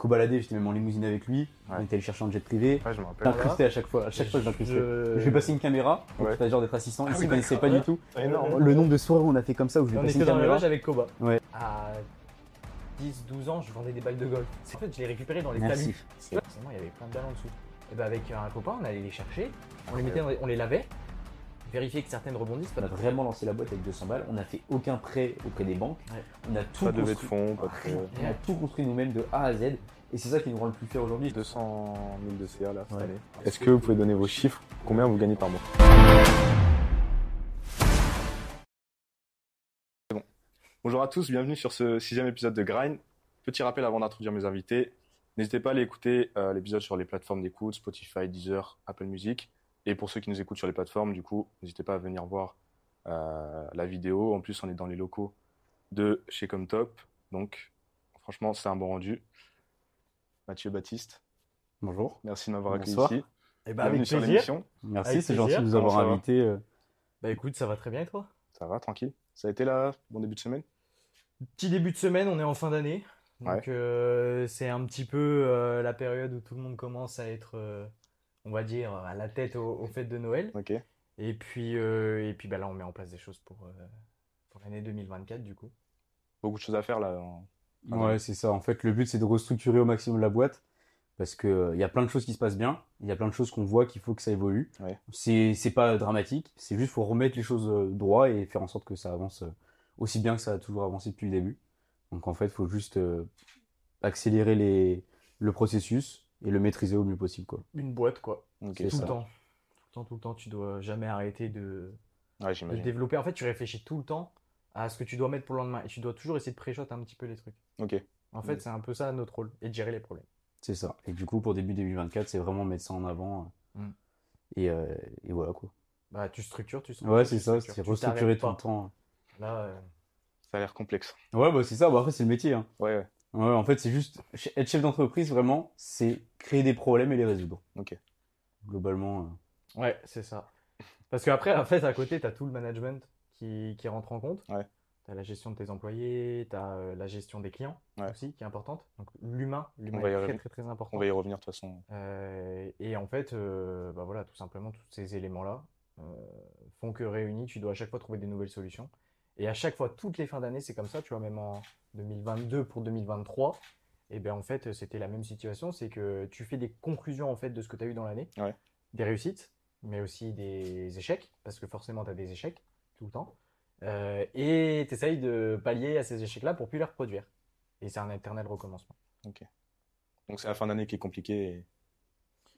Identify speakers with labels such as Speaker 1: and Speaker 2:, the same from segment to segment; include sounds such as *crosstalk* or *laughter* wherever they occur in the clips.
Speaker 1: cobaladé, j'étais même en limousine avec lui. On était allé chercher un jet privé.
Speaker 2: Ouais, je.
Speaker 1: T'incrustais à chaque fois, à chaque fois je l'incrustais.
Speaker 3: Je-
Speaker 1: Je lui ai passé une caméra, donc
Speaker 2: Ouais.
Speaker 1: genre d'être assistant, il
Speaker 2: Ah
Speaker 1: s'y
Speaker 2: oui,
Speaker 1: connaissait pas du tout.
Speaker 2: Énorme.
Speaker 1: Le nombre de soirées où on a fait comme ça où je lui ai
Speaker 3: On
Speaker 1: passé
Speaker 3: était
Speaker 1: une
Speaker 3: dans le
Speaker 1: caméra.
Speaker 3: lodge avec Koba.
Speaker 1: Ouais.
Speaker 3: À 10-12 ans, je vendais des balles de golf. En fait, je les récupérais dans les
Speaker 1: Merci.
Speaker 3: talus. Forcément, il y avait plein de balles en dessous. Et bah, avec un copain, on allait les chercher, on les, mettait dans on les lavait, vérifier que certaines rebondissent.
Speaker 1: On a vraiment lancé la boîte avec 200 balles. On a fait aucun prêt auprès des banques.
Speaker 3: Ouais.
Speaker 1: On a tout
Speaker 2: Pas de levée de
Speaker 1: construit.
Speaker 2: fonds, pas de.
Speaker 1: On a tout construit nous-mêmes de A à Z. Et c'est ça qui nous rend le plus fier aujourd'hui.
Speaker 2: 200 000 de CA là cette
Speaker 1: Ouais.
Speaker 2: année. Est-ce que vous pouvez donner vos chiffres? Combien vous gagnez par mois? Bon. Bonjour à tous, bienvenue sur ce sixième épisode de Grind. Petit rappel avant d'introduire mes invités. N'hésitez pas à aller écouter euh, l'épisode sur les plateformes d'écoute, Spotify, Deezer, Apple Music. Et pour ceux qui nous écoutent sur les plateformes, du coup, n'hésitez pas à venir voir euh, la vidéo. En plus, on est dans les locaux de chez Comtop. Donc, franchement, c'est un bon rendu. Mathieu Baptiste,
Speaker 1: Bonjour.
Speaker 2: Merci de m'avoir accueilli ici.
Speaker 3: Et bah,
Speaker 2: Bienvenue
Speaker 3: avec
Speaker 2: sur l'émission.
Speaker 1: Merci, c'est gentil de nous avoir invités. euh.
Speaker 3: Bah écoute, ça va très bien et toi?
Speaker 2: Ça va, tranquille. Ça a été là, bon début de semaine?
Speaker 3: Petit début de semaine, on est en fin d'année. Donc
Speaker 2: Ouais.
Speaker 3: euh, c'est un petit peu euh, la période où tout le monde commence à être, euh, on va dire, à la tête aux, aux fêtes de Noël. Et puis, euh, et puis bah là, on met en place des choses pour, euh, pour l'année 2024 du coup.
Speaker 2: Beaucoup de choses à faire là. en-
Speaker 1: Ouais, c'est ça. En fait, le but, c'est de restructurer au maximum la boîte. Parce qu'il y a plein de choses qui se passent bien. Il y a plein de choses qu'on voit qu'il faut que ça évolue.
Speaker 2: Ouais.
Speaker 1: C'est c'est pas dramatique. C'est juste pour remettre les choses euh, droit et faire en sorte que ça avance euh, aussi bien que ça a toujours avancé depuis le début. Donc en fait, il faut juste euh, accélérer les, le processus et le maîtriser au mieux possible. Quoi.
Speaker 3: Une boîte quoi. Tout
Speaker 1: ça.
Speaker 3: le temps. Tout le temps, tout le temps, tu dois jamais arrêter de,
Speaker 2: Ouais,
Speaker 3: de développer. En fait, tu réfléchis tout le temps à ce que tu dois mettre pour le lendemain et tu dois toujours essayer de pré-shot un petit peu les trucs.
Speaker 2: Ok.
Speaker 3: En fait,
Speaker 2: Mm.
Speaker 3: c'est un peu ça notre rôle et de gérer les problèmes.
Speaker 1: C'est ça. Et du coup, pour début 2024, c'est vraiment mettre ça en avant.
Speaker 3: Mm.
Speaker 1: Et, euh, et voilà quoi.
Speaker 3: Bah, tu structures, tu structures.
Speaker 1: Ouais, c'est ça. C'est
Speaker 3: Tu
Speaker 1: restructurer tout le temps.
Speaker 3: Là, euh,
Speaker 2: Ça a l'air complexe.
Speaker 1: Ouais, bah c'est ça. Bah, après, c'est le métier. Hein.
Speaker 2: Ouais, ouais.
Speaker 1: Ouais, en fait, c'est juste être chef d'entreprise, vraiment, c'est créer des problèmes et les résoudre.
Speaker 2: Ok.
Speaker 1: Globalement, euh,
Speaker 3: Ouais, c'est ça. Parce qu'après, en fait, à côté, tu as tout le management qui, qui rentre en compte.
Speaker 2: Ouais.
Speaker 3: Tu as la gestion de tes employés, tu as la gestion des clients
Speaker 2: Ouais.
Speaker 3: aussi, qui est importante. Donc l'humain, l'humain est très, très, très important.
Speaker 2: On va y revenir de toute façon.
Speaker 3: Euh, et en fait, euh, bah voilà, tout simplement, tous ces éléments-là euh, font que réunis, tu dois à chaque fois trouver des nouvelles solutions. Et à chaque fois, toutes les fins d'année, c'est comme ça. Tu vois, même en 2022 pour 2023, et ben en fait, c'était la même situation. C'est que tu fais des conclusions en fait de ce que tu as eu dans l'année,
Speaker 2: Ouais.
Speaker 3: des réussites, mais aussi des échecs, parce que forcément, tu as des échecs tout le temps. Euh, et tu essayes de pallier à ces échecs-là pour plus les reproduire. Et c'est un éternel recommencement.
Speaker 2: Donc c'est la fin d'année qui est compliquée. et-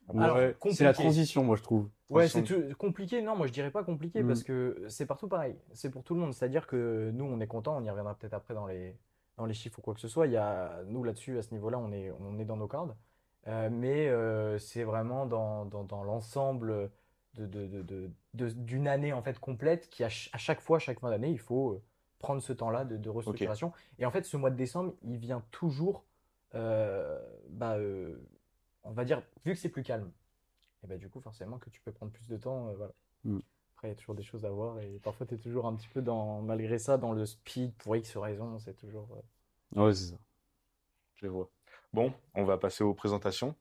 Speaker 1: ouais, c'est la transition, moi, je trouve.
Speaker 3: Ouais, c'est compliqué. Non, moi je dirais pas compliqué
Speaker 1: Mm.
Speaker 3: parce que c'est partout pareil. C'est pour tout le monde. C'est-à-dire que nous, on est content. On y reviendra peut-être après dans les, dans les chiffres ou quoi que ce soit. Il y a, nous là-dessus, à ce niveau-là, on est, on est dans nos cordes. Euh, mais euh, c'est vraiment dans, dans, dans l'ensemble de, de, de, de- d'une année en fait complète qui, à, ch- à chaque fois, chaque fin d'année, il faut euh, prendre ce temps-là de, de restructuration. Et en fait, ce mois de décembre, il vient toujours, euh, bah, on va dire, vu que c'est plus calme, et bah, du coup, forcément, que tu peux prendre plus de temps. euh, voilà.
Speaker 1: Mm.
Speaker 3: Après, il y a toujours des choses à voir et parfois, tu es toujours un petit peu dans, malgré ça, dans le speed pour X raison. C'est toujours. euh,
Speaker 1: Ouais, c'est ça.
Speaker 2: Je vois. Bon, on va passer aux présentations.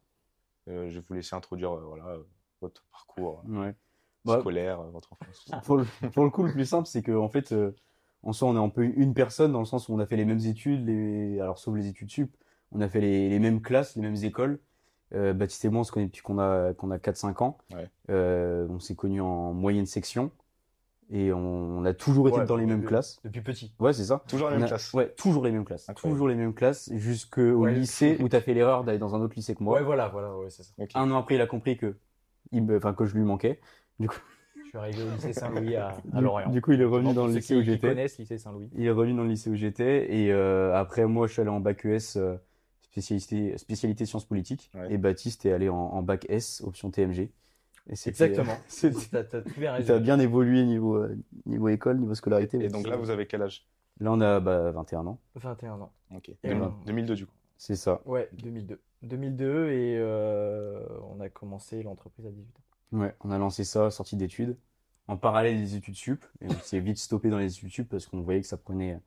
Speaker 2: Euh, je vais vous laisser introduire euh, voilà, votre parcours
Speaker 1: Ouais. Bah,
Speaker 2: scolaire, votre enfance.
Speaker 1: pour, le, pour le coup, le plus simple, c'est qu'en fait, euh, en soi, on est un peu une personne dans le sens où on a fait les mêmes études, les... alors sauf les études sup, on a fait les, les mêmes classes, les mêmes écoles. Euh, Baptiste et moi, on se connaît depuis qu'on a, qu'on a 4-5 ans.
Speaker 2: Ouais.
Speaker 1: Euh, on s'est connus en moyenne section et on, on a toujours été
Speaker 3: Ouais,
Speaker 1: dans les mêmes classes.
Speaker 3: Depuis petit.
Speaker 1: Ouais, c'est ça.
Speaker 2: Toujours la
Speaker 1: On
Speaker 2: même
Speaker 1: a-
Speaker 2: classe.
Speaker 1: Ouais, toujours les mêmes classes.
Speaker 2: Incroyable.
Speaker 1: Toujours les mêmes classes jusqu'au
Speaker 3: Ouais.
Speaker 1: lycée où tu as fait l'erreur d'aller dans un autre lycée que moi.
Speaker 3: Ouais, voilà, voilà, ouais, c'est ça.
Speaker 1: Un an après, il a compris que, il enfin, que je lui manquais. Du coup,
Speaker 3: Je suis arrivé au lycée Saint-Louis à, *laughs* Lorient.
Speaker 1: du coup, il est revenu dans le lycée où j'étais.
Speaker 3: connaissent lycée Saint-Louis.
Speaker 1: Il est revenu dans le lycée où j'étais. Et euh, après, moi, je suis allé en bac ES, euh, spécialité, spécialité sciences politiques.
Speaker 2: Ouais.
Speaker 1: Et Baptiste est allé en, en bac S, option TMG. Et
Speaker 3: Exactement. *laughs* T'as tout bien
Speaker 1: Ça a
Speaker 3: résumé.
Speaker 1: bien évolué niveau, euh, niveau école, niveau scolarité.
Speaker 2: Et donc là, vous avez quel âge?
Speaker 1: Là, on a bah, 21 ans.
Speaker 3: 21 ans.
Speaker 2: Ok.
Speaker 3: Et
Speaker 2: 2000
Speaker 3: on-
Speaker 2: 2002 du coup.
Speaker 1: C'est ça.
Speaker 3: Ouais, 2002. 2002 et euh, on a commencé l'entreprise à 18 ans.
Speaker 1: Ouais, on a lancé ça, sortie d'études, en parallèle des études sup. Et on s'est vite stoppé dans les études sup parce qu'on voyait que ça prenait,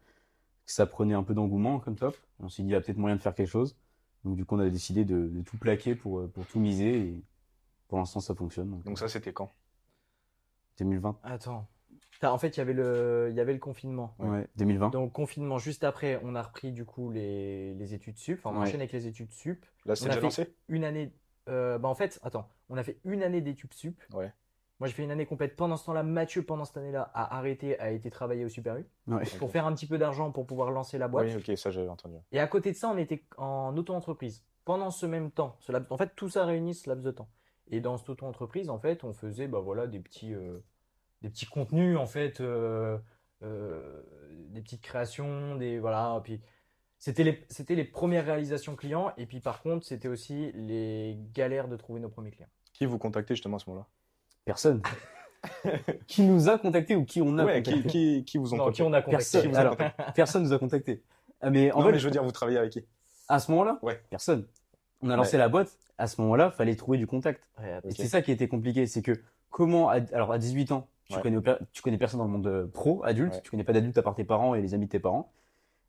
Speaker 1: ça prenait un peu d'engouement comme top. On s'est dit, il y a peut-être moyen de faire quelque chose. Donc du coup, on a décidé de, de tout plaquer pour, euh, pour tout miser et pour l'instant, ça fonctionne. Donc,
Speaker 2: Donc ça, c'était quand?
Speaker 1: 2020.
Speaker 3: Attends. T'as- En fait, il y avait le, il y avait le confinement.
Speaker 1: Ouais, 2020.
Speaker 3: Donc, confinement, juste après, on a repris du coup les, les études sup. Enfin, on
Speaker 1: Ouais.
Speaker 3: enchaîne avec les études sup.
Speaker 2: Là, c'est
Speaker 3: On a
Speaker 2: déjà
Speaker 3: fait-
Speaker 2: lancé?
Speaker 3: Une année. euh, bah, en fait, attends, on a fait une année d'études sup.
Speaker 2: Ouais.
Speaker 3: Moi, j'ai fait une année complète. Pendant ce temps-là, Mathieu, pendant cette année-là, a arrêté, a été travailler au Super U
Speaker 1: Ouais.
Speaker 3: pour faire un petit peu d'argent pour pouvoir lancer la boîte.
Speaker 2: Oui, ok, ça j'avais entendu.
Speaker 3: Et à côté de ça, on était en auto-entreprise. Pendant ce même temps, ce laps- en fait, tout ça réunit ce laps de temps. Et dans cette auto-entreprise, en fait, on faisait bah, voilà, des, petits, euh, des petits contenus, en fait, euh, euh, des petites créations, des, voilà, puis c'était les, c'était les premières réalisations clients. Et puis par contre, c'était aussi les galères de trouver nos premiers clients.
Speaker 2: Qui vous contactait justement à ce moment-là?
Speaker 1: Personne. *laughs* qui nous a contacté ou qui on a
Speaker 2: Ouais,
Speaker 1: contacté
Speaker 2: qui, qui vous ont
Speaker 3: Non,
Speaker 2: contacté
Speaker 3: qui on a contacté
Speaker 1: Personne.
Speaker 2: Qui vous a
Speaker 1: Alors,
Speaker 2: contacté
Speaker 1: personne nous a contacté. Ah, mais en
Speaker 2: Non,
Speaker 1: fait,
Speaker 2: mais je veux dire, vous travaillez avec qui?
Speaker 1: À ce moment-là,
Speaker 2: Ouais.
Speaker 1: personne. On a lancé la boîte. À ce moment-là, fallait trouver du contact.
Speaker 3: Ouais.
Speaker 1: Et c'est ça qui était compliqué, c'est que comment, à- alors à 18 ans, tu
Speaker 2: Ouais.
Speaker 1: connais, tu connais personne dans le monde euh, pro, adulte,
Speaker 2: Ouais.
Speaker 1: tu connais pas d'adulte à part tes parents et les amis de tes parents.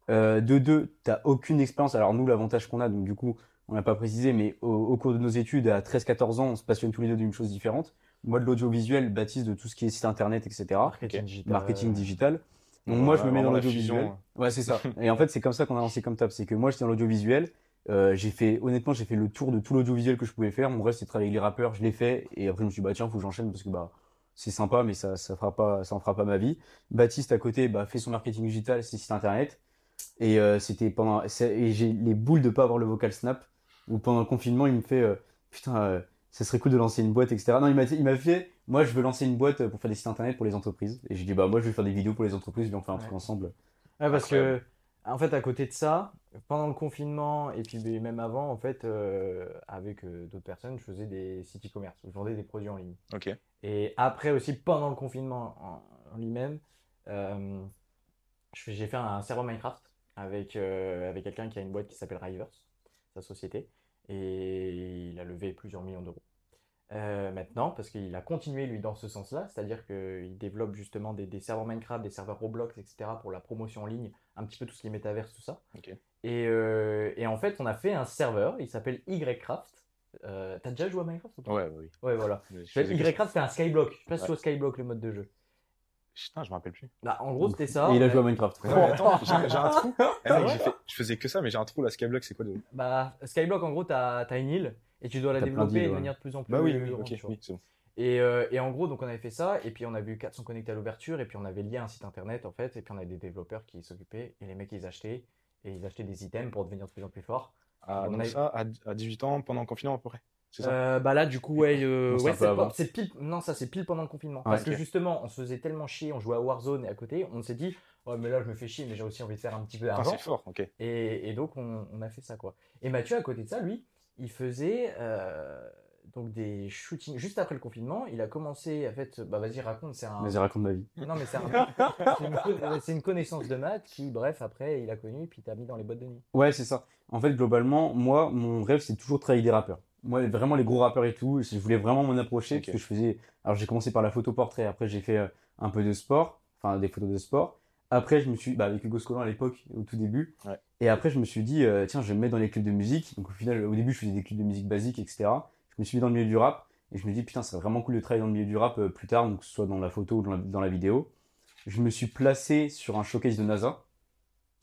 Speaker 1: Euh, de deux, t'as aucune expérience. Alors nous, l'avantage qu'on a, donc du coup, on n'a pas précisé, mais au, au cours de nos études, à 13-14 ans, on se passionne tous les deux d'une chose différente. Moi de l'audiovisuel, Baptiste de tout ce qui est site internet, etc.
Speaker 3: Marketing digital.
Speaker 1: Marketing digital. Donc
Speaker 2: Ouais,
Speaker 1: moi, je me mets dans l'audiovisuel.
Speaker 2: fusion.
Speaker 1: Ouais, c'est ça. *laughs* Et en fait, c'est comme ça qu'on a lancé comme table. C'est que moi, j'étais dans l'audiovisuel. Euh, j'ai fait, honnêtement, j'ai fait le tour de tout l'audiovisuel que je pouvais faire. Mon rêve, c'est travailler avec les rappeurs. Je l'ai fait. Et après, je me suis dit, bah, tiens, faut que j'enchaîne parce que, bah, c'est sympa, mais ça, ça fera pas, ça en fera pas ma vie. Baptiste, à côté, bah, fait son marketing digital, ses sites internet. Et, euh, c'était pendant, et j'ai les boules de pas avoir le vocal snap. Où pendant le confinement, il me fait, euh, putain, ça serait cool de lancer une boîte, etc. Non, il m'a, il m'a fait, moi, je veux lancer une boîte pour faire des sites internet pour les entreprises. Et j'ai dit, bah, moi, je vais faire des vidéos pour les entreprises, viens, on fait un truc ensemble.
Speaker 3: Ouais, parce
Speaker 2: Incroyable.
Speaker 3: que, en fait, à côté de ça, pendant le confinement et puis même avant, en fait, euh, avec euh, d'autres personnes, je faisais des sites e-commerce, je vendais des produits en ligne.
Speaker 2: Ok.
Speaker 3: Et après aussi, pendant le confinement en, en lui-même, euh, j'ai fait un serveur Minecraft avec, euh, avec quelqu'un qui a une boîte qui s'appelle Rivers, sa société, et il a levé plusieurs millions d'euros. Euh, maintenant, parce qu'il a continué lui dans ce sens-là, c'est-à-dire qu'il développe justement des, des serveurs Minecraft, des serveurs Roblox, etc. pour la promotion en ligne, un petit peu tout ce qui est métaverse, tout ça. Et, euh, et en fait, on a fait un serveur, il s'appelle YCraft. Euh, T'as déjà joué à Minecraft ou pas?
Speaker 2: Ouais, oui.
Speaker 3: Ouais, voilà. YCraft, c'est un skyblock. Je sais pas si
Speaker 2: Ouais.
Speaker 3: tu vois skyblock, le mode de jeu.
Speaker 2: Putain, je me rappelle plus.
Speaker 3: Bah, en gros, c'était ça.
Speaker 1: Et il a joué à Minecraft.
Speaker 2: Mais attends, j'ai j'ai un trou. *laughs* Eh, mec,
Speaker 3: vrai
Speaker 2: j'ai fait- je faisais que ça, mais j'ai un trou. La Skyblock, c'est quoi de
Speaker 3: Bah, skyblock, en gros, t'as as une île et tu dois la développer et
Speaker 1: ouais.
Speaker 3: devenir de plus en plus
Speaker 2: Bah oui, oui,
Speaker 3: grande,
Speaker 2: ok,
Speaker 3: tu vois.
Speaker 2: oui, c'est bon.
Speaker 3: Et, euh, et en gros, donc on avait fait ça, et puis on avait eu 400 connectés à l'ouverture, et puis on avait lié un site internet en fait, et puis on avait des développeurs qui s'occupaient, et les mecs ils achetaient, et ils achetaient des items pour devenir de plus en plus forts.
Speaker 2: Ah,
Speaker 3: On a-
Speaker 2: ça, à, à 18 ans, pendant le confinement à peu près. Ça?
Speaker 3: Euh, bah là, du coup, ouais, euh, ouais, c'est pile, non, ça c'est pile pendant le confinement. Parce que justement, on se faisait tellement chier, on jouait à Warzone et à côté, on s'est dit, ouais, mais là je me fais chier, mais j'ai aussi envie de faire un petit peu d'argent.
Speaker 2: c'est fort, ok.
Speaker 3: Et, et donc, on, on a fait ça, quoi. Et Mathieu, à côté de ça, lui, il faisait euh, donc des shootings. Juste après le confinement, il a commencé, en fait, bah vas-y, raconte, c'est un.
Speaker 1: Vas-y, raconte ma vie.
Speaker 3: Non, mais c'est un- *laughs* c'est une, co- c'est une connaissance de maths qui, bref, après, il a connu, puis t'a mis dans les boîtes de nuit.
Speaker 1: Ouais, c'est ça. En fait, globalement, moi, mon rêve, c'est toujours de travailler des rappeurs. Moi, vraiment les gros rappeurs et tout, je voulais vraiment m'en approcher
Speaker 2: Ok.
Speaker 1: parce que je faisais. Alors, j'ai commencé par la photo portrait. Après, j'ai fait euh, un peu de sport, enfin des photos de sport. Après, je me suis, bah, avec Hugo Scolan à l'époque, au tout début.
Speaker 2: Ouais.
Speaker 1: Et après, je me suis dit, euh, tiens, je vais me mettre dans les clips de musique. Donc, au final, au début, je faisais des clips de musique basiques, etc. Je me suis mis dans le milieu du rap et je me dis, putain, c'est vraiment cool de travailler dans le milieu du rap euh, plus tard, donc que ce soit dans la photo ou dans la, dans la vidéo. Je me suis placé sur un showcase de NASA.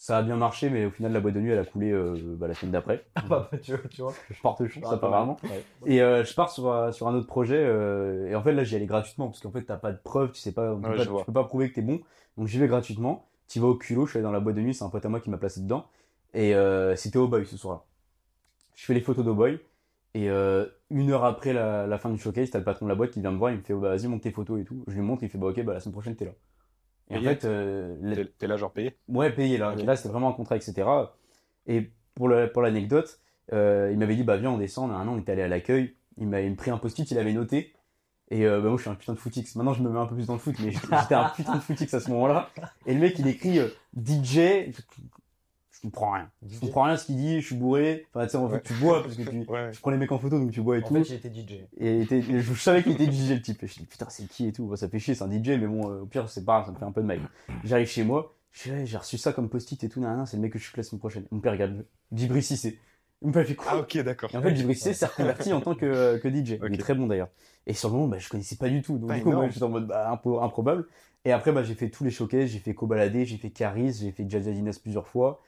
Speaker 1: Ça a bien marché, mais au final, la boîte de nuit, elle a coulé euh, bah, la semaine d'après. *laughs*
Speaker 3: Ah bah, tu vois, tu vois.
Speaker 1: Je porte chance,
Speaker 3: Ah,
Speaker 1: apparemment. Et euh, je pars sur, un- sur un autre projet. euh, et en fait, là, j'y allais gratuitement parce qu'en fait, t'as pas de preuves, tu sais pas,
Speaker 2: Ouais,
Speaker 1: tu peux pas prouver que t'es bon. Donc, j'y vais gratuitement. Tu vas au culot, je suis allé dans la boîte de nuit, c'est un pote à moi qui m'a placé dedans. Et euh, c'était au boy ce soir-là. Je fais les photos d'au boy. Et euh, une heure après la, la fin du showcase, t'as le patron de la boîte qui vient me voir, il me fait, oh, bah, vas-y, monte tes photos et tout. Je lui montre, il fait, bah, ok, bah, la semaine prochaine, t'es là. Et en fait, euh, la-
Speaker 2: T'es là, genre payé?
Speaker 1: Ouais, payé là.
Speaker 2: Ok.
Speaker 1: Là, c'était vraiment un contrat, etc. Et pour le- pour l'anecdote, euh, il m'avait dit, bah viens, on descend. On a un an, on était allé à l'accueil. Il m'avait pris un post-it, il avait noté. Et euh, bah, moi, je suis un putain de footix. Maintenant, je me mets un peu plus dans le foot, mais j'étais *laughs* j'étais un putain de footix à ce moment-là. Et le mec, il écrit euh, DJ. Je comprends rien. Je comprends rien à ce qu'il dit. Je suis bourré. Enfin, tu sais, en fait,
Speaker 2: Ouais.
Speaker 1: tu bois parce que tu. *laughs*
Speaker 2: Ouais.
Speaker 1: Je prends les mecs en photo, donc tu bois et
Speaker 3: En
Speaker 1: tout.
Speaker 3: fait, il était DJ.
Speaker 1: Et je savais qu'il était DJ le type. Et je dis putain c'est qui et tout. Ça fait chier, c'est un DJ, mais bon euh, au pire c'est pas grave, ça me fait un peu de mal. J'arrive chez moi, j'ai reçu ça comme post-it et tout, nan, nan, c'est le mec que je suis la semaine prochaine. Mon père regarde Djibril Cissé. Il m'a fait quoi
Speaker 2: Ah, ok, d'accord.
Speaker 1: Et en fait, Djibril Cissé s'est reconverti en tant que, que DJ. Il est très bon d'ailleurs. Et sur le moment, bah, je connaissais pas du tout. Donc
Speaker 2: Pas
Speaker 1: du coup, moi, j'étais en mode bah, impro- improbable. Et après, bah, j'ai fait tous les showcases. J'ai fait Kobalade, j'ai fait Caris, j'ai fait Jazz plusieurs fois.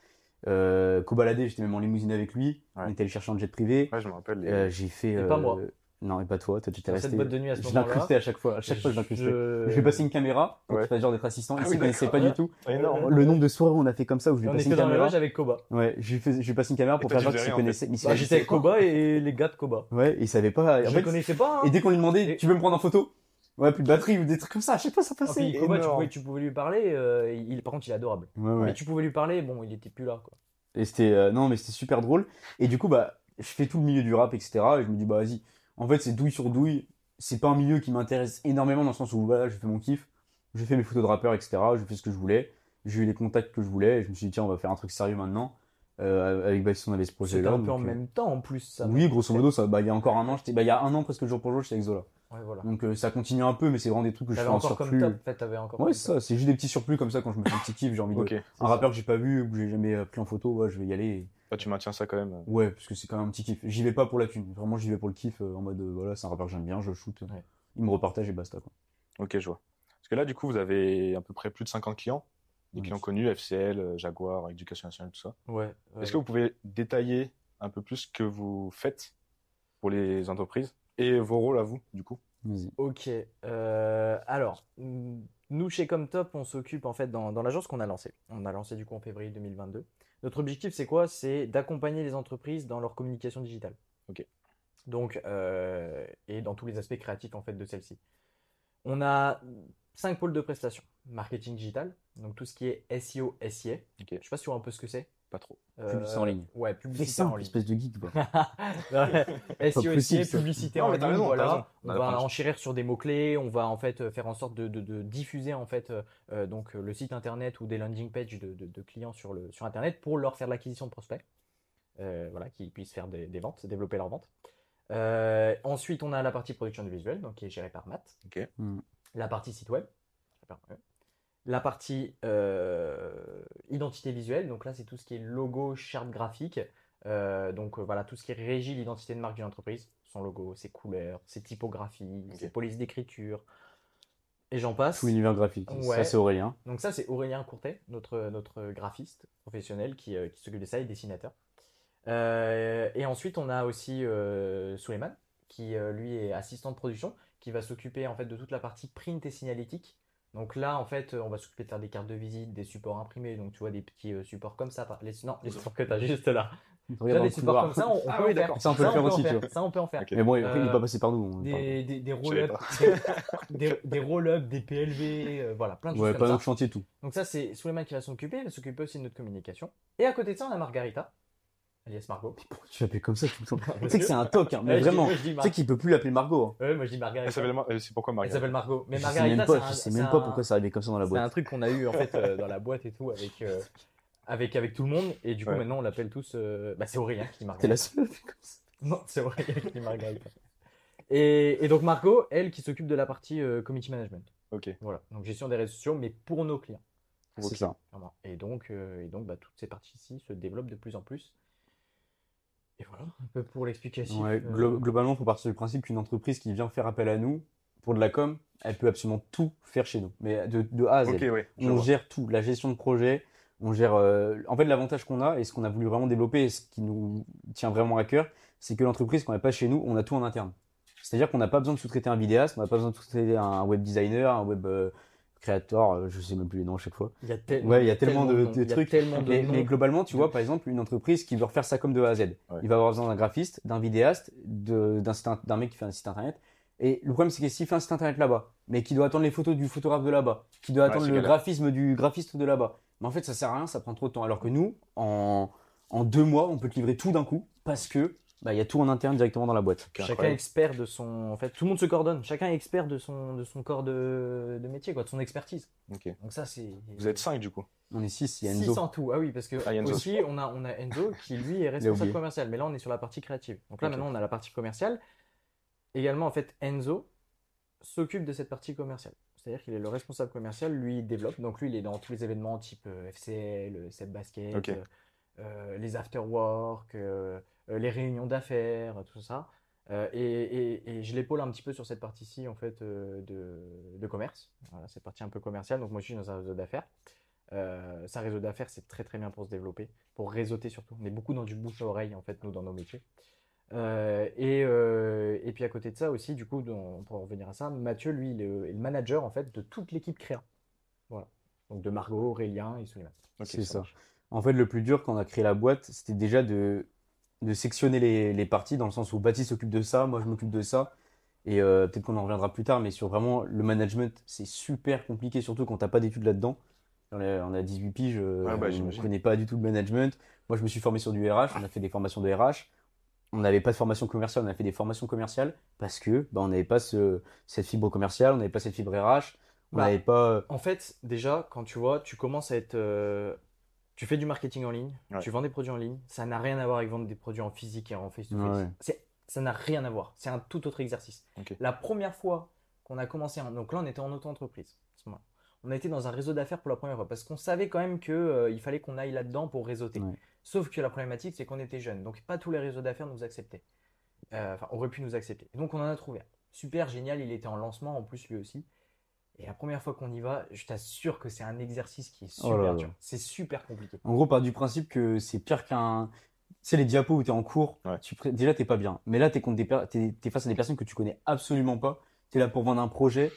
Speaker 1: Euh, Kobalade, j'étais même en limousine avec lui.
Speaker 2: Ouais.
Speaker 1: On était allé chercher en jet privé.
Speaker 2: Ouais, je me rappelle. les-
Speaker 1: Euh, j'ai fait.
Speaker 3: Et pas
Speaker 1: euh,
Speaker 3: moi.
Speaker 1: Non, et pas toi. Toi, tu étais
Speaker 3: Dans cette
Speaker 1: resté.
Speaker 3: boîte de nuit à ce
Speaker 1: Je
Speaker 3: moment-là.
Speaker 1: l'incrustais à chaque fois. À chaque fois, je l'incrustais.
Speaker 3: Je-
Speaker 1: Je une caméra
Speaker 2: Ouais.
Speaker 1: fasse genre d'être assistant.
Speaker 2: Ah
Speaker 1: Ici,
Speaker 2: oui,
Speaker 1: il connaissait pas du tout.
Speaker 2: Ah, énorme.
Speaker 1: Le nombre de soirées où on a fait comme ça où je lui ai
Speaker 3: On
Speaker 1: passé
Speaker 3: était
Speaker 1: une
Speaker 3: dans le
Speaker 1: caméra.
Speaker 3: loge avec Koba.
Speaker 1: Ouais, je lui fais, je lui passe une caméra pour
Speaker 2: toi,
Speaker 1: faire genre qu'il connaissait. il
Speaker 3: Bah,
Speaker 1: savait-
Speaker 3: j'étais avec Koba et les gars de Koba.
Speaker 1: Ouais, il savait pas. En
Speaker 3: Je connaissais pas. hein.
Speaker 1: Et dès qu'on lui demandait, tu veux me prendre en photo? Ouais, plus de batterie ou des trucs comme ça, à chaque fois ça passait.
Speaker 3: puis Koba, tu pouvais, tu pouvais lui parler. euh, il, par contre, il est adorable.
Speaker 1: Ouais, ouais.
Speaker 3: Mais tu pouvais lui parler, bon, il était plus là. Quoi.
Speaker 1: Et c'était, euh, non, mais c'était super drôle. Et du coup, bah, je fais tout le milieu du rap, etc. Et je me dis, bah, vas-y. En fait, c'est douille sur douille. C'est pas un milieu qui m'intéresse énormément dans le sens où, voilà, je fais mon kiff. J'ai fait mes photos de rappeurs, etc. Je fais ce que je voulais. J'ai eu les contacts que je voulais. Et je me suis dit, tiens, on va faire un truc sérieux maintenant. Euh, avec Baptiste, on avait ce
Speaker 3: C'était
Speaker 1: projet-là.
Speaker 3: un peu en
Speaker 1: euh,
Speaker 3: même temps en plus. Ça
Speaker 1: Oui, grosso modo, ça, bah, il y a encore un an, j'étais, bah, il y a un an presque jour pour jour, j'étais avec Zola.
Speaker 3: Ouais, voilà.
Speaker 1: Donc, euh, ça continue un peu, mais c'est vraiment des trucs que je fais en
Speaker 3: comme
Speaker 1: surplus.
Speaker 3: top. En fait, t'avais encore
Speaker 1: Ouais,
Speaker 3: comme
Speaker 1: c'est ça, c'est juste des petits surplus comme ça quand je me fais un petit kiff, j'ai envie de.
Speaker 2: Ok.
Speaker 1: Un rappeur que j'ai pas vu ou que j'ai jamais euh, pris en photo, ouais, je vais y aller. et-
Speaker 2: Toi, tu maintiens ça quand même.
Speaker 1: Ouais, parce que c'est quand même un petit kiff. J'y vais pas pour la thune, vraiment j'y vais pour le kiff euh, en mode euh, voilà, c'est un rappeur que j'aime bien, je shoot.
Speaker 3: Ouais.
Speaker 1: Il me repartage et basta quoi.
Speaker 2: Ok, je vois. Parce que là, du coup, vous avez à peu près plus de 50 clients. Des clients connus, FCL, euh, Jaguar, Éducation nationale, tout ça.
Speaker 3: Ouais. ouais.
Speaker 2: Est-ce que vous pouvez détailler un peu plus ce que vous faites pour les entreprises? Et vos rôles à vous, du coup
Speaker 1: Vas-y.
Speaker 3: Ok. euh, alors, nous chez Comtop, on s'occupe en fait dans, dans l'agence qu'on a lancée. On a lancé du coup en février 2022. Notre objectif, c'est quoi? C'est d'accompagner les entreprises dans leur communication digitale.
Speaker 2: Ok.
Speaker 3: Donc, euh, et dans tous les aspects créatifs en fait de celle-ci. On a cinq pôles de prestations. Marketing digital, donc tout ce qui est SEO, SIA.
Speaker 2: Ok.
Speaker 3: Je sais pas si tu vois un peu ce que c'est.
Speaker 2: Pas trop.
Speaker 1: Publicité en ligne.
Speaker 3: Ouais, publicité en
Speaker 1: simple,
Speaker 3: ligne.
Speaker 1: espèce de geek. *laughs* *laughs*
Speaker 3: SEO,
Speaker 1: ça.
Speaker 3: publicité en ligne, voilà. On va
Speaker 2: de-
Speaker 3: enchérir sur des mots-clés, on va en fait euh, faire en sorte de, de- de diffuser en fait euh, euh, donc euh, le site internet ou des landing pages de, de- de clients sur, le, sur internet pour leur faire l'acquisition de prospects. Euh, voilà, qu'ils puissent faire des, des ventes, développer leurs ventes. Euh, ensuite, on a la partie production de visuel, donc qui est gérée par Matt.
Speaker 1: Hmm.
Speaker 3: La partie site web. La partie euh, identité visuelle, donc là c'est tout ce qui est logo, charte graphique, Euh, donc euh, voilà tout ce qui régit l'identité de marque d'une entreprise, son logo, ses couleurs, ses typographies, ses polices d'écriture, et j'en passe.
Speaker 1: Tout l'univers graphique.
Speaker 3: Ouais.
Speaker 1: Ça c'est Aurélien.
Speaker 3: Donc ça c'est Aurélien Courtet, notre, notre graphiste professionnel qui, euh, qui s'occupe de ça et dessinateur. Euh, et ensuite on a aussi euh, Suleiman qui lui est assistant de production qui va s'occuper en fait de toute la partie print et signalétique. Donc là en fait on va s'occuper de faire des cartes de visite, des supports imprimés, donc tu vois des petits euh, supports comme ça, les, non les supports que tu as juste là. Vois,
Speaker 1: dans
Speaker 3: des
Speaker 1: le
Speaker 3: supports
Speaker 1: couloir.
Speaker 3: comme ça on, on
Speaker 2: Ah
Speaker 3: peut
Speaker 2: oui,
Speaker 3: en faire.
Speaker 2: d'accord.
Speaker 1: Ça, on peut le faire
Speaker 3: en
Speaker 1: aussi, tu
Speaker 3: faire.
Speaker 1: vois.
Speaker 3: Ça on peut en faire.
Speaker 2: Ok.
Speaker 1: Mais bon, après, il
Speaker 3: Euh,
Speaker 1: est pas passé par nous.
Speaker 3: Des, des, *laughs* des des, des, des roll-ups, des PLV, euh, voilà, plein de
Speaker 1: Ouais,
Speaker 3: choses
Speaker 1: pas
Speaker 3: comme ça.
Speaker 1: notre chantier tout.
Speaker 3: Donc ça, c'est Suleiman qui va s'en occuper. Il va s'occuper aussi de notre communication. Et à côté de ça, on a Margarita, alias Margot.
Speaker 1: Pourquoi tu l'appelles comme ça tout le temps Tu sais que c'est un toc, hein, mais
Speaker 3: Ouais, je dis-
Speaker 1: vraiment.
Speaker 3: moi, je dis
Speaker 1: Tu
Speaker 3: Mar-
Speaker 1: sais qu'il peut plus l'appeler Margot. hein.
Speaker 3: Ouais, moi je dis Margarita.
Speaker 2: Elle s'appelle Mar- euh, C'est pourquoi
Speaker 3: Elle
Speaker 2: Margarita
Speaker 3: s'appelle Margot. Mais
Speaker 1: Je sais
Speaker 3: Margarita,
Speaker 1: même pas,
Speaker 3: c'est un-
Speaker 1: je sais
Speaker 3: c'est
Speaker 1: même pas
Speaker 3: un-
Speaker 1: pourquoi ça arrivait comme ça dans la
Speaker 3: C'est un
Speaker 1: boîte.
Speaker 3: truc qu'on a eu en fait euh, dans la boîte et tout avec, euh, avec, avec tout le monde. Et du coup,
Speaker 2: Ouais.
Speaker 3: maintenant, on l'appelle tous. euh, Bah, c'est Aurélien qui dit
Speaker 1: T'es
Speaker 3: Margarita.
Speaker 1: la seule. *laughs*
Speaker 3: Non, c'est Aurélien qui dit Margarita. Et, et donc, Margot, elle qui s'occupe de la partie euh, community management.
Speaker 2: Ok.
Speaker 3: Voilà. Donc, gestion des réseaux sociaux, mais pour nos clients.
Speaker 1: C'est ça.
Speaker 3: Et donc, euh, et donc bah, toutes ces parties-ci se développent de plus en plus. Et voilà, un peu pour l'explication.
Speaker 1: Ouais,
Speaker 3: Euh,
Speaker 1: glo- globalement, il faut partir du principe qu'une entreprise qui vient faire appel à nous pour de la com, elle peut absolument tout faire chez nous. Mais de, de A à Z.
Speaker 2: Ouais.
Speaker 1: on
Speaker 2: vois.
Speaker 1: gère tout, la gestion de projet, on gère. euh, En fait, l'avantage qu'on a et ce qu'on a voulu vraiment développer et ce qui nous tient vraiment à cœur, c'est que l'entreprise qu'on n'a pas chez nous, on a tout en interne. C'est-à-dire qu'on n'a pas besoin de sous-traiter un vidéaste, on n'a pas besoin de sous-traiter un web designer, un web euh, créateur, euh, je sais même plus les noms à chaque fois.
Speaker 3: Il y a, tel-
Speaker 1: Ouais, il y a tellement de-
Speaker 3: noms,
Speaker 1: de
Speaker 3: il y a
Speaker 1: trucs.
Speaker 3: tellement de
Speaker 1: Mais,
Speaker 3: noms.
Speaker 1: mais globalement, tu vois, par exemple, une entreprise qui veut refaire ça comme de A à Z.
Speaker 2: Ouais.
Speaker 1: Il va avoir besoin d'un graphiste, d'un vidéaste, de- d'un site in- d'un mec qui fait un site internet. Et le problème, c'est que s'il fait un site internet là-bas, mais qui doit attendre les photos du photographe de là-bas, qui doit attendre le
Speaker 2: galère.
Speaker 1: graphisme du graphiste de là-bas, mais en fait, ça sert à rien, ça prend trop de temps. Alors que nous, en, en deux mois, on peut te livrer tout d'un coup parce que bah, il y a tout en interne directement dans la boîte.
Speaker 3: Chacun est
Speaker 2: incroyable.
Speaker 3: expert de son. En fait, tout le monde se coordonne. Chacun est expert de son, de son corps de, de métier, quoi, de son expertise. Donc, ça, c'est.
Speaker 2: Vous êtes 5 du coup.
Speaker 1: On est six, il y a
Speaker 3: Six
Speaker 1: Enzo.
Speaker 3: en tout. Ah oui, parce que
Speaker 2: Ah, Enzo.
Speaker 3: aussi, on a, on a Enzo qui, lui, est responsable commercial. Mais là, on est sur la partie créative. Donc là, maintenant, on a la partie commerciale. Également, en fait, Enzo s'occupe de cette partie commerciale. C'est-à-dire qu'il est le responsable commercial, lui, il développe. Donc lui, il est dans tous les événements type euh, FCL, euh, Seb Basket, euh, les afterwork, euh, euh, les réunions d'affaires, tout ça. Euh, et, et- et je l'épaule un petit peu sur cette partie-ci en fait euh, de, de commerce. Voilà, cette partie un peu commerciale. Donc moi je suis dans un réseau d'affaires. Euh, ça, réseau d'affaires, c'est très très bien pour se développer, pour réseauter surtout. On est beaucoup dans du bouche à oreille en fait, nous, dans nos métiers. Euh, et, euh, et puis à côté de ça aussi, du coup, pour en revenir à ça, Mathieu, lui, il est, est le manager en fait de toute l'équipe créa. Voilà. Donc de Margot, Aurélien et Souleymane.
Speaker 1: C'est ça. En fait, le plus dur quand on a créé la boîte, c'était déjà de, de sectionner les, les parties, dans le sens où Baptiste s'occupe de ça, moi je m'occupe de ça. Et euh, peut-être qu'on en reviendra plus tard, mais sur vraiment le management, c'est super compliqué, surtout quand t'as pas d'études là-dedans. On a, on a 18 piges, euh,
Speaker 2: bah,
Speaker 1: on
Speaker 2: j'imagine.
Speaker 1: connaît pas du tout le management. Moi, je me suis formé sur du RH, on a fait des formations de RH. On n'avait pas de formation commerciale, on a fait des formations commerciales parce que bah, on n'avait pas ce, cette fibre commerciale, on n'avait pas cette fibre RH, on
Speaker 3: Bah,
Speaker 1: n'avait pas.
Speaker 3: En fait, déjà, quand tu vois, tu commences à être. euh, tu fais du marketing en ligne,
Speaker 2: Ouais.
Speaker 3: tu vends des produits en ligne, ça n'a rien à voir avec vendre des produits en physique et en face-to-face. Ça n'a rien à voir. C'est un tout autre exercice. La première fois qu'on a commencé, en- donc là, on était en auto-entreprise. On a été dans un réseau d'affaires pour la première fois parce qu'on savait quand même qu'il fallait qu'on aille là-dedans pour réseauter.
Speaker 1: Ouais.
Speaker 3: Sauf que la problématique, c'est qu'on était jeunes. Donc, pas tous les réseaux d'affaires nous acceptaient. Euh, Enfin, auraient pu nous accepter. Et donc, on en a trouvé un. Super génial. Il était en lancement en plus, lui aussi. Et la première fois qu'on y va, je t'assure que c'est un exercice qui est
Speaker 1: Oh
Speaker 3: super
Speaker 1: là là.
Speaker 3: dur. C'est super compliqué.
Speaker 1: En gros, part du principe que c'est pire qu'un. Tu sais, les diapos où t'es en cours,
Speaker 2: Ouais.
Speaker 1: tu déjà t'es pas bien. Mais là, per- t'es, t'es face à des personnes que tu connais absolument pas. T'es là pour vendre un projet.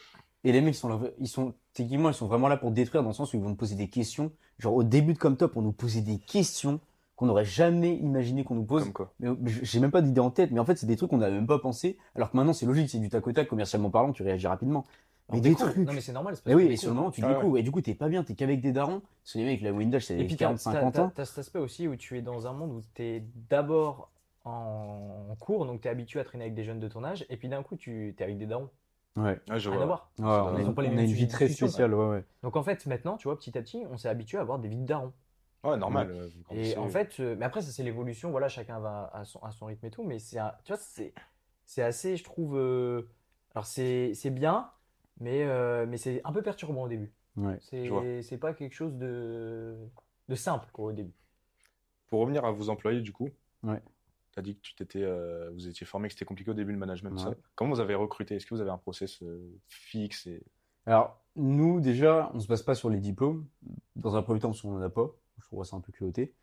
Speaker 1: Et les mecs, ils sont là, ils sont, techniquement, ils sont vraiment là pour détruire dans le sens où ils vont te poser des questions. Genre, au début de Comme Top, on nous posait des questions qu'on n'aurait jamais imaginé qu'on nous pose.
Speaker 2: Comme quoi.
Speaker 1: Mais j'ai même pas d'idée en tête. Mais en fait, c'est des trucs qu'on n'avait même pas pensé. Alors que maintenant, c'est logique, c'est du tac au tac, commercialement parlant, tu réagis rapidement. Mais
Speaker 3: On
Speaker 1: des trucs.
Speaker 3: Non, mais c'est normal.
Speaker 1: Mais oui, et sur le moment, tu
Speaker 2: Ah ouais.
Speaker 1: Et du coup, t'es pas bien, t'es qu'avec des darons. Parce que les mecs, la Windows, c'est
Speaker 3: Et puis, t'as,
Speaker 1: 40,
Speaker 3: t'as-
Speaker 1: 50
Speaker 3: t'as-
Speaker 1: ans.
Speaker 3: t'as cet aspect aussi où tu es dans un monde où tu es d'abord en, cours, donc tu es habitué à traîner avec des jeunes de ton âge, et puis d'un coup, tu es avec des darons.
Speaker 1: Ouais.
Speaker 2: Ouais, je
Speaker 3: Rien à
Speaker 2: vois.
Speaker 3: voir.
Speaker 1: Ouais, on,
Speaker 2: doit-
Speaker 1: a,
Speaker 3: Ils ont pas les
Speaker 1: on
Speaker 3: mêmes
Speaker 1: a une vie très spéciale, ouais, ouais.
Speaker 3: Donc en fait, maintenant, tu vois, petit à petit, on s'est habitué à avoir des vies de darons.
Speaker 2: Ouais, normal. euh,
Speaker 3: Et en fait, euh, mais après, ça c'est l'évolution, voilà, chacun va à son, à son rythme et tout, mais c'est, tu vois, c'est, c'est assez, je trouve, euh, alors c'est, c'est bien, mais, euh, mais c'est un peu perturbant au début.
Speaker 1: Ouais.
Speaker 3: C'est, c'est pas quelque chose de, de simple, quoi, au début.
Speaker 2: Pour revenir à vos employés, du coup,
Speaker 1: Ouais.
Speaker 2: tu as dit que tu t'étais, euh, vous étiez formé, que c'était compliqué au début le management. tout
Speaker 1: Ouais.
Speaker 2: ça. Comment vous avez recruté? Est-ce que vous avez un process euh, fixe et...
Speaker 1: Alors, nous, déjà, on se base pas sur les diplômes. Dans un premier temps, parce qu'on en a pas. Je trouve ça un peu culotté.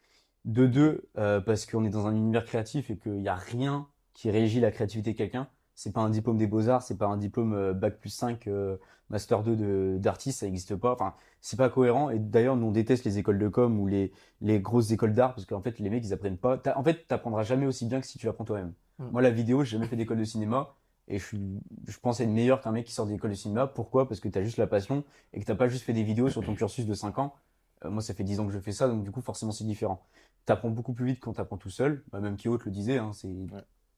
Speaker 1: De deux, euh, parce qu'on est dans un univers créatif et qu'il n'y a rien qui régit la créativité de quelqu'un. C'est pas un diplôme des beaux-arts, c'est pas un diplôme euh, bac plus 5, euh, master 2 de, d'artiste, ça n'existe pas. Enfin, c'est pas cohérent. Et d'ailleurs, nous, on déteste les écoles de com ou les, les grosses écoles d'art parce qu'en fait, les mecs, ils apprennent pas. En fait, t'apprendras jamais aussi bien que si tu l'apprends toi-même.
Speaker 3: Mm.
Speaker 1: Moi, la vidéo, j'ai jamais fait d'école de cinéma et je suis, je pense être meilleur qu'un mec qui sort d'école de cinéma. Pourquoi? Parce que t'as juste la passion et que t'as pas juste fait des vidéos sur ton cursus de 5 ans. Euh, moi, ça fait 10 ans que je fais ça, donc du coup, forcément, c'est différent. T'apprends beaucoup plus vite quand t'apprends tout seul. Bah, même Kyoto le disait, hein, c'est,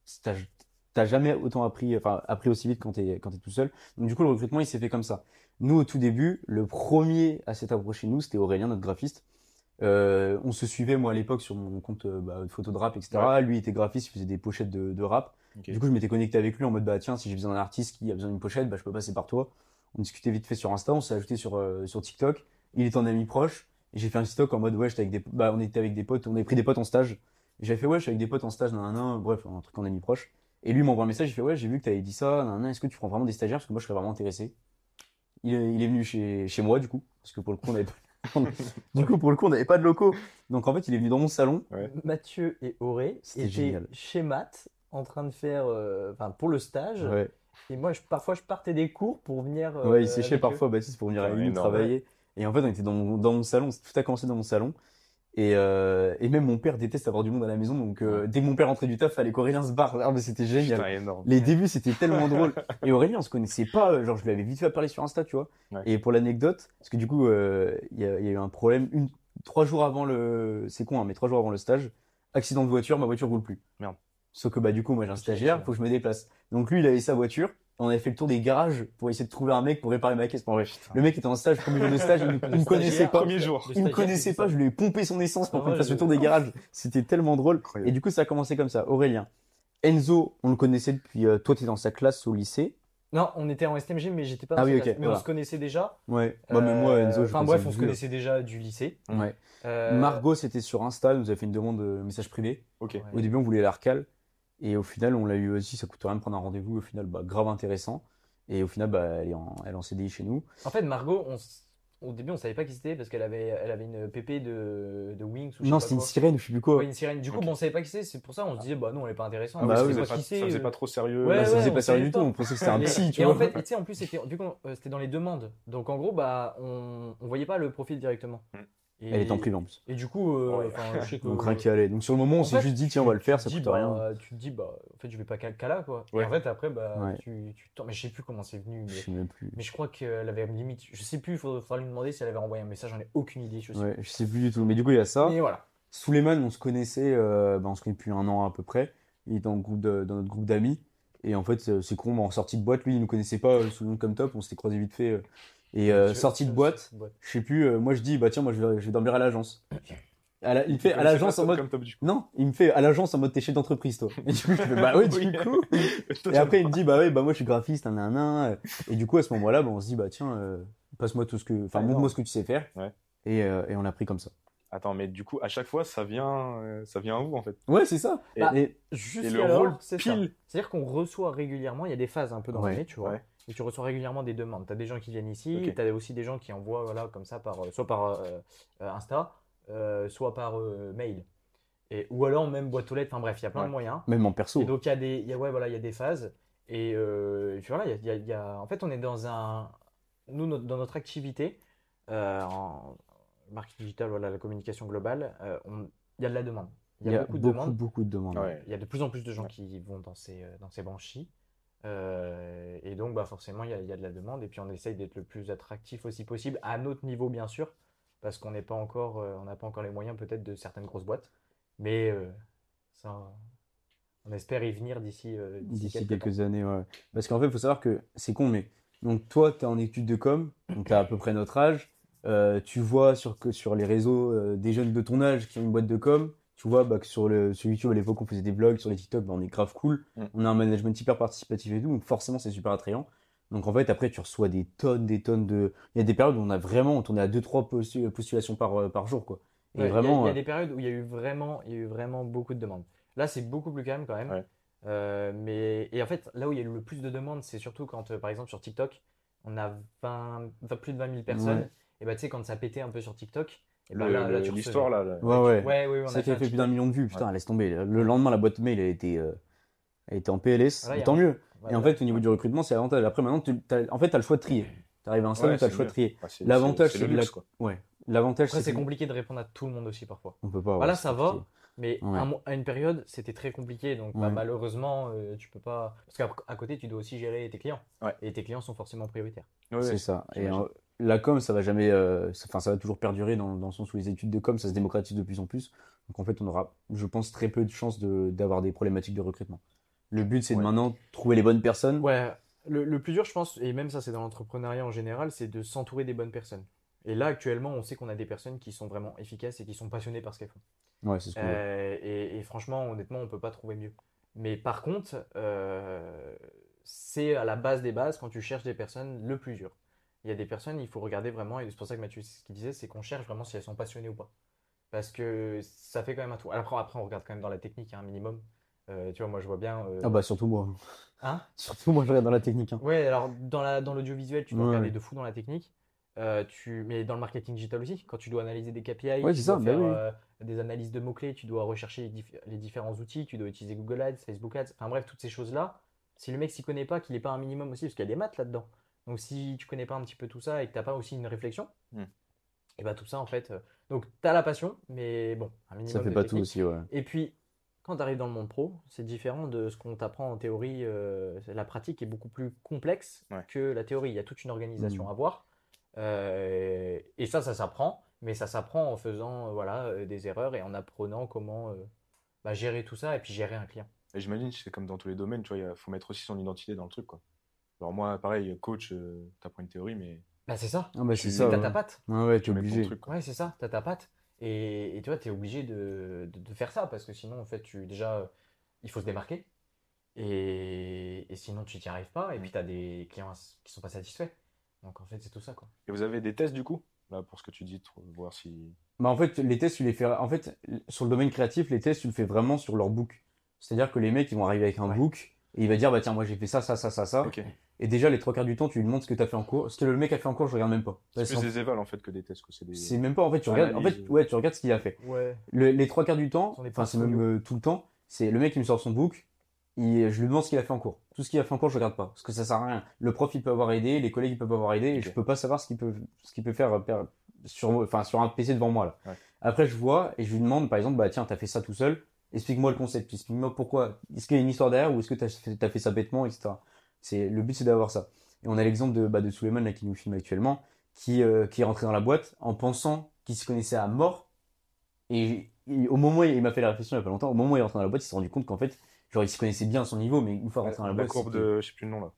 Speaker 1: c'est- t'as, jamais autant appris, enfin, appris aussi vite quand t'es, quand t'es tout seul. Donc, du coup, le recrutement, il s'est fait comme ça. Nous, au tout début, le premier à s'être approché de nous, c'était Aurélien, notre graphiste. Euh, on se suivait, moi, à l'époque, sur mon compte euh, bah, de photo de rap, etc. Lui, il était graphiste, il faisait des pochettes de, de rap.
Speaker 2: Ok.
Speaker 1: Du coup, je m'étais connecté avec lui en mode, bah, tiens, si j'ai besoin d'un artiste qui a besoin d'une pochette, bah, je peux passer par toi. On discutait vite fait sur Insta, on s'est ajouté sur, euh, sur TikTok. Il est en ami proche. Et j'ai fait un TikTok en mode, ouais, j'étais avec des, bah, on était avec des potes, on avait pris des potes en stage. J'avais fait, ouais, je suis avec des potes en stage, nan, nan, nan, bref, un truc en ami proche. Et lui m'envoie un message, il fait, ouais, j'ai vu que t'avais dit ça, nan, nan, est-ce que tu prends vraiment des stagiaires? Parce que moi, je serais vraiment intéressé. Il est, il est venu chez, chez moi, du coup. Parce que pour le coup, on avait pas, *laughs* du coup, pour le coup, on n'avait pas de locaux. Donc, en fait, il est venu dans mon salon.
Speaker 3: Mathieu et Auré
Speaker 1: C'était
Speaker 3: étaient
Speaker 1: génial.
Speaker 3: chez Matt en train de faire, euh, enfin, pour le stage.
Speaker 1: Ouais.
Speaker 3: Et moi, je, parfois, je partais des cours pour venir. euh,
Speaker 1: Ouais, il séchait
Speaker 3: avec eux.
Speaker 1: parfois Baptiste pour venir nous
Speaker 2: énorme,
Speaker 1: travailler. Et en fait, on était dans mon, dans mon salon, tout a commencé dans mon salon. Et, euh, et même mon père déteste avoir du monde à la maison, donc euh, dès que mon père rentrait du taf, fallait qu'Aurélien se barre. Ah, mais c'était génial.
Speaker 2: Putain.
Speaker 1: Les débuts, c'était tellement drôle. *laughs* Et Aurélien, on se connaissait pas, euh, genre je lui avais vite fait parler sur Insta, tu vois.
Speaker 2: Ouais.
Speaker 1: Et pour l'anecdote, parce que du coup, euh, il y, a, il y a eu un problème, une, trois jours avant le, c'est con, hein, mais trois jours avant le stage, accident de voiture, ma voiture roule plus.
Speaker 2: Merde.
Speaker 1: Sauf que bah du coup, moi j'ai un stagiaire, faut que je me déplace. Donc lui, il avait sa voiture. On avait fait le tour des garages pour essayer de trouver un mec pour réparer ma caisse. Bon, bref,
Speaker 2: Putain.
Speaker 1: le mec était en stage, premier jour de stage, il, il me connaissait pas.
Speaker 2: Premier jour.
Speaker 1: Il me connaissait pas, je lui ai pompé son essence pour
Speaker 3: Ah
Speaker 1: qu'on
Speaker 3: ouais,
Speaker 1: fasse le tour des garages. C'était tellement drôle.
Speaker 2: Incroyable.
Speaker 1: Et du coup, ça a commencé comme ça. Aurélien. Enzo, on le connaissait depuis, euh, toi, tu dans sa classe au lycée.
Speaker 3: Non, on était en STMG, mais j'étais pas
Speaker 1: Ah
Speaker 3: dans
Speaker 1: oui,
Speaker 3: cette
Speaker 1: ok,
Speaker 3: classe. Mais on se connaissait déjà.
Speaker 1: Ouais. Bah, mais moi,
Speaker 3: Euh,
Speaker 1: Enzo, je
Speaker 3: Enfin bref, on se connaissait déjà du lycée.
Speaker 1: Ouais.
Speaker 3: Euh,
Speaker 1: Margot, c'était sur Insta, elle nous a fait une demande de message privé.
Speaker 2: Ok.
Speaker 3: Ouais.
Speaker 1: Au début, on voulait la recal. Et au final, on l'a eu aussi, ça coûte rien de prendre un rendez-vous. Au final, bah, grave intéressant. Et au final, bah, elle est en, elle est en CDI chez nous.
Speaker 3: En fait, Margot, on s- au début, on savait pas qui c'était parce qu'elle avait, elle avait une PP de, de Wings ou je sais
Speaker 1: Non,
Speaker 3: pas
Speaker 1: c'était une
Speaker 3: quoi.
Speaker 1: sirène ou je sais plus quoi.
Speaker 3: Ouais, une sirène. Du coup, bon, on savait pas qui c'est. C'est pour ça, on se disait, bah non, elle est pas intéressante.
Speaker 2: Ah
Speaker 1: Bah
Speaker 2: oui, ça,
Speaker 3: on
Speaker 2: faisait
Speaker 3: sait
Speaker 2: pas, ça faisait pas trop sérieux.
Speaker 3: Ouais,
Speaker 1: Bah, ça
Speaker 3: ouais,
Speaker 1: faisait
Speaker 3: on
Speaker 1: pas sérieux
Speaker 3: savait
Speaker 1: du tout.
Speaker 3: pas.
Speaker 1: On pensait que c'était un psy, tu
Speaker 3: et
Speaker 1: vois.
Speaker 3: en fait, tu sais, en plus, c'était, vu qu'on euh, c'était dans les demandes. Donc, en gros, bah, on, on voyait pas le profil directement.
Speaker 2: Mm.
Speaker 3: Et,
Speaker 1: Elle est en privé en plus.
Speaker 3: Et du coup, euh,
Speaker 2: Ouais.
Speaker 3: je sais *laughs* que.
Speaker 1: Donc rien qu'à aller. Donc sur le moment, on s'est juste dit, tiens, on va le faire, ça coûte rien.
Speaker 3: bah, Tu te dis, bah, en fait, je vais pas là, quoi.
Speaker 2: Ouais.
Speaker 3: Et en fait, après, bah,
Speaker 1: Ouais.
Speaker 3: tu, tu Mais je sais plus comment c'est venu.
Speaker 1: Je
Speaker 3: Mais,
Speaker 1: sais même plus.
Speaker 3: mais je crois qu'elle avait limite. Je sais plus, il faudra, faudra lui demander si elle avait envoyé un message, j'en ai aucune idée. Je sais
Speaker 1: Ouais, je sais plus du tout. Mais du coup, il y a ça.
Speaker 3: Mais voilà.
Speaker 1: Suleiman, on se connaissait, euh, bah, on se connaît depuis un an à peu près. Il est dans, le groupe de- dans notre groupe d'amis. Et en fait, c'est c'est con, mais en sortie de boîte, lui, il nous connaissait pas euh, sous le nom comme top. On s'était croisé vite fait. Euh. Et euh,
Speaker 3: Je-
Speaker 1: sortie de boîte,
Speaker 3: je-
Speaker 1: sais plus, euh, moi je dis, bah tiens, moi je vais, je vais dormir à l'agence. À la- il me fait à l'agence en mode.
Speaker 2: Comme top du coup.
Speaker 1: Non, il me fait à l'agence en mode t'es chef d'entreprise toi. Et du coup, je fais bah *laughs* oui, du coup. *laughs* Et après, il me dit, bah oui, bah moi je suis graphiste, un un Et du coup, à ce moment-là, bah, on se dit, bah tiens, euh, passe-moi tout ce que. Enfin,
Speaker 3: Ah,
Speaker 1: montre-moi
Speaker 3: non.
Speaker 1: ce que tu sais faire.
Speaker 2: Ouais.
Speaker 1: Et, euh, et on l'a pris comme ça.
Speaker 2: Attends, mais du coup, à chaque fois, ça vient, euh, ça vient à vous en fait?
Speaker 1: Ouais, c'est ça.
Speaker 2: Et-
Speaker 3: Bah,
Speaker 1: Et-
Speaker 2: le
Speaker 3: alors,
Speaker 2: rôle
Speaker 3: c'est ça.
Speaker 2: pile.
Speaker 3: C'est-à-dire qu'on reçoit régulièrement, il y a des phases un peu dans
Speaker 1: Ouais,
Speaker 3: l'année, tu vois.
Speaker 2: ouais.
Speaker 3: Et tu reçois régulièrement des demandes. Tu as des gens qui viennent ici,
Speaker 2: Ok.
Speaker 3: tu as aussi des gens qui envoient voilà, comme ça, par, euh, soit par euh, euh, Insta, euh, soit par euh, mail. Et, ou alors même boîte aux lettres, enfin bref, il y a plein
Speaker 2: Ouais.
Speaker 3: de moyens.
Speaker 1: même en perso.
Speaker 3: Et donc il y a des, il y a, ouais, voilà, il y a des phases. Et, euh, et puis voilà, il y a, y a- il y a- en fait, on est dans un. Nous, notre- dans notre activité, euh, en marketing digital, voilà, la communication globale, euh, il y a de la demande. Il y a, beaucoup de demandes.
Speaker 1: beaucoup de demandes.
Speaker 2: Ouais.
Speaker 3: Il y a de plus en plus de gens
Speaker 2: Ouais.
Speaker 3: qui vont dans ces, dans ces branchies. Euh, et donc, bah, forcément, il y a, il y a de la demande. Et puis, on essaye d'être le plus attractif aussi possible, à notre niveau, bien sûr, parce qu'on n'est pas encore, euh, on n'a pas encore les moyens, peut-être, de certaines grosses boîtes. Mais euh, ça, on espère y venir d'ici d'ici quelques,
Speaker 1: quelques années, ouais. Parce qu'en fait, il faut savoir que c'est con, mais donc toi, tu es en études de com, donc tu as à peu près notre âge. Tu vois sur, que sur les réseaux des jeunes de ton âge qui ont une boîte de com. Tu vois bah, que sur, le, sur YouTube, à l'époque, on faisait des vlogs, sur les TikTok, bah, on est grave cool.
Speaker 2: Mm.
Speaker 1: On a un management hyper participatif et tout, donc forcément, c'est super attrayant. Donc en fait, après, tu reçois des tonnes, des tonnes de. Il y a des périodes où on a vraiment, on tournait à 2-3 postu- postulations par, euh, par jour, quoi. Et
Speaker 3: Ouais, il y a-
Speaker 1: vraiment.
Speaker 3: il y a,
Speaker 1: euh,
Speaker 3: des périodes où il y a eu vraiment, il y a eu vraiment beaucoup de demandes. Là, c'est beaucoup plus calme quand même.
Speaker 2: Ouais.
Speaker 3: Euh, mais et en fait, là où il y a eu le plus de demandes, c'est surtout quand, euh, par exemple, sur TikTok, on a 20, enfin, plus de 20 000 personnes.
Speaker 1: Ouais.
Speaker 3: Et bah, tu sais, quand ça pétait un peu sur TikTok,
Speaker 2: Le-
Speaker 3: bah, là, là,
Speaker 2: le-
Speaker 3: tu
Speaker 2: L'histoire là.
Speaker 1: Ouais, ouais.
Speaker 3: Ouais,
Speaker 1: Ça
Speaker 3: a
Speaker 1: qui a fait plus d'un million de vues, putain, laisse tomber. Le lendemain, la boîte mail, elle était, euh, elle était en PLS, tant mieux. Et en fait, au niveau du recrutement, c'est l'avantage. Après, maintenant, tu as, en fait, t'as le choix de trier. T'arrives à un stade
Speaker 2: Ouais,
Speaker 1: où t'as le
Speaker 2: c'est
Speaker 1: choix de trier.
Speaker 2: Bah, c'est-
Speaker 1: L'avantage,
Speaker 2: c'est
Speaker 1: c'est
Speaker 2: le
Speaker 1: la-. Ouais. L'avantage,
Speaker 3: Après, c'est
Speaker 1: que-
Speaker 3: compliqué de répondre à tout le monde aussi parfois.
Speaker 1: On peut pas.
Speaker 3: Voilà,
Speaker 1: ouais,
Speaker 3: ça
Speaker 1: c'est
Speaker 3: va. Mais
Speaker 1: Ouais.
Speaker 3: à, une période, c'était très compliqué. Donc, bah, malheureusement, euh, tu peux pas. Parce qu'à côté, tu dois aussi gérer tes clients.
Speaker 2: Ouais.
Speaker 3: Et tes clients sont forcément prioritaires.
Speaker 2: Ouais,
Speaker 1: C'est ça. Et la com, ça va jamais. euh, ça- Enfin, ça va toujours perdurer dans, dans le sens où les études de com, ça se démocratise de plus en plus. Donc, en fait, on aura, je pense, très peu de chances de- d'avoir des problématiques de recrutement. Le but, c'est de maintenant trouver les bonnes personnes.
Speaker 3: Ouais, le, le plus dur, je pense, et même ça, c'est dans l'entrepreneuriat en général, c'est de s'entourer des bonnes personnes. Et là, actuellement, on sait qu'on a des personnes qui sont vraiment efficaces et qui sont passionnées par ce qu'elles font.
Speaker 1: Ouais, c'est ce.
Speaker 3: Euh, et, et franchement, honnêtement, on peut pas trouver mieux. Mais par contre, euh, c'est à la base des bases, quand tu cherches des personnes, le plus dur. Il y a des personnes, il faut regarder vraiment, et c'est pour ça que Mathieu, ce qu'il disait, c'est qu'on cherche vraiment si elles sont passionnées ou pas. Parce que ça fait quand même un tout. Après, après on regarde quand même dans la technique, hein, un minimum. Euh, tu vois, moi, je vois bien. euh,
Speaker 1: Ah bah, surtout moi.
Speaker 3: Hein? *laughs*
Speaker 1: Surtout moi, je regarde dans la technique. hein.
Speaker 3: Ouais, alors dans la, dans l'audiovisuel, tu dois
Speaker 1: Ouais,
Speaker 3: regarder
Speaker 1: ouais.
Speaker 3: de fou dans la technique. Euh, tu, mais dans le marketing digital aussi, quand tu dois analyser des KPI,
Speaker 1: Ouais,
Speaker 3: tu
Speaker 1: ça,
Speaker 3: dois
Speaker 1: bah
Speaker 3: faire
Speaker 1: oui.
Speaker 3: des analyses de mots-clés, tu dois rechercher les, dif- les différents outils, tu dois utiliser Google Ads, Facebook Ads, enfin bref, toutes ces choses-là. Si le mec s'y connaît pas, qu'il n'est pas un minimum aussi, parce qu'il y a des maths là-dedans. Donc si tu connais pas un petit peu tout ça et que tu n'as pas aussi une réflexion,
Speaker 2: Hmm.
Speaker 3: et bah tout ça en fait. euh, donc tu as la passion, mais bon, un minimum
Speaker 1: Ça fait
Speaker 3: de
Speaker 1: pas tout aussi, ouais.
Speaker 3: Et puis, quand tu arrives dans le monde pro, c'est différent de ce qu'on t'apprend en théorie. euh, la pratique est beaucoup plus complexe
Speaker 2: Ouais.
Speaker 3: que la théorie. Il y a toute une organisation
Speaker 1: Mhm.
Speaker 3: à voir. Euh, et ça, ça s'apprend. Mais ça s'apprend en faisant euh, voilà, des erreurs et en apprenant comment bah, gérer tout ça et puis gérer un client.
Speaker 2: Et j'imagine que c'est comme dans tous les domaines, tu vois, il faut mettre aussi son identité dans le truc quoi. Alors moi, pareil, coach, euh, t'apprends une théorie, mais
Speaker 3: Bah, c'est ça.
Speaker 1: Ah bah,
Speaker 2: Tu-
Speaker 1: c'est ça.
Speaker 3: T'as
Speaker 1: ouais.
Speaker 3: ta patte.
Speaker 1: Ouais, ouais, tu es obligé.
Speaker 2: truc.
Speaker 3: Ouais, c'est ça. T'as ta patte. Et, et tu vois, tu es obligé de, de, de faire ça parce que sinon, en fait, tu déjà, euh, il faut se démarquer. Et, et sinon, tu n'y arrives pas. Et puis, tu as des clients qui sont pas satisfaits. Donc, en fait, c'est tout ça, quoi.
Speaker 2: Et vous avez des tests du coup Là, pour ce que tu dis, pour voir si.
Speaker 1: Bah, en fait, les tests, tu les fais. En fait, sur le domaine créatif, les tests, tu le fais vraiment sur leur book. C'est-à-dire que les mecs, ils vont arriver avec un
Speaker 3: Ouais.
Speaker 1: book et il va dire, bah tiens, moi j'ai fait ça, ça, ça, ça, ça. Et déjà, les trois quarts du temps, tu lui montres ce que tu as fait en cours. Ce que le mec a fait en cours, je regarde même pas.
Speaker 2: C'est plus des évals en fait que des tests. que C'est des.
Speaker 1: c'est même pas, en fait, tu regardes, en fait, ouais, tu regardes ce qu'il a fait.
Speaker 3: Ouais.
Speaker 1: Le- les trois quarts du temps, enfin, c'est même euh, tout le temps, c'est le mec qui me sort son book, il- je lui demande ce qu'il a fait en cours. Tout ce qu'il a fait en cours, je regarde pas. Parce que ça sert à rien. Le prof, il peut avoir aidé, les collègues, ils peuvent avoir aidé, et je peux pas savoir ce qu'il peut, ce qu'il peut faire euh, per- sur, enfin, sur un PC devant moi, là.
Speaker 2: Ouais.
Speaker 1: Après, je vois, et je lui demande, par exemple, bah, tiens, t'as fait ça tout seul, explique-moi le concept, explique-moi pourquoi. Est-ce qu'il y a une histoire derrière, ou est-ce que t'as fait, t'as fait ça bêtement, etc. C'est, le but, c'est d'avoir ça. Et on a l'exemple de, bah, de Suleiman, là, qui nous filme actuellement, qui, euh, qui est rentré dans la boîte en pensant qu'il se connaissait à mort. Et, et au moment où il m'a fait la réflexion il y a pas longtemps, au moment où il est rentré dans la boîte, il s'est rendu compte qu'en fait, genre, il se connaissait bien à son niveau, mais une fois rentré dans la
Speaker 2: la
Speaker 1: boîte,
Speaker 2: courbe de. Je sais plus le nom là.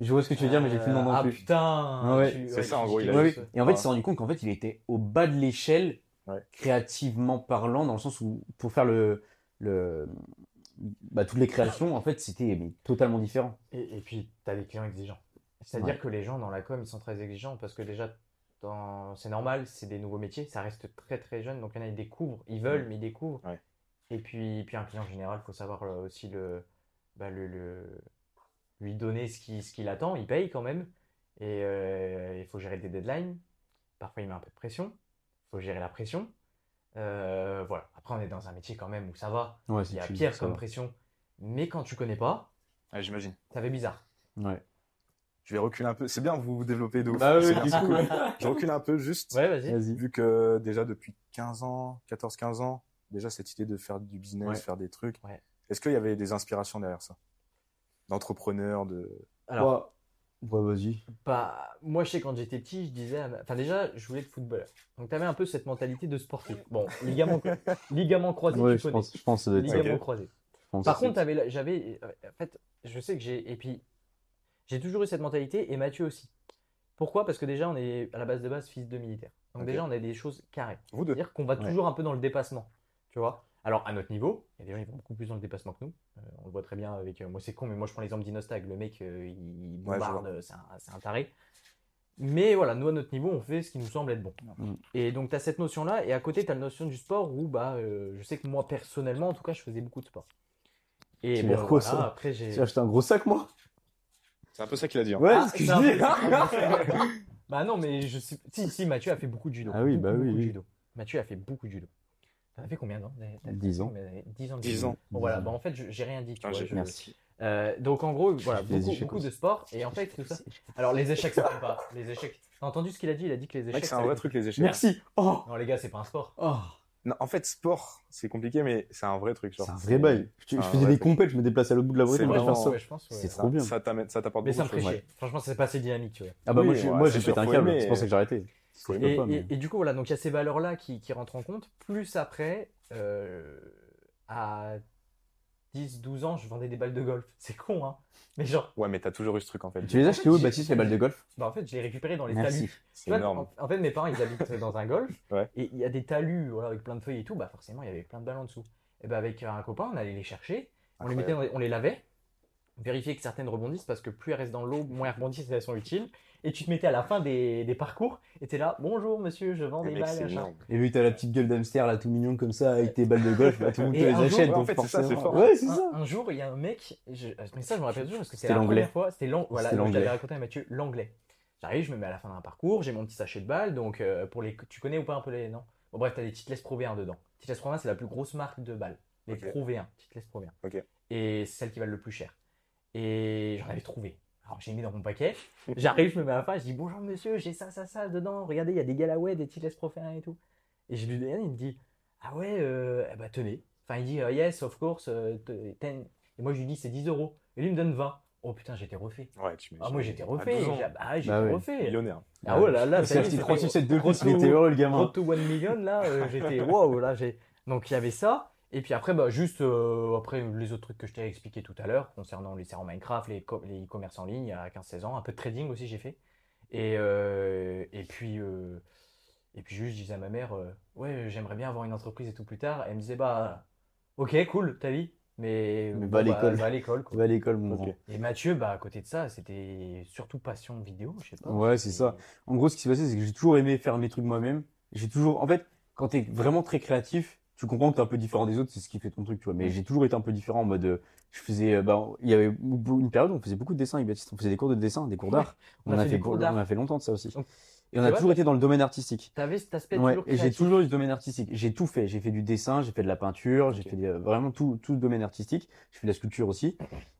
Speaker 1: je vois ce que tu veux dire, mais j'ai plus le nom non
Speaker 3: Ah
Speaker 1: plus.
Speaker 3: putain
Speaker 1: Ouais,
Speaker 3: tu-
Speaker 2: c'est ça, en
Speaker 3: tu-
Speaker 2: gros,
Speaker 3: tu-
Speaker 2: il
Speaker 1: Ouais. Et en fait, il s'est rendu compte qu'en fait, il était au bas de l'échelle,
Speaker 2: Ouais.
Speaker 1: créativement parlant, dans le sens où, pour faire le, le, bah, toutes les créations, en fait, c'était mais, totalement différent.
Speaker 3: Et, et puis, tu as des clients exigeants. C'est-à-dire que les gens dans la com, ils sont très exigeants parce que déjà, dans- c'est normal, c'est des nouveaux métiers, ça reste très très jeune, donc il y en a qui découvrent, ils veulent, mais ils découvrent.
Speaker 2: Ouais.
Speaker 3: Et puis, puis un client en général, il faut savoir euh, aussi le, bah, le, le- lui donner ce qu'il ce qu'il attend, il paye quand même, et euh, il faut gérer des deadlines. Parfois, il met un peu de pression, il faut gérer la pression. Euh, voilà. Après, on est dans un métier quand même où ça va,
Speaker 1: Ouais,
Speaker 3: il y a pire comme
Speaker 1: va.
Speaker 3: pression, mais quand tu connais pas,
Speaker 2: Ouais, J'imagine.
Speaker 3: ça fait bizarre.
Speaker 1: Ouais.
Speaker 2: Je vais reculer un peu. C'est bien, vous vous développez de ouf.
Speaker 1: Bah oui,
Speaker 2: C'est
Speaker 1: du
Speaker 2: bien, c'est
Speaker 1: coup,
Speaker 2: cool. *laughs* Je recule un peu juste.
Speaker 3: Ouais, vas-y.
Speaker 2: Vu que déjà depuis 15 ans, 14-15 ans, déjà cette idée de faire du business,
Speaker 1: Ouais.
Speaker 2: faire des trucs.
Speaker 3: Ouais.
Speaker 2: Est-ce qu'il y avait des inspirations derrière ça? D'entrepreneurs, de.
Speaker 3: Alors,
Speaker 1: Ouais, ouais, vas-y.
Speaker 3: bah, moi, je sais, quand j'étais petit, je disais, à ma- enfin, déjà, je voulais être footballeur. Donc, tu avais un peu cette mentalité de sportif. Bon, *laughs* ligament, ligament croisé,
Speaker 1: Ouais,
Speaker 3: tu
Speaker 1: je
Speaker 3: connais.
Speaker 1: pense, je pense que ça doit être ça.
Speaker 3: Ligament croisé. Par contre, la- j'avais, en fait, je sais que j'ai, et puis, j'ai toujours eu cette mentalité, et Mathieu aussi. Pourquoi? Parce que déjà, on est à la base de base fils de militaire. Donc, déjà, on a des choses carrées.
Speaker 2: Vous deux
Speaker 3: C'est-à-dire qu'on va
Speaker 1: Ouais.
Speaker 3: toujours un peu dans le dépassement. Tu vois? Alors, à notre niveau, il y a des gens qui vont beaucoup plus dans le dépassement que nous. Euh, on le voit très bien avec. euh, moi, c'est con, mais moi, je prends l'exemple d'Inostag. Le mec, euh, il bombarde, c'est un, taré. Mais voilà, nous, à notre niveau, on fait ce qui nous semble être bon.
Speaker 1: Mm.
Speaker 3: Et donc, tu as cette notion-là. Et à côté, tu as la notion du sport où, bah, euh, je sais que moi, personnellement, en tout cas, je faisais beaucoup de sport. Et
Speaker 1: Tu
Speaker 3: bon,
Speaker 1: veux dire quoi,
Speaker 3: voilà,
Speaker 1: ça
Speaker 3: après, j'ai.
Speaker 1: Acheté un gros sac, moi.
Speaker 2: C'est un peu ça qu'il a dit. hein.
Speaker 1: Ouais,
Speaker 3: Ah,
Speaker 1: c'est ce que
Speaker 3: c'est
Speaker 1: je
Speaker 3: un
Speaker 1: dis. *laughs*
Speaker 3: peu- bah non, mais je sais. Si, si, Mathieu a fait beaucoup de judo.
Speaker 1: Ah oui, bah
Speaker 3: Beaucoup,
Speaker 1: oui, oui.
Speaker 3: judo. Mathieu a fait beaucoup de judo. T'as fait combien t'as-
Speaker 1: 10 ans.
Speaker 3: mais 10 ans. de
Speaker 2: 10
Speaker 3: judo.
Speaker 2: ans.
Speaker 3: Bon, voilà, bah en fait, j'ai rien dit. Tu
Speaker 2: Ah,
Speaker 3: vois, je-
Speaker 1: Merci.
Speaker 3: Euh, donc en gros, voilà,
Speaker 1: fait
Speaker 3: beaucoup, beaucoup de sport. Et en fait, tout ça. *laughs* Alors les échecs, ça compte pas. Les échecs. T'as entendu ce qu'il a dit? Il a dit que les échecs.
Speaker 2: c'est
Speaker 3: ça
Speaker 2: un vrai truc, les échecs.
Speaker 1: Merci. Oh,
Speaker 3: Non, les gars, c'est pas un sport.
Speaker 1: oh.
Speaker 2: Non, en fait, sport, c'est compliqué, mais c'est un vrai truc. genre.
Speaker 1: C'est un vrai bail. Je, je faisais des compètes, je me déplaçais à l'autre bout de la.
Speaker 3: Ouais, je pense,
Speaker 1: ça.
Speaker 3: ouais, ouais.
Speaker 1: C'est
Speaker 2: Ça-
Speaker 1: trop bien.
Speaker 2: Ça t'amène- ça t'apporte
Speaker 3: Mais
Speaker 2: beaucoup
Speaker 3: ça
Speaker 2: de
Speaker 3: me
Speaker 2: choses.
Speaker 3: chier. Franchement, c'est pas assez dynamique, tu vois.
Speaker 1: Ah bah
Speaker 2: Oui,
Speaker 1: moi, j'ai- pété un câble, c'est pour ça que j'ai arrêté.
Speaker 3: Et,
Speaker 1: pas, mais-
Speaker 3: et- et du coup, voilà, donc il y a ces valeurs-là qui, qui rentrent en compte. Plus après, euh, à 10, 12 ans, je vendais des balles de golf. *laughs* C'est con, hein. Mais genre,
Speaker 2: Ouais, mais t'as toujours eu ce truc en fait.
Speaker 1: Tu les as achetés où, Baptiste, les balles de golf?
Speaker 3: Bah, en fait, je l'ai récupéré dans les
Speaker 1: Merci.
Speaker 3: talus.
Speaker 2: C'est énorme.
Speaker 3: En, en fait, mes parents, ils habitent dans un golf. *laughs*
Speaker 2: Ouais.
Speaker 3: Et il y a des talus voilà, avec plein de feuilles et tout. Bah, forcément, il y avait plein de balles en dessous. Et bah, avec un copain, on allait les chercher. On les, mettait, les- on les lavait. Vérifier que certaines rebondissent parce que plus elles restent dans l'eau, moins elles rebondissent et elles sont utiles. Et tu te mettais à la fin des, des parcours et t'es là, bonjour monsieur, je vends des balles.
Speaker 1: Et vu que t'as la petite gueule d'hamster là tout mignon comme ça avec tes balles de golf, bah, tout le monde te les
Speaker 3: un jour,
Speaker 1: achète.
Speaker 2: ouais, en
Speaker 1: donc
Speaker 2: fait, c'est ça, c'est
Speaker 1: forcément-
Speaker 2: fort.
Speaker 1: Ouais, c'est
Speaker 3: un,
Speaker 1: ça.
Speaker 3: un jour, il y a un mec, je- mais ça je me rappelle toujours parce que c'était la
Speaker 1: l'anglais.
Speaker 3: première fois, c'était l'ang- voilà, donc
Speaker 1: l'anglais.
Speaker 3: l'avais raconté à Mathieu, l'anglais. J'arrive, je me mets à la fin d'un parcours, j'ai mon petit sachet de balles, donc euh, pour les, tu connais ou pas un peu les, non? Bon bref, t'as des Titles Pro V1 dedans. Titles Pro V1 c'est la plus grosse marque de balles, les
Speaker 2: Ok.
Speaker 3: Pro V1, Titles Pro V1.
Speaker 2: Ok.
Speaker 3: Et c'est celle qui valent le plus cher. Et j'en avais trouvé. Alors j'ai mis dans mon paquet, j'arrive, je me mets à la fin, je dis bonjour monsieur, j'ai ça, ça, ça dedans, regardez, il y a des Galaway, des Titles Pro V1 et tout. Et je lui donne, il me dit, ah ouais, euh, eh ben, tenez. Enfin, il dit, euh, yes, of course, euh, ten. Et moi, je lui dis, c'est 10 euros. Et lui, il me donne 20. Oh putain, j'étais refait.
Speaker 2: Ouais, tu
Speaker 3: Ah, moi, j'étais refait.
Speaker 2: 12 ans,
Speaker 3: J'ai- Ah, j'étais
Speaker 1: Bah oui.
Speaker 3: refait.
Speaker 2: millionnaire.
Speaker 3: Ah ouais, là, là,
Speaker 1: C'est
Speaker 3: c'était
Speaker 1: 367 de plus, il était heureux le gamin.
Speaker 3: Road to 1 million, là, euh, j'étais wow, là, j'ai. Donc, il y avait ça. Et puis après, bah, juste euh, après les autres trucs que je t'ai expliqué tout à l'heure, concernant les serveurs Minecraft, les co- les e-commerce en ligne à 15-16 ans, un peu de trading aussi, j'ai fait. Et, euh, et puis. euh, et puis juste, je disais à ma mère, ouais, j'aimerais bien avoir une entreprise et tout plus tard. Elle me disait, bah, ok, cool, ta vie. Mais,
Speaker 1: Mais
Speaker 3: bon, bah,
Speaker 1: l'école.
Speaker 3: va à l'école,
Speaker 1: l'école, mon
Speaker 2: Ok.
Speaker 1: grand.
Speaker 3: Et Mathieu, bah, à côté de ça, c'était surtout passion vidéo, je sais pas.
Speaker 1: Ouais, c'est ça. En gros, ce qui s'est passé, c'est que j'ai toujours aimé faire mes trucs moi-même. J'ai toujours, en fait, quand t'es vraiment très créatif, tu comprends que t'es un peu différent des autres, c'est ce qui fait ton truc, tu vois. Mais j'ai toujours été un peu différent en mode, euh, je faisais, euh, bah, il y avait une période où on faisait beaucoup de dessins avec Baptiste. On faisait des cours de dessin, des cours d'art.
Speaker 3: on a fait cours
Speaker 1: on a fait longtemps de ça aussi.
Speaker 3: Donc,
Speaker 1: Et on a toujours été dans le domaine artistique.
Speaker 3: T'avais cet aspect
Speaker 1: Ouais,
Speaker 3: toujours
Speaker 1: et j'ai toujours eu ce domaine artistique. J'ai tout fait. J'ai fait du dessin, j'ai fait de la peinture, j'ai fait des- vraiment tout, tout le domaine artistique. J'ai fait de la sculpture aussi.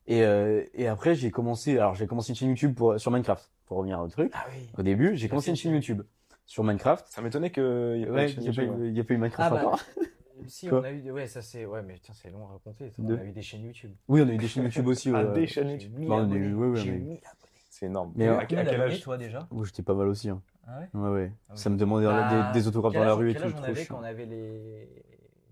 Speaker 1: Et, euh, et après, j'ai commencé, alors j'ai commencé une chaîne YouTube pour, sur Minecraft, pour revenir au truc.
Speaker 3: Ah oui.
Speaker 1: Au début, j'ai commencé une chaîne. YouTube sur Minecraft.
Speaker 2: Ça m'étonnait qu'il y ait pas
Speaker 1: Ouais, n'y a,
Speaker 2: ouais.
Speaker 1: a pas eu Minecraft
Speaker 3: Ah bah,
Speaker 1: encore. *laughs*
Speaker 3: Si, on a eu, ouais, ça c'est, ouais, mais tiens, c'est long à raconter. ça.
Speaker 1: De-
Speaker 3: On a eu des chaînes YouTube.
Speaker 1: Oui, on a eu des chaînes YouTube aussi. *laughs*
Speaker 2: Ah,
Speaker 1: ouais.
Speaker 2: des chaînes YouTube.
Speaker 1: Bah, on a eu- ouais, ouais, mais-.
Speaker 2: C'est énorme.
Speaker 1: Mais,
Speaker 2: à, à quel âge
Speaker 3: toi déjà
Speaker 1: Moi, j'étais pas mal aussi. Hein.
Speaker 3: Ah ouais
Speaker 1: Ouais, ouais.
Speaker 3: Ah oui.
Speaker 1: Ça me demandait
Speaker 3: Bah,
Speaker 1: des, des autographes
Speaker 3: Quel
Speaker 1: dans la rue et
Speaker 3: quel
Speaker 1: tout.
Speaker 3: âge on avait quand on avait les,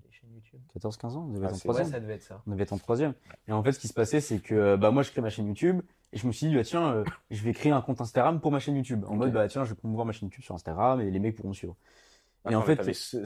Speaker 3: les chaînes YouTube
Speaker 1: 14-15 ans, on devait
Speaker 2: Ah,
Speaker 1: être en
Speaker 2: c'est-
Speaker 3: Ouais,
Speaker 1: troisième.
Speaker 3: ça devait être ça.
Speaker 1: On devait être en troisième. Et en fait, ce qui se passait, c'est que euh, bah moi, je crée ma chaîne YouTube et je me suis dit, bah tiens, euh, je vais créer un compte Instagram pour ma chaîne YouTube. En mode, bah tiens, je vais promouvoir ma chaîne YouTube sur Instagram et les mecs pourront suivre. Et en fait,
Speaker 2: ce-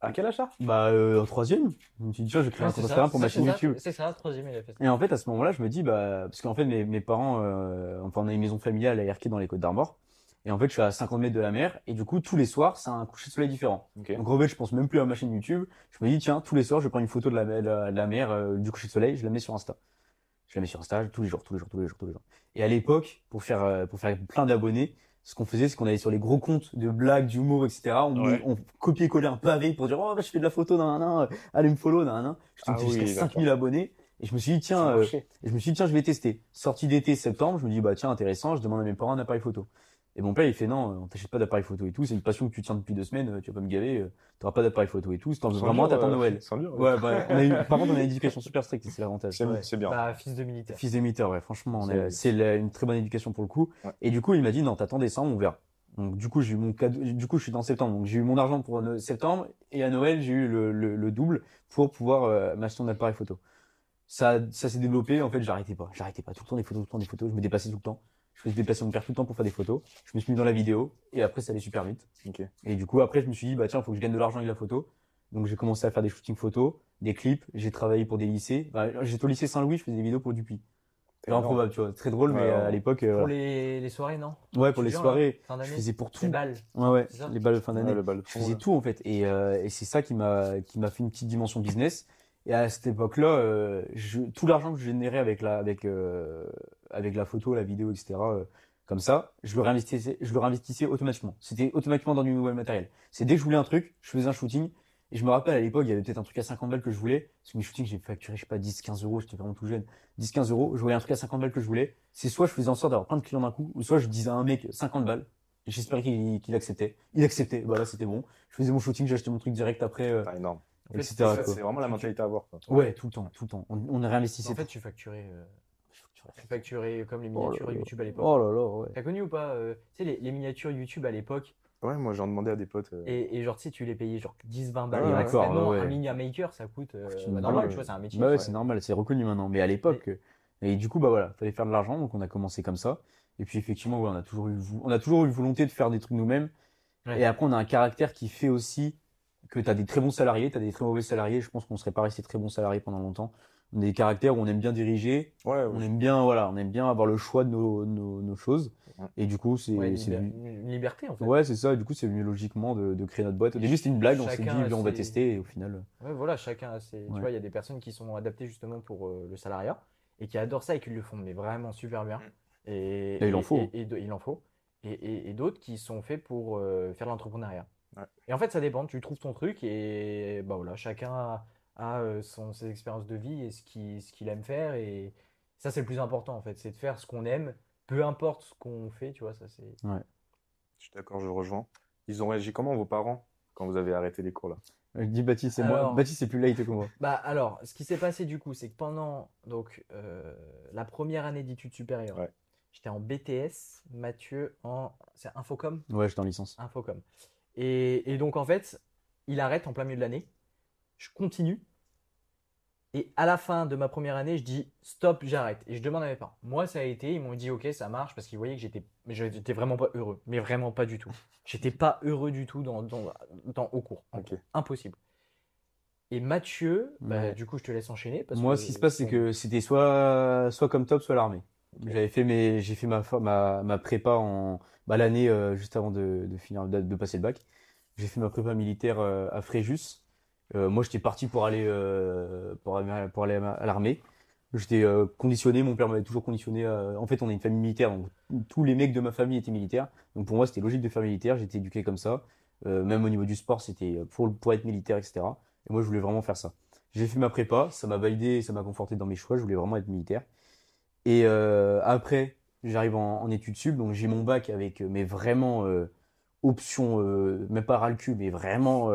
Speaker 2: À quel âge ça?
Speaker 1: Bah euh, en troisième, je me suis dit, tiens, je vais créer un
Speaker 3: Ouais,
Speaker 1: compte Instagram pour ma chaîne
Speaker 3: ça,
Speaker 1: YouTube.
Speaker 3: C'est ça, troisième, il a fait ça.
Speaker 1: Et en fait, à ce moment-là, je me dis, bah, parce qu'en fait, mes, mes parents, euh, enfin, on a une maison familiale à Erquy dans les Côtes d'Armor. Et en fait, je suis à 50 mètres de la mer. Et du coup, tous les soirs, c'est un coucher de soleil différent.
Speaker 2: Ok.
Speaker 1: Donc, en fait, je pense même plus à ma chaîne YouTube. Je me dis, tiens, tous les soirs, je prends une photo de la, de la, de la mer, euh, du coucher de soleil, je la mets sur Insta. Je la mets sur Insta tous les jours, tous les jours, tous les jours, tous les jours. Et à l'époque, pour faire, euh, pour faire plein d'abonnés, ce qu'on faisait, c'est qu'on allait sur les gros comptes de blagues, d'humour, etc. On,
Speaker 2: Ouais.
Speaker 1: on copiait-collait un pavé pour dire, oh, bah, je fais de la photo d'un nan, allez me follow d'un nan. Je
Speaker 2: Ah oui,
Speaker 1: jusqu'à
Speaker 2: d'accord.
Speaker 1: 5000 abonnés. Et je me suis dit, tiens, euh, je me suis dit, tiens, je vais tester. Sortie d'été, septembre, je me dis, bah, tiens, intéressant, je demande à mes parents un appareil photo. Et mon père, il fait, non, euh, on t'achète pas d'appareil photo et tout, c'est une passion que tu tiens depuis deux semaines, euh, tu vas pas me gaver, euh, t'auras pas d'appareil photo et tout, si t'en veux vraiment, t'attends
Speaker 2: euh,
Speaker 1: Noël.
Speaker 2: sans dur,
Speaker 1: Ouais, bah, on a eu, *laughs* par contre, on a une éducation super stricte, c'est l'avantage.
Speaker 2: C'est
Speaker 3: Ouais.
Speaker 2: c'est bien.
Speaker 3: Bah, fils de militaire.
Speaker 1: Fils d'émetteur, ouais, franchement,
Speaker 2: C'est-
Speaker 1: une très bonne éducation pour le coup.
Speaker 2: Ouais.
Speaker 1: Et du coup, il m'a dit, non, t'attends décembre, on verra. Donc, du coup, j'ai eu mon cadeau, du coup, je suis dans septembre. Donc, j'ai eu mon argent pour septembre et à Noël, j'ai eu le, le, le double pour pouvoir euh, m'acheter un appareil photo. Ça, ça s'est développé. En fait, j'arrêtais pas. J'arrêtais pas. Tout le temps des photos, tout le temps des photos. Je me dépassais tout le temps. Je faisais dépasser mon père tout le temps pour faire des photos. Je me suis mis dans la vidéo et après, ça allait super vite. Et du coup, après, je me suis dit, bah tiens, faut que je gagne de l'argent avec la photo. Donc, j'ai commencé à faire des shootings photos, des clips. J'ai travaillé pour des lycées. Bah, j'étais au lycée Saint-Louis, je faisais des vidéos pour Dupuis. C'est improbable, tu vois. Très drôle, mais
Speaker 2: Ouais, ouais.
Speaker 1: à l'époque, euh,
Speaker 3: Pour
Speaker 1: voilà.
Speaker 3: les, les soirées, non?
Speaker 1: Ouais, pour les soirées,
Speaker 3: Fin
Speaker 1: je
Speaker 3: d'année?
Speaker 1: faisais pour tout.
Speaker 3: Les balles.
Speaker 1: Ouais, ouais, les balles de fin d'année.
Speaker 2: Ouais, de
Speaker 1: Je faisais tout en fait, et, euh, et c'est ça qui m'a qui m'a fait une petite dimension business. Et à cette époque-là, euh, je, tout l'argent que je générais avec la avec euh, avec la photo, la vidéo, etc. euh, comme ça, je le réinvestissais, je le réinvestissais automatiquement. C'était automatiquement dans du nouvel matériel. C'est dès que je voulais un truc, je faisais un shooting. Et je me rappelle à l'époque, il y avait peut-être un truc à 50 balles que je voulais. Parce que mes shootings, j'ai facturé, je sais pas, 10, 15 euros, j'étais vraiment tout jeune. 10, 15 euros, je voyais un truc à 50 balles que je voulais. C'est soit je faisais en sorte d'avoir plein de clients d'un coup, ou soit je disais à un mec 50 balles. J'espérais qu'il qu'il acceptait. Il acceptait, voilà, c'était bon. Je faisais mon shooting, j'achetais mon truc direct après, euh,
Speaker 2: énorme.
Speaker 3: En fait,
Speaker 1: etc.
Speaker 3: c'est-
Speaker 2: vraiment la mentalité à avoir. quoi.
Speaker 1: Ouais, tout le temps, tout le temps. On, on réinvestissait.
Speaker 3: En fait, tu facturais, euh, tu facturais comme les
Speaker 1: Oh là
Speaker 3: miniatures
Speaker 1: là.
Speaker 3: YouTube à l'époque.
Speaker 1: Oh là là, ouais.
Speaker 3: T'as connu ou pas euh, Tu sais, les, les miniatures YouTube à l'époque,
Speaker 2: Ouais, moi j'en demandais à des potes. euh,
Speaker 3: et, et genre, tu sais, tu les payais genre 10-20 balles.
Speaker 2: Ouais.
Speaker 1: D'accord,
Speaker 3: maintenant,
Speaker 1: ouais,
Speaker 3: un mini maker, ça coûte euh, bah, normal, tu vois, c'est un métier.
Speaker 1: Bah ouais, c'est normal, c'est reconnu maintenant. Mais à l'époque, et du coup, bah voilà, fallait faire de l'argent, donc on a commencé comme ça. Et puis effectivement, ouais, on a toujours eu, on a toujours eu volonté de faire des trucs nous-mêmes.
Speaker 3: Ouais.
Speaker 1: Et après, on a un caractère qui fait aussi que tu as des très bons salariés, tu as des très mauvais salariés. Je pense qu'on serait pas resté très bons salariés pendant longtemps. On a des caractères où on aime bien diriger,
Speaker 2: Ouais,
Speaker 1: on aime bien, voilà, on aime bien avoir le choix de nos, nos, nos choses. Et du coup, c'est,
Speaker 3: Ouais, une, liberté en fait.
Speaker 1: ouais, c'est ça. Et du coup, c'est venu logiquement de, de créer notre boîte. Au début, c'était une blague, on s'est dit, on va tester. Et au final,
Speaker 3: Ouais, voilà, chacun a ses.
Speaker 1: Ouais.
Speaker 3: Tu vois, il y a des personnes qui sont adaptées justement pour euh, le salariat et qui adorent ça et qui le font mais vraiment super bien. Et,
Speaker 1: Et il en faut.
Speaker 3: Et, et- et- il en faut. Et, et- et d'autres qui sont faits pour euh, faire l'entrepreneuriat.
Speaker 2: Ouais.
Speaker 3: Et en fait, ça dépend. Tu trouves ton truc et bah voilà, chacun a, a, euh, son, ses expériences de vie et ce qu'il ce qu'il aime faire. Et ça, c'est le plus important en fait, c'est de faire ce qu'on aime, peu importe ce qu'on fait. Tu vois, ça c'est.
Speaker 2: Je suis d'accord, je rejoins. Ils ont réagi comment vos parents quand vous avez arrêté les cours là?
Speaker 1: Je dis Baptiste, c'est moi. Baptiste, c'est plus light que moi. *laughs*
Speaker 3: Bah alors, ce qui s'est passé du coup, c'est que pendant donc euh, la première année d'études supérieures,
Speaker 2: Ouais.
Speaker 3: j'étais en BTS, Mathieu en c'est Infocom,
Speaker 1: Ouais, j'étais en licence.
Speaker 3: Infocom. Et, et donc en fait, il arrête en plein milieu de l'année. Je continue. Et à la fin de ma première année, je dis stop, j'arrête. Et je demande à mes parents. Moi, ça a été, ils m'ont dit ok, ça marche parce qu'ils voyaient que j'étais, j'étais vraiment pas heureux, mais vraiment pas du tout. J'étais pas heureux du tout dans, dans, dans- au cours. Impossible. Et Mathieu, bah,
Speaker 1: Ouais.
Speaker 3: du coup, je te laisse enchaîner. Parce
Speaker 1: Moi,
Speaker 3: que
Speaker 1: ce qui se passe, c'est que c'était soit, soit comme top, soit l'armée. J'avais fait mes, j'ai fait ma, ma, ma prépa en, bah, l'année euh, juste avant de, de finir, de, passer le bac. J'ai fait ma prépa militaire euh, à Fréjus. Euh, moi, j'étais parti pour aller, pour, aller- à l'armée. J'étais conditionné, mon père m'avait toujours conditionné. En fait, on est une famille militaire, donc tous les mecs de ma famille étaient militaires. Donc pour moi, c'était logique de faire militaire. J'étais éduqué comme ça. Même au niveau du sport, c'était pour, pour être militaire, etc. Et moi, je voulais vraiment faire ça. J'ai fait ma prépa, ça m'a validé, ça m'a conforté dans mes choix. Je voulais vraiment être militaire. Et euh, après, j'arrive en, en études sup, donc j'ai mon bac avec, euh, mais vraiment euh, option, euh, même pas ras le cul, mais vraiment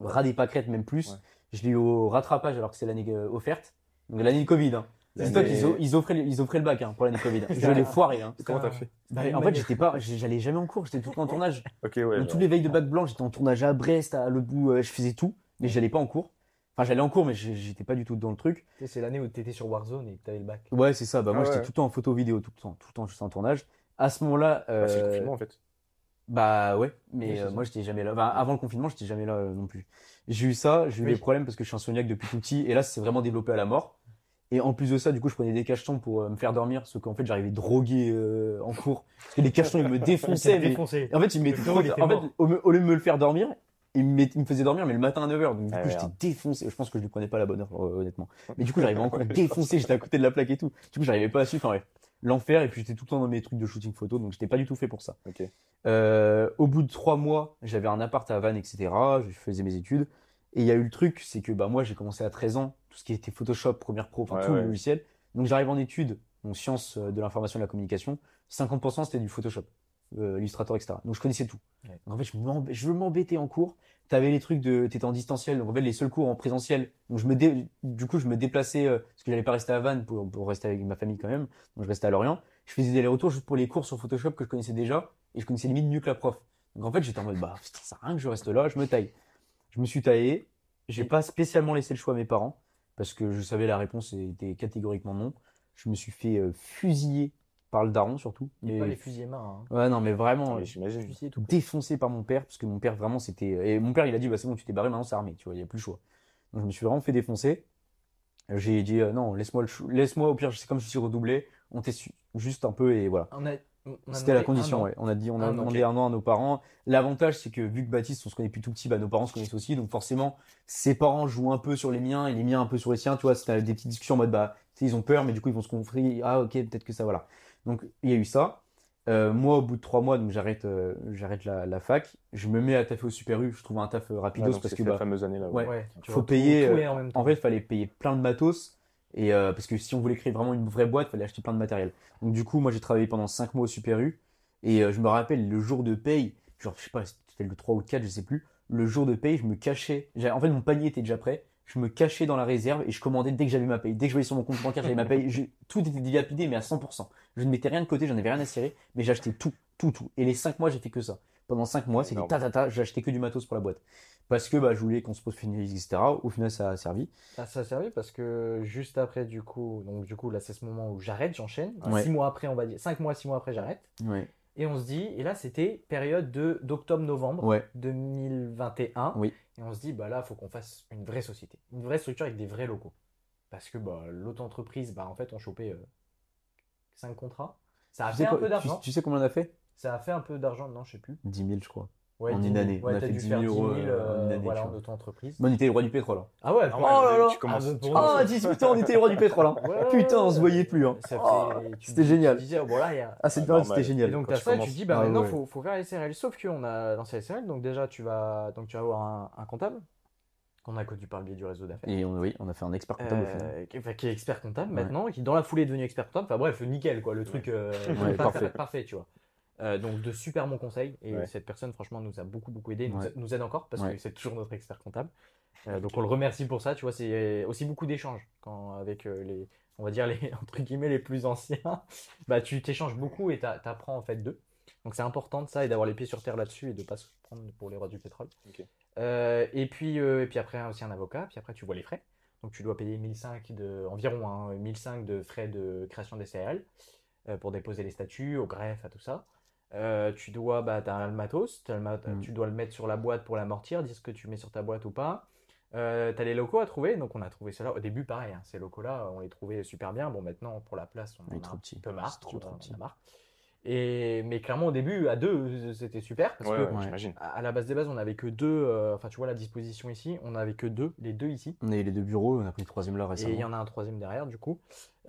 Speaker 1: ras des pâquerettes, même plus.
Speaker 2: Ouais.
Speaker 1: Je l'ai eu au rattrapage alors que c'est l'année offerte. Donc l'année de Covid. Hein. C'est toi
Speaker 2: L'année-
Speaker 1: qu'ils ils offraient, le- ils offraient le bac hein, pour l'année de Covid. *laughs* Je l'ai foiré. Hein.
Speaker 2: Comment t'as fait?
Speaker 1: Bah, en fait, j'étais pas, j'allais jamais en cours, j'étais tout le temps en tournage.
Speaker 2: Ok, ouais.
Speaker 1: Donc, tous les veilles de bac blanc, j'étais en tournage à Brest, à l'autre bout, je faisais tout, mais j'allais pas en cours. Enfin, j'allais en cours, mais j'étais pas du tout dans le truc.
Speaker 3: C'est l'année où tu étais sur Warzone et que tu avais le bac.
Speaker 1: Ouais, c'est ça. Bah, moi,
Speaker 2: Ah
Speaker 1: j'étais tout le temps en photo vidéo, tout le temps, tout le temps, juste en tournage. À ce moment-là,
Speaker 2: Bah, c'est le
Speaker 1: euh,
Speaker 2: confinement en fait.
Speaker 1: bah ouais, mais euh, moi, j'étais jamais là. Enfin, avant le confinement, j'étais jamais là euh, non plus. J'ai eu ça, j'ai eu
Speaker 3: Oui.
Speaker 1: des problèmes parce que je suis insomniaque depuis tout petit, et là, c'est vraiment développé à la mort. Et en plus de ça, du coup, je prenais des cachetons pour euh, me faire dormir, parce qu'en fait, j'arrivais drogué euh, en cours. Parce que les cachetons, ils me *laughs* défonçaient. mais-
Speaker 3: défoncé.
Speaker 1: Et en fait, il me trop.
Speaker 3: était
Speaker 1: En fait, me- au lieu de me le faire dormir, il me, met- il me faisait dormir, mais le matin à 9h. Donc, du
Speaker 2: Ah,
Speaker 1: coup, j'étais
Speaker 2: merde.
Speaker 1: défoncé. Je pense que je lui prenais pas la bonne heure, euh, honnêtement. Mais du coup, j'arrivais encore défoncé. J'étais à côté de la plaque et tout. Du coup, j'arrivais pas à suivre. Enfin, bref. L'enfer. Et puis, j'étais tout le temps dans mes trucs de shooting photo. Donc, j'étais pas du tout fait pour ça. Euh, au bout de trois mois, j'avais un appart à Vannes, etc. Je faisais mes études. Et il y a eu le truc, c'est que bah, moi, j'ai commencé à 13 ans, tout ce qui était Photoshop, Premiere Pro, enfin
Speaker 2: Ouais,
Speaker 1: tout
Speaker 2: ouais.
Speaker 1: le logiciel. Donc j'arrive en études, en sciences euh, de l'information et de la communication. 50% c'était du Photoshop, euh, Illustrator, etc. Donc je connaissais tout.
Speaker 3: Ouais.
Speaker 1: Donc, en fait, je m'emb- je m'embêtais en cours. T'avais les trucs de, t'étais en distanciel, donc en fait les seuls cours en présentiel. Donc je me dé- du coup je me déplaçais euh, parce que j'allais pas rester à Vannes pour, pour rester avec ma famille quand même. Donc je restais à Lorient. Je faisais des allers-retours juste pour les cours sur Photoshop que je connaissais déjà et je connaissais limite mieux que la prof. Donc en fait j'étais en mode bah putain, ça sert à rien que je reste là, je me taille. Je me suis taillé. J'ai pas spécialement laissé le choix à mes parents parce que je savais la réponse était catégoriquement non. Je me suis fait euh, fusiller par le daron surtout.
Speaker 3: Et pas les fusils mains. Hein.
Speaker 1: Ouais non mais vraiment.
Speaker 2: Ouais, J'imagine.
Speaker 1: Défoncé par mon père parce que mon père vraiment c'était et mon père il a dit bah c'est bon tu t'es barré maintenant c'est armé tu vois il y a plus le choix donc je me suis vraiment fait défoncer j'ai dit euh, non laisse-moi le chou- laisse-moi au pire c'est comme je suis redoublé on teste juste un peu et voilà
Speaker 3: On a, a
Speaker 1: c'était la condition ouais on a dit on a
Speaker 3: Un an,
Speaker 1: demandé un an à nos parents l'avantage c'est que vu que Baptiste on se connaît depuis tout petit bah nos parents se connaissent aussi donc forcément ses parents jouent un peu sur les miens et les miens un peu sur les siens tu vois c'était des petites discussions en mode bah tu sais, ils ont peur mais du coup ils vont se confrer ah ok peut-être que ça voilà donc il y a eu ça euh, moi, au bout de trois mois, donc j'arrête, euh, j'arrête la, la fac. Je me mets à taffer au Super U. Je trouve un taf euh,
Speaker 2: Ouais,
Speaker 1: rapidos parce
Speaker 2: c'est
Speaker 1: que
Speaker 2: la
Speaker 1: bah,
Speaker 2: fameuse année là.
Speaker 1: ouais.
Speaker 3: Ouais, tu
Speaker 1: faut payer,
Speaker 3: tout en même temps.
Speaker 1: en fait, il fallait payer plein de matos. Et euh, parce que si on voulait créer vraiment une vraie boîte, il fallait acheter plein de matériel. Donc du coup, moi, j'ai travaillé pendant cinq mois au Super U. Et euh, je me rappelle le jour de paye, genre je sais pas, c'était le 3 ou le 4, je sais plus. Le jour de paye, je me cachais. J'ai- En fait, mon panier était déjà prêt. Je me cachais dans la réserve et je commandais dès que j'avais ma paye. Dès que je voyais sur mon compte bancaire, j'avais ma paye. Je- Tout était dilapidé, mais à 100%. Je ne mettais rien de côté, j'en avais rien à cirer, mais j'achetais tout, tout, tout. Et les 5 mois, j'ai fait que ça. Pendant 5 mois, c'était ta ta ta, j'achetais que du matos pour la boîte. Parce que bah, je voulais qu'on se pose finalise, etc. Au final, ça a servi.
Speaker 3: Ah, ça a servi parce que juste après, du coup, donc du coup, là, c'est ce moment où j'arrête, j'enchaîne.
Speaker 1: Ouais.
Speaker 3: Six mois après, on va dire, cinq mois, six mois après, j'arrête.
Speaker 1: Ouais.
Speaker 3: Et on se dit, et là, c'était période de d'octobre-novembre
Speaker 1: Ouais.
Speaker 3: 2021.
Speaker 1: Oui.
Speaker 3: Et on se dit, bah là, faut qu'on fasse une vraie société, une vraie structure avec des vrais locaux. Parce que bah, l'autre entreprise, bah, en fait, on chopait 5 contrats. Ça a
Speaker 1: Tu
Speaker 3: fait un
Speaker 1: quoi-
Speaker 3: peu
Speaker 1: tu,
Speaker 3: d'argent.
Speaker 1: tu sais combien on a fait?
Speaker 3: Ça a fait un peu d'argent, non, je sais plus.
Speaker 1: 10 000, je crois.
Speaker 3: Ouais,
Speaker 1: En
Speaker 3: 10
Speaker 1: une
Speaker 3: 000.
Speaker 1: année.
Speaker 3: Ouais,
Speaker 1: On a fait
Speaker 3: dû
Speaker 1: 10
Speaker 3: faire
Speaker 1: 000
Speaker 3: 10 000
Speaker 1: euros, euh, en une année,
Speaker 3: voilà, en auto-entreprise.
Speaker 1: Mais on était les rois du pétrole. hein.
Speaker 3: Ah ouais, oh là là,
Speaker 2: tu commences-
Speaker 3: ah,
Speaker 1: Oh, 18 ans, on était les rois du pétrole. Hein. *laughs*
Speaker 3: Ouais,
Speaker 1: Putain, on se voyait plus. Hein. Oh, c'était génial.
Speaker 3: Tu disais, oh, bon là, il y a.
Speaker 1: Ah, cette
Speaker 2: Ah,
Speaker 1: période, c'était
Speaker 3: Et
Speaker 1: génial.
Speaker 3: donc
Speaker 2: Quand
Speaker 3: t'as
Speaker 2: tu
Speaker 3: ça, et
Speaker 2: commences-
Speaker 3: tu dis, bah
Speaker 1: Ah,
Speaker 3: maintenant,
Speaker 1: ouais.
Speaker 3: faut, faut faire les SRL. Sauf qu'on a lancé les SRL, donc déjà, tu vas, donc tu vas avoir un, un comptable qu'on a connu par le biais du réseau d'affaires.
Speaker 1: Et on, oui, on a fait un expert comptable au final.
Speaker 3: Euh, qui, enfin, qui est expert comptable
Speaker 1: Ouais.
Speaker 3: maintenant, qui dans la foulée est devenu expert comptable. Enfin bref, nickel quoi, le truc euh,
Speaker 1: Ouais, *laughs*
Speaker 3: parfait,
Speaker 1: parfait.
Speaker 3: parfait, tu vois. Euh, donc de super bons conseils et
Speaker 2: Ouais.
Speaker 3: cette personne franchement nous a beaucoup beaucoup aidé, nous,
Speaker 1: Ouais.
Speaker 3: nous aide encore parce
Speaker 1: Ouais.
Speaker 3: que c'est toujours notre expert comptable. Euh, donc on le remercie pour ça, tu vois, c'est aussi beaucoup d'échanges quand avec euh, les, on va dire les *laughs* entre guillemets les plus anciens, *laughs* bah tu t'échanges beaucoup et t'a- t'apprends en fait d'eux. Donc c'est important de ça et d'avoir les pieds sur terre là-dessus et de pas se prendre pour les rois du pétrole. Et puis et puis après aussi un avocat, puis après tu vois les frais. Donc tu dois payer 1005 de environ hein, 1005 de frais de création des euh, pour déposer les statuts, au greffe, à tout ça. Euh, tu dois, bah, t'as le matos, t'as le mat-
Speaker 1: Mm.
Speaker 3: tu dois le mettre sur la boîte pour l'amortir, dire ce que tu mets sur ta boîte ou pas. Euh, t'as les locaux à trouver, donc on a trouvé cela. Au début, pareil, hein, ces locaux-là, on les trouvait super bien. Bon, maintenant, pour la place, on en a
Speaker 1: trop
Speaker 3: un
Speaker 1: petit.
Speaker 3: peu
Speaker 1: trop,
Speaker 3: tu
Speaker 1: trop petit.
Speaker 3: marre. Et, mais clairement, au début, à deux, c'était super parce
Speaker 2: Ouais,
Speaker 3: que
Speaker 2: ouais, j'imagine.
Speaker 3: à la base des bases, on n'avait que deux. euh, Enfin, tu vois la disposition ici, on n'avait que deux, les deux ici.
Speaker 1: On a eu les deux bureaux, on a pris le troisième là
Speaker 3: Et
Speaker 1: récemment.
Speaker 3: il y en a un troisième derrière, du coup.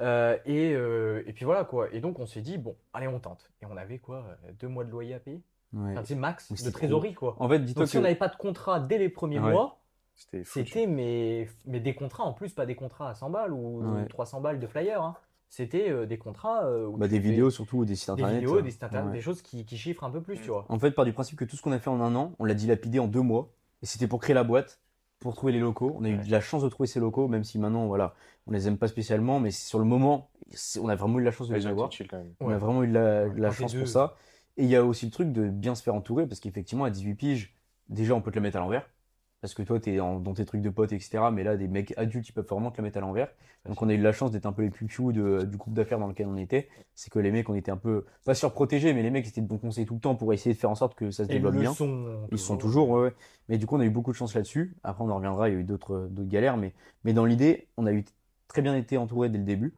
Speaker 3: Euh, et, euh, et puis voilà, quoi. Et donc, on s'est dit, bon, allez, on tente. Et on avait quoi Deux mois de loyer à payer
Speaker 1: Ouais.
Speaker 3: Enfin, max de trésorerie, quoi.
Speaker 1: En fait, dis-toi
Speaker 3: Donc, si
Speaker 1: que
Speaker 3: on n'avait pas de contrat dès les premiers mois,
Speaker 2: C'était
Speaker 3: c'était mais, mais des contrats en plus, pas des contrats à 100 balles ou
Speaker 1: Ouais.
Speaker 3: 300 balles de flyer. hein. C'était euh, des contrats euh, où
Speaker 1: bah, des vidéos surtout ou des sites
Speaker 3: des
Speaker 1: internet.
Speaker 3: vidéos,
Speaker 1: euh,
Speaker 3: des sites internet,
Speaker 1: ouais.
Speaker 3: des choses qui, qui chiffrent un peu plus,
Speaker 2: Mm.
Speaker 3: tu vois.
Speaker 1: En fait, par du principe que tout ce qu'on a fait en un an, on l'a dilapidé en deux mois. Et c'était pour créer la boîte, pour trouver les locaux. On a eu de la chance de trouver ces locaux, même si maintenant, voilà, on les aime pas spécialement. Mais sur le moment, on a vraiment eu la chance de
Speaker 2: Ouais,
Speaker 1: les avoir.
Speaker 2: été chill quand même.
Speaker 1: On
Speaker 3: Ouais.
Speaker 1: a vraiment eu de la, de chance pour ça. Et il y a aussi le truc de bien se faire entourer, parce qu'effectivement, à 18 piges, déjà, on peut te la mettre à l'envers. Parce que toi, t'es en- dans tes trucs de potes, etc. Mais là, des mecs adultes, ils peuvent vraiment te la mettre à l'envers. Donc, on a eu la chance d'être un peu les de, du groupe d'affaires dans lequel on était. C'est que les mecs, on était un peu, pas surprotégés, mais les mecs étaient de bons conseils tout le temps pour essayer de faire en sorte que ça se
Speaker 3: Et
Speaker 1: développe bien.
Speaker 3: sont
Speaker 1: Ils sont toujours, ouais, ouais. Mais du coup, on a eu beaucoup de chance là-dessus. Après, on en reviendra, il y a eu d'autres d'autres galères. Mais, mais dans l'idée, on a eu très bien été entouré dès le début.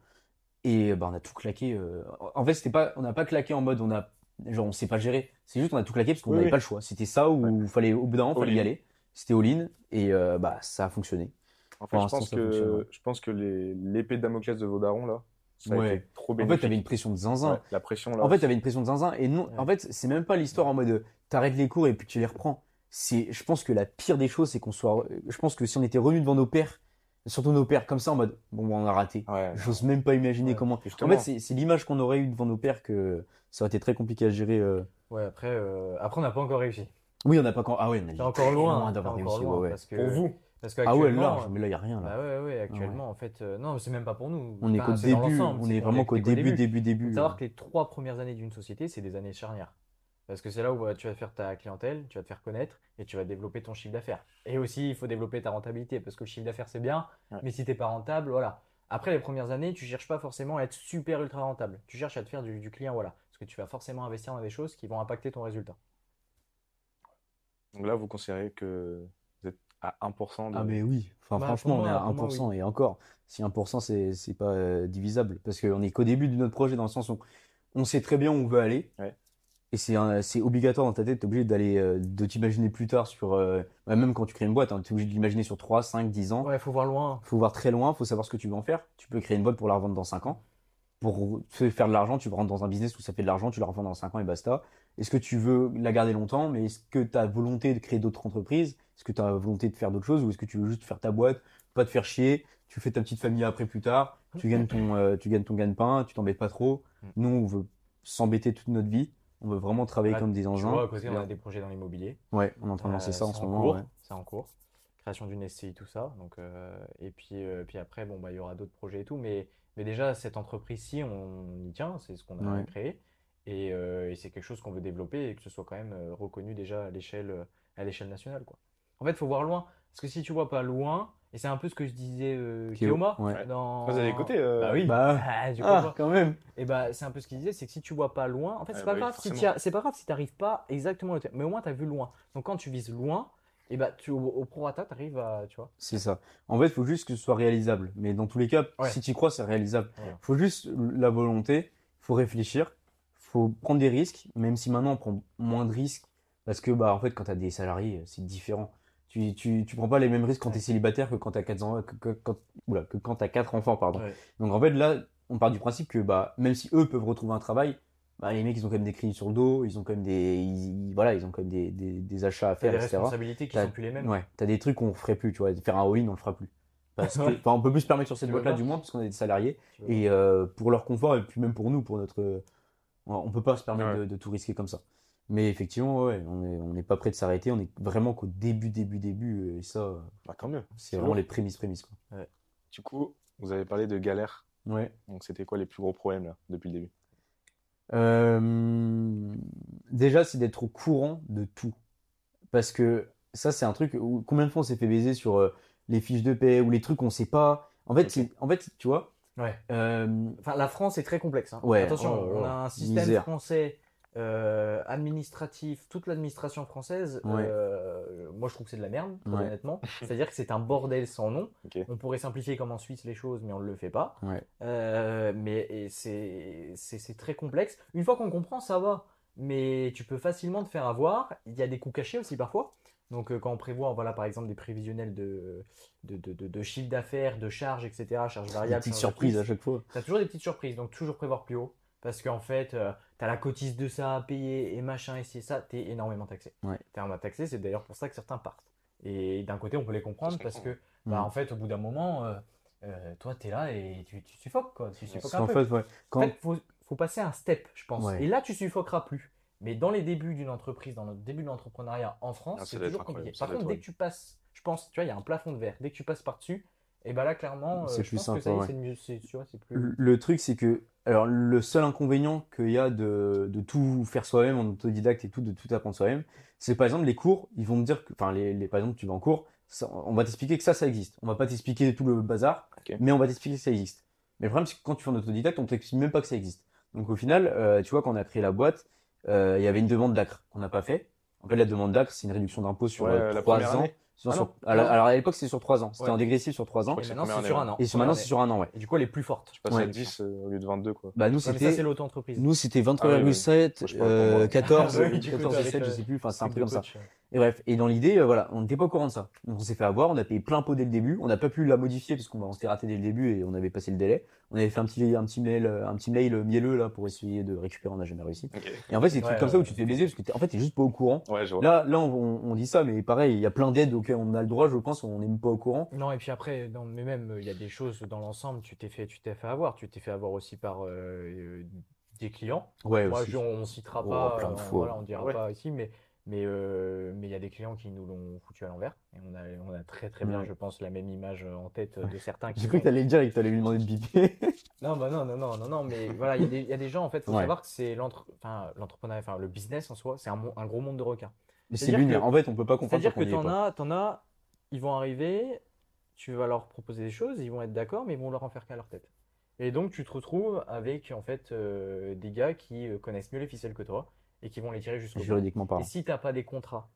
Speaker 1: Et bah, on a tout claqué. euh, En fait, c'était pas, on n'a pas claqué en mode on a, genre, on sait pas gérer. C'est juste on a tout claqué parce qu'on n'avait
Speaker 2: oui.
Speaker 1: pas le choix. C'était ça où il fallait, au bout d'un moment, fallait y aller. C'était all-in. Et euh, bah, ça a fonctionné.
Speaker 2: En fait, je pense que,
Speaker 1: ouais.
Speaker 2: je pense que les- l'épée de Damoclès de Vaudaron, là, ça a
Speaker 1: Ouais.
Speaker 2: été trop
Speaker 1: En fait,
Speaker 2: bénéfique.
Speaker 1: t'avais une pression de zinzin.
Speaker 2: Ouais, la pression, là.
Speaker 1: En fait, t'avais une pression de zinzin. Et non,
Speaker 3: Ouais.
Speaker 1: en fait, c'est même pas l'histoire en mode euh, t'arrêtes les cours et puis tu les reprends. C'est, je pense que la pire des choses, c'est qu'on soit. Je pense que si on était revenu devant nos pères, surtout nos pères, comme ça, en mode bon, on a raté.
Speaker 2: Ouais,
Speaker 1: J'ose même pas imaginer
Speaker 3: Ouais.
Speaker 1: comment. En fait, c'est c'est l'image qu'on aurait eue devant nos pères que ça aurait été très compliqué à gérer. euh.
Speaker 3: Ouais, après, euh, après on n'a pas encore réussi.
Speaker 1: Oui, on n'a pas encore. Ah ouais, on dit
Speaker 3: encore loin,
Speaker 1: d'avoir réussi.
Speaker 3: loin,
Speaker 1: ouais, ouais.
Speaker 3: parce que,
Speaker 2: pour vous.
Speaker 3: parce
Speaker 1: Ah ouais, large, mais là, il n'y a rien. Là.
Speaker 3: Bah ouais, ouais, actuellement, en fait, euh, non, c'est même pas pour nous.
Speaker 1: on est
Speaker 3: Enfin,
Speaker 1: qu'au
Speaker 3: c'est dans
Speaker 1: début. On est vraiment qu'au
Speaker 3: qu'au
Speaker 1: début, début, début.
Speaker 3: Faut savoir que les trois premières années d'une société, c'est des années charnières. Parce que c'est là où euh, tu vas faire ta clientèle, tu vas te faire connaître et tu vas développer ton chiffre d'affaires. Et aussi, il faut développer ta rentabilité parce que le chiffre d'affaires, c'est bien, mais si t'es pas rentable, voilà. Après les premières années, tu cherches pas forcément à être super ultra rentable. Tu cherches à te faire du, du client, voilà. Parce que tu vas forcément investir dans des choses qui vont impacter ton résultat.
Speaker 2: Donc là, vous considérez que vous êtes à 1% de...
Speaker 1: Ah mais oui, enfin
Speaker 3: Bah,
Speaker 1: franchement on est à
Speaker 3: pour moi,
Speaker 1: 1% et encore, si 1% c'est c'est pas euh, divisable parce qu'on est qu'au début de notre projet dans le sens où on sait très bien où on veut aller
Speaker 2: Ouais.
Speaker 1: et c'est un- c'est obligatoire dans ta tête, t'es obligé d'aller euh, de t'imaginer plus tard sur euh, bah, même quand tu crées une boîte, hein, t'es obligé de l'imaginer sur 3, 5, 10 ans.
Speaker 3: Ouais, faut voir loin.
Speaker 1: Faut voir très loin, faut savoir ce que tu veux en faire. Tu peux créer une boîte pour la revendre dans 5 ans. Pour faire de l'argent, tu rentres dans un business où ça fait de l'argent, tu la revends dans 5 ans et basta. Est-ce que tu veux la garder longtemps, mais est-ce que tu as volonté de créer d'autres entreprises Est-ce que tu as volonté de faire d'autres choses ou est-ce que tu veux juste faire ta boîte, pas te faire chier, tu fais ta petite famille après plus tard, tu gagnes ton, euh, tu gagnes ton gagne-pain, tu t'embêtes pas trop.
Speaker 3: Mm.
Speaker 1: Nous, on veut s'embêter toute notre vie. On veut vraiment travailler
Speaker 3: Là,
Speaker 1: comme des engins.
Speaker 3: vois, à côté, on a des projets dans l'immobilier.
Speaker 1: Ouais, on est en train de lancer
Speaker 3: Euh,
Speaker 1: ça en ce
Speaker 3: en
Speaker 1: moment. ouais.
Speaker 3: C'est en cours. Création d'une SCI, tout ça. Donc, euh, et puis, euh, puis après, bon, bah, il y aura d'autres projets et tout. Mais, mais déjà, cette entreprise-ci, on y tient. C'est ce qu'on a
Speaker 1: Ouais.
Speaker 3: créé. Et, euh, et c'est quelque chose qu'on veut développer et que ce soit quand même euh, reconnu déjà à l'échelle euh, à l'échelle nationale, quoi. En fait, il faut voir loin. Parce que si tu vois pas loin, et c'est un peu ce que je disais euh,
Speaker 1: ouais.
Speaker 3: dans...
Speaker 2: Vous avez écouté euh,
Speaker 3: Bah oui.
Speaker 1: Bah,
Speaker 3: Ah, du coup,
Speaker 1: ah, quand même.
Speaker 3: Et bah, c'est un peu ce qu'il disait, c'est que si tu vois pas loin, en fait, c'est
Speaker 2: Ah
Speaker 3: pas
Speaker 2: bah oui,
Speaker 3: grave si
Speaker 2: forcément.
Speaker 3: t'y a- c'est pas grave si t'arrives pas exactement à hauteur, mais au moins t'as vu loin. Donc quand tu vises loin, et bah tu au, au prorata t'arrives à, tu vois.
Speaker 1: C'est ça. En fait, il faut juste que ce soit réalisable. Mais dans tous les cas,
Speaker 3: Ouais.
Speaker 1: si tu crois, c'est réalisable. Il faut juste la volonté, il faut réfléchir, il faut prendre des risques, même si maintenant on prend moins de risques. Parce que, bah, en fait, quand tu as des salariés, c'est différent. Tu, tu, tu prends pas les mêmes risques quand tu es
Speaker 3: Ouais.
Speaker 1: célibataire que quand tu as 4 ans, que, que- quand, oula, que quand t'as quatre enfants, pardon.
Speaker 3: Ouais.
Speaker 1: Donc, en fait, là, on part du principe que, bah, même si eux peuvent retrouver un travail, bah, les mecs, ils ont quand même des crédits sur le dos, ils ont quand même des, ils- ils- voilà, ils ont quand même des, des, des achats à
Speaker 3: T'as
Speaker 1: faire,
Speaker 3: des
Speaker 1: etc.
Speaker 3: responsabilités qui
Speaker 1: T'as-
Speaker 3: sont plus les mêmes.
Speaker 1: Ouais, t'as des trucs qu'on ferait plus, tu vois. Faire un all-in, on le fera plus. Parce que,
Speaker 3: Ouais.
Speaker 1: on peut plus se permettre sur cette boîte-là, du moins, parce qu'on a des salariés. Et euh, pour leur confort, et puis même pour nous, pour notre. euh, on peut pas se permettre
Speaker 2: Ouais.
Speaker 1: de, de tout risquer comme ça. Mais effectivement, ouais, on est, on n'est pas prêt de s'arrêter. On est vraiment qu'au début, début, début. euh, Et ça, euh,
Speaker 2: Bah,
Speaker 1: c'est vraiment les prémices, prémices, quoi.
Speaker 2: Du coup, vous avez parlé de galères.
Speaker 1: Ouais.
Speaker 2: Donc, c'était quoi les plus gros problèmes, là, depuis le début?
Speaker 1: Euh, déjà, c'est d'être au courant de tout. Parce que ça, c'est un truc où combien de fois on s'est fait baiser sur euh, les fiches de paie ou les trucs qu'on sait pas? En fait, en fait, tu vois,
Speaker 3: Ouais.
Speaker 1: euh,
Speaker 3: Enfin, la France est très complexe. hein.
Speaker 1: Ouais.
Speaker 3: Attention,
Speaker 1: Oh
Speaker 3: on a un système
Speaker 1: Misère.
Speaker 3: français euh, administratif, toute l'administration française,
Speaker 1: Ouais.
Speaker 3: euh, moi je trouve que c'est de la merde, très
Speaker 1: Ouais.
Speaker 3: honnêtement. *laughs* C'est-à-dire que c'est un bordel sans nom. On pourrait simplifier comme en Suisse les choses, mais on ne le fait pas.
Speaker 1: Ouais.
Speaker 3: Euh, mais c'est très complexe. Une fois qu'on comprend, ça va. Mais tu peux facilement te faire avoir. Il y a des coûts cachés aussi parfois. Donc quand on prévoit, voilà, par exemple, des prévisionnels de, de, de, de- de chiffre d'affaires, de charges, etc., charges
Speaker 1: Des
Speaker 3: variables,
Speaker 1: petites
Speaker 3: charges
Speaker 1: surprises à chaque fois.
Speaker 3: T'as toujours des petites surprises, donc toujours prévoir plus haut. Parce qu'en fait, tu t'as la cotise de ça à payer et machin, et c'est ça, t'es énormément taxé.
Speaker 1: Ouais.
Speaker 3: T'es énormément taxé, c'est d'ailleurs pour ça que certains partent. Et d'un côté, on peut les comprendre parce que,
Speaker 2: comprend.
Speaker 3: bah,
Speaker 1: Mm.
Speaker 3: en fait, au bout d'un moment, euh, euh, toi, t'es là et tu, tu suffoques, quoi. Tu suffoques un peu.
Speaker 1: fait, ouais,
Speaker 3: En fait, faut, faut passer un step, je pense.
Speaker 1: Ouais.
Speaker 3: Et là, tu suffoqueras plus. Mais dans les débuts d'une entreprise, dans le début de l'entrepreneuriat en France,
Speaker 2: Ah,
Speaker 3: c'est toujours compliqué. Par contre, dès que tu passes, je pense, tu vois, il y a un plafond de verre. Dès que tu passes par-dessus, et ben là, clairement, euh,
Speaker 1: C'est plus simple. Le truc, c'est que, alors, le seul inconvénient qu'il y a de, de tout faire soi-même, en autodidacte et tout, de tout apprendre soi-même, c'est par exemple les cours, ils vont te dire que, enfin, les, les, par exemple, tu vas en cours, ça- on va t'expliquer que ça, ça existe. On va pas t'expliquer tout le bazar, mais on va t'expliquer que ça existe. Mais le problème, c'est que quand tu fais en autodidacte, on t'explique même pas que ça existe. Donc, au final, euh, tu vois, quand on a créé la boîte, euh, il y avait une demande d'ACRE qu'on n'a pas fait. En fait, la demande d'ACRE, c'est une réduction d'impôt sur
Speaker 2: Ouais,
Speaker 1: euh,
Speaker 2: la
Speaker 1: ans.
Speaker 2: année.
Speaker 1: Sur-
Speaker 2: Ah
Speaker 1: sur- alors, à l'époque, c'était sur trois ans. C'était
Speaker 3: Ouais.
Speaker 1: en dégressif sur trois ans.
Speaker 2: crois
Speaker 3: Et maintenant, c'est sur un an.
Speaker 1: Et sur- maintenant, c'est sur un an, ouais.
Speaker 3: Et du coup, elle est plus forte.
Speaker 2: Je passe
Speaker 1: Ouais.
Speaker 2: à 10 euh, au lieu de 22, quoi.
Speaker 1: Bah, nous, c'était,
Speaker 3: c'est l'auto-entreprise.
Speaker 1: nous, c'était
Speaker 2: Ah oui,
Speaker 1: 23,7,
Speaker 2: oui.
Speaker 1: Euh,
Speaker 2: moi.
Speaker 1: 14,
Speaker 3: Ah oui, du coup,
Speaker 1: 14 et
Speaker 3: avec,
Speaker 1: 7, je
Speaker 3: euh,
Speaker 1: sais plus. Enfin, c'est un
Speaker 3: Truc
Speaker 1: peu comme ça. Et bref, et dans l'idée, euh, voilà, on n'était pas au courant de ça. Donc on s'est fait avoir, on a payé plein pot dès le début, on n'a pas pu la modifier parce qu'on on s'était raté dès le début et on avait passé le délai. On avait fait un petit, un petit mail, euh, un petit mail mielleux là pour essayer de récupérer, on n'a jamais réussi. Et en fait, c'est des trucs
Speaker 3: Ouais,
Speaker 1: comme ça où tu te fais baiser parce que t'es, en fait, t'es juste pas au courant.
Speaker 2: Ouais, je vois.
Speaker 1: Là, là, on, on dit ça, mais pareil, il y a plein d'aides auxquelles on a le droit, je pense, on n'est même pas au courant.
Speaker 3: Non, et puis après, non, mais même, il y a des choses dans l'ensemble, tu t'es fait, tu t'es fait avoir. Tu t'es fait avoir aussi par euh, des clients.
Speaker 1: Ouais,
Speaker 3: Moi,
Speaker 1: aussi.
Speaker 3: je- on citera
Speaker 1: Oh,
Speaker 3: pas,
Speaker 1: plein de fois.
Speaker 3: voilà, on dira
Speaker 2: Ouais.
Speaker 3: pas ici, mais mais euh, mais il y a des clients qui nous l'ont foutu à l'envers. Et on a, on a très très bien,
Speaker 1: Ouais.
Speaker 3: je pense, la même image en tête de certains qui
Speaker 1: J'ai cru que t'allais le dire et que t'allais lui demander de *laughs* biper.
Speaker 3: Non, bah non, non, non, non, non, mais voilà, il y, a des- il y a des gens, en fait, faut
Speaker 1: Ouais.
Speaker 3: savoir que c'est l'entre, enfin, l'entrepreneuriat, enfin, le business en soi, c'est un, mon- un gros monde de requins.
Speaker 1: Mais c'est
Speaker 3: C'est-à-dire
Speaker 1: lunaire.
Speaker 3: que-
Speaker 1: En fait, on peut pas comprendre
Speaker 3: C'est-à-dire que
Speaker 1: qu'on y est
Speaker 3: t'en
Speaker 1: pas.
Speaker 3: as, t'en as, ils vont arriver, tu vas leur proposer des choses, ils vont être d'accord, mais ils vont leur en faire qu'à leur tête. Et donc tu te retrouves avec en fait euh, des gars qui euh, connaissent mieux les ficelles que toi et qui vont les tirer jusqu'au bout.
Speaker 1: Juridiquement
Speaker 3: Et
Speaker 1: parlant.
Speaker 3: si t'as pas des contrats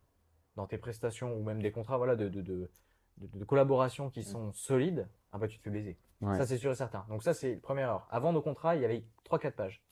Speaker 3: dans tes prestations ou même des contrats voilà, de, de, de, de- de collaboration qui sont solides, ah bah tu te fais baiser.
Speaker 1: Ouais.
Speaker 3: Ça c'est sûr et certain. Donc ça c'est la première heure. Avant nos contrats, il y avait 3-4 pages.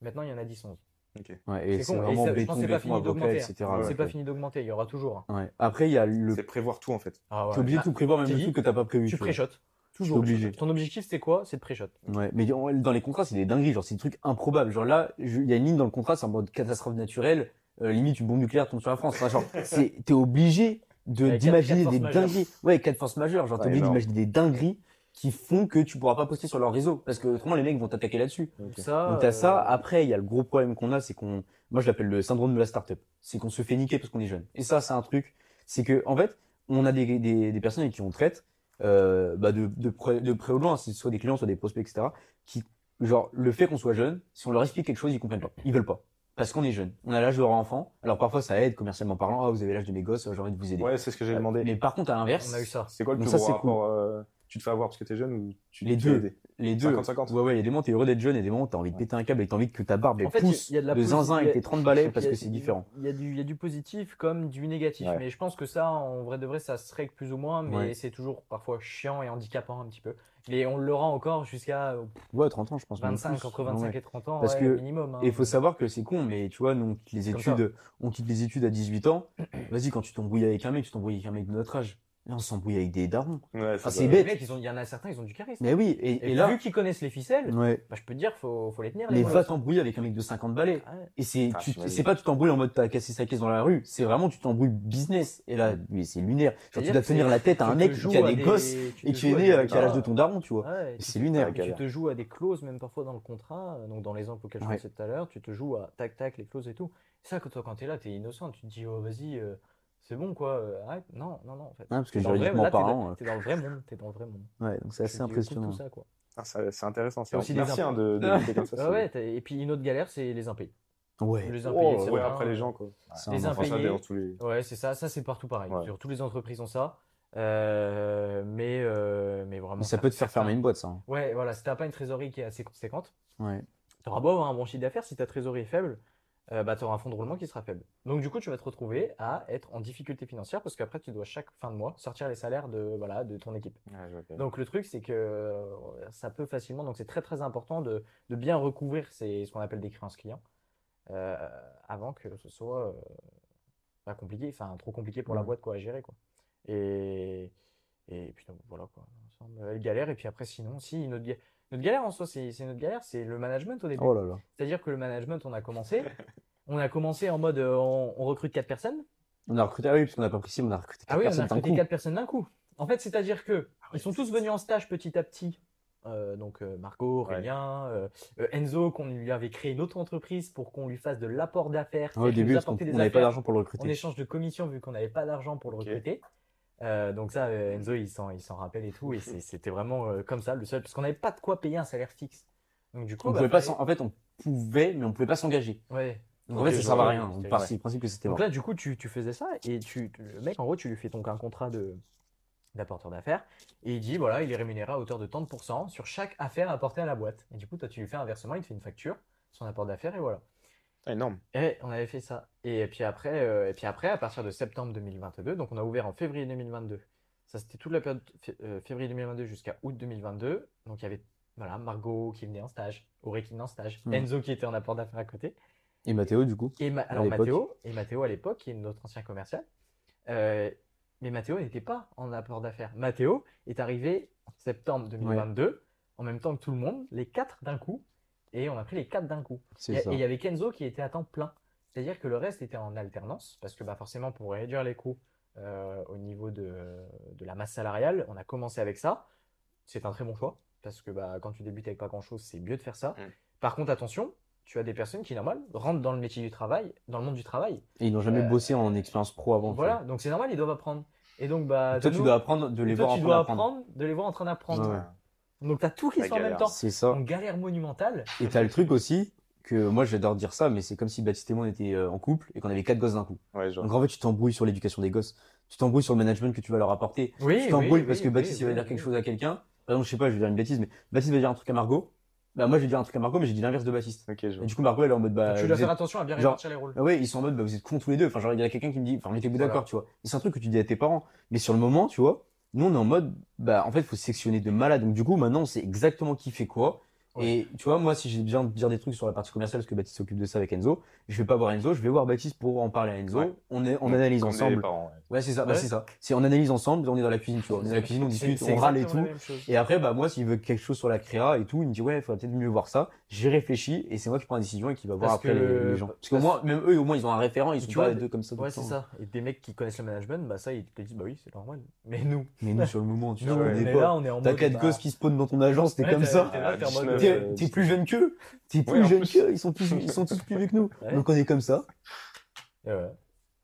Speaker 3: Maintenant il y en a 10-11.
Speaker 2: Ok.
Speaker 1: Ouais, et
Speaker 3: C'est et
Speaker 1: vraiment
Speaker 3: ça- je
Speaker 1: béton,
Speaker 3: pense que c'est pas
Speaker 1: béton,
Speaker 3: fini d'augmenter,
Speaker 2: hein. Ouais,
Speaker 3: c'est pas fini d'augmenter, il y aura toujours. hein.
Speaker 1: Ouais. Après, il y a le.
Speaker 2: C'est prévoir tout, en fait.
Speaker 3: Ah ouais.
Speaker 1: T'es obligé de
Speaker 3: Bah,
Speaker 1: tout prévoir, même
Speaker 3: tu
Speaker 1: le truc que t'as pas prévu.
Speaker 3: Tu
Speaker 1: tu
Speaker 3: pré-shots. Toujours.
Speaker 1: obligé.
Speaker 3: Ton objectif, c'est quoi? C'est de pré-shot.
Speaker 1: Ouais, mais dans les contrats, c'est des dingueries, genre c'est des trucs improbables. Genre là, il y a une ligne dans le contrat, c'est en mode catastrophe naturelle, euh, limite une bombe nucléaire tombe sur la France. Enfin, genre, *laughs* c'est, t'es obligé de d'imaginer
Speaker 3: quatre
Speaker 1: des
Speaker 3: majeures.
Speaker 1: dingueries. Ouais, quatre forces majeures. Genre, t'es
Speaker 2: Ouais,
Speaker 1: obligé d'imaginer des dingueries qui font que tu pourras pas poster sur leur réseau, parce que autrement les mecs vont t'attaquer là-dessus.
Speaker 3: Donc ça,
Speaker 1: Donc t'as ça.
Speaker 3: euh,
Speaker 1: Après, il y a le gros problème qu'on a, c'est qu'on, moi je l'appelle le syndrome de la startup. C'est qu'on se fait niquer parce qu'on est jeune. Et ça, c'est un truc. C'est que en fait, on a des, des, des personnes avec qui on traite, euh, bah de, de, près, de près ou de loin, c'est soit des clients, soit des prospects, etc. Qui, genre, le fait qu'on soit jeune, si on leur explique quelque chose, ils comprennent pas. Ils veulent pas. Parce qu'on est jeune. On a l'âge de leur enfant. Alors parfois, ça aide commercialement parlant. Ah, vous avez l'âge de mes gosses, j'ai envie de vous aider.
Speaker 2: Ouais, c'est ce que j'ai demandé.
Speaker 1: Mais par contre, à l'inverse,
Speaker 3: on a eu ça.
Speaker 2: C'est quoi le plus
Speaker 1: ça,
Speaker 2: gros
Speaker 1: cool.
Speaker 2: euh, Tu te fais avoir parce que t'es jeune ou tu
Speaker 1: Les
Speaker 2: tu te fais
Speaker 1: deux.
Speaker 2: aider
Speaker 1: les deux.
Speaker 2: 50-50.
Speaker 1: Ouais, ouais, il y a des moments, t'es heureux d'être jeune, et des moments, t'as envie de péter un câble et t'as envie que ta barbe, elle
Speaker 3: En fait,
Speaker 1: pousse
Speaker 3: il y a de la
Speaker 1: de zinzin avec tes 30 balais parce que c'est différent.
Speaker 3: Il y, a du, il y a du positif comme du négatif.
Speaker 2: Ouais.
Speaker 3: Mais je pense que ça, en vrai de vrai, ça se règle plus ou moins. Mais
Speaker 1: Ouais.
Speaker 3: c'est toujours parfois chiant et handicapant un petit peu. Et on le rend encore jusqu'à
Speaker 1: Ouais, 30 ans, je pense. même
Speaker 3: 25,
Speaker 1: plus.
Speaker 3: entre 25
Speaker 1: Ouais.
Speaker 3: et 30 ans,
Speaker 1: Parce
Speaker 3: ouais,
Speaker 1: que-
Speaker 3: minimum. hein.
Speaker 1: Et il faut savoir que c'est con, mais tu vois, nous, on quitte les études, on quitte les études à 18 ans. Vas-y, quand tu t'embrouilles avec un mec, tu t'embrouilles avec un mec de notre âge. Là, on s'embrouille avec des darons.
Speaker 2: Ouais,
Speaker 1: Ah, c'est bête.
Speaker 3: mecs, ils ont- il y en a certains, ils ont du charisme.
Speaker 1: Mais oui, et,
Speaker 3: Et,
Speaker 1: et là,
Speaker 3: vu qu'ils connaissent les ficelles,
Speaker 1: ouais.
Speaker 3: bah, je peux te dire, faut, faut les tenir. les
Speaker 1: Mais va t'embrouiller avec un mec de 50 balais.
Speaker 3: Ah ouais.
Speaker 1: Et c'est,
Speaker 2: Ah,
Speaker 1: tu, c'est pas tu t'embrouilles en mode t'as cassé sa caisse dans la rue. C'est vraiment tu t'embrouilles business. Et là, mais c'est lunaire. Genre, tu dois tenir la tête à un mec qui a
Speaker 3: à
Speaker 1: des gosses et qui est
Speaker 3: à
Speaker 1: né, a l'âge de
Speaker 3: Ah.
Speaker 1: ton daron, tu vois.
Speaker 3: Tu
Speaker 1: c'est lunaire.
Speaker 3: tu te joues à des clauses, même parfois dans le contrat, euh, donc dans les exemples auxquels je pensais tout à l'heure, tu te joues à tac tac les clauses et tout. Ça, que toi, quand t'es là, t'es innocent, tu te dis, oh vas-y, euh, c'est bon quoi, euh, arrête. Non, non, non, en fait.
Speaker 1: Ouais, parce que
Speaker 3: T'es dans le vrai-
Speaker 1: juridiquement
Speaker 3: t'es dans-
Speaker 1: parlant,
Speaker 3: T'es dans le vrai monde, t'es dans le vrai monde.
Speaker 1: ouais, donc c'est assez impressionnant.
Speaker 3: Tout ça, quoi.
Speaker 2: Ah, ça- c'est intéressant.
Speaker 3: A aussi des
Speaker 2: Merci hein, de, de *laughs* l'écouter comme ça.
Speaker 3: Ah
Speaker 2: c'est-
Speaker 3: ouais, et puis une autre galère, c'est les impayés.
Speaker 1: Ouais.
Speaker 3: Les
Speaker 2: Oh,
Speaker 3: impayés, c'est
Speaker 2: ouais,
Speaker 3: rien.
Speaker 2: après les gens, quoi.
Speaker 1: C'est
Speaker 3: Les
Speaker 1: un
Speaker 2: Enfin, ça
Speaker 3: impayés.
Speaker 2: dans tous les.
Speaker 3: Ouais, c'est ça, ça c'est partout pareil.
Speaker 2: Ouais.
Speaker 3: Sur toutes les entreprises ont ça. Euh, mais, euh, mais vraiment.
Speaker 1: Mais ça peut te faire
Speaker 3: certains-
Speaker 1: fermer une boîte, ça. hein.
Speaker 3: Ouais, voilà, si t'as pas une trésorerie qui est assez conséquente,
Speaker 1: Ouais.
Speaker 3: t'auras beau avoir un bon chiffre d'affaires, si ta trésorerie est faible, euh, bah, tu auras un fonds de roulement qui sera faible. Donc du coup, tu vas te retrouver à être en difficulté financière parce qu'après, tu dois chaque fin de mois sortir les salaires de, voilà, de ton équipe.
Speaker 2: Bien.
Speaker 3: Donc le truc, c'est que euh, ça peut facilement, donc c'est très très important de, de bien recouvrir ces, ce qu'on appelle des créances clients euh, avant que ce soit euh, pas compliqué, enfin trop compliqué pour la
Speaker 1: Ouais.
Speaker 3: boîte quoi, à gérer quoi. Et, et puis donc, voilà quoi, elle galère. Et puis après, sinon, si notre, ga- notre galère en soi, c'est c'est notre galère, c'est le management au début.
Speaker 1: Oh là là.
Speaker 3: C'est-à-dire que le management, on a commencé, *laughs* on a commencé en mode euh, on, on recrute quatre personnes.
Speaker 1: On a recruté, ah oui, parce qu'on n'a pas précisé, mais on a recruté
Speaker 3: Ah
Speaker 1: quatre
Speaker 3: oui, on a
Speaker 1: personnes d'un
Speaker 3: recruté
Speaker 1: coup.
Speaker 3: quatre personnes d'un coup. En fait, c'est-à-dire que
Speaker 2: Ah ouais,
Speaker 3: ils sont tous venus en stage petit à petit. Euh, donc euh, Margot,
Speaker 2: Ouais.
Speaker 3: Aurélien, euh, euh, Enzo, qu'on lui avait créé une autre entreprise pour qu'on lui fasse de l'apport d'affaires.
Speaker 1: Ah, au début, parce on n'avait pas d'argent pour le
Speaker 3: en
Speaker 1: recruter.
Speaker 3: échange de commission vu qu'on n'avait pas d'argent pour le recruter. Euh, donc ça, euh, Enzo, il s'en, il s'en rappelle et tout. Et *laughs* c'était vraiment euh, comme ça, le seul, parce qu'on n'avait pas de quoi payer un salaire fixe. Donc du coup,
Speaker 1: On
Speaker 3: bah,
Speaker 1: pouvait pas s'en- en fait, on pouvait, mais on pouvait pas s'engager.
Speaker 3: Ouais.
Speaker 1: Donc en fait, ça
Speaker 3: je
Speaker 1: servait à rien. On part du principe que c'était
Speaker 3: Donc
Speaker 1: mort.
Speaker 3: là, du coup, tu, tu faisais ça et tu, le mec, en gros, tu lui fais donc un contrat de d'apporteur d'affaires et il dit voilà, il est rémunéré à hauteur de tant de pourcents sur chaque affaire apportée à la boîte. Et du coup, toi, tu lui fais un versement, il te fait une facture, son apport d'affaires et voilà.
Speaker 2: Ah, énorme.
Speaker 3: Et on avait fait ça. Et puis après, euh, et puis après, à partir de septembre 2022, donc on a ouvert en février 2022. Ça, c'était toute la période euh, février 2022 jusqu'à août 2022. Donc il y avait voilà, Margot qui venait en stage, Auré qui venait en stage,
Speaker 1: Hmm.
Speaker 3: Enzo qui était en apport d'affaires à côté.
Speaker 1: Et Mathéo, du coup.
Speaker 3: Et Ma- alors. Mathéo, et Mathéo à l'époque, qui est notre ancien commercial, euh, mais Mathéo n'était pas en apport d'affaires. Mathéo est arrivé en septembre 2022, en même temps que tout le monde, les quatre d'un coup, et on a pris les quatre d'un coup. Et il y avait Kenzo qui était à temps plein. C'est-à-dire que le reste était en alternance, parce que bah, forcément, pour réduire les coûts euh, au niveau de, de la masse salariale, on a commencé avec ça. C'est un très bon choix, parce que bah, quand tu débutes avec pas grand-chose, c'est mieux de faire ça.
Speaker 2: Mm.
Speaker 3: Par contre, attention, tu as des personnes qui, normal, rentrent dans le métier du travail, dans le monde du travail.
Speaker 1: Et ils n'ont jamais
Speaker 3: Euh,
Speaker 1: bossé en expérience pro avant. tu
Speaker 3: Voilà, donc c'est normal, ils doivent apprendre. Et donc, bah,
Speaker 1: Toi, tu dois apprendre de les
Speaker 3: toi,
Speaker 1: voir
Speaker 3: tu
Speaker 1: en train d'apprendre.
Speaker 3: apprendre, de les voir en train d'apprendre.
Speaker 1: Ouais.
Speaker 3: Donc, tu as tout qui fait en même temps.
Speaker 1: C'est ça.
Speaker 3: Une galère monumentale.
Speaker 1: Et t'as le truc aussi que moi j'adore dire ça, mais c'est comme si Baptiste et moi on était euh, en couple et qu'on avait quatre gosses d'un coup.
Speaker 2: Ouais, vois.
Speaker 1: Donc en fait, tu t'embrouilles sur l'éducation des gosses, tu t'embrouilles sur le management que tu vas leur apporter,
Speaker 3: Oui,
Speaker 1: tu t'embrouilles
Speaker 3: oui,
Speaker 1: parce
Speaker 3: oui,
Speaker 1: que
Speaker 3: oui,
Speaker 1: Baptiste il va
Speaker 3: oui,
Speaker 1: dire
Speaker 3: oui.
Speaker 1: quelque chose à quelqu'un. Par exemple, je sais pas, je vais dire une bêtise, mais Baptiste va dire un truc à Margot. Bah moi je vais dire un truc à Margot, mais j'ai dit l'inverse de Baptiste.
Speaker 2: Ok, je
Speaker 1: Et
Speaker 2: vois.
Speaker 1: du coup Margot elle est en mode bah.
Speaker 3: tu
Speaker 1: vous
Speaker 3: dois faire
Speaker 1: êtes-
Speaker 3: attention à bien
Speaker 1: genre-
Speaker 3: répartir les rôles.
Speaker 1: Ah ouais, ils sont en mode bah vous êtes cons tous les deux. Enfin genre il y a quelqu'un qui me dit, enfin mettez-vous
Speaker 3: Voilà.
Speaker 1: d'accord, tu vois. Et c'est un truc que tu dis à tes parents. Mais sur le moment, tu vois, nous on est en mode bah en fait faut sectionner de malade. Donc du coup maintenant on sait exactement qui fait quoi.
Speaker 3: Ouais.
Speaker 1: Et tu vois, moi, si j'ai besoin de dire des trucs sur la partie commerciale, parce que Baptiste s'occupe de ça avec Enzo, je vais pas voir Enzo, je vais voir Baptiste pour en parler à Enzo.
Speaker 2: Ouais.
Speaker 1: On, est, on
Speaker 2: Donc,
Speaker 1: analyse ensemble.
Speaker 2: parents, ouais.
Speaker 1: Ouais, c'est ça, bah, c'est ça. C'est on analyse ensemble, on est dans la cuisine, tu vois. On est dans la cuisine, on discute, on râle et tout. Et après, bah, moi, s'il veut quelque chose sur la créa et tout, il me dit, ouais, il faudrait peut-être mieux voir ça. J'ai réfléchi et c'est moi qui prends la décision et qui va voir
Speaker 3: Parce
Speaker 1: après
Speaker 3: que-
Speaker 1: les, gens. Parce que moi, même eux, au moins, ils ont un référent, ils sont
Speaker 3: Tu
Speaker 1: pas
Speaker 3: vois,
Speaker 1: les deux comme ça.
Speaker 3: Ouais, c'est ça. Et des mecs qui connaissent le management, bah ça, ils te disent, bah oui, c'est normal. Mais nous,
Speaker 1: Mais nous, sur le moment, tu vois,
Speaker 3: on
Speaker 1: est pas- T'as quatre
Speaker 3: bah,
Speaker 1: gosses qui spawnent dans ton agence, t'es comme ça.
Speaker 3: T'es là, t'es en mode.
Speaker 2: 19,
Speaker 3: euh,
Speaker 1: T'es plus jeune qu'eux. T'es plus
Speaker 2: Ouais,
Speaker 1: jeune
Speaker 2: plus.
Speaker 1: qu'eux. Ils sont tous, ils sont *laughs* tous plus vieux que nous.
Speaker 3: Ouais.
Speaker 1: Donc on est comme ça.
Speaker 3: et ouais.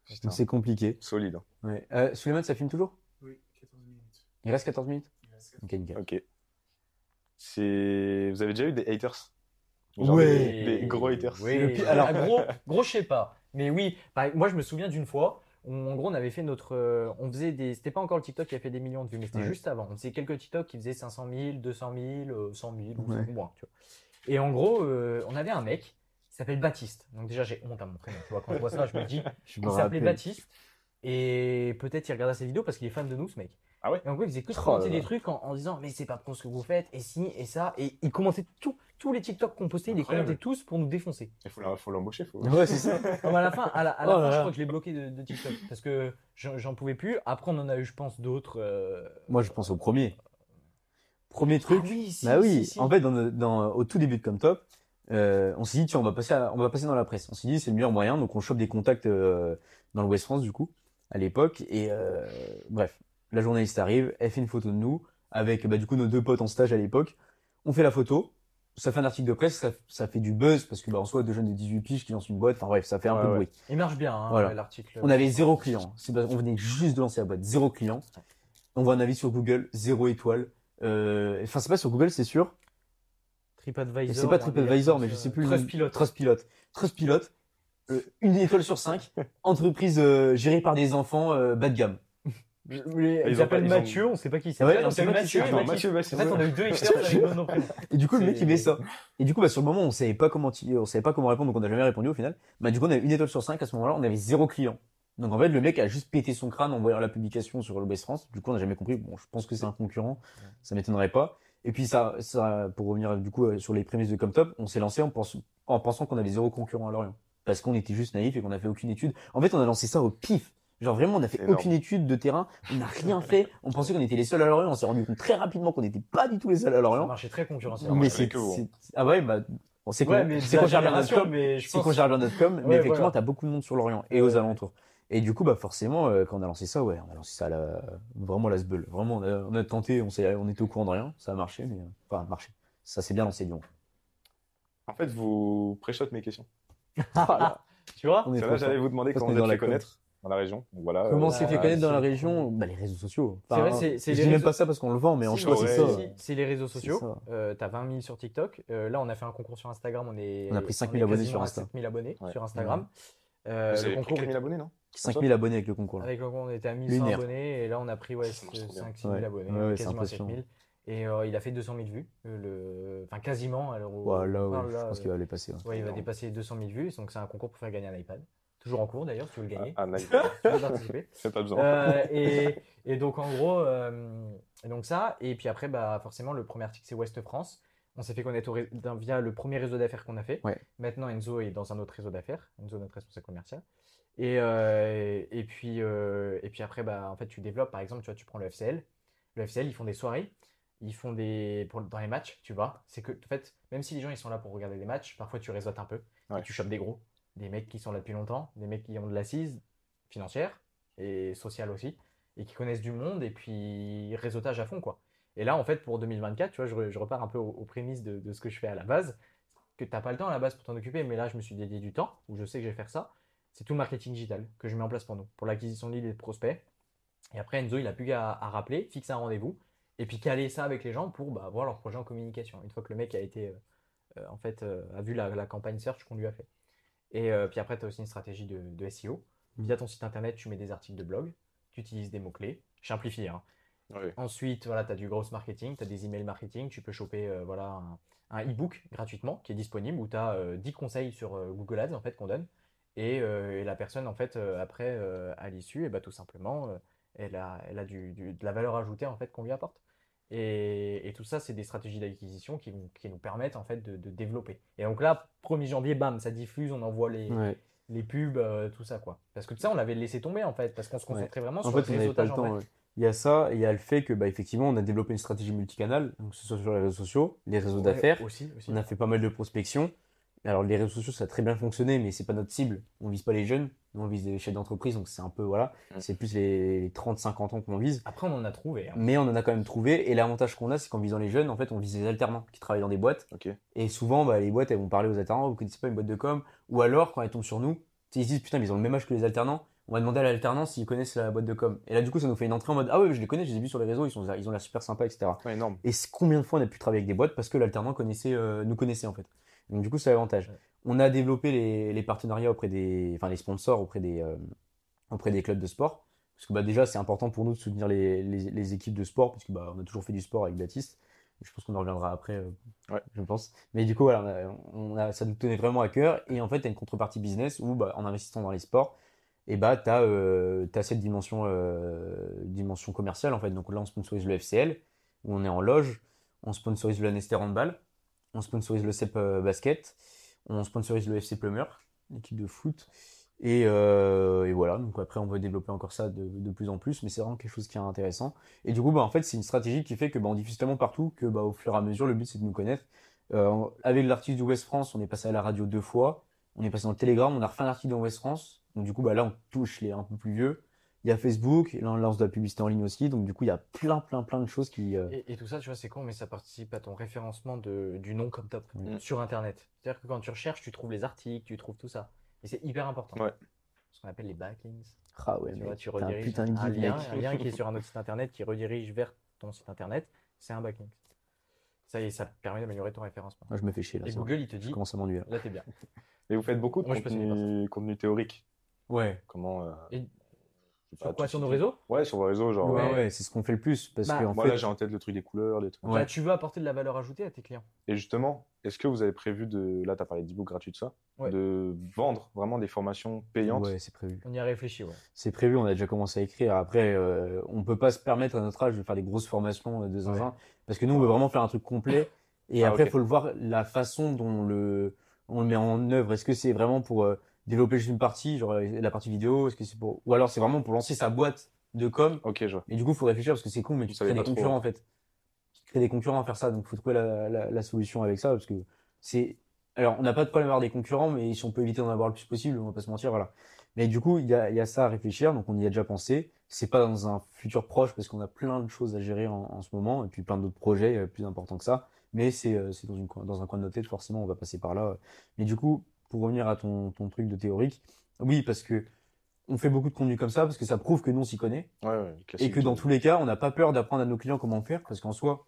Speaker 2: Putain,
Speaker 1: Donc c'est compliqué.
Speaker 2: solide. hein.
Speaker 1: Ouais. Euh, Suleiman, ça filme toujours?
Speaker 4: Oui, 14 minutes.
Speaker 1: Il reste 14 minutes?
Speaker 4: Il reste 14
Speaker 1: Ok, nickel.
Speaker 2: Ok. C'est. Vous avez déjà eu des haters? Genre
Speaker 1: Ouais.
Speaker 2: Des, des gros haters.
Speaker 3: Oui,
Speaker 1: alors-
Speaker 3: Ah, gros, gros, je sais pas. Mais oui, moi je me souviens d'une fois, en gros on avait fait notre. euh, on faisait des. C'était pas encore le TikTok qui a fait des millions de vues, mais c'était
Speaker 1: Ouais.
Speaker 3: juste avant. On faisait quelques TikTok qui faisaient 500 000, 200 000, euh, 100 000 ou
Speaker 1: Ouais.
Speaker 3: ou moins. Tu vois. Et en gros, euh, on avait un mec qui s'appelle Baptiste. Donc déjà j'ai honte à mon prénom. Tu vois, quand je vois ça, je me dis. *laughs*
Speaker 1: Je
Speaker 3: Il s'appelait. Baptiste. Et peut-être il regardera ses vidéos parce qu'il est fan de nous, ce mec.
Speaker 2: Ah ouais?
Speaker 3: Et en gros, il faisait que de
Speaker 1: Oh
Speaker 3: commenter des trucs en, en disant Mais c'est pas pro ce que vous faites, et si, et ça. Et il commentait tout, tous les TikTok qu'on postait, il les
Speaker 2: Incroyable.
Speaker 3: commentait tous pour nous défoncer.
Speaker 2: Il faut la- faut l'embaucher. Faut...
Speaker 1: Ouais, c'est ça. *laughs*
Speaker 3: Non, mais à la fin, à la, à la
Speaker 1: Oh
Speaker 3: fin je
Speaker 1: là.
Speaker 3: crois que je l'ai bloqué de, de TikTok parce que j'en j'en pouvais plus. Après, on en a eu, je pense, d'autres. euh,
Speaker 1: Moi, je pense au premier. Premier truc.
Speaker 3: Ah oui, si,
Speaker 1: bah oui,
Speaker 3: si, si.
Speaker 1: en fait, dans, le- dans, au tout début de Comme Top, euh, on s'est dit, tiens, on va passer, à- on va passer dans la presse. On s'est dit, c'est le meilleur moyen, donc on chope des contacts euh, dans le West France, du coup, à l'époque. Et euh, bref, la journaliste arrive, elle fait une photo de nous, avec bah, du coup nos deux potes en stage à l'époque. On fait la photo, ça fait un article de presse, ça, ça fait du buzz, parce que bah, en soi, deux jeunes de 18 piges qui lancent une boîte, enfin bref, ça fait un
Speaker 2: Ouais,
Speaker 1: peu de
Speaker 2: ouais.
Speaker 1: bruit.
Speaker 3: Il marche bien, hein,
Speaker 1: Voilà.
Speaker 3: l'article.
Speaker 1: On avait zéro client. C'est On venait juste de lancer la boîte, zéro client. On voit un avis sur Google, zéro étoile. Euh, Enfin, c'est pas sur Google, c'est sûr.
Speaker 3: TripAdvisor.
Speaker 1: C'est pas TripAdvisor, mais je sais plus.
Speaker 3: Trustpilot.
Speaker 1: Trustpilot. Trustpilot. Euh, une étoile sur cinq. *laughs* Entreprise euh, gérée par des enfants euh, bas de gamme.
Speaker 3: Mais
Speaker 2: Ils
Speaker 3: Ils
Speaker 2: ont
Speaker 3: appellent
Speaker 2: pas- ils ont-
Speaker 3: Mathieu, on sait pas qui c'est.
Speaker 1: Ouais,
Speaker 3: on sait Mathieu. En fait, on a eu deux.
Speaker 1: Et du coup, le mec, il met ça. Et du coup, bah, sur le moment, on savait pas comment, on savait pas comment répondre, donc on n'a jamais répondu au final. Bah, du coup, on avait une étoile sur cinq. À ce moment-là, on avait zéro client. Donc, en fait, le mec a juste pété son crâne en voyant la publication sur l'OBS France. Du coup, on n'a jamais compris. Bon, je pense que c'est un concurrent. Ça m'étonnerait pas. Et puis, ça, ça, pour revenir, du coup, euh, sur les prémices de Comtop, on s'est lancé en, pense- en pensant qu'on avait zéro concurrent à Lorient. Parce qu'on était juste naïf et qu'on a fait aucune étude. En fait, on a lancé ça au pif. Genre vraiment, on a fait aucune étude de terrain, on n'a rien *laughs* fait. On pensait qu'on était les seuls à Lorient, on s'est rendu compte très rapidement qu'on n'était pas du tout les seuls à
Speaker 3: Ça
Speaker 1: Lorient.
Speaker 3: marchait très concurrentiel.
Speaker 1: Mais c'est,
Speaker 2: que vous.
Speaker 1: ah ouais, bah, c'est
Speaker 3: Ouais,
Speaker 1: qu'on, c'est com,
Speaker 3: mais je
Speaker 1: c'est
Speaker 3: pense.
Speaker 1: qu'on gère bien notre com, mais
Speaker 3: Ouais,
Speaker 1: effectivement,
Speaker 3: voilà.
Speaker 1: t'as beaucoup de monde sur Lorient et aux alentours. Et du coup, bah, forcément, euh, quand on a lancé ça, ouais, on a lancé ça à la, vraiment à la sbeul. Vraiment, on a, on a tenté, on s'est, on était au courant de rien, ça a marché, mais, euh, enfin, marché. Ça s'est bien lancé, disons.
Speaker 2: En fait, vous pré-shot mes questions.
Speaker 1: Voilà. *laughs*
Speaker 3: Tu vois?
Speaker 1: On est
Speaker 2: Là,
Speaker 1: trop
Speaker 2: j'allais vous demander comment
Speaker 1: qu'on
Speaker 2: vous
Speaker 1: est dans la
Speaker 2: connaître dans la région. Donc, Voilà,
Speaker 1: Comment
Speaker 2: euh,
Speaker 1: on s'est fait connaître dans la région? Bah, les réseaux sociaux.
Speaker 3: C'est vrai, c'est-
Speaker 1: je
Speaker 3: les
Speaker 1: dis même
Speaker 3: réseaux-
Speaker 1: pas ça parce qu'on le vend, mais en soi,
Speaker 2: ouais,
Speaker 1: c'est
Speaker 2: ouais,
Speaker 1: ça.
Speaker 3: C'est les réseaux sociaux. Euh, T'as 20 000 sur TikTok. Euh, là, on a fait un concours sur Instagram. On, est,
Speaker 1: On a pris 5
Speaker 3: on
Speaker 1: 000
Speaker 3: est
Speaker 1: abonnés sur
Speaker 3: à
Speaker 1: Insta.
Speaker 3: 7 000 abonnés
Speaker 2: Ouais.
Speaker 3: sur Instagram. Euh,
Speaker 2: Vous
Speaker 3: le
Speaker 2: avez pris
Speaker 3: concours
Speaker 2: 4000 abonnés, non?
Speaker 1: 5000 abonnés avec le concours. là.
Speaker 3: Avec le concours, on était à 1100
Speaker 1: Lunaire.
Speaker 3: abonnés et là, on a pris ouais,
Speaker 2: Ça marche trop bien.
Speaker 3: 5 000
Speaker 1: Ouais.
Speaker 3: abonnés,
Speaker 1: Ouais, ouais,
Speaker 3: quasiment à 7
Speaker 1: impressionnant.
Speaker 3: 000. Et euh, il a fait 200 000 vues. euh, le... Enfin, quasiment. Alors, au-
Speaker 1: Ouais, là, ouais,
Speaker 3: enfin,
Speaker 1: je pense
Speaker 3: euh,
Speaker 1: qu'il va les passer. ouais.
Speaker 3: ouais, il va dépasser 200 000 vues. Donc, c'est un concours pour faire gagner un iPad. Toujours en cours d'ailleurs, si tu veux le gagner.
Speaker 2: Ah, nice.
Speaker 3: Tu veux participer. *laughs*
Speaker 2: C'est pas besoin.
Speaker 3: Euh, et, *laughs* et donc en gros, euh, et donc ça, et puis après, bah, forcément, le premier article c'est Ouest France. On s'est fait connaître au via le premier réseau d'affaires qu'on a fait.
Speaker 1: Ouais.
Speaker 3: Maintenant, Enzo est dans un autre réseau d'affaires, Enzo, notre responsable commercial. Et, euh, et, puis, euh, et puis après, bah, en fait, tu développes, par exemple, tu vois, tu prends le FCL. Le FCL, ils font des soirées, ils font des. Pour, dans les matchs, tu vois. C'est que, en fait, même si les gens ils sont là pour regarder des matchs, parfois tu réseautes un peu.
Speaker 2: Ouais.
Speaker 3: Et tu chopes des gros. Des mecs qui sont là depuis longtemps, des mecs qui ont de l'assise financière et sociale aussi, et qui connaissent du monde, et puis réseautage à fond, quoi. Et là, en fait, pour 2024, tu vois, je, re- je repars un peu aux, prémices de, ce que je fais à la base, que tu n'as pas le temps à la base pour t'en occuper, mais là, je me suis dédié du temps, où je sais que je vais faire ça. C'est tout le marketing digital que je mets en place pour nous, pour l'acquisition de leads et de prospects. Et après, Enzo, il a plus qu'à rappeler, fixer un rendez-vous, et puis caler ça avec les gens pour bah, voir leur projet en communication. Une fois que le mec a été, euh, euh, en fait, euh, a vu la, la campagne search qu'on lui a fait. Et euh, puis après, tu as aussi une stratégie de, de SEO. Via ton site internet, tu mets des articles de blog, tu utilises des mots-clés. Je simplifie, hein. Ensuite, voilà, tu as du gross marketing, tu as des emails marketing, tu peux choper euh, voilà, un, un e-book gratuitement qui est disponible où tu as 10 conseils sur euh, Google Ads en fait, qu'on donne. Et, et la personne, en fait, après, à l'issue, et bah, tout simplement, elle a, elle a du, du- de la valeur ajoutée en fait, qu'on lui apporte. Et, et tout ça, c'est des stratégies d'acquisition qui, nous permettent en fait, de, de développer. Et donc là, 1er janvier, bam, ça diffuse, on envoie les,
Speaker 1: Ouais.
Speaker 3: les pubs, euh, tout ça. quoi. Parce que tout ça, on l'avait laissé tomber en fait, parce qu'on se
Speaker 1: Ouais.
Speaker 3: concentrait vraiment
Speaker 1: En
Speaker 3: sur
Speaker 1: fait,
Speaker 3: le réseautage en
Speaker 1: ouais. Il y a ça, et il y a le fait que, bah, effectivement, on a développé une stratégie multicanale, donc que ce soit sur les réseaux sociaux, les réseaux d'affaires.
Speaker 3: aussi, aussi.
Speaker 1: On a fait pas mal de prospection. Alors, les réseaux sociaux, ça a très bien fonctionné, mais c'est pas notre cible. On vise pas les jeunes, nous, on vise les chefs d'entreprise, donc c'est un peu, voilà.
Speaker 2: Mm.
Speaker 1: C'est plus les, les 30-50 ans qu'on vise.
Speaker 3: Après, on en a trouvé. hein.
Speaker 1: Mais on en a quand même trouvé, et l'avantage qu'on a, c'est qu'en visant les jeunes, en fait, on vise les alternants qui travaillent dans des boîtes. Et souvent, bah, les boîtes, elles vont parler aux alternants, vous connaissez pas une boîte de com, ou alors, quand elles tombent sur nous, ils se disent, putain, mais ils ont le même âge que les alternants, on va demander à l'alternant s'ils connaissent la boîte de com. Et là, du coup, ça nous fait une entrée en mode, ah ouais, je les connais, je les ai vus sur les réseaux, ils, sont, ils ont l'air super sympas, etc.
Speaker 2: Ouais, énorme.
Speaker 1: Et combien de fois on a pu travailler avec des boîtes parce que l'alternant connaissait, euh, nous connaissait en fait. Donc du coup, c'est l'avantage.
Speaker 3: Ouais.
Speaker 1: On a développé les, les partenariats auprès des, enfin les sponsors auprès des, euh, auprès des clubs de sport. Parce que bah, déjà, c'est important pour nous de soutenir les, les, les équipes de sport, parce que bah, on a toujours fait du sport avec Baptiste. Je pense qu'on en reviendra après, euh,
Speaker 2: Ouais.
Speaker 1: je pense. Mais du coup, voilà, on a, on a- ça nous tenait vraiment à cœur. Et en fait, tu as une contrepartie business où, bah, en investissant dans les sports, et bah, tu as, cette dimension, euh, dimension commerciale. En fait. Donc là, on sponsorise le FCL, où on est en loge. On sponsorise le Nester Handball. On sponsorise le CEP euh, Basket. On sponsorise le FC Plumeur, l'équipe de foot. Et, euh, et voilà, donc après on va développer encore ça de, plus en plus, mais c'est vraiment quelque chose qui est intéressant. Et du coup, bah, en fait, c'est une stratégie qui fait que bah, on diffuse tellement partout que bah, au fur et à mesure, le but c'est de nous connaître. Euh, avec l'article du West France, on est passé à la radio deux fois, on est passé dans le Telegram, on a refait un article dans West France. Donc du coup, bah, là on touche les un peu plus vieux. Il y a Facebook, et là on lance de la publicité en ligne aussi, donc du coup il y a plein plein plein de choses qui... euh,
Speaker 3: Et, et tout ça, tu vois, c'est con, mais ça participe à ton référencement de, du nom comme top
Speaker 2: Mm.
Speaker 3: sur Internet. C'est-à-dire que quand tu recherches, tu trouves les articles, tu trouves tout ça. Et c'est hyper important.
Speaker 2: Ouais.
Speaker 3: Ce qu'on appelle les backlinks.
Speaker 1: Ah ouais,
Speaker 3: tu vois, tu rediriges
Speaker 1: putain de
Speaker 3: un, lien, un lien qui est *laughs* sur un autre site Internet qui redirige vers ton site Internet, c'est un backlink. Ça y est, ça te permet d'améliorer ton référencement.
Speaker 1: Moi je me fais chier là.
Speaker 3: Et. Google, il te
Speaker 1: Je
Speaker 3: dit,
Speaker 1: commence à m'ennuyer là.
Speaker 3: là, t'es bien. *laughs*
Speaker 2: Et vous faites beaucoup de
Speaker 3: Moi, je
Speaker 2: contenu, théorique.
Speaker 1: Ouais.
Speaker 2: Comment euh, Je
Speaker 3: Sur quoi Sur nos réseaux
Speaker 2: Ouais, sur vos réseaux, genre.
Speaker 1: Ouais,
Speaker 2: euh,
Speaker 1: ouais, c'est ce qu'on fait le plus. Parce
Speaker 3: Bah,
Speaker 1: que, en
Speaker 2: Moi, là,
Speaker 1: fait,
Speaker 2: j'ai en tête le truc des couleurs, des trucs.
Speaker 1: Ouais.
Speaker 3: Bah, tu veux apporter de la valeur ajoutée à tes clients.
Speaker 2: Et justement, est-ce que vous avez prévu de. Là, tu as parlé d'e-book gratuit, de ça.
Speaker 3: Ouais.
Speaker 2: De vendre vraiment des formations payantes?
Speaker 1: ouais, c'est prévu.
Speaker 3: On y a réfléchi, ouais.
Speaker 1: C'est prévu, on a déjà commencé à écrire. Après, euh, on peut pas se permettre à notre âge de faire des grosses formations euh, de zinzin. Parce que nous, on veut vraiment faire un truc complet. Et
Speaker 2: Ah,
Speaker 1: après, il faut le voir, la façon dont le, on le met en œuvre. Est-ce que c'est vraiment pour euh, développer juste une partie, genre la partie vidéo Est-ce que c'est pour, ou alors c'est vraiment pour lancer sa boîte de com
Speaker 2: Ok, je vois.
Speaker 1: Et du coup, faut réfléchir parce que c'est con, mais tu crées des concurrents en fait. Tu crées des concurrents à faire ça, donc il faut trouver la, la, la solution avec ça parce que c'est. Alors, on n'a pas de problème à avoir des concurrents, mais si on peut éviter d'en avoir le plus possible, on va pas se mentir, voilà. Mais du coup, il y a, y a ça à réfléchir, donc on y a déjà pensé. C'est pas dans un futur proche parce qu'on a plein de choses à gérer en, en ce moment et puis plein d'autres projets euh, plus importants que ça. Mais c'est euh, dans, une, dans un coin de notre tête, forcément, on va passer par là. Mais du coup, pour revenir à ton, ton truc de théorique, oui, parce que on fait beaucoup de contenu comme ça parce que ça prouve que nous on s'y connaît
Speaker 2: Ouais, ouais,
Speaker 1: et que dans tous les cas, on n'a pas peur d'apprendre à nos clients comment faire, parce qu'en soi,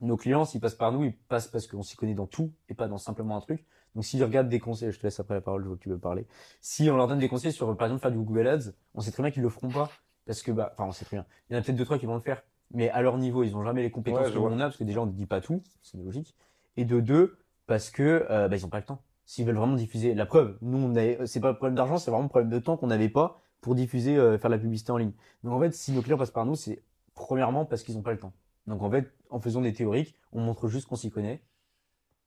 Speaker 1: nos clients, s'ils passent par nous, ils passent parce qu'on s'y connaît dans tout et pas dans simplement un truc. Donc s'ils regardent des conseils, je te laisse après la parole, je vois que tu veux parler. Si on leur donne des conseils sur, par exemple, faire du Google Ads, on sait très bien qu'ils le feront pas, parce que, bah, enfin, on sait très bien. Il y en a peut-être deux, trois qui vont le faire, mais à leur niveau, ils ont jamais les compétences
Speaker 2: Ouais,
Speaker 1: que l'on a, parce que déjà, on ne dit pas tout, c'est logique. Et de deux, parce que, euh, bah, ils ont pas le temps. S'ils veulent vraiment diffuser, la preuve, nous, on avait, c'est pas un problème d'argent, c'est vraiment un problème de temps qu'on n'avait pas pour diffuser, euh, faire de la publicité en ligne. Donc en fait, si nos clients passent par nous, c'est premièrement parce qu'ils n'ont pas le temps. Donc en fait, en faisant des théoriques, on montre juste qu'on s'y connaît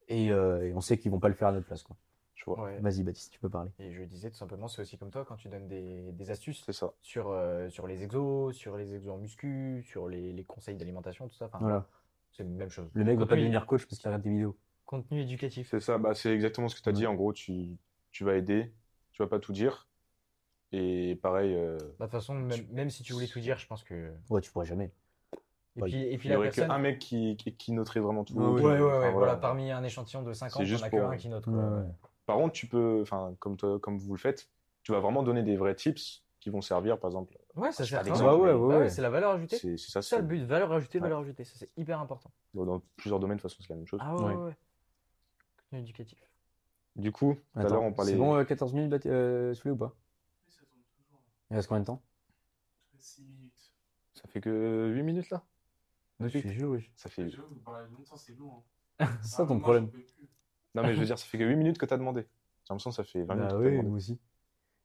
Speaker 1: et, euh, et on sait qu'ils vont pas le faire à notre place. Quoi.
Speaker 2: Je vois.
Speaker 3: Ouais.
Speaker 1: Vas-y Baptiste, tu peux parler.
Speaker 3: Et je disais tout simplement, c'est aussi comme toi quand tu donnes des, des astuces
Speaker 2: C'est ça.
Speaker 3: sur, euh, sur les exos, sur les exos en muscu, sur les, les conseils d'alimentation, tout ça. Enfin,
Speaker 1: Voilà.
Speaker 3: c'est la même chose.
Speaker 1: Le mec va pas devenir coach parce qu'il regarde tes vidéos.
Speaker 3: Contenu éducatif.
Speaker 2: C'est ça. Bah, c'est exactement ce que tu as dit. En gros, tu, tu vas aider. Tu vas pas tout dire. Et pareil. euh,
Speaker 3: Bah, de toute façon, même, même si tu voulais tout dire, je pense que.
Speaker 1: Ouais, tu pourras jamais.
Speaker 3: Et
Speaker 1: Ouais.
Speaker 3: puis, et puis
Speaker 2: il y
Speaker 3: la
Speaker 2: aurait
Speaker 3: personne.
Speaker 2: qu'un mec qui, qui, qui noterait vraiment tout.
Speaker 1: Ouais,
Speaker 3: Ouais,
Speaker 1: oui.
Speaker 3: ouais,
Speaker 2: Enfin,
Speaker 3: voilà.
Speaker 2: voilà.
Speaker 3: Parmi un échantillon de 50,
Speaker 2: C'est
Speaker 3: on
Speaker 2: juste
Speaker 3: a que
Speaker 2: pour-
Speaker 3: un qui note. quoi.
Speaker 1: Ouais, ouais.
Speaker 2: Par contre, tu peux, enfin, comme toi, comme vous le faites, tu vas vraiment donner des vrais tips qui vont servir, par exemple.
Speaker 3: Ouais, ça sert
Speaker 1: ouais,
Speaker 3: Bah
Speaker 1: ouais, ouais.
Speaker 3: c'est la valeur ajoutée.
Speaker 2: C'est c'est ça.
Speaker 3: C'est ça le but. Valeur ajoutée,
Speaker 2: Ouais.
Speaker 3: valeur ajoutée. Ça, c'est hyper important.
Speaker 2: Dans, dans plusieurs domaines, de toute façon, c'est la même chose.
Speaker 3: Ah ouais,
Speaker 1: Ouais.
Speaker 3: Contenu éducatif.
Speaker 2: Du coup, tout à l'heure, on parlait.
Speaker 1: C'est bon, euh, 14 minutes, Bat- euh, Soulé, ou pas?
Speaker 4: Oui, ça tourne toujours.
Speaker 1: Il reste combien de temps?
Speaker 4: 6 minutes.
Speaker 2: Ça fait que 8 minutes là?
Speaker 1: Je suis sûr, oui.
Speaker 2: Ça fait.
Speaker 4: Je vous parlez longtemps, c'est long. hein. *laughs*
Speaker 1: C'est ça
Speaker 4: Ah,
Speaker 1: ton
Speaker 4: moi,
Speaker 1: problème.
Speaker 2: Non, mais je veux dire, ça fait que 8 minutes que t'as demandé. J'ai l'impression que ça fait 20 minutes
Speaker 1: Bah
Speaker 2: que t'as
Speaker 1: oui,
Speaker 2: demandé.
Speaker 1: moi aussi.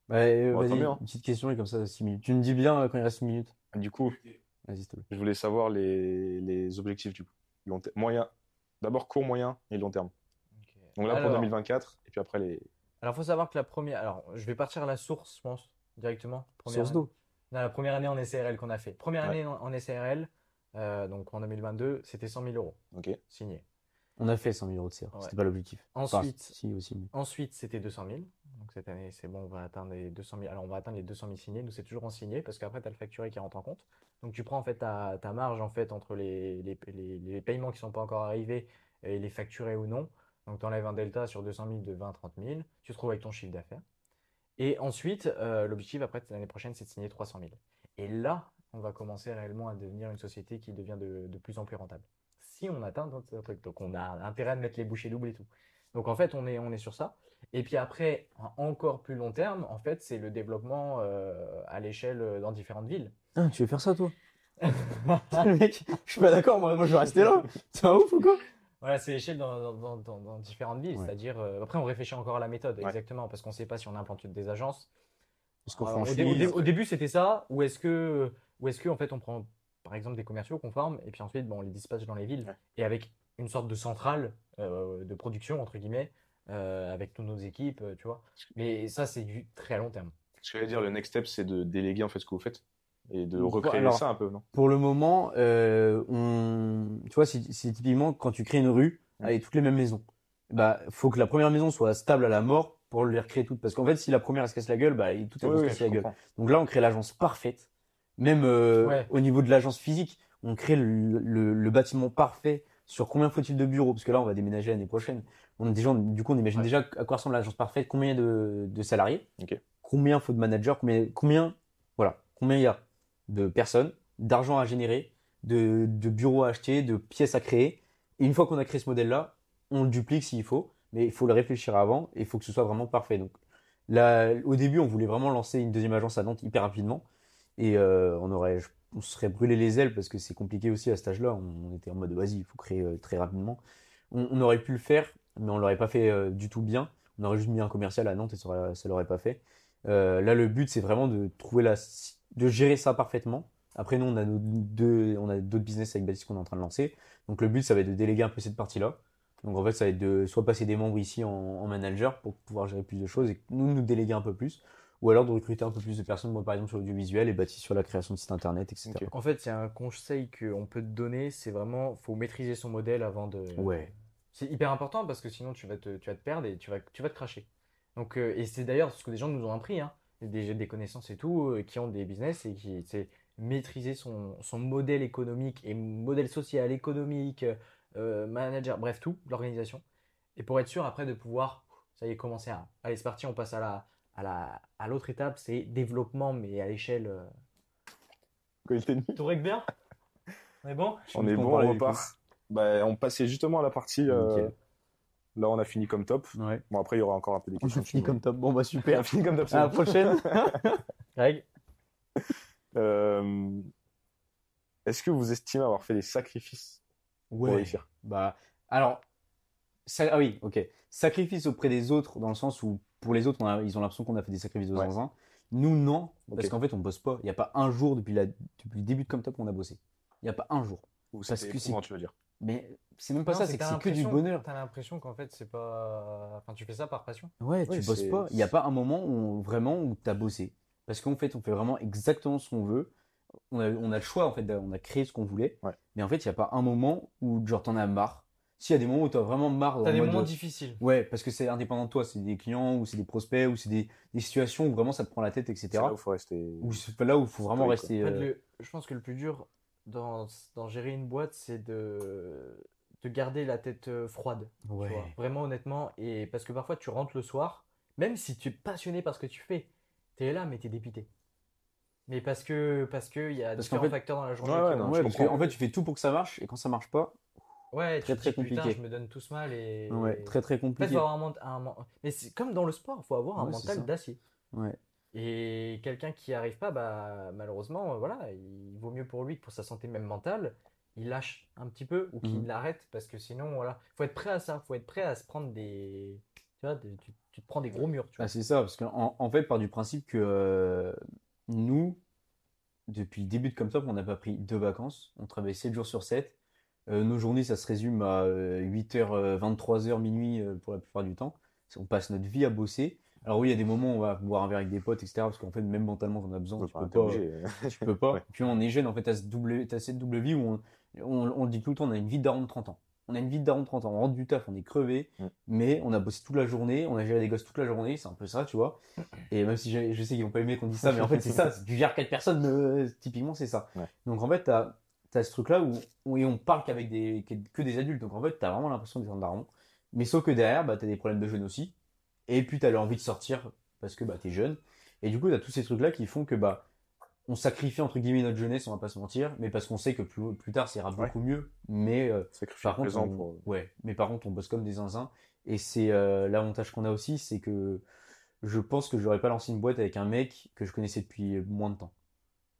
Speaker 1: Bah, euh,
Speaker 2: Bon,
Speaker 1: vas-y,
Speaker 2: hein.
Speaker 1: une petite question et comme ça, 6 minutes. Tu me dis bien euh, quand il reste 6 minutes.
Speaker 2: Du coup.
Speaker 1: Vas-y, s'il te plaît.
Speaker 2: je voulais savoir les, les objectifs du coup. Long moyen. D'abord court, moyen et long terme. Donc là pour
Speaker 3: Alors-
Speaker 2: 2024 et puis après les.
Speaker 3: Alors, faut savoir que la première. Alors, je vais partir à la source, je pense, directement. Première
Speaker 1: Source d'eau.
Speaker 3: Non, la première année en SRL qu'on a fait. Première
Speaker 2: Ouais.
Speaker 3: année en, en SRL, euh, donc en 2022, c'était 100 000 euros
Speaker 2: Ok.
Speaker 3: signés.
Speaker 1: On a fait 100 000 euros de CR.
Speaker 3: Ouais.
Speaker 1: C'était pas l'objectif. Enfin,
Speaker 3: Ensuite,
Speaker 1: si, aussi. mais-
Speaker 3: ensuite c'était 200 000. Donc cette année, c'est bon, on va atteindre les 200 000. Alors, on va atteindre les 200 000 signés. Nous, c'est toujours en signé parce qu'après, tu as le facturé qui rentre en compte. Donc, tu prends en fait ta, ta marge en fait entre les, les, les- les paiements qui sont pas encore arrivés et les facturés ou non. Donc, tu enlèves un delta sur 200 000 de 20-30 000. Tu te trouves avec ton chiffre d'affaires. Et ensuite, euh, l'objectif après l'année prochaine, c'est de signer 300 000. Et là, on va commencer réellement à devenir une société qui devient de, de plus en plus rentable. Si on atteint notre truc. Donc, on a intérêt à mettre les bouchées doubles et tout. Donc, en fait, on est, on est sur ça. Et puis après, en encore plus long terme, en fait, c'est le développement euh, à l'échelle euh, dans différentes villes.
Speaker 1: Ah, tu veux faire ça, toi? Le *laughs* *laughs* mec, je suis pas d'accord, moi, moi je vais rester là. C'est un ouf ou quoi?
Speaker 3: Voilà, c'est l'échelle dans, dans- dans- dans- dans différentes villes.
Speaker 1: Ouais.
Speaker 3: C'est-à-dire, euh, après, on réfléchit encore à la méthode,
Speaker 2: Ouais.
Speaker 3: exactement, parce qu'on ne sait pas si on implante des agences.
Speaker 1: Parce qu'on
Speaker 3: Alors, au, dé- au dé- au début, c'était ça, ou est-ce que, ou est-ce que, en fait, on prend, par exemple, des commerciaux qu'on forme, et puis ensuite, bon, on les dispatche dans les villes,
Speaker 2: Ouais.
Speaker 3: et avec une sorte de centrale euh, de production, entre guillemets, euh, avec toutes nos équipes, euh, tu vois. Mais ça, c'est du très long terme.
Speaker 2: Ce que j'allais dire, le next step, c'est de déléguer en fait ce que vous faites et de recréer
Speaker 1: alors-
Speaker 2: ça un peu, non?
Speaker 1: Pour le moment, euh, on... tu vois, c'est typiquement quand tu crées une rue
Speaker 2: Ouais.
Speaker 1: avec toutes les mêmes maisons. Bah, faut que la première maison soit stable à la mort pour les recréer toutes. Parce qu'en fait, si la première elle se casse la gueule, bah, tout elle
Speaker 2: Oui,
Speaker 1: se
Speaker 2: oui, je
Speaker 1: la gueule. Donc là, on crée l'agence parfaite. Même euh,
Speaker 3: Ouais.
Speaker 1: au niveau de l'agence physique, on crée le, le- le bâtiment parfait sur combien faut-il de bureaux? Parce que là, on va déménager l'année prochaine. On, déjà, on- du coup, on imagine
Speaker 3: Ouais.
Speaker 1: déjà à quoi ressemble l'agence parfaite, combien il y a de, de salariés,
Speaker 2: Ok.
Speaker 1: combien faut de managers, combien, combien, voilà, combien il y a de personnes, d'argent à générer, de, de bureaux à acheter, de pièces à créer. Et une fois qu'on a créé ce modèle-là, on le duplique s'il faut, mais il faut le réfléchir avant et il faut que ce soit vraiment parfait. Donc là, au début, on voulait vraiment lancer une deuxième agence à Nantes hyper rapidement. Et euh, on aurait, serait brûlé les ailes parce que c'est compliqué aussi à cet âge-là. On, était en mode vas-y, il faut créer euh, très rapidement. On, aurait pu le faire, mais on l'aurait pas fait euh, du tout bien. On aurait juste mis un commercial à Nantes et ça l'aurait pas fait. Euh, là, le but, c'est vraiment de trouver la, de gérer ça parfaitement. Après, nous, on a nos deux, on a d'autres business avec Baptiste qu'on est en train de lancer. Donc, le but, ça va être de déléguer un peu cette partie-là. Donc, en fait, ça va être de soit passer des membres ici en, en manager pour pouvoir gérer plus de choses et nous, nous déléguer un peu plus. Ou alors de recruter un peu plus de personnes, moi, par exemple, sur l'audiovisuel et Baptiste sur la création de sites internet, etc.
Speaker 3: En fait, il y a un conseil qu'on peut te donner, c'est vraiment, faut maîtriser son modèle avant de.
Speaker 1: Ouais.
Speaker 3: C'est hyper important parce que sinon tu vas te, tu vas te perdre et tu vas, tu vas te cracher. Donc, euh, et c'est d'ailleurs ce que des gens nous ont appris, hein. Des, des connaissances et tout, euh, qui ont des business et qui, c'est maîtriser son, son modèle économique et modèle social, économique, euh, manager, bref, tout, l'organisation. Et pour être sûr après de pouvoir, ça y est, commencer à. Allez, c'est parti, on passe à la, à la, à l'autre étape, c'est développement, mais à l'échelle. euh, Tout règle bien On est bon?
Speaker 2: On est bon, on repart. Bah, on passait justement à la partie. euh. Là, on a fini comme top.
Speaker 1: Ouais.
Speaker 2: Bon, après, il y aura encore un peu des
Speaker 1: On
Speaker 2: questions.
Speaker 1: a fini comme top. Bon, bah *laughs*
Speaker 2: On
Speaker 1: super.
Speaker 2: a fini comme top. c'est
Speaker 1: À la prochaine. *laughs*
Speaker 3: Greg
Speaker 2: Euh, Est-ce que vous estimez avoir fait des sacrifices pour réussir?
Speaker 1: Bah, alors, ça, ah oui, ok. Sacrifice auprès des autres, dans le sens où pour les autres, on a- ils ont l'impression qu'on a fait des sacrifices aux
Speaker 2: Ouais.
Speaker 1: zinzin. Nous, non, parce qu'en fait, on bosse pas. Il n'y a pas un jour depuis, la, depuis le début de Comme Top où on a bossé. Il n'y a pas un jour.
Speaker 2: Ou
Speaker 1: Parce que c'est-
Speaker 2: éprouvant, tu veux dire
Speaker 1: Mais c'est même pas
Speaker 3: Non,
Speaker 1: ça, c'est que
Speaker 3: t'as
Speaker 1: c'est que du bonheur.
Speaker 3: T'as l'impression qu'en fait, c'est pas. Enfin, tu fais ça par passion.
Speaker 1: Ouais,
Speaker 2: Ouais,
Speaker 1: tu bosses pas. Il n'y a pas un moment où vraiment où tu as bossé. Parce qu'en fait, on fait vraiment exactement ce qu'on veut. On a, on a le choix, en fait, on a créé ce qu'on voulait.
Speaker 2: Ouais.
Speaker 1: Mais en fait, il n'y a pas un moment où genre t'en as marre. S'il y a des moments où tu as vraiment marre.
Speaker 3: T'as des moments difficiles.
Speaker 1: Ouais, parce que c'est indépendant de toi. C'est des clients, ou c'est des prospects, ou c'est des, des situations où vraiment ça te prend la tête, etc.
Speaker 2: C'est là où il faut rester.
Speaker 1: Ou c'est là où il faut vraiment rester.
Speaker 3: En fait,
Speaker 1: euh,
Speaker 3: le- je pense que le plus dur dans, dans gérer une boîte, c'est de, de garder la tête euh, froide. tu
Speaker 1: ouais.
Speaker 3: vois. Vraiment, honnêtement. Et parce que parfois, tu rentres le soir, même si tu es passionné par ce que tu fais, tu es là, mais tu es dépité. Mais parce que parce que il y a
Speaker 1: Parce
Speaker 3: différents
Speaker 1: fait-
Speaker 3: facteurs dans la journée.
Speaker 2: Ouais, ouais,
Speaker 3: qui
Speaker 2: non,
Speaker 3: vont-
Speaker 1: Ouais,
Speaker 2: je
Speaker 1: parce
Speaker 2: comprends.
Speaker 1: qu'en fait, tu fais tout pour que ça marche, et quand ça marche pas,
Speaker 3: Ouais,
Speaker 1: Très,
Speaker 3: tu
Speaker 1: très
Speaker 3: dis, putain,
Speaker 1: compliqué.
Speaker 3: je me donne tous mal et.
Speaker 1: très très
Speaker 3: En
Speaker 1: compliqué.
Speaker 3: faut avoir un, ment- un men- Mais c'est comme dans le sport, il faut avoir un mental d'acier.
Speaker 1: Ouais.
Speaker 3: Et quelqu'un qui n'y arrive pas, bah, malheureusement, euh, voilà, il vaut mieux pour lui que pour sa santé même mentale, il lâche un petit peu ou qu'il
Speaker 1: Mhm.
Speaker 3: l'arrête parce que sinon, voilà, faut être prêt à ça, faut être prêt à se prendre des, tu vois, des- tu, tu te prends des gros murs, tu vois.
Speaker 1: Ah, c'est ça, parce qu'en en fait, part du principe que euh, nous, depuis le début de Comme Top, on n'a pas pris de vacances. On travaille 7 jours sur 7. Euh, nos journées, ça se résume à 8h, 23h, minuit pour la plupart du temps. On passe notre vie à bosser. Alors oui, il y a des moments où on va boire un verre avec des potes, etc. Parce qu'en fait, même mentalement, t'en as besoin. Tu peux pas, *laughs* tu peux pas.
Speaker 2: Ouais.
Speaker 1: Puis on est jeune, en fait, t'as ce double, t'as cette double vie où on, on, on le dit tout le temps, on a une vie de daron de 30 ans. On a une vie de daron de 30 ans. On rentre du taf, on est crevé,
Speaker 2: Mm.
Speaker 1: mais on a bossé toute la journée, on a géré des gosses toute la journée, c'est un peu ça, tu vois. Et même si je sais qu'ils vont pas aimer qu'on dise ça, mais en fait, c'est ça. *laughs* Tu gères quatre personnes, euh, typiquement, c'est ça.
Speaker 2: Ouais.
Speaker 1: Donc en fait, t'as as ce truc-là où, où on parle qu'avec des, que, que des adultes. Donc en fait, t'as vraiment l'impression d'être un daron. Mais sauf que derrière, bah, t'as des problèmes de jeunes aussi. Et puis t'as l'envie de sortir parce que bah, t'es jeune. Et du coup, t'as tous ces trucs-là qui font que bah, on sacrifie entre guillemets notre jeunesse, on va pas se mentir, mais parce qu'on sait que plus, plus tard, ça ira
Speaker 2: Ouais.
Speaker 1: beaucoup mieux. Mais euh, par contre, on-
Speaker 2: pour.
Speaker 1: ouais, mais par contre, on bosse comme des zinzins. Et c'est euh, l'avantage qu'on a aussi, c'est que je pense que j'aurais pas lancé une boîte avec un mec que je connaissais depuis moins de temps.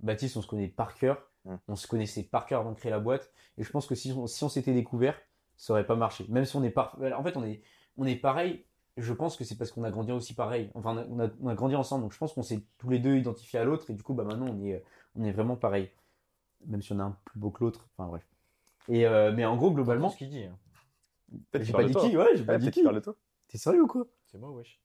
Speaker 1: Baptiste, on se connaît par cœur.
Speaker 2: Mm.
Speaker 1: On se connaissait par cœur avant de créer la boîte. Et je pense que si on, si on s'était découvert, ça aurait pas marché. Même si on est par... En fait, on est, on est pareil. Je pense que c'est parce qu'on a grandi aussi pareil. Enfin, on a, on a, on a grandi ensemble. Donc je pense qu'on s'est tous les deux identifiés à l'autre. Et du coup, bah, maintenant, on est, on est vraiment pareil. Même si on a un plus beau que l'autre. Enfin, bref. Et, euh, mais en gros, globalement,
Speaker 3: ce qu'il dit. hein.
Speaker 1: J'ai pas dit qui. Ouais, j'ai pas
Speaker 2: Ouais,
Speaker 1: dit qui.
Speaker 2: qu'il parle de toi.
Speaker 1: T'es sérieux ou quoi?
Speaker 3: C'est moi, wesh.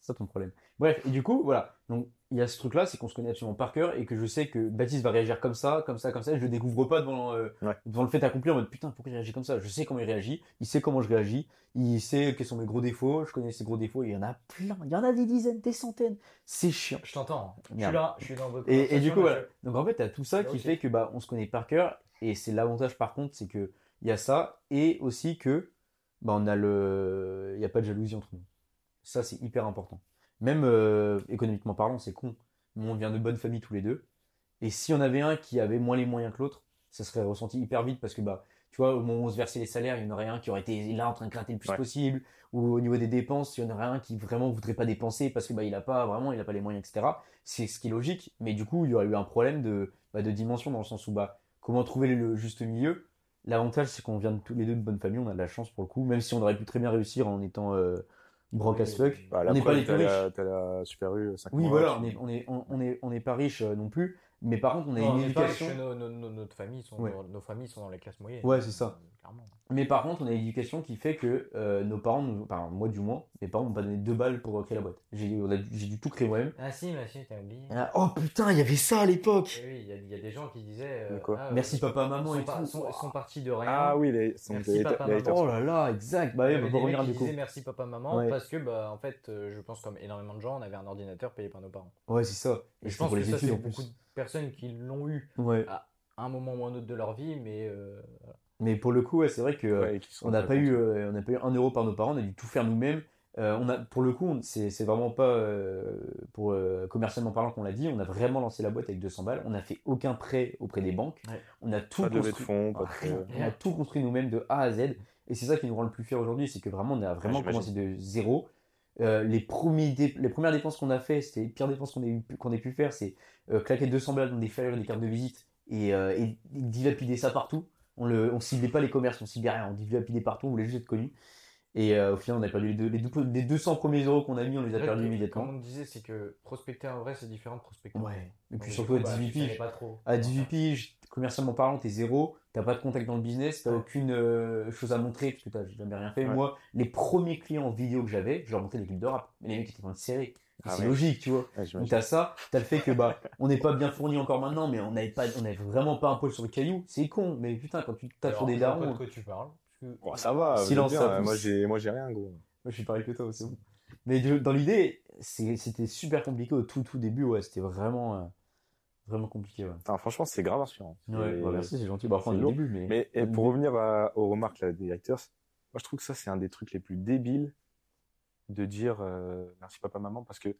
Speaker 1: C'est ça ton problème. Bref, et du coup, voilà. Donc, il y a ce truc-là, c'est qu'on se connaît absolument par cœur et que je sais que Baptiste va réagir comme ça, comme ça, comme ça. Et je le découvre pas devant, euh,
Speaker 2: Ouais.
Speaker 1: devant le fait accompli en mode putain, pourquoi il réagit comme ça? Je sais comment il réagit, il sait comment je réagis, il sait quels sont mes gros défauts, je connais ses gros défauts. Il y en a plein, il y en a des dizaines, des centaines. C'est chiant.
Speaker 3: Je t'entends. Je suis là, je suis dans votre
Speaker 1: Et, et du coup, voilà. Donc en fait, t'as tout ça
Speaker 3: Là
Speaker 1: qui fait que bah, on se connaît par cœur. Et c'est l'avantage par contre, c'est que il y a ça et aussi que bah, on a le, il y a pas de jalousie entre nous. Ça, c'est hyper important. Même euh, économiquement parlant, c'est con. Mais on vient de bonnes familles tous les deux. Et si on avait un qui avait moins les moyens que l'autre, ça serait ressenti hyper vite parce que bah, tu vois, au moment où on se versait les salaires, il y en aurait un qui aurait été là en train de gratter le plus
Speaker 2: Ouais.
Speaker 1: possible, ou au niveau des dépenses, il y en aurait un qui vraiment voudrait pas dépenser parce que bah, il a pas vraiment, il a pas les moyens, etc. C'est ce qui est logique, mais du coup, il y aurait eu un problème de, bah, de dimension dans le sens où bah, comment trouver le juste milieu? L'avantage, c'est qu'on vient de tous les deux de bonnes familles, on a de la chance pour le coup, même si on aurait pu très bien réussir en étant euh, broke as fuck.
Speaker 2: Bah,
Speaker 1: on n'est pas les plus riches.
Speaker 2: T'as la Super U 5
Speaker 1: Oui, voilà, on est, on est, on, est, on n'est pas riche euh, non plus, mais par contre, on a
Speaker 3: Non,
Speaker 1: une
Speaker 3: on est pas
Speaker 1: éducation.
Speaker 3: riches, nos, nos- nos- notre famille sont,
Speaker 1: Ouais.
Speaker 3: nos, nos familles sont dans les classes moyennes.
Speaker 1: Ouais, c'est ça.
Speaker 3: Clairement.
Speaker 1: Mais par contre, on a une éducation qui fait que euh, nos parents, nous, enfin moi du moins, mes parents m'ont pas donné deux balles pour créer la boîte. J'ai dû- tout créer moi-même.
Speaker 3: Ah si, mais si, t'as oublié.
Speaker 1: Ah, oh putain, il y avait ça à l'époque
Speaker 3: Eh oui, il y, a- il y a des gens qui disaient.
Speaker 2: De quoi
Speaker 3: ah,
Speaker 1: Merci
Speaker 3: euh,
Speaker 1: papa, maman
Speaker 3: sont,
Speaker 1: et tout.
Speaker 3: sont, sont partis de rien.
Speaker 2: Ah oui, les, sont
Speaker 3: Merci,
Speaker 2: les,
Speaker 3: papa,
Speaker 2: les
Speaker 3: maman.
Speaker 1: Oh là là, exact. Bah oui,
Speaker 3: des
Speaker 1: revenir du coup.
Speaker 3: disaient merci papa maman
Speaker 1: Ouais.
Speaker 3: parce que bah en fait euh, je pense comme énormément de gens on avait un ordinateur payé par nos parents.
Speaker 1: Ouais, c'est ça.
Speaker 3: Et
Speaker 1: Et
Speaker 3: je pense
Speaker 1: pour
Speaker 3: que
Speaker 1: les
Speaker 3: ça c'est beaucoup de personnes qui l'ont eu à un moment ou un autre de leur vie mais euh,
Speaker 1: Mais pour le coup, ouais, c'est vrai que
Speaker 2: Ouais, sont
Speaker 1: on n'a
Speaker 2: pas
Speaker 1: eu, euh, on n'a pas eu un euro par nos parents, on a dû tout faire nous-mêmes. Euh, on a, pour le coup, c'est c'est vraiment pas euh, pour euh, commercialement parlant qu'on l'a dit. On a vraiment lancé la boîte avec 200 balles. On n'a fait aucun prêt auprès des banques.
Speaker 3: Ouais.
Speaker 1: On a tout
Speaker 2: Pas de
Speaker 1: construit.
Speaker 2: fonds, pas de...
Speaker 1: On a tout construit nous-mêmes de A à Z. Et c'est ça qui nous rend le plus fier aujourd'hui, c'est que vraiment on a vraiment commencé de zéro. Euh, les, premiers dé- les premières dépenses qu'on a fait, c'était les pires dépenses qu'on ait, qu'on ait pu faire, c'est euh, claquer 200 balles dans des flyers des cartes de visite et, euh, et dilapider ça partout. On ne on ciblait pas les commerces, on ciblait rien, on dilapidait partout, on voulait juste être connu. Et euh, au final, on a perdu les, deux, les, deux- les 200 premiers euros qu'on a mis, on les a perdus immédiatement.
Speaker 3: Comme on disait, c'est que prospecter en vrai, c'est différent de prospecter.
Speaker 1: Ouais. Et puis surtout à
Speaker 3: bah,
Speaker 1: 18
Speaker 3: tu savais
Speaker 1: piges. À 18 piges, commercialement parlant, t'es zéro, t'as pas de contact dans le business, t'as
Speaker 3: Ouais.
Speaker 1: aucune euh, chose à montrer parce que t'as jamais rien fait.
Speaker 2: Ouais.
Speaker 1: Moi, les premiers clients vidéo que j'avais, je leur montrais des clips de rap. Mais les mecs étaient en train de serrer.
Speaker 2: Ah
Speaker 1: c'est
Speaker 2: ouais.
Speaker 1: logique, tu vois.
Speaker 2: Ouais,
Speaker 1: t'as ça, t'as le fait que bah on n'est pas bien fourni encore maintenant, mais on n'avait pas, on avait vraiment pas un poil sur le caillou. C'est con, mais putain quand tu tapes sur des darons,
Speaker 3: de quoi tu parles? que-
Speaker 2: Oh, ça va,
Speaker 1: Silence,
Speaker 2: bien,
Speaker 1: ça
Speaker 2: euh, moi j'ai moi j'ai rien gros.
Speaker 1: moi je suis pareil que toi, c'est bon. Mais dans l'idée, c'est- c'était super compliqué au tout tout début, ouais, c'était vraiment, euh, vraiment compliqué. Ouais.
Speaker 2: Franchement, c'est grave inspirant.
Speaker 1: Ouais,
Speaker 2: Et-
Speaker 1: bah, merci, c'est gentil. Bah, enfin, début, mais.
Speaker 2: Mais et
Speaker 1: au
Speaker 2: pour revenir à- aux remarques là, des haters, moi je trouve que ça c'est un des trucs les plus débiles de dire euh, merci papa maman parce que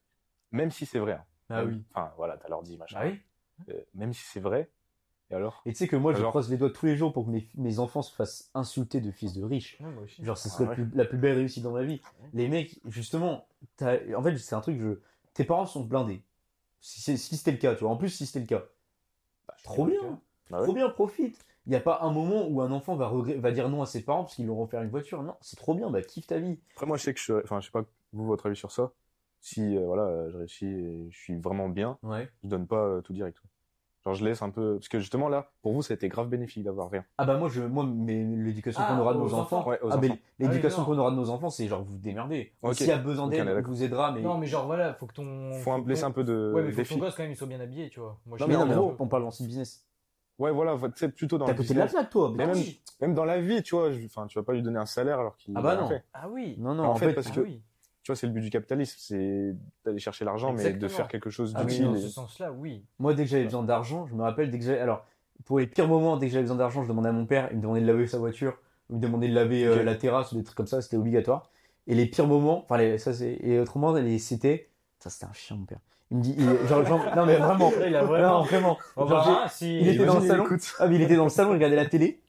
Speaker 2: même si c'est vrai, hein,
Speaker 1: Ah
Speaker 2: même-
Speaker 1: oui.
Speaker 2: enfin voilà, t'as l'ordi machin,
Speaker 3: Ah oui
Speaker 2: euh, même si c'est vrai, et alors
Speaker 1: Et tu sais que moi, je croise les doigts tous les jours pour que mes, mes enfants se fassent insulter de fils de riches.
Speaker 3: Ouais, moi aussi.
Speaker 1: Genre, c'est
Speaker 2: Ah
Speaker 1: la,
Speaker 2: ouais.
Speaker 1: plus, la plus belle réussite dans ma vie. Les mecs, justement, t'as- en fait, c'est un truc, je... tes parents sont blindés. Si, c'est- si c'était le cas, tu vois. En plus, si c'était le cas, bah, trop bien.
Speaker 2: Bah ouais.
Speaker 1: Trop bien, profite. Il n'y a pas un moment où un enfant va, dire non à ses parents parce qu'ils leur ont offert une voiture. Non, c'est trop bien, bah kiffe ta vie.
Speaker 2: Après moi je sais que je, enfin je sais pas vous votre avis sur ça. Si euh, voilà, je réussis et je suis vraiment bien,
Speaker 1: Ouais.
Speaker 2: je donne pas euh, tout direct. Genre je laisse un peu parce que justement là, pour vous ça a été grave bénéfique d'avoir rien.
Speaker 1: Ah bah moi, je, moi mais l'éducation
Speaker 3: Ah,
Speaker 1: qu'on aura de nos enfants,
Speaker 3: enfants.
Speaker 2: Ouais,
Speaker 1: ah, mais
Speaker 2: enfants.
Speaker 1: l'éducation
Speaker 3: Ah oui, non.
Speaker 1: qu'on aura de nos enfants, c'est genre vous vous démerdez.
Speaker 2: Ok.
Speaker 1: S'il y a besoin d'aide,
Speaker 2: on
Speaker 1: vous aidera, mais.
Speaker 3: Non, mais genre voilà, faut que ton.
Speaker 2: Faut un,
Speaker 3: que
Speaker 2: laisser
Speaker 3: ton-
Speaker 2: un peu de
Speaker 3: Ouais, mais faut que ton gosse quand même il soit bien habillé, tu vois. Moi,
Speaker 1: Non, mais
Speaker 3: un
Speaker 1: mais
Speaker 3: peu-
Speaker 1: on, on parle lancé business.
Speaker 2: Ouais voilà, tu sais plutôt dans
Speaker 1: T'as côté de la plaque, toi.
Speaker 2: Mais même-
Speaker 1: oui.
Speaker 2: Même dans la vie, tu vois, enfin tu vas pas lui donner un salaire alors qu'il
Speaker 1: Ah bah
Speaker 2: a rien
Speaker 1: non.
Speaker 2: fait.
Speaker 3: Ah oui.
Speaker 1: Non, non,
Speaker 2: En
Speaker 1: en,
Speaker 2: fait,
Speaker 1: fait,
Speaker 2: parce
Speaker 3: Ah
Speaker 2: que-
Speaker 3: oui.
Speaker 2: Tu vois, c'est le but du capitalisme, c'est d'aller chercher l'argent, mais de faire quelque chose
Speaker 1: Ah oui,
Speaker 2: d'utile.
Speaker 3: dans
Speaker 2: et-
Speaker 3: ce sens-là, oui.
Speaker 1: moi, dès que j'avais besoin d'argent, je me rappelle, dès que j'avais. Alors, pour les pires moments, dès que j'avais besoin d'argent, je demandais à mon père, il me demandait de laver sa voiture, il me demandait de laver euh, la terrasse ou des trucs comme ça, c'était obligatoire. Et les pires moments, enfin, les- ça c'est. Et autrement, les- c'était. Ça, c'était un chien, mon père. Il me dit. il- genre, genre- non, mais vraiment.
Speaker 3: Il a
Speaker 1: Non,
Speaker 3: vraiment.
Speaker 1: vraiment.
Speaker 3: Oh,
Speaker 1: Genre,
Speaker 3: bah, si.
Speaker 1: il était dans le salon. Ah, mais il était dans le salon, il regardait la télé.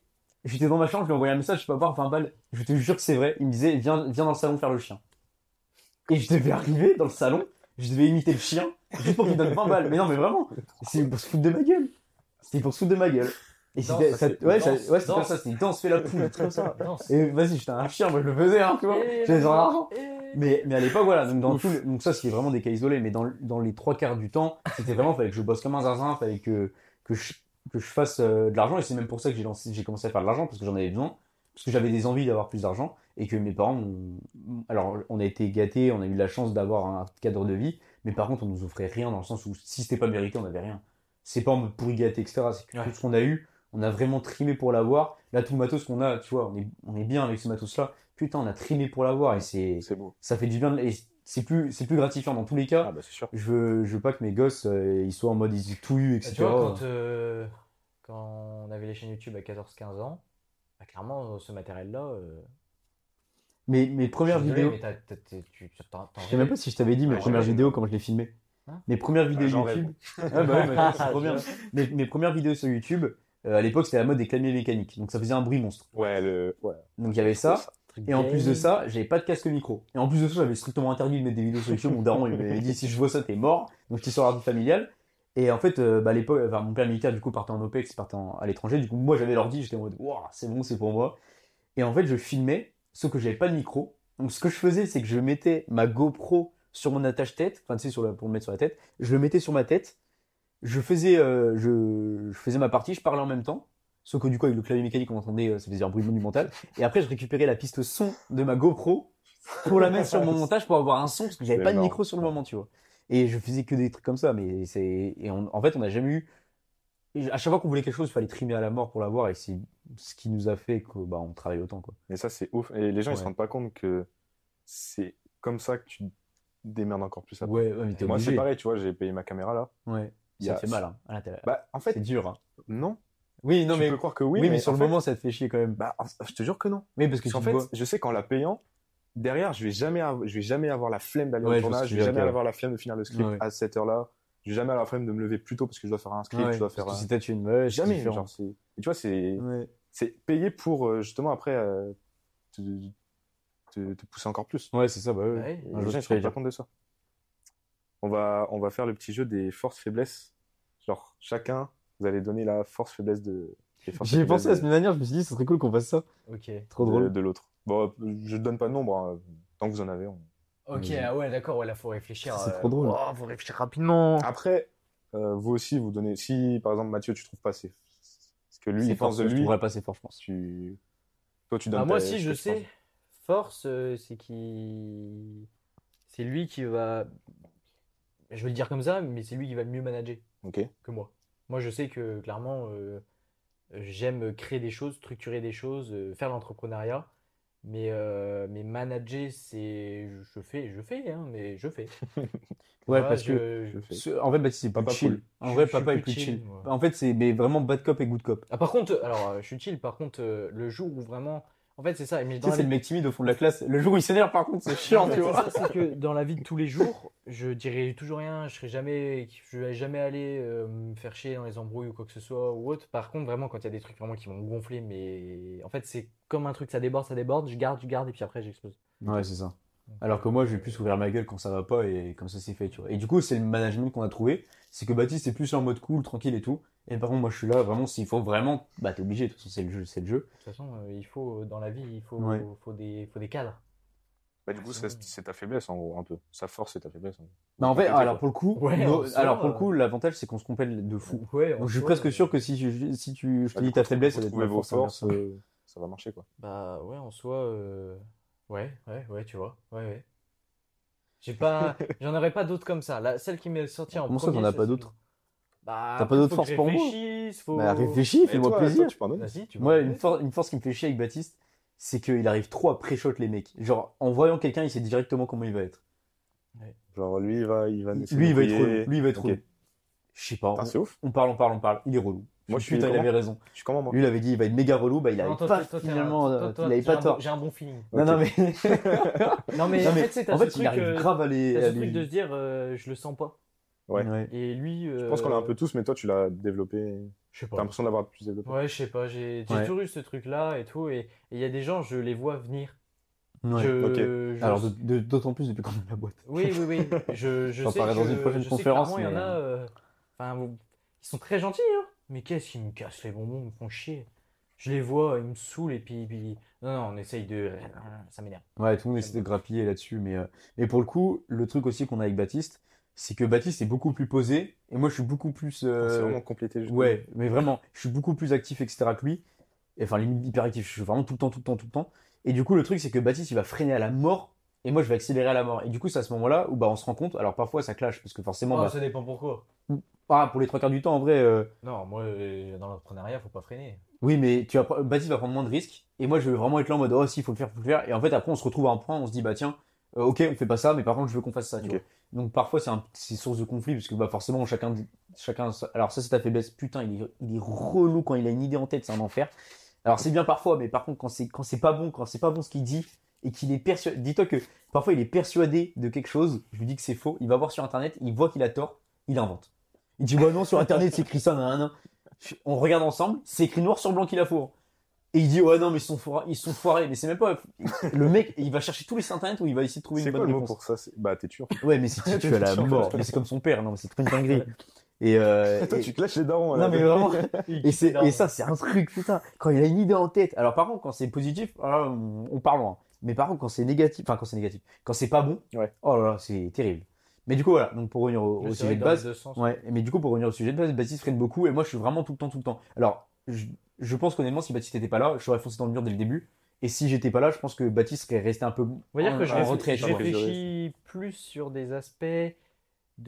Speaker 1: J'étais dans ma chambre, je lui ai envoyé un message, je peux avoir 20 balles. Je te jure que c'est vrai. Il me disait, viens, viens dans le salon faire le chien. Et je devais arriver dans le salon, je devais imiter le chien, juste pour qu'il donne 20 balles. Mais non, mais vraiment, c'est pour se foutre de ma gueule. C'était pour se foutre de ma gueule. Et c'était, ça-
Speaker 2: c'est-
Speaker 1: ouais,
Speaker 3: danse,
Speaker 1: ouais, c'était comme ça, c'était danse, fais la poule, *laughs* comme ça.
Speaker 3: Danse.
Speaker 1: Et vas-y, j'étais un chien, moi je le faisais, hein, tu vois.
Speaker 3: Et-
Speaker 1: Mais, mais à l'époque, voilà, donc, dans
Speaker 2: Ouf.
Speaker 1: tout donc ça, c'était vraiment des cas isolés, mais dans, dans les trois quarts du temps, c'était vraiment, fallait que je bosse comme un zinzin, fallait que, que, je, que je fasse euh, de l'argent, et c'est même pour ça que j'ai lancé, j'ai commencé à faire de l'argent, parce que j'en avais besoin, parce que j'avais des envies d'avoir plus d'argent, et que mes parents, alors, on a été gâtés, on a eu la chance d'avoir un cadre de vie, mais par contre, on nous offrait rien, dans le sens où si c'était pas mérité, on n'avait rien. C'est pas en mode pourri gâté, etc., c'est
Speaker 3: Ouais.
Speaker 1: tout ce qu'on a eu, on a vraiment trimé pour l'avoir. Là, tout le matos qu'on a, tu vois, on est, on est bien avec ce matos-là. Putain, on a trimé pour l'avoir et c'est,
Speaker 2: C'est beau.
Speaker 1: ça fait du bien. Et c'est plus, c'est plus gratifiant dans tous les cas.
Speaker 2: Ah bah c'est sûr.
Speaker 1: Je veux, je veux pas que mes gosses, euh, ils soient en mode ils aient tout eu,
Speaker 3: Bah,
Speaker 1: etc.
Speaker 3: tu vois, quand, euh, quand on avait les chaînes YouTube à 14-15 ans, bah, clairement, ce matériel-là. euh,
Speaker 1: Mes, mes premières vidéos, je sais même pas si je t'avais dit mes
Speaker 3: Ouais,
Speaker 1: premières vidéos, comment je les filmais.
Speaker 3: Hein
Speaker 1: mes premières vidéos YouTube. Ah bah ouais, mais *laughs* c'est trop bien. Mes, mes premières vidéos sur YouTube, euh, à l'époque, c'était la mode des claviers mécaniques. Donc ça faisait un bruit monstre.
Speaker 2: Ouais, le. Ouais.
Speaker 1: Donc il y avait ça. Et en plus de ça, j'avais pas de casque micro. Et en plus de ça, j'avais strictement interdit de mettre des vidéos sur YouTube. Mon daron, il m'avait dit, si je vois ça, t'es mort. Donc j'étais sur l'ordi familial. Et en fait, euh, bah, à l'époque, enfin, mon père militaire, du coup, partait en OPEX, partait en- à l'étranger. Du coup, moi, j'avais l'ordi, j'étais en mode, waouh, c'est bon, c'est pour moi. Et en fait, je filmais, sauf que j'avais pas de micro. Donc ce que je faisais, c'est que je mettais ma GoPro sur mon attache-tête, enfin, tu sais, sur la, pour le mettre sur la tête. Je le mettais sur ma tête. Je faisais, euh, je, je faisais ma partie, je parlais en même temps. Sauf que du coup, avec le clavier mécanique, on entendait, euh, ça faisait un bruit monumental. Et après, je récupérais la piste son de ma GoPro pour la mettre sur mon *laughs* montage pour avoir un son, parce que j'avais pas de micro sur le moment, tu vois. Et je faisais que des trucs comme ça, mais c'est, et on- en fait, on n'a jamais eu, et à chaque fois qu'on voulait quelque chose, il fallait trimer à la mort pour l'avoir, et c'est ce qui nous a fait que, bah, on travaille autant, quoi.
Speaker 2: Et ça, c'est ouf. Et les gens, ils se
Speaker 1: Ouais.
Speaker 2: rendent pas compte que c'est comme ça que tu démerdes encore plus après.
Speaker 1: Ouais, ouais, mais
Speaker 2: Moi, c'est pareil, tu vois, j'ai payé ma caméra là.
Speaker 1: Ouais. Ça
Speaker 2: a-
Speaker 1: te fait mal, hein, à l'intérieur.
Speaker 2: Bah, en
Speaker 1: c'est
Speaker 2: fait,
Speaker 1: dur, hein.
Speaker 2: non.
Speaker 1: Oui, non,
Speaker 2: tu
Speaker 1: mais,
Speaker 2: peux croire que
Speaker 1: oui,
Speaker 2: oui,
Speaker 1: mais, sur
Speaker 2: en
Speaker 1: le
Speaker 2: fait-
Speaker 1: moment, ça te fait chier quand même.
Speaker 2: Bah, en- je te jure que non.
Speaker 1: oui, parce que te
Speaker 2: fait,
Speaker 1: vois-
Speaker 2: je sais qu'en la payant, derrière, je vais jamais, av- je vais jamais avoir la flemme d'aller
Speaker 1: Ouais,
Speaker 2: au
Speaker 1: je
Speaker 2: tournage, je vais jamais avoir la flemme de finir le script
Speaker 1: Ouais.
Speaker 2: à cette heure-là. Je vais jamais avoir la flemme de me lever plus tôt parce que je dois faire un script, je dois faire. un-
Speaker 1: si t'as une meuf, c'est
Speaker 2: Jamais. Genre, c'est- tu vois, c'est c'est payé pour euh, justement après euh, te, te, te pousser encore plus.
Speaker 1: Ouais, c'est ça, bah ouais.
Speaker 2: Et
Speaker 1: Un jour,
Speaker 2: rendent
Speaker 1: vas
Speaker 2: pas compte de ça. On va, on va faire le petit jeu des forces-faiblesses. Genre, chacun, vous allez donner la force-faiblesse de. des forces
Speaker 1: J'y ai pensé la semaine dernière, je me suis dit, ce serait cool qu'on fasse ça.
Speaker 3: Ok.
Speaker 1: Trop
Speaker 2: de,
Speaker 1: drôle.
Speaker 2: de, de l'autre. Bon, je ne donne pas de nombre, hein. tant que vous en avez. on-
Speaker 3: Ok,
Speaker 1: Ouais.
Speaker 3: ah ouais, d'accord, ouais, là, faut réfléchir.
Speaker 1: C'est
Speaker 3: euh,
Speaker 1: trop drôle.
Speaker 3: Oh, faut réfléchir rapidement.
Speaker 2: Après, euh, vous aussi, vous donnez. Si par exemple Mathieu, tu trouves pas c'est ce que lui il pense
Speaker 1: fort,
Speaker 2: de
Speaker 1: Je
Speaker 2: lui,
Speaker 1: trouverais pas c'est fort, je pense.
Speaker 2: tu. Toi, tu donnes
Speaker 3: Bah, moi,
Speaker 2: ta-
Speaker 3: si, je sais. Force, euh, c'est qui. C'est lui qui va. Je vais le dire comme ça, mais c'est lui qui va le mieux manager
Speaker 2: Ok.
Speaker 3: que moi. Moi, je sais que clairement, euh, j'aime créer des choses, structurer des choses, euh, faire l'entrepreneuriat. Mais, euh, mais manager, c'est. Je fais, je fais, hein, mais je fais. *laughs*
Speaker 1: Ouais,
Speaker 3: Voilà,
Speaker 1: parce que
Speaker 3: je-
Speaker 1: ce- en fait, Baptiste, c'est
Speaker 2: Papa
Speaker 1: chill.
Speaker 2: cool.
Speaker 1: En
Speaker 3: Je-
Speaker 1: vrai, papa est
Speaker 3: plus chill.
Speaker 1: En fait, c'est mais vraiment bad cop et good cop.
Speaker 3: Ah, par contre, alors, je suis chill, par contre, euh, le jour où vraiment. En fait, c'est ça. Mais dans la
Speaker 1: c'est
Speaker 3: vie-
Speaker 1: le mec timide au fond de la classe. Le jour où il s'énerve, par contre, c'est chiant, tu vois.
Speaker 3: C'est que dans la vie de tous les jours, je dirais toujours rien, je serais jamais, je vais jamais aller euh, me faire chier dans les embrouilles ou quoi que ce soit ou autre. Par contre, vraiment, quand il y a des trucs vraiment qui vont me gonfler, mais en fait, c'est comme un truc, ça déborde, ça déborde, je garde, je garde et puis après, j'explose.
Speaker 1: Ouais, c'est ça. Alors que moi, je vais plus ouvrir ma gueule quand ça va pas et comme ça c'est fait, tu vois. Et du coup, c'est le management qu'on a trouvé. C'est que Baptiste est plus en mode cool, tranquille et tout. Et par contre, moi, je suis là, vraiment, s'il faut vraiment, bah, t'es obligé. De toute façon, c'est le jeu, c'est le jeu.
Speaker 3: De toute façon, euh, il faut, dans la vie, il faut,
Speaker 1: Ouais.
Speaker 3: faut des, faut des cadres.
Speaker 2: Bah, du coup, c'est ta faiblesse en gros, un peu. Sa force, c'est ta faiblesse. en gros.
Speaker 1: Mais en fait, alors
Speaker 2: quoi.
Speaker 1: pour le coup,
Speaker 3: Ouais,
Speaker 1: nos- alors pour le
Speaker 3: euh,
Speaker 1: coup, l'avantage c'est qu'on se complète de fou.
Speaker 3: Ouais,
Speaker 1: Donc je suis presque
Speaker 3: euh,
Speaker 1: sûr que si, je- si tu, je te
Speaker 2: Bah,
Speaker 1: dis ta faiblesse, ça va être ma force.
Speaker 2: forces, euh, ça va marcher quoi.
Speaker 3: Bah ouais, en soi, euh, ouais, ouais, ouais, tu vois, ouais, ouais. J'ai pas, *laughs* j'en aurais pas d'autres comme ça. La, celle qui m'est sortie en
Speaker 1: Comment ça,
Speaker 3: premier,
Speaker 1: t'en as
Speaker 3: ça,
Speaker 1: pas
Speaker 3: c'est-
Speaker 1: d'autres?
Speaker 3: Bah,
Speaker 1: T'as pas
Speaker 3: que je
Speaker 1: pour moi
Speaker 3: faut...
Speaker 1: Bah réfléchis, fais-moi plaisir.
Speaker 2: toi, tu
Speaker 3: tu
Speaker 1: Moi, une, for- une force qui me fait chier avec Baptiste, c'est qu'il arrive trop à pré-shot les mecs. Genre, en voyant quelqu'un, il sait directement comment il va être.
Speaker 2: Genre lui, il va, il va.
Speaker 1: Lui, il va être relou. Lui, il va être
Speaker 2: Ok.
Speaker 1: relou. Je sais pas.
Speaker 2: Putain, c'est ouf.
Speaker 1: On, on parle, on parle, on parle. Il est relou.
Speaker 2: Moi, je suis
Speaker 1: Putain, il avait raison.
Speaker 2: Je suis comment moi?
Speaker 1: Lui, il avait dit, il va être méga relou. Bah, il avait
Speaker 3: Non, toi,
Speaker 1: pas
Speaker 3: toi,
Speaker 1: finalement,
Speaker 3: toi,
Speaker 1: euh,
Speaker 3: toi,
Speaker 1: il avait
Speaker 3: j'ai
Speaker 1: pas
Speaker 3: un bon-
Speaker 1: tort.
Speaker 3: J'ai un bon feeling.
Speaker 1: Non, non, mais,
Speaker 3: Non, mais en fait, c'est
Speaker 1: en fait,
Speaker 3: truc,
Speaker 1: il arrive
Speaker 3: euh,
Speaker 1: grave à les.
Speaker 3: ce truc de se dire, euh, je le sens pas.
Speaker 2: Ouais.
Speaker 1: Ouais.
Speaker 3: Et lui,
Speaker 2: Je pense qu'on l'a un peu tous, mais toi, tu l'as développé.
Speaker 3: Je sais
Speaker 2: T'as
Speaker 3: pas.
Speaker 2: l'impression d'avoir plus développé.
Speaker 3: Ouais, je sais pas, j'ai
Speaker 1: Ouais.
Speaker 3: toujours eu ce truc-là et tout. Et il y a des gens, je les vois venir.
Speaker 1: Ouais.
Speaker 3: Je-
Speaker 1: Alors, d'autant plus depuis qu'on a la boîte.
Speaker 3: Oui, oui, oui. *laughs* Je, je sais
Speaker 1: parlerai dans
Speaker 3: que-
Speaker 1: une prochaine
Speaker 3: je que
Speaker 1: conférence,
Speaker 3: Il y en a. euh, Enfin, vous- ils sont très gentils, hein. Mais qu'est-ce qu'ils me cassent les bonbons, ils me font chier. Je les vois, ils me saoulent et puis, puis... non, non, on essaye de, ça m'énerve.
Speaker 1: Ouais, tout le monde essaie de grappiller là-dessus, mais, euh, mais pour le coup, le truc aussi qu'on a avec Baptiste, c'est que Baptiste est beaucoup plus posé, et moi je suis beaucoup plus. euh,
Speaker 2: C'est vraiment complété. justement.
Speaker 1: Ouais, mais vraiment, je suis beaucoup plus actif, etc. que lui. Et, Enfin, limite hyper actif, je suis vraiment tout le temps, tout le temps, tout le temps. Et du coup, le truc, c'est que Baptiste, il va freiner à la mort, et moi, je vais accélérer à la mort. Et du coup, c'est à ce moment-là où bah, on se rend compte, alors parfois ça clash, parce que forcément,
Speaker 3: Oh,
Speaker 1: bah,
Speaker 3: ça dépend pourquoi.
Speaker 1: ah, pour les trois quarts du temps, en vrai, euh,
Speaker 3: Non, moi, euh, dans l'entrepreneuriat, faut pas freiner.
Speaker 1: oui, mais tu vas, Baptiste va prendre moins de risques, et moi, je vais vraiment être là en mode, oh, si, faut le faire, faut le faire. Et en fait, après, on se retrouve à un point, on se dit, bah tiens, euh, ok, on fait pas ça, mais par contre, je veux qu'on fasse ça, tu vois. Donc parfois, c'est un, source de conflit, parce que bah, forcément, chacun, chacun, alors ça, c'est ta faiblesse. Putain, il est, il relou quand il a une idée en tête, c'est un enfer. Alors c'est bien parfois, mais par contre, quand c'est, pas bon, quand c'est pas bon ce qu'il dit, et qu'il est persuadé, dis-toi que parfois il est persuadé de quelque chose, je lui dis que c'est faux, il va voir sur internet, il voit qu'il a tort, il invente. Il dit, bah non, sur internet, c'est écrit ça, nan, On regarde ensemble, c'est écrit noir sur blanc qu'il a faux. Hein. Et il dit, ouais, non, mais ils sont, foira- ils sont foirés. Mais c'est même pas. Le mec, il va chercher tous les sites internet où il va essayer de trouver une
Speaker 2: quoi
Speaker 1: bonne
Speaker 2: mot
Speaker 1: réponse.
Speaker 2: pour ça? C'est- Bah, t'es sûr.
Speaker 1: Ouais, mais c'est tu *laughs* à la mort.
Speaker 2: ouais.
Speaker 1: Mais c'est comme son père, non, mais c'est trop une dinguerie. Et, euh, *laughs*
Speaker 2: Toi,
Speaker 1: et-
Speaker 2: tu clashes les darons.
Speaker 1: non,
Speaker 2: là.
Speaker 1: mais vraiment. *laughs* Et, c'est, et ça, c'est un truc, putain. Quand il a une idée en tête. Alors, par contre, quand c'est positif, ah, on, part loin. Mais par contre, quand c'est négatif, enfin, quand c'est négatif, quand c'est pas bon,
Speaker 2: Ouais.
Speaker 1: oh là là, c'est terrible. Mais du coup, voilà. Donc, pour revenir au, sujet de base.
Speaker 3: sens.
Speaker 1: Ouais. Mais du coup, pour revenir au sujet de base, Baptiste freine beaucoup. Et moi, je suis vraiment tout le temps, tout le temps. Alors, je, je pense qu'honnêtement, si Baptiste était pas là, je serais foncé dans le mur dès le début. Et si j'étais pas là, je pense que Baptiste serait resté un peu
Speaker 3: On va dire
Speaker 1: en,
Speaker 3: que je,
Speaker 1: en
Speaker 3: réfl-
Speaker 1: retrait.
Speaker 3: je
Speaker 1: tu vois.
Speaker 3: réfléchis plus sur des aspects de,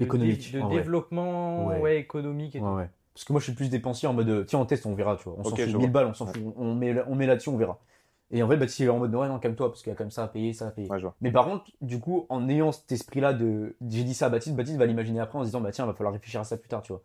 Speaker 1: Économiques,
Speaker 3: dé- de développement
Speaker 1: Ouais.
Speaker 3: ouais. économique et
Speaker 1: Ouais,
Speaker 3: tout.
Speaker 1: ouais. Parce que moi, je suis plus dépensier en mode, euh, tiens, on teste, on verra, tu vois. On s'en
Speaker 2: Ok,
Speaker 1: fout.
Speaker 2: je
Speaker 1: 1000
Speaker 2: vois.
Speaker 1: balles, on s'en fout. On met, on met là-dessus, on verra. Et en vrai, Baptiste, il est en mode, ouais, non, calme-toi, parce qu'il y a quand même ça à payer, ça à payer. Mais par contre, du coup, en ayant cet esprit-là de, j'ai dit ça à Baptiste, Baptiste va l'imaginer après en se disant, bah tiens, va falloir réfléchir à ça plus tard, tu vois.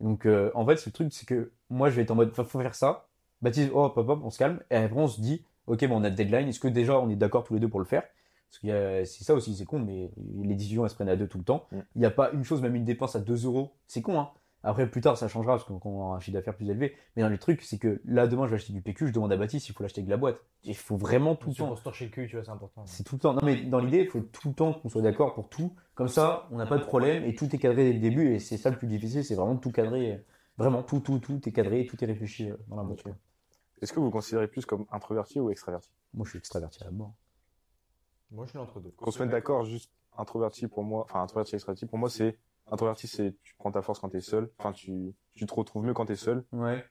Speaker 1: Donc, euh, en fait, ce truc, c'est que moi, je vais être en mode, faut faut faire ça. Baptiste, oh, hop, hop, on se calme. Et après, on se dit, ok, bon, on a de deadline. Est-ce que déjà, on est d'accord tous les deux pour le faire? Parce qu'il y a, c'est ça aussi, c'est con, mais les décisions, elles se prennent à deux tout le temps.
Speaker 2: Mm.
Speaker 1: Il n'y a pas une chose, même une dépense à 2 euros. C'est con, hein. Après, plus tard, ça changera parce qu'on qu'on aura un chiffre d'affaires plus élevé. Mais dans le truc, c'est que là, demain, je vais acheter du PQ, je demande à Baptiste s'il faut l'acheter avec la boîte. Il faut vraiment tout le
Speaker 3: C'est
Speaker 1: temps.
Speaker 3: se torcher le cul, tu vois, c'est important.
Speaker 1: C'est tout le temps. Non, mais dans l'idée, il faut tout le temps qu'on soit d'accord pour tout. Comme ça, on n'a pas de problème et tout est cadré dès le début. Et c'est ça le plus difficile, c'est vraiment tout cadrer. Vraiment, tout, tout, tout est cadré, tout est réfléchi euh, dans la quoi.
Speaker 2: Est-ce que vous vous considérez plus comme introverti ou extraverti?
Speaker 1: Moi, je suis extraverti à la mort.
Speaker 3: Moi, je suis entre deux.
Speaker 2: Qu'on se mette d'accord, juste introverti pour moi, enfin introverti, extraverti, pour moi c'est introverti, c'est tu prends ta force quand t'es seul, enfin tu, tu te retrouves mieux quand t'es seul,
Speaker 1: Ouais.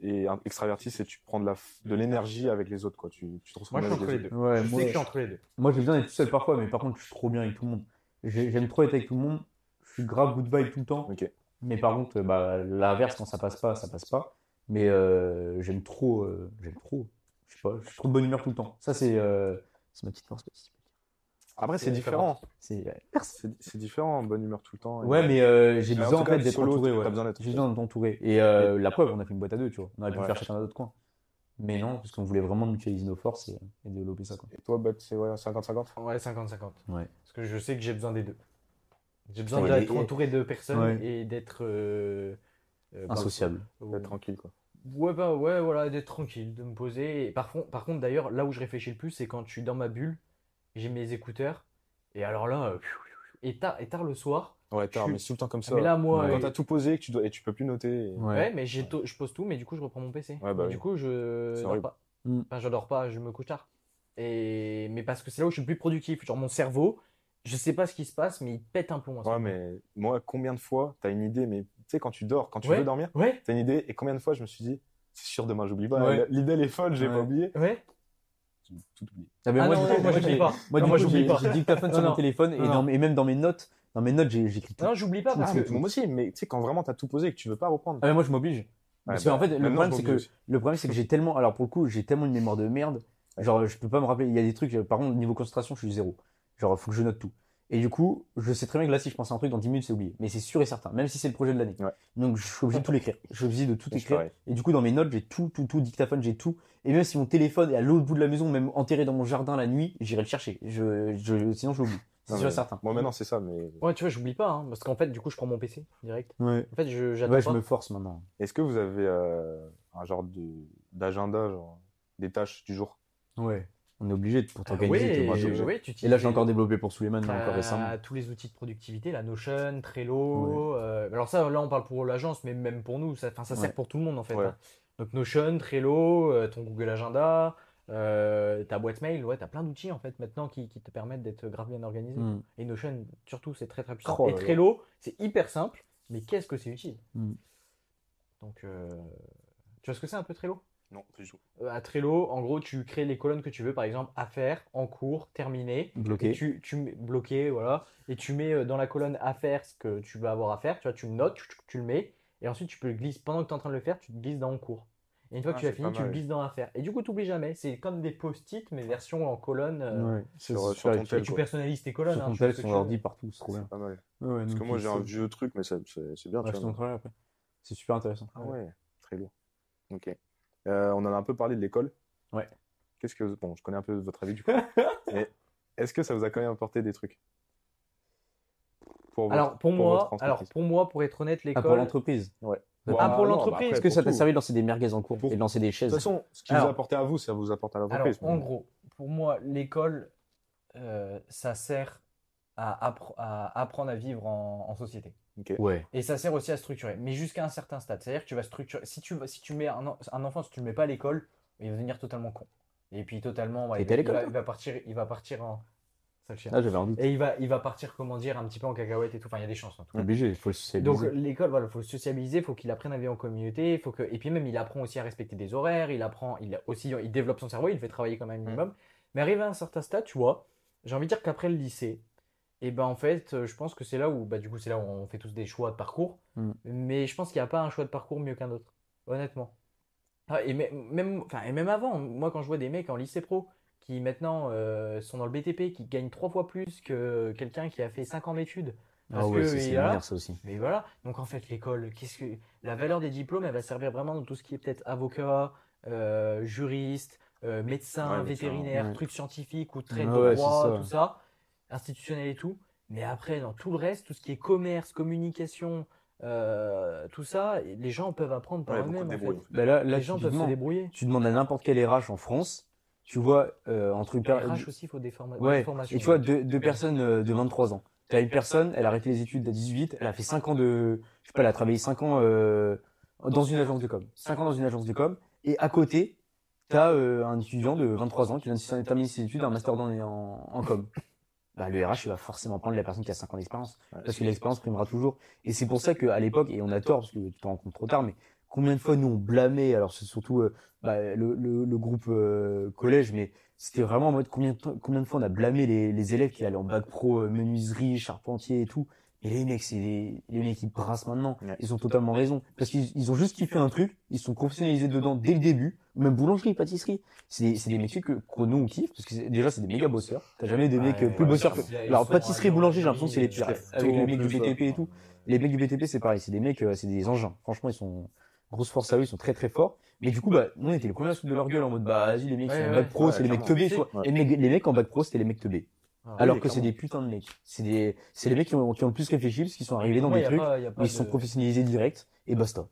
Speaker 2: et extraverti, c'est tu prends de la f- de l'énergie avec les autres, quoi. Tu, tu te retrouves
Speaker 3: Moi, je
Speaker 2: mieux
Speaker 3: suis
Speaker 2: avec
Speaker 3: entre les deux.
Speaker 1: Ouais,
Speaker 3: je
Speaker 1: moi,
Speaker 3: sais que je suis entre les deux.
Speaker 1: moi j'ai besoin d'être tout seul parfois, mais par contre, je suis trop bien avec tout le monde. J'ai- J'aime trop être avec tout le monde. Je suis grave good vibe tout le temps.
Speaker 2: Ok.
Speaker 1: Mais par contre, bah, l'inverse, quand ça passe pas, ça passe pas. Mais euh, j'aime trop, euh, j'aime trop. Je sais pas, je suis trop de bonne humeur tout le temps. Ça, c'est euh, c'est ma petite force. Baptiste.
Speaker 2: Après c'est différent,
Speaker 1: C'est
Speaker 2: différent, bonne humeur tout le temps.
Speaker 1: Ouais, mais euh, j'ai
Speaker 2: en
Speaker 1: besoin en fait d'être entouré. Ouais. J'ai besoin d'être entouré. Et euh, la preuve, on a fait une boîte à deux, tu vois. On aurait pu
Speaker 2: Ouais.
Speaker 1: faire chacun dans notre coin. Mais non, parce qu'on voulait vraiment mutualiser nos forces et, et développer ça. Quoi.
Speaker 2: Et toi, c'est ouais, 50-50
Speaker 3: Ouais, 50-50.
Speaker 1: Ouais.
Speaker 3: Parce que je sais que j'ai besoin des deux. J'ai besoin d'être entouré de personnes et d'être. euh, bah,
Speaker 1: Insociable.
Speaker 3: euh,
Speaker 2: D'être tranquille, quoi.
Speaker 3: Ouais, bah ouais, voilà, d'être tranquille, de me poser. Et par contre, par contre d'ailleurs, là où je réfléchis le plus, c'est quand je suis dans ma bulle, j'ai mes écouteurs, et alors là, euh, et tard, et tard le soir,
Speaker 2: Ouais, tard,
Speaker 3: Je-
Speaker 2: mais tout le temps comme ça.
Speaker 3: mais là, moi,
Speaker 1: Ouais.
Speaker 2: Quand
Speaker 3: euh,
Speaker 2: t'as tout posé et que tu dois, et tu peux plus noter. et-
Speaker 3: ouais, mais j'ai je pose tout, mais du coup, je reprends mon PC.
Speaker 2: Ouais, bah oui.
Speaker 3: du coup, je dors pas.
Speaker 1: Mm.
Speaker 3: Enfin, je dors pas, je me couche tard. Et... Mais parce que c'est là où je suis le plus productif. Genre, mon cerveau, je sais pas ce qui se passe, mais il pète un plomb. à ce
Speaker 2: Ouais, mais moi, combien de fois t'as une idée, mais tu sais, quand tu dors, quand tu
Speaker 3: Ouais.
Speaker 2: veux dormir,
Speaker 3: Ouais,
Speaker 2: t'as une idée, et combien de fois je me suis dit, c'est sûr, demain, j'oublie pas.
Speaker 1: Ouais.
Speaker 2: L'idée, elle est folle, j'ai
Speaker 1: Ouais.
Speaker 2: pas oublié.
Speaker 3: ouais.
Speaker 2: J'ai tout oublié.
Speaker 1: Ah, mais
Speaker 3: Ah
Speaker 1: moi,
Speaker 3: non,
Speaker 1: du
Speaker 3: non,
Speaker 1: coup,
Speaker 3: moi, j'oublie pas.
Speaker 1: Moi,
Speaker 3: Non,
Speaker 1: du
Speaker 3: moi,
Speaker 1: coup,
Speaker 3: j'oublie pas.
Speaker 1: j'ai dictaphone *laughs* sur mon
Speaker 3: non.
Speaker 1: téléphone et,
Speaker 3: Non,
Speaker 1: dans, et même dans mes notes, dans mes notes, j'écris tout.
Speaker 3: Non, j'oublie pas. parce
Speaker 2: Ah,
Speaker 3: que-
Speaker 2: mais moi aussi, mais tu sais, quand vraiment t'as tout posé et que tu veux pas reprendre.
Speaker 1: Ah, mais moi, je m'oblige. Parce
Speaker 2: Ouais,
Speaker 1: qu'en
Speaker 2: bah,
Speaker 1: fait, le problème, c'est que, le problème, c'est que j'ai tellement, alors pour le coup, j'ai tellement une mémoire de merde. Genre, je peux pas me rappeler. Il y a des trucs, par contre, niveau concentration, je suis zéro. Genre, faut que je note tout. Et du coup, je sais très bien que là, si je pense à un truc dans 10 minutes, c'est oublié. Mais c'est sûr et certain, même si c'est le projet de l'année.
Speaker 2: Ouais.
Speaker 1: Donc, je suis obligé de tout l'écrire. Je suis obligé de tout *laughs* écrire. Et du coup, dans mes notes, j'ai tout, tout, tout, dictaphone, j'ai tout. Et même si mon téléphone est à l'autre bout de la maison, même enterré dans mon jardin la nuit, j'irai le chercher. Je, je, sinon, je l'oublie. C'est sûr et certain.
Speaker 2: Moi, maintenant, c'est ça, mais
Speaker 3: Ouais, tu vois, j'oublie pas. hein, parce qu'en fait, du coup, je prends mon PC direct.
Speaker 1: Ouais.
Speaker 3: En fait, je j'attends
Speaker 1: Ouais, je me force maintenant.
Speaker 2: est-ce que vous avez euh, un genre de d'agenda, genre des tâches du jour?
Speaker 1: Ouais. On est obligé de, pour
Speaker 3: Ah,
Speaker 1: t'organiser.
Speaker 3: oui,
Speaker 1: obligé.
Speaker 3: oui, tu
Speaker 1: Et là, j'ai encore développé pour Suleiman, là, encore récemment.
Speaker 3: tous les outils de productivité, la Notion, Trello. euh, alors ça, là, on parle pour l'agence, mais même pour nous, ça, enfin, ça
Speaker 1: Ouais.
Speaker 3: sert pour tout le monde en fait.
Speaker 2: Ouais.
Speaker 3: hein. Donc Notion, Trello, euh, ton Google Agenda, euh, ta boîte mail, ouais, t'as plein d'outils en fait maintenant qui, qui te permettent d'être grave bien organisé.
Speaker 1: Hmm.
Speaker 3: Et Notion, surtout, c'est très très puissant.
Speaker 1: Oh
Speaker 3: Et. Trello, c'est hyper simple, mais qu'est-ce que c'est utile?
Speaker 1: Hmm.
Speaker 3: Donc, euh, tu vois ce que c'est un peu Trello?
Speaker 2: Non, plus du tout.
Speaker 3: Euh, À Trello, en gros, tu crées les colonnes que tu veux, par exemple, à faire, en cours, terminé.
Speaker 1: Bloqué.
Speaker 3: Et tu, bloqué, voilà. Et tu mets euh, dans la colonne à faire ce que tu vas avoir à faire. Tu vois, tu le notes, tu, tu le mets. Et ensuite, tu peux le glisser. Pendant que tu es en train de le faire, tu te glisses dans en cours. Et une fois que
Speaker 2: Ah,
Speaker 3: tu as fini, tu le glisses dans à faire. Et du coup, tu n'oublies jamais. C'est comme des post-it, mais version en colonne. euh,
Speaker 1: Ouais. C'est
Speaker 2: Sur-
Speaker 1: super
Speaker 2: sur ton
Speaker 1: utile,
Speaker 3: Et
Speaker 2: tel,
Speaker 3: tu personnalises tes colonnes.
Speaker 1: Sur
Speaker 3: hein,
Speaker 1: ton
Speaker 3: fais
Speaker 1: tel,
Speaker 3: que
Speaker 1: partout, c'est trop bien.
Speaker 2: Pas mal.
Speaker 1: Ouais, ouais,
Speaker 2: Parce que moi, j'ai un vieux truc, mais ça- c'est bien.
Speaker 1: C'est super intéressant.
Speaker 2: Ah ouais, très lourd. Ok. Euh, on en a un peu parlé de l'école.
Speaker 1: Ouais.
Speaker 2: Qu'est-ce que bon, je connais un peu votre avis du coup. *laughs* mais est-ce que ça vous a quand même apporté des trucs? Pour
Speaker 3: Alors pour
Speaker 2: pour
Speaker 3: moi,
Speaker 2: votre
Speaker 3: alors pour moi, pour être honnête,
Speaker 1: Ah, pour
Speaker 3: l'école.
Speaker 1: l'entreprise.
Speaker 2: Ouais.
Speaker 3: Ah,
Speaker 2: Bah,
Speaker 3: pour l'entreprise,
Speaker 2: bah, après,
Speaker 1: Est-ce que ça t'a servi de lancer des merguez en cours
Speaker 2: Pour-
Speaker 1: et de lancer des
Speaker 2: De
Speaker 1: chaises
Speaker 2: toute façon, ce qui
Speaker 3: Alors-
Speaker 2: vous apporte à vous, ça vous apporte à
Speaker 3: Alors,
Speaker 2: l'entreprise.
Speaker 3: en gros, pour moi, l'école, euh, ça sert à, appre- à apprendre à vivre en, en société.
Speaker 1: Ouais.
Speaker 3: Et ça sert aussi à structurer, mais jusqu'à un certain stade. C'est-à-dire que tu vas structurer. Si tu, si tu mets un, en- un enfant, si tu le mets pas à l'école, il va devenir totalement con. Et puis totalement, ouais, il,
Speaker 1: T'étais à
Speaker 3: va- il
Speaker 1: l'école,
Speaker 3: va,
Speaker 1: toi
Speaker 3: il va partir, il va partir en. Ça le chien.
Speaker 1: Ah, j'avais un doute.
Speaker 3: Et il va, il va partir, comment dire, un petit peu en cacahuète et tout. Enfin, il y a des chances. en tout cas.
Speaker 1: Obligé, il faut le socialiser.
Speaker 3: Donc l'école, voilà, faut le socialiser, faut qu'il apprenne à vivre en communauté, faut que et puis même il apprend aussi à respecter des horaires, il apprend, il a aussi, il développe son cerveau, il fait travailler quand même un minimum. Mais arrivé à un certain stade, tu vois, j'ai envie de dire qu'après le lycée, et ben en fait, euh, je pense que c'est là où, bah du coup c'est là où on fait tous des choix de parcours.
Speaker 1: Mm.
Speaker 3: Mais je pense qu'il n'y a pas un choix de parcours mieux qu'un autre, honnêtement. Ah, et mê- même, enfin et même avant, moi quand je vois des mecs en lycée pro qui maintenant euh, sont dans le BTP, qui gagnent trois fois plus que quelqu'un qui a fait cinq ans d'études.
Speaker 1: Ah
Speaker 3: Parce
Speaker 1: ouais,
Speaker 3: que
Speaker 1: c'est lunaire, ça aussi.
Speaker 3: mais voilà, donc en fait l'école, qu'est-ce que la valeur des diplômes, elle va servir vraiment dans tout ce qui est peut-être avocat, euh, juriste, euh, médecin,
Speaker 2: Ouais,
Speaker 3: vétérinaire,
Speaker 1: ouais.
Speaker 3: trucs scientifiques ou très
Speaker 1: Ouais,
Speaker 3: de
Speaker 1: ouais,
Speaker 3: droit, tout ça, institutionnel et tout. Mais après, dans tout le reste, tout ce qui est commerce, communication, euh, tout ça, les gens peuvent apprendre par
Speaker 2: Ouais,
Speaker 3: eux-mêmes. en fait.
Speaker 1: Bah là, là
Speaker 3: Les gens peuvent se débrouiller.
Speaker 1: tu demandes à n'importe quel RH en France, tu vois, euh, entre une
Speaker 3: Les
Speaker 1: per-
Speaker 3: RH aussi, il faut des, forma-
Speaker 1: Ouais,
Speaker 3: des formations.
Speaker 1: Et tu vois, deux, deux personnes euh, de 23 ans. T'as une personne, elle a arrêté les études à 18, elle a fait 5 ans de, je sais pas, elle a travaillé 5 ans euh, dans une agence de com. 5 ans dans une agence de com. Et à côté, t'as euh, un étudiant de 23 ans qui vient de terminer ses études, un master dans, en, en com. Bah, le RH, il va forcément prendre la personne qui a 5 ans d'expérience.
Speaker 2: Ouais.
Speaker 1: Parce que l'expérience primera toujours. Et c'est pour ça qu'à l'époque, et on a tort, parce que tu t'en rends compte trop tard, mais combien de fois nous on blâmait, alors c'est surtout euh, bah, le, le, le groupe euh, collège, mais c'était vraiment en mode combien de, combien de fois on a blâmé les, les élèves qui allaient en bac pro, euh, menuiserie, charpentier et tout. Et les mecs, c'est les, les mecs qui brassent maintenant.
Speaker 2: Ouais.
Speaker 1: Ils ont totalement raison. Parce qu'ils ils ont juste kiffé un truc, ils sont professionnalisés dedans dès le début. Même boulangerie, pâtisserie. C'est des, c'est des métiers que, que nous on kiffe, parce que c'est- déjà c'est des méga bosseurs. T'as jamais des mecs euh,
Speaker 3: Ouais,
Speaker 1: plus
Speaker 3: ouais,
Speaker 1: bosseurs que... Alors pâtisserie, boulangerie, j'ai l'impression que c'est les pires. Avec les mecs du BTP et tout. Les mecs du BTP, c'est pareil. C'est des mecs, euh, c'est des engins. Franchement, ils sont grosse force à eux, ils sont très très forts. Mais du coup, bah, nous, on était les premiers à se foutre de leur gueule en mode, bah, vas-y, les mecs,
Speaker 3: Ouais,
Speaker 1: en
Speaker 3: ouais,
Speaker 1: bac pro,
Speaker 2: ouais,
Speaker 1: c'est les mecs teubés. soit-
Speaker 2: Ouais.
Speaker 1: Et les mecs, les mecs en bac pro, c'était les mecs teubés.
Speaker 3: Ah,
Speaker 1: Alors
Speaker 2: oui,
Speaker 1: que c'est des putains de mecs. C'est des, c'est les mecs qui ont, qui ont le plus réfléchi parce qu'ils sont arrivés dans
Speaker 3: moi,
Speaker 1: des trucs
Speaker 3: pas- pas
Speaker 1: où ils sont
Speaker 3: de-
Speaker 1: professionnalisés direct et basta.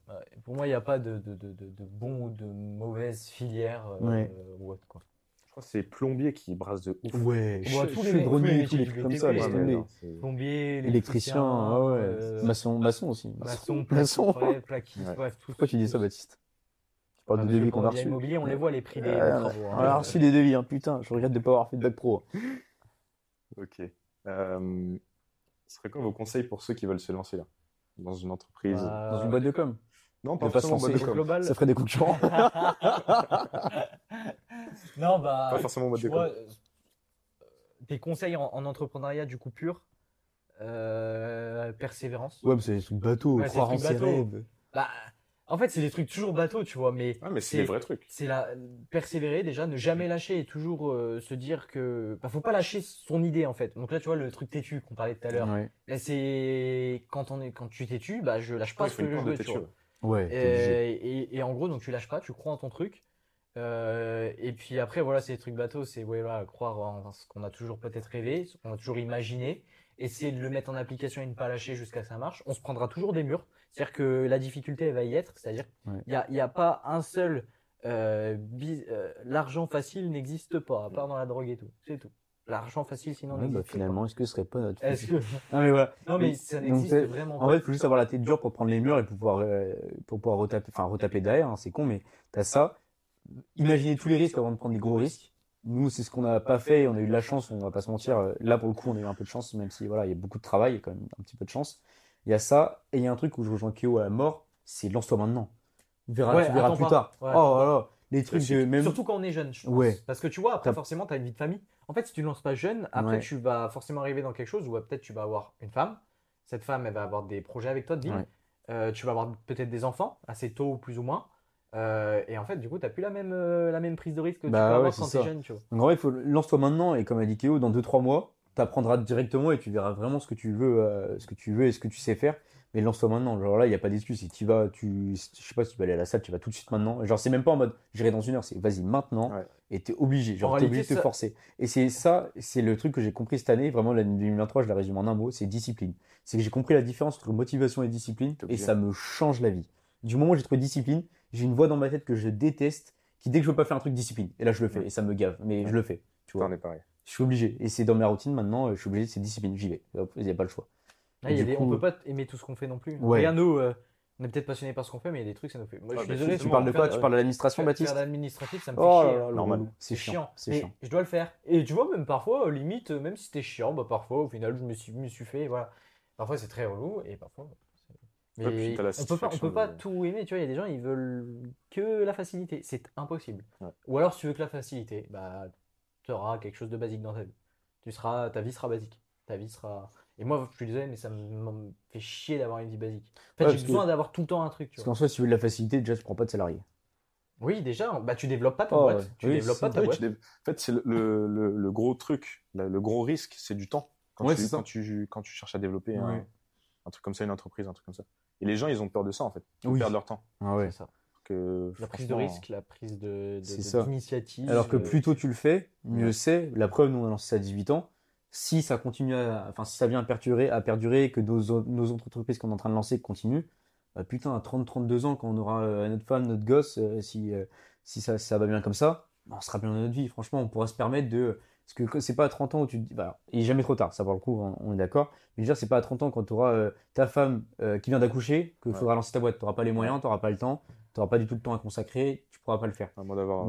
Speaker 3: Pour moi, il n'y a pas de, de, de, de, de bon ou de mauvaise filière euh,
Speaker 1: Ouais.
Speaker 3: ou autre, quoi.
Speaker 2: Je crois que c'est plombier qui brasse de ouf.
Speaker 1: Ouais,
Speaker 3: On voit tous tous les métiers
Speaker 1: tous les trucs comme ça,
Speaker 3: Plombier,
Speaker 1: Électricien, ah ouais.
Speaker 3: euh,
Speaker 1: Maçon, maçon aussi.
Speaker 3: maçon,
Speaker 1: Maçon. *laughs*
Speaker 3: plaquiste, ouais, plaquiste,
Speaker 2: Ouais.
Speaker 3: bref, tout.
Speaker 1: Pourquoi tu dis ça, Baptiste parles
Speaker 3: Ah,
Speaker 1: de devis qu'on a reçus.
Speaker 3: immobilier, on les voit les prix des, des
Speaker 1: Ouais,
Speaker 3: travaux. hein.
Speaker 1: On a reçu des devis, hein, putain. Je regrette de pas avoir fait de bac pro.
Speaker 2: Ok. Euh, ce serait quoi vos conseils pour ceux qui veulent se lancer là Dans une entreprise
Speaker 3: Bah,
Speaker 1: Dans une boîte de com.
Speaker 2: Non, pas
Speaker 1: pas
Speaker 2: forcément boîte de com.
Speaker 3: global.
Speaker 1: Ça ferait des concurrents. *laughs*
Speaker 3: non, bah,
Speaker 2: Pas forcément boîte de
Speaker 3: vois,
Speaker 2: com.
Speaker 3: euh, des conseils en, en entrepreneuriat du coup pur, euh, persévérance.
Speaker 1: ouais, mais c'est des trucs bateaux,
Speaker 3: Ouais, c'est
Speaker 1: croire en ses rêves.
Speaker 3: Bah, en fait, c'est des trucs toujours bateaux, tu vois, mais
Speaker 2: Ah, mais c'est des vrais trucs.
Speaker 3: c'est la persévérer déjà, ne jamais lâcher et toujours euh, se dire que bah, faut pas lâcher son idée en fait. Donc là, tu vois le truc têtu qu'on parlait tout à l'heure.
Speaker 1: Ouais,
Speaker 3: Là, c'est quand on est quand tu têtu, bah je lâche pas
Speaker 2: Ouais, il
Speaker 3: ce que je veux, tu vois.
Speaker 1: ouais.
Speaker 3: Et, en gros, donc tu lâches pas, tu crois en ton truc. Euh, et puis après, voilà, c'est des trucs bateaux, c'est ouais, voilà, croire en ce qu'on a toujours peut-être rêvé, ce qu'on a toujours imaginé, essayer de le mettre en application et ne pas lâcher jusqu'à ce que ça marche. On se prendra toujours des murs, c'est-à-dire que la difficulté, elle va y être, c'est-à-dire
Speaker 1: Ouais.
Speaker 3: il n'y a, y a pas un seul. euh, euh, L'argent facile n'existe pas, à part dans la drogue et tout, c'est tout. L'argent facile, sinon,
Speaker 1: Ouais, bah, finalement, est-ce que ce serait pas notre.
Speaker 3: Est-ce que...
Speaker 1: Non, mais voilà.
Speaker 3: Non, mais ça n'existe vraiment
Speaker 1: En
Speaker 3: pas.
Speaker 1: fait, il faut juste avoir la tête dure pour prendre les murs et pour pouvoir, euh, pour pouvoir retaper, enfin, retaper derrière. hein, c'est con, mais t'as ça. Imaginez tous les risques avant de prendre des gros risques. Nous, c'est ce qu'on n'a pas fait. On a eu de la chance, on va pas se mentir. Là, pour le coup, on a eu un peu de chance, même si voilà, il y a beaucoup de travail, il y a quand même un petit peu de chance. Il y a ça, et il y a un truc où je rejoins Kyo à la mort, c'est lance-toi maintenant. Tu verras,
Speaker 3: Ouais,
Speaker 1: tu verras plus
Speaker 3: pas.
Speaker 1: tard.
Speaker 3: Ouais,
Speaker 1: oh là là, les trucs de même.
Speaker 3: Surtout quand on est jeune, je pense.
Speaker 1: Ouais.
Speaker 3: Parce que tu vois, après,
Speaker 1: T'as-
Speaker 3: forcément, tu as une vie de famille. En fait, si tu ne lances pas jeune, après, tu vas forcément arriver dans quelque chose où euh, peut-être tu vas avoir une femme. Cette femme, elle va avoir des projets avec toi de vie. Euh, tu vas avoir peut-être des enfants, assez tôt ou plus ou moins. Euh, et en fait, du coup, tu n'as plus la même, euh, la même prise de risque que tu
Speaker 1: Bah
Speaker 3: peux
Speaker 1: ouais,
Speaker 3: avoir quand tu
Speaker 1: ça.
Speaker 3: es jeune, tu vois.
Speaker 1: En vrai, il faut lance-toi maintenant et comme a dit Keo, dans 2-3 mois, tu apprendras directement et tu verras vraiment ce que tu veux, euh, ce que tu veux et ce que tu sais faire. mais lance-toi maintenant. Genre là, il n'y a pas d'excuse. Si tu vas, tu, je sais pas si tu vas aller à la salle, tu vas tout de suite maintenant. Genre, c'est même pas en mode j'irai dans une heure, c'est vas-y maintenant
Speaker 2: Ouais.
Speaker 1: et t'es obligé. Genre,
Speaker 3: En
Speaker 1: t'es obligé de te
Speaker 3: ça-
Speaker 1: forcer. Et c'est ça, c'est le truc que j'ai compris cette année. Vraiment, l'année 2023, je la résume en un mot c'est discipline. C'est que j'ai compris la différence entre motivation et discipline et ça me change la vie. Du moment où j'ai trouvé discipline, j'ai une voix dans ma tête que je déteste qui, dès que je veux pas faire un truc, discipline. Et là, je le fais
Speaker 2: Ouais.
Speaker 1: et ça me gave. Mais
Speaker 2: Ouais.
Speaker 1: je le fais. Tu vois.
Speaker 2: on est pareil.
Speaker 1: Je suis obligé. Et c'est dans ma routine maintenant, euh, je suis obligé, c'est discipline, j'y vais. Il n'y a pas le choix.
Speaker 3: Ah, y a
Speaker 1: du
Speaker 3: des-
Speaker 1: coup-
Speaker 3: On peut pas aimer tout ce qu'on fait non plus.
Speaker 1: Ouais.
Speaker 3: Regarde, nous, euh, on est peut-être passionné par ce qu'on fait, mais il y a des trucs, ça nous fait. Moi, je
Speaker 2: Ah,
Speaker 3: suis
Speaker 2: bah,
Speaker 3: désolé.
Speaker 1: Tu parles de quoi Tu parles de l'administration, Baptiste
Speaker 3: Faire l'administratif, ça me fait
Speaker 1: Oh
Speaker 3: chier.
Speaker 2: Normal.
Speaker 1: relou. C'est chiant. C'est chiant.
Speaker 3: je dois le faire. Et tu vois, même parfois, euh, limite, euh, même si c'était chiant, bah parfois, au final, je me suis, me suis fait. Voilà. Parfois, c'est très relou et parfois.
Speaker 2: Ouais,
Speaker 3: Mais
Speaker 2: la
Speaker 3: on peut pas, on peut pas
Speaker 2: de-
Speaker 3: tout aimer. Tu vois, il y a des gens, ils veulent que la facilité. C'est impossible.
Speaker 2: Ouais.
Speaker 3: Ou alors, si tu veux que la facilité, bah, auras quelque chose de basique dans ta vie. Tu seras, ta vie sera basique. Ta vie sera. Et moi, je suis désolé, mais ça me fait chier d'avoir une vie basique. En fait,
Speaker 1: Ouais,
Speaker 3: j'ai
Speaker 1: que-
Speaker 3: besoin d'avoir tout le temps un truc. Tu
Speaker 1: Parce qu'en soi, si tu veux de la facilité, déjà, tu prends pas de salarié.
Speaker 3: Oui, déjà, bah, tu développes pas ta
Speaker 1: Oh,
Speaker 3: boîte.
Speaker 1: ouais.
Speaker 3: Tu
Speaker 1: Oui,
Speaker 3: développes pas ta boîte.
Speaker 2: dé- En fait, c'est le, le, le- le gros truc, le, le gros risque, c'est du temps. Quand,
Speaker 1: Ouais,
Speaker 2: tu, quand, tu, quand tu cherches à développer un,
Speaker 1: Ouais.
Speaker 2: un truc comme ça, une entreprise, un truc comme ça. Et les gens, ils ont peur de ça, en fait. Ils
Speaker 1: Oui.
Speaker 2: perdent leur temps.
Speaker 1: Ah ouais.
Speaker 3: C'est ça.
Speaker 2: Que,
Speaker 3: La prise de risque, la prise de, d'initiative.
Speaker 1: Alors que
Speaker 3: euh,
Speaker 1: plus tôt tu le fais, mieux
Speaker 2: Ouais.
Speaker 1: c'est. La preuve, nous, on a lancé ça à 18 ans. Si ça continue à, enfin, si ça vient à perdurer, à perdurer, que nos, nos autres entreprises qu'on est en train de lancer continuent, bah, putain, à 30, 32 ans, quand on aura euh, notre femme, notre gosse, euh, si, euh, si ça, ça va bien comme ça, bah, on sera bien dans notre vie. Franchement, on pourra se permettre de, parce que que c'est pas à 30 ans où tu te dis, bah, il est jamais trop tard, ça pour le coup, on, on est d'accord. Mais déjà, c'est pas à 30 ans quand tu auras ta femme euh, qui vient d'accoucher qu'il
Speaker 2: Ouais.
Speaker 1: faudra lancer ta boîte. Tu n'auras pas les moyens, tu n'auras pas le temps, tu n'auras pas du tout le temps à consacrer, tu pourras pas le faire.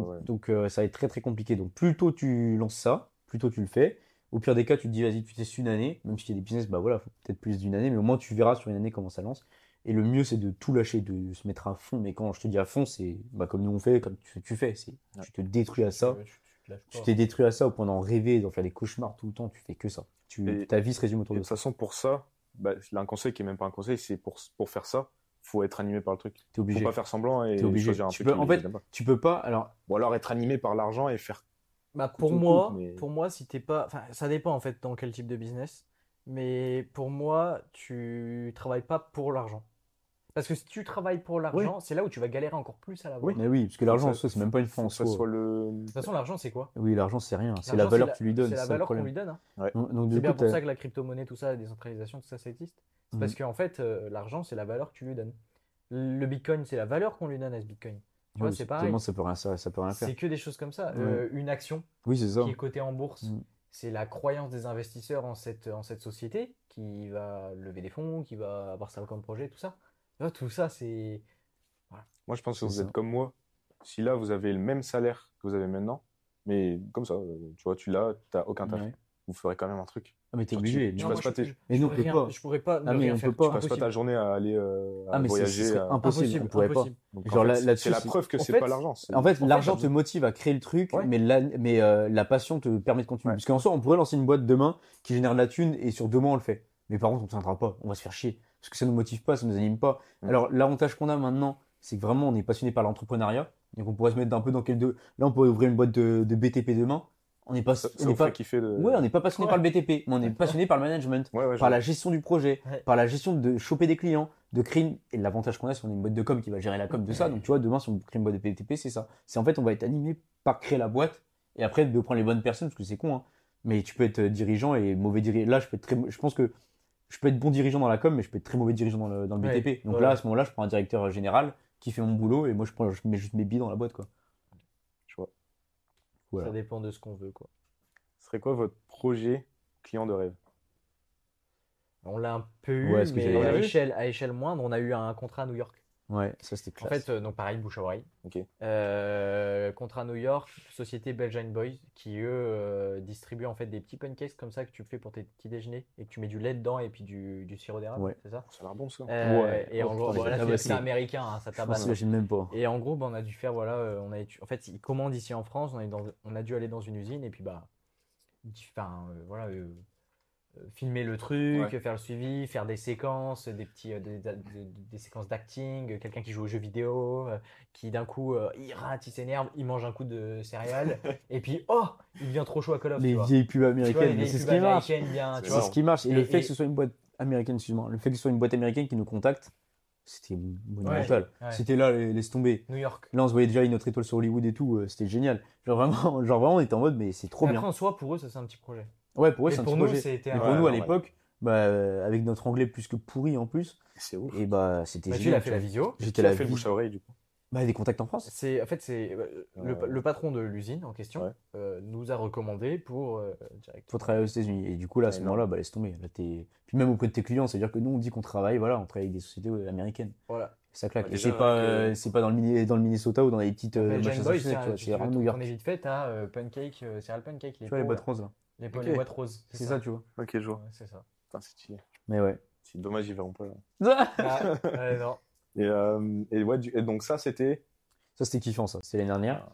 Speaker 2: Ouais.
Speaker 1: donc, euh, ça va être très très compliqué. Donc plus tôt tu lances ça, plus tôt tu le fais. Au pire des cas, tu te dis vas-y, tu testes une année, même s'il y a des business, bah voilà, faut peut-être plus d'une année, mais au moins tu verras sur une année comment ça lance. Et le mieux c'est de tout lâcher, de se mettre à fond. Mais quand je te dis à fond, c'est bah, comme nous on fait, comme tu, tu fais, c'est
Speaker 2: Ouais.
Speaker 1: tu te détruis à ça.
Speaker 3: tu- tu
Speaker 1: t'es détruit à ça au point d'en rêver, d'en faire des cauchemars tout le temps. Tu fais que ça. Tu,
Speaker 2: Et-
Speaker 1: ta vie se résume autour
Speaker 2: de
Speaker 1: de
Speaker 2: toute
Speaker 1: ça.
Speaker 2: façon, pour ça, bah, là, un conseil qui est même pas un conseil, c'est pour, pour faire ça, faut être animé par le truc.
Speaker 1: T'es
Speaker 2: Faut
Speaker 1: obligé.
Speaker 2: pas faire semblant et
Speaker 1: obligé.
Speaker 2: choisir un
Speaker 1: Tu
Speaker 2: truc
Speaker 1: peux- en fait. Tu peux pas. Alors
Speaker 2: Ou alors être animé par l'argent et faire.
Speaker 3: Bah, pour moi,
Speaker 2: coûte, mais-
Speaker 3: pour moi, si t'es pas, enfin, ça dépend en fait dans quel type de business. Mais pour moi, tu travailles pas pour l'argent. Parce que si tu travailles pour l'argent, c'est là où tu vas galérer encore plus à l'avoir.
Speaker 1: mais oui, parce que l'argent
Speaker 2: ça-
Speaker 1: soi, c'est même pas une fin en
Speaker 2: Faut que ça
Speaker 1: soi.
Speaker 2: soit le.
Speaker 3: De toute façon, l'argent, c'est quoi?
Speaker 1: Oui, l'argent c'est rien. C'est la valeur que tu lui donnes.
Speaker 3: C'est la valeur qu'on lui donne. hein.
Speaker 1: Donc,
Speaker 3: C'est bien
Speaker 1: coup,
Speaker 3: pour ça que la crypto-monnaie, tout ça, la décentralisation, tout ça, ça existe. C'est
Speaker 1: Mhm.
Speaker 3: parce qu'en fait, euh, l'argent, c'est la valeur que tu lui donnes. Le bitcoin, c'est la valeur qu'on lui donne à ce bitcoin. Tu vois,
Speaker 1: Oui,
Speaker 3: c'est pareil.
Speaker 1: ça peut rien, ça, ça peut rien faire.
Speaker 3: C'est que des choses comme ça. Euh, une action
Speaker 1: Oui, c'est ça.
Speaker 3: qui est cotée en bourse,
Speaker 1: Mhm.
Speaker 3: c'est la croyance des investisseurs en cette, en cette société qui va lever des fonds, qui va avoir ça comme projet, tout ça. Vois, tout ça, c'est.
Speaker 2: Moi, je pense que vous
Speaker 1: ça.
Speaker 2: êtes comme moi. Si là, vous avez le même salaire que vous avez maintenant, mais comme ça, euh, tu vois, tu l'as, t'as aucun taf,
Speaker 1: Ouais.
Speaker 2: vous ferez quand même un truc.
Speaker 1: Ah, mais t'es obligé.
Speaker 2: tu
Speaker 1: non.
Speaker 2: passes
Speaker 3: moi,
Speaker 2: pas
Speaker 3: je-
Speaker 2: tes-
Speaker 1: Mais
Speaker 3: je
Speaker 1: nous, on
Speaker 3: pourrais
Speaker 1: peut pas.
Speaker 3: Je pourrais pas ne
Speaker 1: Ah, mais on peut pas.
Speaker 2: Tu passes pas ta journée à aller euh, à
Speaker 1: Ah, mais c'est- ce
Speaker 2: voyager. à-
Speaker 1: impossible.
Speaker 3: Impossible,
Speaker 1: on pourrait pas.
Speaker 2: Donc,
Speaker 1: Genre,
Speaker 2: en
Speaker 1: là-
Speaker 2: fait,
Speaker 1: là-dessus,
Speaker 2: c'est la preuve que c'est
Speaker 3: fait-
Speaker 2: pas l'argent.
Speaker 1: En fait,
Speaker 3: En
Speaker 1: l'argent te motive à créer le truc,
Speaker 3: Ouais.
Speaker 1: mais, la, mais euh, la passion te permet de continuer.
Speaker 2: Ouais.
Speaker 1: Parce qu'en soi, on pourrait lancer une boîte demain qui génère de la thune et sur deux mois, on le fait. Mais par contre, on ne tiendra pas. On va se faire chier. Parce que ça ne nous motive pas, ça ne nous anime pas.
Speaker 2: Mm.
Speaker 1: Alors, l'avantage qu'on a maintenant, c'est que vraiment, on est passionné par l'entrepreneuriat. Donc, on pourrait se mettre un peu dans quel deux. Là, on pourrait ouvrir une boîte de, de BTP demain. On n'est pas,
Speaker 2: ça,
Speaker 1: on
Speaker 2: ça
Speaker 1: pas,
Speaker 2: fait kiffer de.
Speaker 1: ouais, on n'est pas passionné
Speaker 3: Ouais.
Speaker 1: par le BTP, mais on est passionné par le management,
Speaker 2: Ouais, ouais,
Speaker 1: par la gestion du projet,
Speaker 3: Ouais.
Speaker 1: par la gestion de choper des clients, de créer une... Et l'avantage qu'on a, c'est qu'on est une boîte de com qui va gérer la com de ça. Donc, tu vois, demain, si on crée une boîte de BTP, c'est ça. C'est en fait, on va être animé par créer la boîte et après de prendre les bonnes personnes, parce que c'est con, hein. Mais tu peux être dirigeant et mauvais dirigeant. Là, je peux être très... je pense que je peux être bon dirigeant dans la com, mais je peux être très mauvais dirigeant dans le, dans le
Speaker 3: Ouais.
Speaker 1: BTP. Donc
Speaker 3: Ouais.
Speaker 1: là, à ce moment-là, je prends un directeur général qui fait mon boulot et moi, je, prends, je mets juste mes billes dans la boîte, quoi.
Speaker 2: Je vois.
Speaker 1: Voilà.
Speaker 3: Ça dépend de ce qu'on veut, quoi.
Speaker 2: Ce serait quoi votre projet client de rêve?
Speaker 3: On l'a un peu eu,
Speaker 1: Ouais,
Speaker 3: mais à échelle, à échelle moindre, on a eu un contrat à New York.
Speaker 1: Ouais, ça c'était
Speaker 3: En
Speaker 1: classe.
Speaker 3: fait, euh, donc pareil, bouche à oreille.
Speaker 2: Ok.
Speaker 3: Euh, contrat New York, société Belgian Boys, qui eux euh, distribuent en fait des petits pancakes comme ça que tu fais pour tes petits déjeuners et que tu mets du lait dedans et puis du, du sirop d'érable,
Speaker 1: Ouais.
Speaker 3: c'est ça?
Speaker 2: Ça a l'air bon ça.
Speaker 3: Euh,
Speaker 1: Ouais.
Speaker 3: Et en
Speaker 1: Oh,
Speaker 3: gros, voilà, c'est- américain, hein, ça
Speaker 1: je
Speaker 3: tabasse.
Speaker 1: m'imagine même pas.
Speaker 3: Et en gros, bah, on a dû faire, voilà, euh, on a, en fait, ils commandent ici en France, on, est dans, on a dû aller dans une usine et puis, bah, enfin, euh, voilà, filmer le truc,
Speaker 2: Ouais.
Speaker 3: faire le suivi, faire des séquences, des petits, euh, des, des- des- des séquences d'acting, euh, quelqu'un qui joue aux jeux vidéo, euh, qui d'un coup, euh, il rate, il s'énerve, il mange un coup de céréales, *laughs* et puis, oh, il devient trop chaud à Call of,
Speaker 1: Les
Speaker 3: tu vois.
Speaker 1: vieilles pubs américaines, c'est ce
Speaker 3: pubs
Speaker 1: qui marche.
Speaker 3: américaines, bien, tu
Speaker 2: C'est
Speaker 1: ce qui marche. Et,
Speaker 3: Et-
Speaker 1: le fait
Speaker 3: et-
Speaker 1: que ce soit une boîte américaine, excuse-moi, le fait que ce soit une boîte américaine qui nous contacte, c'était monumental.
Speaker 3: Ouais.
Speaker 1: C'était là, les- laisse tomber.
Speaker 3: New York.
Speaker 1: Là, on se voyait déjà une autre étoile sur Hollywood et tout, euh, c'était génial. Genre vraiment, *laughs* genre vraiment, on était en mode, mais c'est trop
Speaker 3: Mais
Speaker 1: bien.
Speaker 3: Après, en soi, pour eux, ça c'est un petit projet.
Speaker 1: Ouais, pour eux,
Speaker 3: Mais
Speaker 1: c'est un
Speaker 3: pour
Speaker 1: petit
Speaker 3: nous,
Speaker 1: projet.
Speaker 3: c'était un-
Speaker 1: pour
Speaker 2: Ouais,
Speaker 1: nous, à l'époque, bah, avec notre anglais plus que pourri en plus,
Speaker 2: C'est ouf.
Speaker 1: et bah, c'était
Speaker 3: Bah, tu l'as fait la visio.
Speaker 1: J'étais
Speaker 2: Qui a
Speaker 1: là.
Speaker 2: fait le bouche à oreille, du coup.
Speaker 1: Bah, des contacts en France.
Speaker 3: C'est, en fait, c'est euh, le, patron de l'usine en question
Speaker 2: Ouais.
Speaker 3: euh, nous a recommandé pour euh, direct.
Speaker 1: Faut travailler aux États-Unis. Et du coup, là, à ce moment-là, bah, laisse tomber. Là, Puis même auprès de tes clients, c'est-à-dire que nous, on dit qu'on travaille, voilà, on travaille avec des sociétés euh, américaines.
Speaker 3: Voilà.
Speaker 1: Ça claque.
Speaker 2: Ouais,
Speaker 1: Et c'est pas,
Speaker 2: euh,
Speaker 1: c'est pas dans le, Mini- dans le Minnesota ou dans les petites euh, machins
Speaker 3: Giant Boy,
Speaker 1: associés,
Speaker 3: c'est
Speaker 1: vraiment New York.
Speaker 3: tourner vite fait, t'as euh, Pancake, euh, Cereal Pancake, les
Speaker 1: Tu vois les boîtes roses là.
Speaker 3: Les, boîtes roses.
Speaker 1: C'est ça, tu vois.
Speaker 2: Ok, je vois.
Speaker 3: Ouais, c'est ça.
Speaker 2: Putain, c'est stylé.
Speaker 1: Mais ouais.
Speaker 2: C'est dommage, ils verront pas. là. *laughs*
Speaker 3: Ah, ouais, non.
Speaker 2: Et, euh, et, ouais, du- et donc ça, c'était.
Speaker 1: Ça, c'était kiffant, ça. C'était l'année dernière.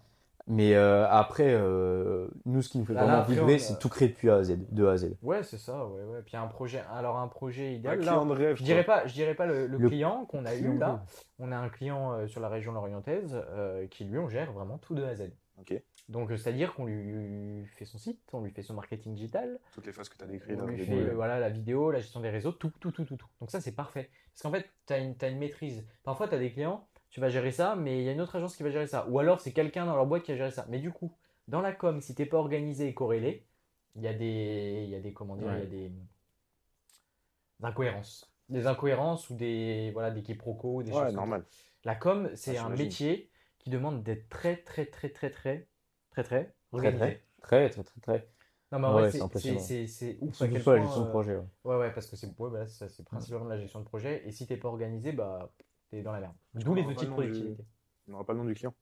Speaker 1: Mais euh, après, euh, nous, ce qui nous fait
Speaker 3: Là,
Speaker 1: vraiment
Speaker 3: après,
Speaker 1: vibrer,
Speaker 3: on a-
Speaker 1: c'est tout créer depuis A à Z, de A à Z.
Speaker 3: Ouais, c'est ça, ouais, ouais. Puis un projet, alors un projet
Speaker 2: Un
Speaker 3: idéal. Là,
Speaker 2: client de rêve.
Speaker 3: je dirais pas, je dirais pas le, le
Speaker 1: Le
Speaker 3: client qu'on a eu là. On a un client euh, sur la région lorientaise euh, qui lui, on gère vraiment tout de A à Z.
Speaker 2: Ok.
Speaker 3: Donc, euh, c'est-à-dire qu'on lui fait son site, on lui fait son marketing digital,
Speaker 2: Toutes les phases que tu as décrites.
Speaker 3: on
Speaker 2: là,
Speaker 3: lui fait euh, voilà, la vidéo, la gestion des réseaux, tout, tout, tout, tout. tout. Donc ça, c'est parfait. Parce qu'en fait, tu as une, t'as une maîtrise. Parfois, tu as des clients, tu vas gérer ça, mais il y a une autre agence qui va gérer ça. Ou alors, c'est quelqu'un dans leur boîte qui va gérer ça. Mais du coup, dans la com, si t'es pas organisé et corrélé, il y a des, il y a des, comment dire, il y a des, des incohérences. Des incohérences ou des, voilà, des quiproquos, des choses
Speaker 2: Ouais,
Speaker 3: comme ça.
Speaker 2: normal.
Speaker 3: La com, c'est
Speaker 2: Ah,
Speaker 3: un métier qui demande d'être très, très, très, très, très, très, très
Speaker 1: Très,
Speaker 3: organisé.
Speaker 1: très, très, très, très.
Speaker 3: Non, mais en
Speaker 1: Ouais,
Speaker 3: vrai,
Speaker 1: c'est
Speaker 3: c'est- ouf à quel
Speaker 1: la gestion de
Speaker 3: euh,
Speaker 1: projet. ouais.
Speaker 3: Ouais, ouais, parce que c'est ouais, bah, c'est c'est principalement de la gestion de projet. Et si t'es pas organisé, bah, t'es dans la merde. D'où les outils de productivité.
Speaker 2: On n'aura pas le nom du client.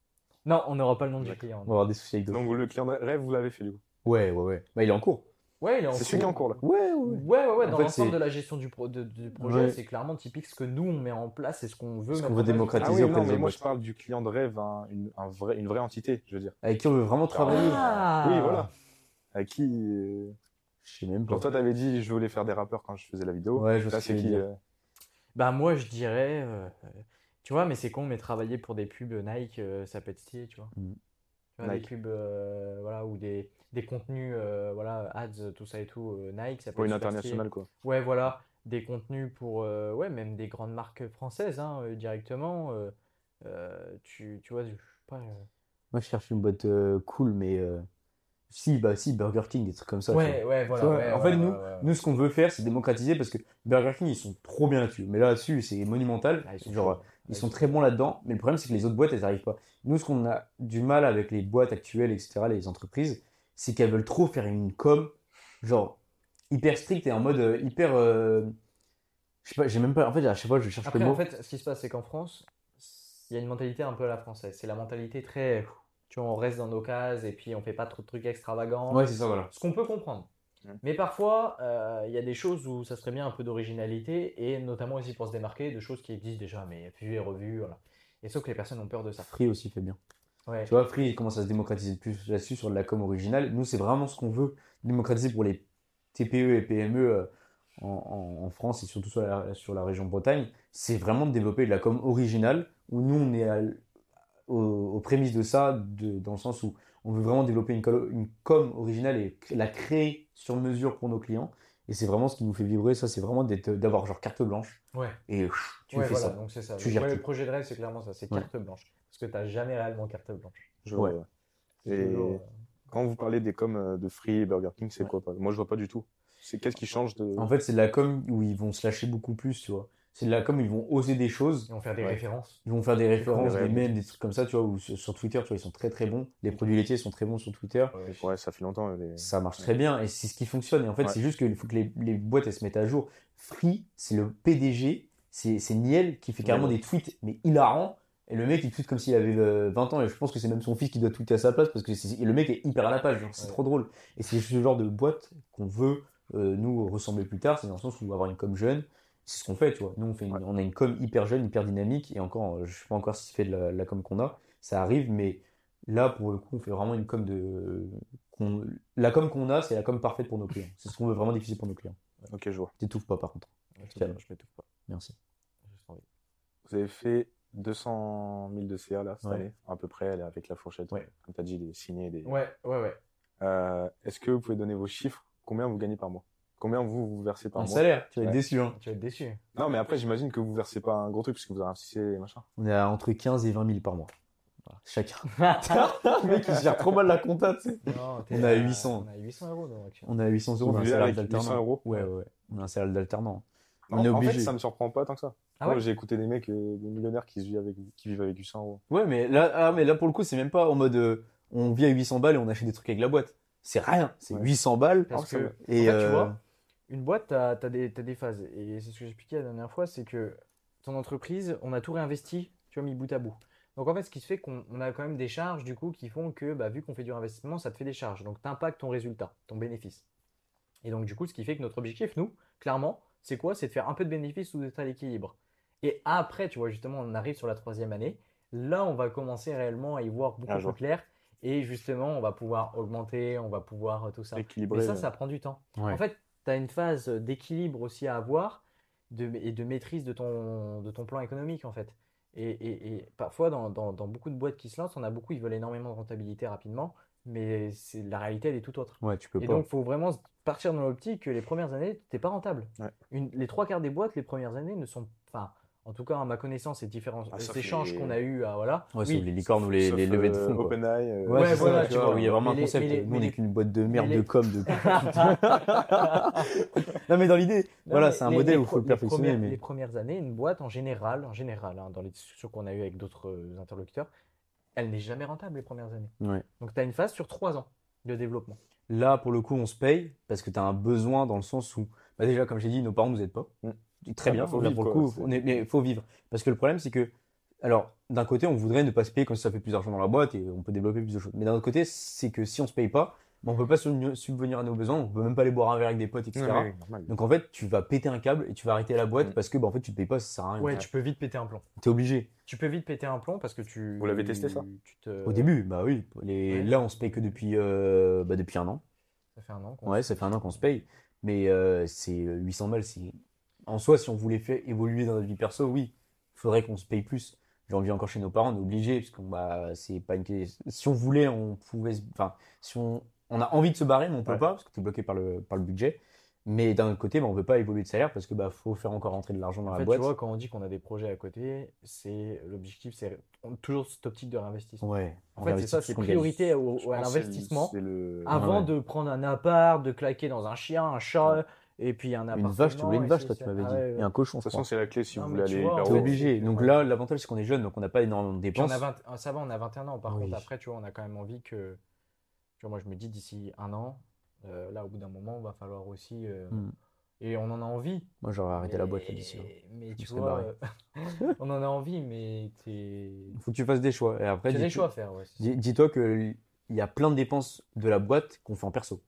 Speaker 3: Non, on n'aura pas le nom du client.
Speaker 1: On va avoir des soucis avec d'autres.
Speaker 2: Donc le client de rêve, vous l'avez fait du coup.
Speaker 1: Ouais, ouais, ouais. Bah, il est en cours.
Speaker 3: Ouais, il est en
Speaker 2: C'est celui qui est en cours là.
Speaker 1: Ouais, ouais,
Speaker 3: Ouais, Dans l'ensemble de la gestion du, pro- de- du projet,
Speaker 1: Ouais.
Speaker 3: c'est clairement typique ce que nous on met en place et ce qu'on veut.
Speaker 1: Ce qu'on veut démocratiser.
Speaker 2: Ah oui,
Speaker 1: auprès
Speaker 2: non, mais moi je parle du client de rêve, un- une, un vrai, une vraie entité, je veux dire.
Speaker 1: Avec qui on veut vraiment travailler.
Speaker 3: Ah
Speaker 2: Oui, voilà. À qui. euh,
Speaker 1: Je sais même pas.
Speaker 2: Genre toi, t'avais dit je voulais faire des rappeurs quand je faisais la vidéo.
Speaker 1: Ouais, je ce
Speaker 2: c'est qui euh,
Speaker 3: Bah, moi, je dirais. euh, euh, tu vois, mais c'est con, mais travailler pour des pubs Nike, euh, ça peut être stylé, tu vois.
Speaker 1: Mm.
Speaker 3: Tu vois,
Speaker 2: Nike.
Speaker 3: des pubs, euh, voilà, ou des, des contenus, euh, voilà, ads, tout ça et tout, euh, Nike, ça peut
Speaker 2: Pour une internationale quoi.
Speaker 3: Ouais, voilà, des contenus pour, ouais, même des grandes marques françaises, hein, directement. tu, tu vois, je sais pas.
Speaker 1: Moi, je cherche une boîte cool, mais. Si, bah, si, Burger King, des trucs comme ça.
Speaker 3: Ouais, ouais, voilà.
Speaker 1: Vois,
Speaker 3: ouais,
Speaker 1: en
Speaker 3: ouais,
Speaker 1: fait, nous, nous, ce qu'on veut faire, c'est démocratiser parce que Burger King, ils sont trop bien là-dessus. Mais là-dessus, c'est monumental.
Speaker 3: Ah,
Speaker 1: Genre. Ils sont très bons là-dedans. Mais le problème, c'est que les autres boîtes, elles n'arrivent pas. Nous, ce qu'on a du mal avec les boîtes actuelles, etc., les entreprises, c'est qu'elles veulent trop faire une com, genre, hyper stricte et en mode euh, hyper. euh, Je sais pas, j'ai même pas. En fait, à chaque fois, je cherche
Speaker 3: Après,
Speaker 1: le mot.
Speaker 3: en fait, ce qui se passe, c'est qu'en France, il y a une mentalité un peu à la française. C'est la mentalité très. Tu vois, on reste dans nos cases et puis on fait pas trop de trucs extravagants.
Speaker 1: Ouais, c'est ça, voilà.
Speaker 3: Ce qu'on peut comprendre. Mais parfois, euh, il y a des choses où ça serait bien un peu d'originalité et notamment aussi pour se démarquer de choses qui existent déjà, mais vues et revues. Voilà. Et sauf que les personnes ont peur de ça.
Speaker 1: Free aussi fait bien.
Speaker 3: Ouais.
Speaker 1: Tu vois, Free il commence à se démocratiser de plus là-dessus sur de la com originale. Nous, c'est vraiment ce qu'on veut démocratiser pour les TPE et PME euh, en, en- en France et surtout sur la, sur la région Bretagne. C'est vraiment de développer de la com originale où nous, on est à l- aux, aux prémices de ça, de- dans le sens où on veut vraiment développer une, com originale et la créer sur mesure pour nos clients. Et c'est vraiment ce qui nous fait vibrer. Ça, c'est vraiment d'être- d'avoir genre carte blanche
Speaker 3: Ouais.
Speaker 1: et pff, tu
Speaker 3: Ouais,
Speaker 1: fais
Speaker 3: voilà,
Speaker 1: ça.
Speaker 3: donc c'est ça.
Speaker 1: Tu
Speaker 3: Le- ouais, le projet de rêve, c'est clairement ça, c'est
Speaker 1: Ouais.
Speaker 3: carte blanche. Parce que tu n'as jamais réellement carte blanche.
Speaker 2: Je
Speaker 1: Ouais.
Speaker 2: vois, Et
Speaker 3: toujours, euh,
Speaker 2: quand vous parlez des coms euh, de Free et Burger King, c'est
Speaker 3: Ouais.
Speaker 2: quoi Moi, je vois pas du tout. C'est qu'est-ce qui change de.
Speaker 1: En fait, c'est de la com où ils vont se lâcher beaucoup plus, tu vois. C'est de la com ils vont oser des choses.
Speaker 3: Ils vont faire des
Speaker 2: Ouais.
Speaker 3: références.
Speaker 1: Ils vont faire des références, des mèmes, des trucs comme ça, tu vois, ou sur, Twitter, tu vois, ils sont très très bons. Les produits laitiers sont très bons sur Twitter.
Speaker 2: Ouais, ça fait longtemps. Les...
Speaker 1: Ça marche très bien et c'est ce qui fonctionne. Et en fait,
Speaker 2: Ouais.
Speaker 1: c'est juste qu'il faut que les, les boîtes elles se mettent à jour. Free, c'est le PDG, c'est Niel qui fait carrément
Speaker 2: Ouais.
Speaker 1: des tweets, mais hilarants. Et le mec, il tweet comme s'il avait euh, 20 ans. Et je pense que c'est même son fils qui doit tweeter à sa place parce que c'est- le mec est hyper à la page. C'est
Speaker 3: Ouais.
Speaker 1: trop drôle. Et c'est ce genre de boîte qu'on veut euh, nous ressembler plus tard. C'est dans le sens où avoir une com jeune, c'est ce qu'on fait, tu vois. Nous, on, fait une-
Speaker 2: Ouais.
Speaker 1: on a une com hyper jeune, hyper dynamique. Et encore, euh, je sais pas encore si c'est fait de la, la com qu'on a. Ça arrive, mais là, pour le coup, on fait vraiment une com de. La com qu'on a, c'est la com parfaite pour nos clients. C'est ce qu'on veut vraiment diffuser pour nos clients.
Speaker 2: Ok, je vois.
Speaker 1: T'étouffes pas, par contre.
Speaker 3: Je m'étouffe pas.
Speaker 1: Merci.
Speaker 3: Juste envie.
Speaker 2: Vous avez fait 200 000 de CA là, cette
Speaker 1: Ouais.
Speaker 2: année, à peu près, elle est avec la fourchette.
Speaker 1: Ouais.
Speaker 2: Comme tu as dit, des signés. Des...
Speaker 3: Ouais, ouais, ouais.
Speaker 2: Euh, Est-ce que vous pouvez donner vos chiffres? Combien vous gagnez par mois? Combien vous, vous versez par
Speaker 1: En
Speaker 2: mois
Speaker 1: salaire, tu vas être déçu. Hein.
Speaker 3: Tu vas être déçu.
Speaker 2: Non, mais après, j'imagine que vous versez pas un gros truc parce que vous investissez machin.
Speaker 1: On est à entre 15 et 20 000 par mois. Voilà, chacun. *laughs* le mec, il gère trop mal la compta, tu sais.
Speaker 3: Non,
Speaker 1: On est à
Speaker 3: à
Speaker 1: 800.
Speaker 3: On est à 800 euros.
Speaker 1: On est à 800 euros, on a un salaire
Speaker 2: avec 800
Speaker 1: d'alternant.
Speaker 2: euros
Speaker 1: Ouais, ouais, ouais. On a un salaire d'alternant. On
Speaker 2: En
Speaker 1: obligé.
Speaker 2: fait, ça me surprend pas tant que ça.
Speaker 3: Ah ouais
Speaker 2: j'ai écouté des mecs, euh, des millionnaires qui vivent avec, qui vivent avec 800 euros.
Speaker 1: Ouais, mais là, ah, mais là, pour le coup, c'est même pas en mode euh, on vit à 800 balles et on achète des trucs avec la boîte. C'est rien. C'est
Speaker 2: Ouais.
Speaker 1: 800 balles.
Speaker 3: Parce que.
Speaker 1: Et
Speaker 3: en fait, tu
Speaker 1: euh,
Speaker 3: vois, une boîte, tu as, des, t'as des phases. Et c'est ce que j'expliquais la dernière fois, c'est que ton entreprise, on a tout réinvesti, tu vois, mis bout à bout. Donc en fait, ce qui se fait qu'on on a quand même des charges, du coup, qui font que, bah, vu qu'on fait du investissement, ça te fait des charges. Donc tu impactes ton résultat, ton bénéfice. Et donc du coup, ce qui fait que notre objectif, nous, clairement, c'est quoi? C'est de faire un peu de bénéfice ou d'être à l'équilibre. Et après, tu vois, justement, on arrive sur la troisième année. Là, on va commencer réellement à y voir beaucoup
Speaker 2: Ah,
Speaker 3: plus clair. Et justement, on va pouvoir augmenter, on va pouvoir euh, tout ça.
Speaker 2: Équilibré.
Speaker 3: Mais ça,
Speaker 2: euh,
Speaker 3: ça prend du temps.
Speaker 1: ouais.
Speaker 3: En fait, tu as une phase d'équilibre aussi à avoir de, et de maîtrise de ton, de ton plan économique, en fait. Et, et- et parfois, dans, dans- dans beaucoup de boîtes qui se lancent, on a beaucoup, ils veulent énormément de rentabilité rapidement, mais c'est, la réalité, elle est tout autre.
Speaker 1: ouais, tu peux
Speaker 3: Et
Speaker 1: pas.
Speaker 3: donc, il faut vraiment partir dans l'optique que les premières années, tu n'es pas rentable.
Speaker 2: Ouais.
Speaker 3: Une- les trois quarts des boîtes, les premières années, ne sont. Enfin, en tout cas, à ma connaissance, et différents
Speaker 2: Ah, sauf
Speaker 3: échanges
Speaker 2: les-
Speaker 3: qu'on a eu à. Voilà.
Speaker 1: Ouais,
Speaker 3: Oui,
Speaker 1: sauf les licornes ou les,
Speaker 2: sauf,
Speaker 1: les levées de
Speaker 2: euh,
Speaker 1: fonds. quoi.
Speaker 2: OpenAI. euh,
Speaker 1: Ouais,
Speaker 3: Ouais,
Speaker 1: c'est
Speaker 3: voilà,
Speaker 1: ça,
Speaker 3: tu
Speaker 1: vois,
Speaker 3: vois.
Speaker 1: où il y a vraiment un
Speaker 3: les-
Speaker 1: concept.
Speaker 3: les-
Speaker 1: Nous, on n'est
Speaker 3: les-
Speaker 1: qu'une boîte de merde de
Speaker 3: les-
Speaker 1: com. De... *laughs* *laughs* non, mais dans l'idée, voilà, c'est un
Speaker 3: les-
Speaker 1: modèle
Speaker 3: les
Speaker 1: où il faut le
Speaker 3: les
Speaker 1: perfectionner.
Speaker 3: premières-
Speaker 1: Mais...
Speaker 3: Les premières années, une boîte en général, en général, hein, dans les discussions qu'on a eues avec d'autres euh, interlocuteurs, elle n'est jamais rentable les premières années.
Speaker 1: Ouais.
Speaker 3: Donc tu as une phase sur trois ans de développement.
Speaker 1: Là, pour le coup, on se paye parce que tu as un besoin dans le sens où, bah déjà, comme j'ai dit, nos parents nous aident pas. Très
Speaker 2: Ah,
Speaker 1: bien,
Speaker 2: bah, faut
Speaker 1: là,
Speaker 2: vivre,
Speaker 1: pour le coup,
Speaker 2: c'est-
Speaker 1: on est, mais faut vivre. Parce que le problème, c'est que, alors, d'un côté, on voudrait ne pas se payer quand ça fait plus d'argent dans la boîte et on peut développer plus de choses. Mais d'un autre côté, c'est que si on se paye pas, bah, on peut pas subvenir à nos besoins, on peut même pas aller boire un verre avec des potes, etc.
Speaker 2: Ouais, ouais, normal.
Speaker 1: Donc en fait, tu vas péter un câble et tu vas arrêter la boîte parce que bah, en fait, tu te payes pas, ça sert à rien.
Speaker 3: Ouais, tu peux vite péter un plomb.
Speaker 1: T'es obligé.
Speaker 3: Tu peux vite péter un plomb parce que tu.
Speaker 2: Vous l'avez testé, ça?
Speaker 3: tu te-
Speaker 1: Au début, bah oui. Les...
Speaker 3: Ouais.
Speaker 1: Là, on se paye que depuis, euh, bah, depuis un an.
Speaker 3: Ça fait un an. qu'on-
Speaker 1: Ouais, ça fait un an qu'on se paye. Mais euh, c'est 800 balles. c'est- En soi, si on voulait faire évoluer dans notre vie perso, oui, il faudrait qu'on se paye plus. J'en vis encore chez nos parents, on est obligé, parce qu'on bah, c'est pas une question- Si on voulait, on pouvait. se- Enfin, si on, on a envie de se barrer, mais on peut
Speaker 2: Ouais.
Speaker 1: pas, parce que t'es bloqué par le, par le budget. Mais d'un autre côté, bah, on peut pas évoluer de salaire parce que bah, faut faire encore rentrer de l'argent dans
Speaker 3: En
Speaker 1: la
Speaker 3: fait,
Speaker 1: boîte.
Speaker 3: tu vois, quand on dit qu'on a des projets à côté, c'est l'objectif, c'est on- toujours cette optique de réinvestissement.
Speaker 1: Ouais.
Speaker 3: En
Speaker 1: on
Speaker 3: fait, c'est ça, c'est priorité au- à l'investissement
Speaker 2: le.
Speaker 3: avant
Speaker 1: Ouais.
Speaker 3: de prendre un appart, de claquer dans un chien, un chat, et puis un
Speaker 1: Une
Speaker 3: appartement.
Speaker 1: vache, tu voulais une vache, toi, tu m'avais
Speaker 3: ah
Speaker 1: dit.
Speaker 3: ouais, ouais.
Speaker 1: Et un cochon,
Speaker 2: De toute façon, c'est la clé si
Speaker 3: Non,
Speaker 2: vous voulez
Speaker 3: tu
Speaker 2: aller
Speaker 1: T'es obligé.
Speaker 3: c'est-
Speaker 1: Donc là, l'avantage, c'est qu'on est jeune, donc on n'a pas énormément de
Speaker 3: Puis on
Speaker 1: dépenses.
Speaker 3: a, 20 ça va, on a 21 ans. Par
Speaker 1: Oui.
Speaker 3: contre, après, tu vois, on a quand même envie que. Tu vois, moi, je me dis d'ici un an, euh, là, au bout d'un moment, il va falloir aussi. euh,
Speaker 1: Hmm.
Speaker 3: Et on en a envie.
Speaker 1: Moi, j'aurais arrêté la boîte d'ici là.
Speaker 3: Mais tu vois,
Speaker 1: barré.
Speaker 3: euh, *laughs* on en a envie, mais t'es.
Speaker 1: Faut que tu fasses des choix. Et après,
Speaker 3: Tu as des choix à faire, ouais.
Speaker 1: dis-toi que il y a plein de dépenses de la boîte qu'on fait en perso.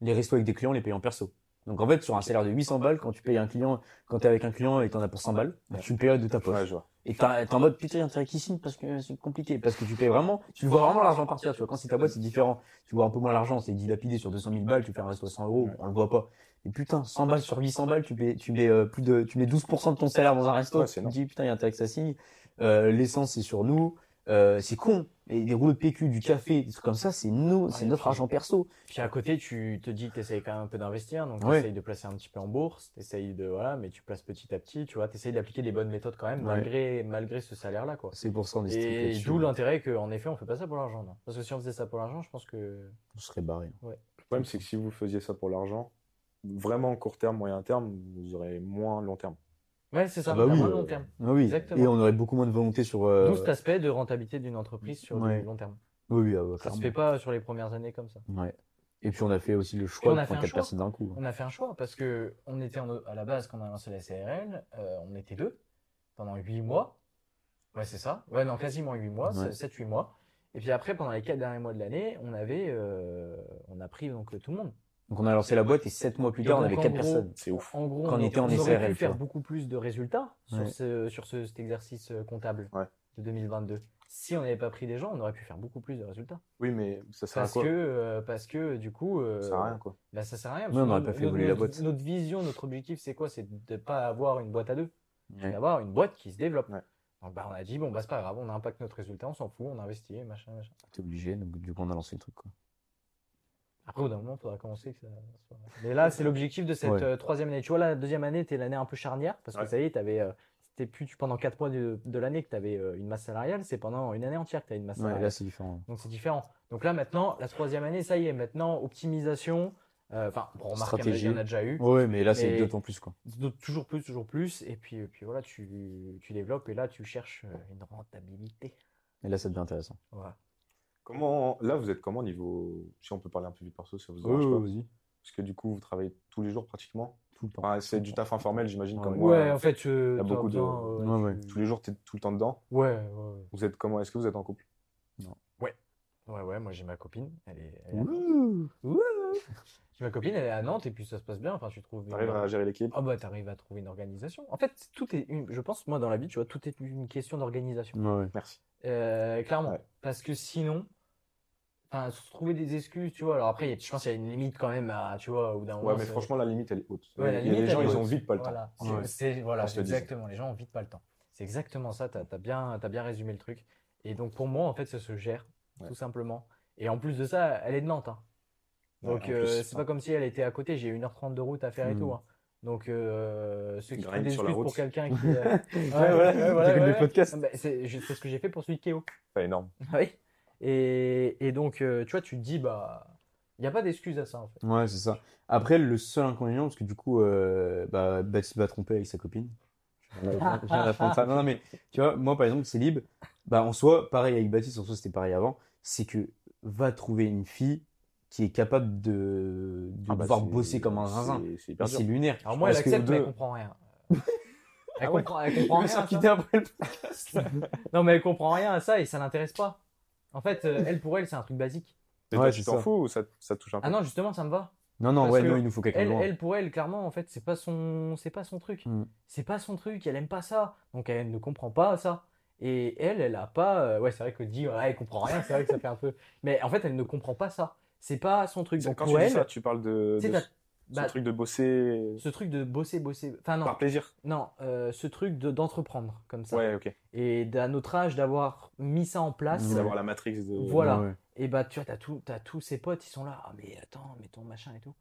Speaker 1: Les restos avec des clients, on les paye en perso. Donc en fait, sur un salaire de 800 balles, quand tu payes un client, quand t'es avec un client et t'en as pour 100 balles, bah, tu le payes de ta poche.
Speaker 2: Ouais, je vois.
Speaker 1: Et t'as- t'es en mode putain, t'es qui signe parce que c'est compliqué. Parce que tu payes vraiment, tu vois vraiment l'argent partir. Tu vois, quand c'est ta boîte, c'est différent. Tu vois un peu moins l'argent, c'est dilapidé sur 200 000 balles, tu fais un resto à 100 euros, on le voit pas. Et putain, 100 balles sur 800 balles, tu mets, tu mets euh, plus de, tu mets 12% de ton salaire dans un resto.
Speaker 2: Ouais,
Speaker 1: tu te dis putain, il y a intérêt que ça signe. Euh, l'essence, c'est sur nous. Euh, c'est con. Et des rouleaux de PQ, du café, des trucs comme ça, c'est nous, c'est notre
Speaker 3: puis-
Speaker 1: argent perso.
Speaker 3: Puis à côté, tu te dis que tu essayes quand même un peu d'investir, donc tu
Speaker 1: Ouais.
Speaker 3: essayes de placer un petit peu en bourse, tu essayes de. Voilà, mais tu places petit à petit, tu vois, tu essayes d'appliquer les bonnes méthodes quand même,
Speaker 1: Ouais.
Speaker 3: malgré, malgré ce salaire-là, quoi.
Speaker 1: C'est pour ça on
Speaker 3: Et d'où l'intérêt qu'en effet, on fait pas ça pour l'argent. non. Parce que si on faisait ça pour l'argent, je pense que.
Speaker 1: On serait barré.
Speaker 2: Le problème, c'est que si vous faisiez ça pour l'argent, vraiment court terme, moyen terme, vous aurez moins long terme.
Speaker 3: Ouais, c'est ça,
Speaker 1: Ah bah oui,
Speaker 3: long terme.
Speaker 1: Ah oui.
Speaker 3: Exactement.
Speaker 1: Et on aurait beaucoup moins de volonté sur. euh,
Speaker 3: D'où cet aspect de rentabilité d'une entreprise sur
Speaker 1: Ouais.
Speaker 3: du long terme.
Speaker 1: Oui, oui, ah ouais,
Speaker 3: Ça se fait pas sur les premières années comme ça.
Speaker 1: Ouais. Et puis on a fait aussi le choix de prendre quatre personnes d'un coup.
Speaker 3: On a fait un choix parce que on était en- à la base, quand on a lancé la CRL, euh, on était deux pendant huit mois. Ouais, c'est ça. Ouais, non, quasiment huit mois,
Speaker 1: Ouais.
Speaker 3: 7-8 mois. Et puis après, pendant les quatre derniers mois de l'année, on avait, euh, on a pris donc tout le monde.
Speaker 1: Donc on a lancé la boîte et sept mois plus tard, on avait quatre
Speaker 3: gros-
Speaker 1: personnes.
Speaker 2: C'est ouf.
Speaker 3: En gros,
Speaker 1: Quand on
Speaker 3: on,
Speaker 1: était en
Speaker 3: on aurait
Speaker 1: SRL,
Speaker 3: pu
Speaker 1: tu
Speaker 3: faire beaucoup plus de résultats sur,
Speaker 1: Ouais.
Speaker 3: ce, sur ce- cet exercice euh, comptable
Speaker 2: Ouais.
Speaker 3: de 2022. Si on n'avait pas pris des gens, on aurait pu faire beaucoup plus de résultats.
Speaker 2: Oui, mais ça sert à
Speaker 3: Parce
Speaker 2: quoi
Speaker 3: que, euh, parce que du coup, euh,
Speaker 2: Ça sert à rien, quoi.
Speaker 3: bah, ça sert à rien.
Speaker 1: On n'aurait
Speaker 3: notre-
Speaker 1: pas fait évoluer la
Speaker 3: notre-
Speaker 1: boîte.
Speaker 3: Notre vision, notre objectif, c'est quoi? C'est de ne pas avoir une boîte à deux,
Speaker 1: Ouais.
Speaker 3: mais d'avoir une boîte qui se développe.
Speaker 2: Ouais.
Speaker 3: Donc bah, on a dit, bon, bah, c'est pas grave, on impacte notre résultat, on s'en fout, on investit, machin, machin.
Speaker 1: T'es obligé, donc du coup on a lancé le truc. Quoi.
Speaker 3: Après, au bout d'un moment, il faudra commencer. Que ça soit- Mais là, c'est l'objectif de cette
Speaker 1: Ouais.
Speaker 3: euh, troisième année. Tu vois, la deuxième année, t'es l'année un peu charnière parce que
Speaker 2: Ouais.
Speaker 3: ça y est, t'avais, euh, c'était plus tu- pendant quatre mois de, de l'année que tu avais une masse salariale, c'est pendant une année entière que tu as une masse
Speaker 1: Ouais,
Speaker 3: salariale.
Speaker 1: là, c'est différent.
Speaker 3: Donc c'est différent. Donc là, maintenant, la troisième année, ça y est, maintenant, optimisation. euh, Enfin, bon, remarque, il y en a- déjà eu.
Speaker 1: Ouais, mais là, c'est d'autant plus, quoi.
Speaker 3: Toujours plus, toujours plus. Et puis, puis voilà, tu, tu développes et là, tu cherches euh, une rentabilité.
Speaker 1: Et là, ça devient intéressant.
Speaker 3: Voilà.
Speaker 2: Comment, là, vous êtes comment niveau, si on peut parler un peu du perso, ça vous
Speaker 1: Ouais,
Speaker 2: dérange
Speaker 1: ouais,
Speaker 2: pas
Speaker 1: vas-y.
Speaker 2: Parce que du coup, vous travaillez tous les jours pratiquement.
Speaker 1: Tout le temps.
Speaker 2: Enfin, c'est du taf informel, j'imagine,
Speaker 1: Ouais.
Speaker 2: comme moi.
Speaker 3: Ouais, en fait, euh,
Speaker 2: y a beaucoup de-
Speaker 3: euh,
Speaker 1: Ouais, ouais.
Speaker 3: tu-
Speaker 2: Tous les jours, tu es tout le temps dedans.
Speaker 3: Ouais, ouais, ouais.
Speaker 2: Vous êtes comment? Est-ce que vous êtes en couple?
Speaker 3: Ouais, ouais, moi j'ai ma copine. Elle est, elle est à-
Speaker 1: Ouh.
Speaker 3: Ouh. J'ai ma copine, elle est à Nantes et puis ça se passe bien. Enfin, tu trouves. une-
Speaker 2: T'arrives à gérer l'équipe?
Speaker 3: Ah bah t'arrives à trouver une organisation. En fait, tout est une... je pense moi dans la vie, tu vois, tout est une question d'organisation.
Speaker 1: Ouais, ouais.
Speaker 2: Merci.
Speaker 3: Euh, clairement,
Speaker 2: Ouais.
Speaker 3: parce que sinon, enfin, se trouver des excuses, tu vois. Alors après, il y a- je pense qu'il y a une limite quand même à, tu vois, bout d'un
Speaker 2: Ouais,
Speaker 3: moment.
Speaker 2: mais
Speaker 3: c'est-
Speaker 2: franchement, la limite, elle est haute.
Speaker 3: Ouais, la
Speaker 2: Il y a
Speaker 3: limite,
Speaker 2: des gens, ils ont vite pas le
Speaker 3: Voilà,
Speaker 2: temps.
Speaker 3: c'est-
Speaker 1: Ouais.
Speaker 3: c'est voilà, exactement. Les gens ont vite pas le temps. C'est exactement ça. T'as as bien, t'as bien résumé le truc. Et donc pour moi, en fait, ça se gère
Speaker 2: Ouais.
Speaker 3: tout simplement. Et en plus de ça, elle est de Nantes. hein.
Speaker 2: Ouais,
Speaker 3: Donc euh, c'est pas comme si elle était à côté. J'ai 1h30 de route à faire et
Speaker 1: Mm.
Speaker 3: tout. hein. Donc euh, ceux qui trouvent des excuses pour quelqu'un qui. *laughs* euh,
Speaker 1: Ouais, ouais. T'écoutes le podcast.
Speaker 3: Ah bah, c'est c'est ce que j'ai fait pour celui de Kéo.
Speaker 2: Pas énorme.
Speaker 3: oui. Et, et donc, euh, tu vois, tu te dis, bah, il n'y a pas d'excuse à ça, en fait.
Speaker 1: Ouais, c'est ça. Après, le seul inconvénient, parce que du coup, euh, bah, Baptiste va tromper avec sa copine. Rien rien. Non, non, mais tu vois, moi, par exemple, c'est libre. Bah, en soi, pareil avec Baptiste, en soi, c'était pareil avant. C'est que va trouver une fille qui est capable de, de
Speaker 2: Ah bah,
Speaker 1: devoir
Speaker 2: c'est-
Speaker 1: bosser comme un zinzin.
Speaker 2: c'est-
Speaker 1: lunaire.
Speaker 3: Alors, moi, elle accepte, mais elle
Speaker 1: deux-
Speaker 3: comprend rien. *laughs* Elle,
Speaker 2: Ah ouais.
Speaker 3: comprend, elle comprend rien. à
Speaker 1: se quitter
Speaker 3: ça.
Speaker 1: après le podcast. *laughs*
Speaker 3: Non, mais elle comprend rien à ça et ça l'intéresse pas. En fait, euh, elle, pour elle, c'est un truc basique.
Speaker 2: Et
Speaker 1: Ouais,
Speaker 2: toi, tu t'en
Speaker 1: ça.
Speaker 2: fous ou ça, ça te touche un peu
Speaker 3: Ah non, justement, ça me va.
Speaker 1: Non, non,
Speaker 3: Parce
Speaker 1: ouais,
Speaker 3: que
Speaker 1: non, il nous faut quelqu'un de
Speaker 3: Elle,
Speaker 1: loin.
Speaker 3: elle, pour elle, clairement, en fait, c'est pas son, c'est pas son truc.
Speaker 1: Mm.
Speaker 3: C'est pas son truc. Elle aime pas ça. Donc, elle ne comprend pas ça. Et elle, elle a pas. euh, ouais, c'est vrai que dire, ouais, elle comprend rien, c'est vrai que ça fait un peu. Mais en fait, elle ne comprend pas ça. C'est pas son truc. Donc,
Speaker 2: Quand
Speaker 3: pour
Speaker 2: tu dis
Speaker 3: elle,
Speaker 2: ça, tu parles de,
Speaker 3: tu sais,
Speaker 2: de
Speaker 3: t'as-
Speaker 2: ce
Speaker 3: bah,
Speaker 2: truc de bosser
Speaker 3: ce truc de bosser, bosser. Enfin, non,
Speaker 2: par plaisir.
Speaker 3: non, euh, ce truc de d'entreprendre comme ça.
Speaker 2: Ouais, ok.
Speaker 3: Et à notre âge, d'avoir mis ça en place.
Speaker 1: Mmh.
Speaker 2: D'avoir la matrix de.
Speaker 3: Voilà.
Speaker 1: Ouais, ouais.
Speaker 3: Et bah, tu vois, t'as tout, t'as tous ces potes, ils sont là. Ah, mais attends, mais ton machin et tout.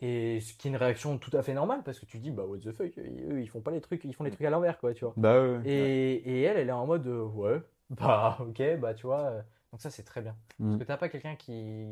Speaker 3: Et ce qui est une réaction tout à fait normale parce que tu dis, bah, what the fuck, eux, ils font pas les trucs, ils font les trucs à l'envers, quoi, tu vois.
Speaker 1: Bah, ouais.
Speaker 3: Et, et elle, elle est en mode, euh, ouais, bah, ok, bah, tu vois. euh, donc, ça, c'est très bien.
Speaker 1: Mm.
Speaker 3: Parce que t'as pas quelqu'un qui.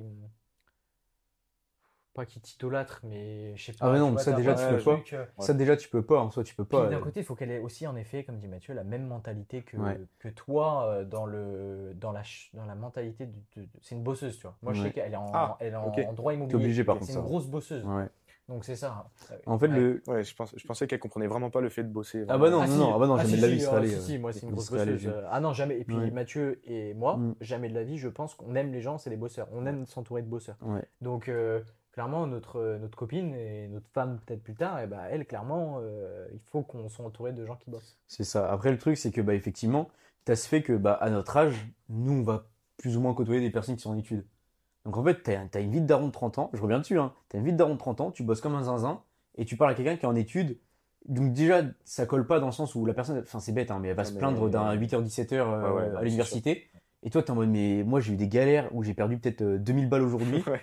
Speaker 3: Pas qui t'idolâtre, mais je sais pas.
Speaker 1: Ah, mais non, mais ça, déjà, tu peux pas.
Speaker 3: truc, euh,
Speaker 1: Ça, déjà, tu peux pas. En soi, tu peux pas.
Speaker 3: d'un
Speaker 1: euh,
Speaker 3: côté, il faut qu'elle ait aussi, en effet, comme dit Mathieu, la même mentalité que,
Speaker 1: Ouais.
Speaker 3: que toi euh, dans, le, dans, la, dans la mentalité. de- de- de- C'est une bosseuse, tu vois. Moi, je
Speaker 1: Ouais.
Speaker 3: sais qu'elle est en,
Speaker 2: Ah,
Speaker 3: elle est en,
Speaker 2: ok.
Speaker 3: en droit
Speaker 1: T'es
Speaker 3: immobilier.
Speaker 1: obligé, par
Speaker 3: C'est
Speaker 1: contre,
Speaker 3: une
Speaker 1: ça.
Speaker 3: grosse bosseuse.
Speaker 1: Ouais.
Speaker 3: Donc, c'est ça. hein.
Speaker 1: En fait,
Speaker 3: Ouais.
Speaker 1: le.
Speaker 2: Ouais, je, pense, je pensais qu'elle comprenait vraiment pas le fait de bosser.
Speaker 1: Ah bah non,
Speaker 3: Ah,
Speaker 1: non,
Speaker 3: si.
Speaker 1: non, ah bah non,
Speaker 3: Ah,
Speaker 1: jamais
Speaker 3: si,
Speaker 1: de la vie, ça allait.
Speaker 3: si, si, moi, c'est une grosse bosseuse.
Speaker 1: je-
Speaker 3: Ah non, jamais. Et puis,
Speaker 1: Ouais.
Speaker 3: Mathieu et moi,
Speaker 1: Mm.
Speaker 3: jamais de la vie, je pense qu'on aime les gens, c'est les bosseurs. On aime s'entourer de bosseurs.
Speaker 1: Ouais.
Speaker 3: Donc, euh, clairement, notre, notre copine et notre femme, peut-être plus tard, et bah, elle, clairement, euh, il faut qu'on soit entouré de gens qui bossent.
Speaker 1: C'est ça. Après, le truc, c'est que, bah, effectivement, t'as ce fait que, bah, à notre âge, nous, on va plus ou moins côtoyer des personnes qui sont en études. Donc, en fait, t'as, t'as une vie de daron de 30 ans. Je reviens dessus, hein. T'as une vie de daron de 30 ans, tu bosses comme un zinzin, et tu parles à quelqu'un qui est en études. Donc, déjà, ça colle pas dans le sens où la personne, enfin, c'est bête, hein, mais elle va
Speaker 2: Non,
Speaker 1: se plaindre d'un 8h-17h
Speaker 2: Ouais, ouais, non,
Speaker 1: à l'université. Et toi, t'es en mode, mais moi, j'ai eu des galères où j'ai perdu peut-être euh, 2000 balles aujourd'hui. *laughs*
Speaker 2: Ouais.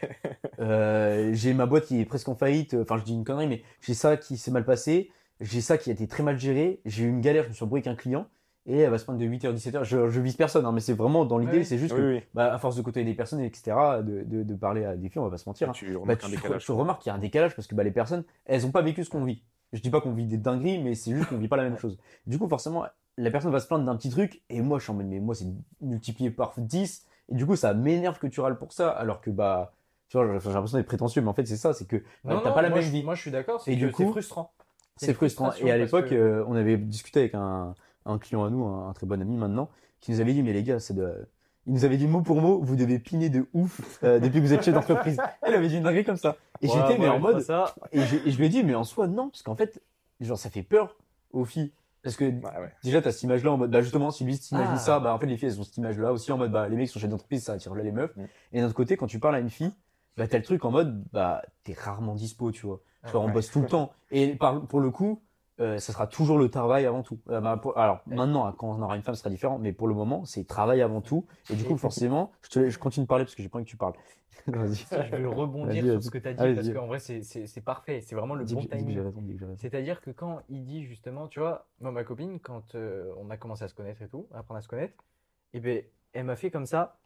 Speaker 1: Euh, j'ai ma boîte qui est presque en faillite. Enfin, je dis une connerie, mais j'ai ça qui s'est mal passé. J'ai ça qui a été très mal géré. J'ai eu une galère, je me suis embrouillé avec un client. Et elle va se prendre de 8h, 17h. Je, je vise personne, hein, mais c'est vraiment dans l'idée, c'est juste
Speaker 2: Oui,
Speaker 1: que,
Speaker 2: oui.
Speaker 1: bah, à force de côtoyer des personnes, etc., de, de, de parler à des filles, on va pas se mentir. hein,
Speaker 2: Tu
Speaker 1: bah,
Speaker 2: décalage.
Speaker 1: tu remarques qu'il y a un décalage parce que bah, les personnes, elles ont pas vécu ce qu'on vit. Je dis pas qu'on vit des dingueries, mais c'est juste qu'on vit pas la même chose. Du coup, forcément, la personne va se plaindre d'un petit truc, et moi, je suis en mode, mais moi, c'est multiplié par 10, et du coup, ça m'énerve que tu râles pour ça, alors que, bah, tu vois, j'ai l'impression d'être prétentieux, mais en fait, c'est ça, c'est que bah,
Speaker 3: Non,
Speaker 1: t'as pas la
Speaker 3: moi,
Speaker 1: même
Speaker 3: je,
Speaker 1: vie.
Speaker 3: Moi, je suis d'accord, c'est frustrant.
Speaker 1: C'est frustrant. Et à l'époque,
Speaker 3: que-
Speaker 1: euh, on avait discuté avec un, un client à nous, un, un très bon ami maintenant, qui nous avait dit, mais les gars, c'est de... Il nous avait dit mot pour mot, vous devez piner de ouf euh, depuis que vous êtes chef d'entreprise. *laughs* Elle avait dit une dinguerie comme ça. Et
Speaker 3: Ouais,
Speaker 1: j'étais mais en mode,
Speaker 3: ça.
Speaker 1: et je, et je lui ai dit, mais en soi, non, parce qu'en fait, genre, ça fait peur aux filles. Parce que
Speaker 2: Ouais, ouais.
Speaker 1: déjà, t'as cette image-là en mode, bah justement, si lui s'imagine
Speaker 3: Ah.
Speaker 1: ça, bah en fait, les filles, elles ont cette image-là aussi en mode, bah les mecs sont chefs d'entreprise, ça attire là les meufs.
Speaker 2: Mm.
Speaker 1: Et d'un autre côté, quand tu parles à une fille, bah t'as le truc en mode, bah t'es rarement dispo, tu vois. Tu vois, on
Speaker 2: Ouais.
Speaker 1: bosse tout le temps. Et par, pour le coup, euh, ça sera toujours le travail avant tout. Euh, bah, pour- alors maintenant, hein, quand on aura une femme, ce sera différent, mais pour le moment, c'est travail avant tout. Et du coup, *laughs* forcément, je, te, je continue de parler parce que j'ai pas envie que tu parles. *laughs*
Speaker 3: Je vais rebondir sur ce que tu as dit
Speaker 1: Allez,
Speaker 3: parce qu'en vrai, c'est- parfait. C'est vraiment le
Speaker 1: Dis
Speaker 3: bon timing. C'est-à-dire que quand il dit justement, tu vois, moi, ma copine, quand euh, on a commencé à se connaître et tout, à apprendre à se connaître, et ben, elle m'a fait comme ça.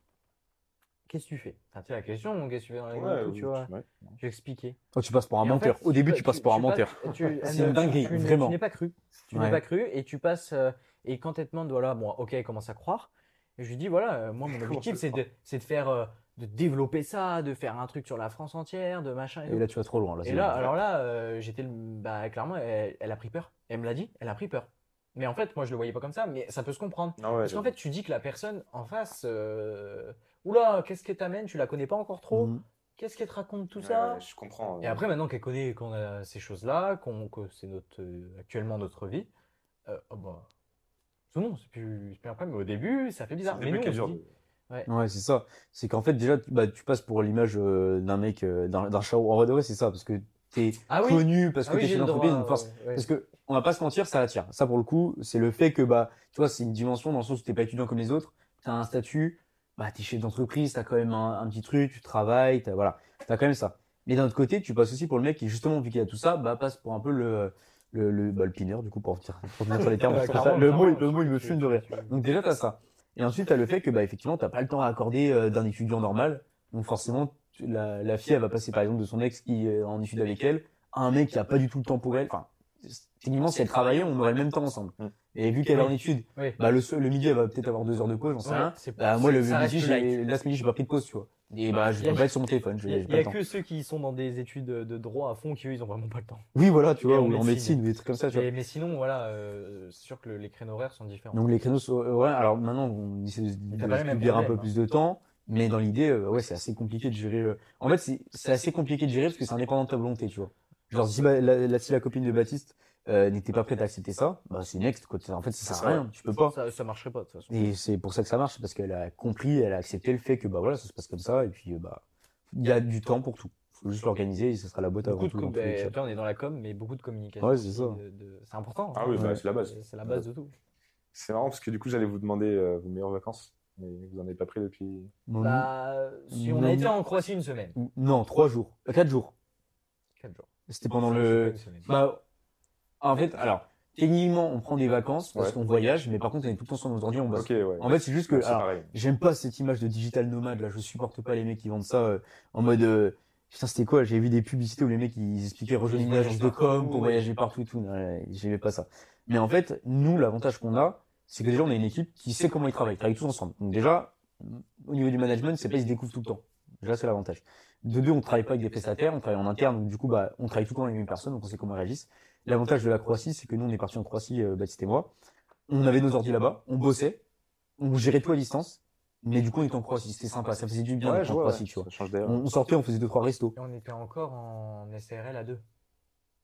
Speaker 3: Qu'est-ce que tu fais? Enfin, tu la question, qu'est-ce que tu fais dans et tout, tu vois
Speaker 2: ouais.
Speaker 3: J'ai expliqué.
Speaker 1: Oh, tu passes pour un
Speaker 3: Et en
Speaker 1: menteur.
Speaker 3: fait,
Speaker 1: Au début, tu
Speaker 3: pas-
Speaker 1: passes pour un menteur. *laughs* C'est une
Speaker 3: ne-
Speaker 1: dinguerie, vraiment.
Speaker 3: Tu n'es pas cru. Tu
Speaker 1: Ouais.
Speaker 3: n'es pas cru et tu passes. euh, et quand elle te demande, voilà, bon, ok, elle commence à croire? Et je lui dis, voilà, euh, moi, mon *laughs* objectif, c'est de, de faire, euh, de développer ça, de faire un truc sur la France entière, de machin et,
Speaker 1: là, tu vas trop loin. Là,
Speaker 3: Et là, alors là, j'étais, bah, clairement, elle, elle a pris peur. Elle me l'a dit, elle a pris peur. Mais en fait, moi, je le voyais pas comme ça, mais ça peut se comprendre.
Speaker 2: Ah ouais,
Speaker 3: Parce qu'en fait, tu dis que la personne en face, euh, oula, qu'est-ce qu'elle t'amène Tu la connais pas encore trop?
Speaker 1: Mhm.
Speaker 3: Qu'est-ce qu'elle te raconte tout
Speaker 2: ouais,
Speaker 3: ça?
Speaker 2: ouais, je comprends.
Speaker 3: Et après, maintenant qu'elle connaît qu'on a ces choses-là, qu'on, que c'est notre, euh, actuellement notre vie, euh, oh bah, c'est bon, c'est plus, c'est plus un problème. Mais au début, ça fait bizarre. Mais
Speaker 2: le
Speaker 3: nous, on dit-
Speaker 1: Ouais, c'est ça. C'est qu'en fait, déjà, tu, bah, tu passes pour l'image euh, d'un mec, euh, d'un d'un chat. En vrai, de vrai, c'est ça, parce que t'es
Speaker 3: Ah oui.
Speaker 1: connu, parce
Speaker 3: Ah
Speaker 1: que
Speaker 3: oui,
Speaker 1: t'es chez
Speaker 3: le
Speaker 1: l'entreprise,
Speaker 3: droit, ouais, ouais.
Speaker 1: Parce que, on va pas se mentir, ça attire. Ça, pour le coup, c'est le fait que, bah, tu vois, c'est une dimension dans le sens où t'es pas étudiant comme les autres, t'as un statut, bah, t'es chef d'entreprise, t'as quand même un, un petit truc, tu travailles, t'as, voilà, t'as quand même ça. Mais d'un autre côté, tu passes aussi pour le mec qui, justement, vu qu'il a tout ça, bah, passe pour un peu le, le, le, bah, le pineur, du coup, pour dire, pour sur les termes.
Speaker 3: Ouais, *laughs*
Speaker 1: parce que ça,
Speaker 3: clairement,
Speaker 1: le mot, le mot, il me fume de rire. Donc déjà, t'as ça. Et ensuite, t'as le fait que, bah, effectivement, t'as pas le temps à accorder euh, d'un étudiant normal. Donc forcément, la, la fille, elle va passer, par exemple, de son ex qui est en études avec elle, à un mec qui a pas du tout le temps pour elle. Enfin, techniquement, si elle travaillait, on aurait le même temps ensemble. Et vu qu'elle est en études,
Speaker 3: Oui.
Speaker 1: bah, le, le midi, elle va peut-être avoir deux heures de pause, j'en sais rien. Bah, moi, le midi, j'ai, là, ce midi, j'ai pas pris de pause, tu vois. Et bah, je peux pas être sur mon téléphone,
Speaker 3: Il n'y a, que ceux qui sont dans des études de droit à fond qui, eux, ils ont vraiment pas le temps.
Speaker 1: Oui, voilà, tu vois, ou en
Speaker 3: médecine.
Speaker 1: ou des trucs comme ça, tu vois.
Speaker 3: Mais, sinon, voilà, euh, c'est sûr que le- les créneaux horaires sont différents.
Speaker 1: Donc les créneaux sont, euh, alors maintenant on essaie de, libérer un peu plus de temps, mais dans l'idée, euh, ouais, c'est assez compliqué de gérer. En fait, c'est assez compliqué de gérer parce que c'est indépendant de ta volonté, tu vois. Genre si la, si la copine de Baptiste euh, n'était pas prête à accepter ça, bah c'est next, quoi. En fait, ça sert à rien, tu peux pas.
Speaker 3: Ça, ça marcherait pas, de toute façon.
Speaker 1: Et c'est pour ça que ça marche, parce qu'elle a compris, elle a accepté le fait que bah voilà, ça se passe comme ça, et puis euh, bah il y a du temps pour tout. Faut juste l'organiser et ça sera la boîte avant
Speaker 3: Beaucoup de
Speaker 1: tout.
Speaker 3: ben, après, on est dans la com, mais beaucoup de communication.
Speaker 1: Ouais, c'est ça.
Speaker 3: de- C'est important.
Speaker 2: Ah oui,
Speaker 3: hein.
Speaker 2: bah, c'est la base.
Speaker 3: C'est la base de tout.
Speaker 2: C'est marrant parce que du coup, j'allais vous demander euh, vos meilleures vacances. Mais vous en avez pas pris depuis.
Speaker 3: Bah, si on a été en Croatie une semaine.
Speaker 1: non, trois jours, Euh, quatre jours.
Speaker 3: 4 jours.
Speaker 1: C'était pendant le. Bah, en fait, alors, techniquement, on prend des vacances parce
Speaker 2: Ouais.
Speaker 1: qu'on voyage, mais par contre, on est tout le temps sur nos ordi, on bosse.
Speaker 2: Ouais.
Speaker 1: En fait, c'est juste que, alors, j'aime pas cette image de digital nomade, là, je supporte pas les mecs qui vendent ça euh, en mode, euh, putain, c'était quoi, j'ai vu des publicités où les mecs, ils expliquaient rejoindre une agence de com pour voyager partout et tout, non, ouais, j'aimais pas ça. Mais en fait, nous, l'avantage qu'on a, c'est que déjà, on a une équipe qui sait comment ils travaillent, ils travaillent tous ensemble. Donc déjà, au niveau du management, c'est pas ils se découvrent tout le temps. Déjà, c'est l'avantage. De deux, on travaille pas avec des prestataires, on travaille en interne, donc du coup, bah, on travaille tout le temps avec les mêmes personnes, donc on sait comment ils réagissent. L'avantage de la Croatie, c'est que nous, on est partis en Croatie, euh, Baptiste et moi. On avait nos ordi là-bas, on bossait, on gérait tout à distance, mais du coup, on était en Croatie, c'était sympa, ça faisait du bien
Speaker 2: Ouais,
Speaker 1: en
Speaker 2: vois,
Speaker 1: Croatie,
Speaker 2: ouais.
Speaker 1: tu vois. On, on sortait, on faisait deux, trois restos.
Speaker 3: Et on était encore en SRL à deux.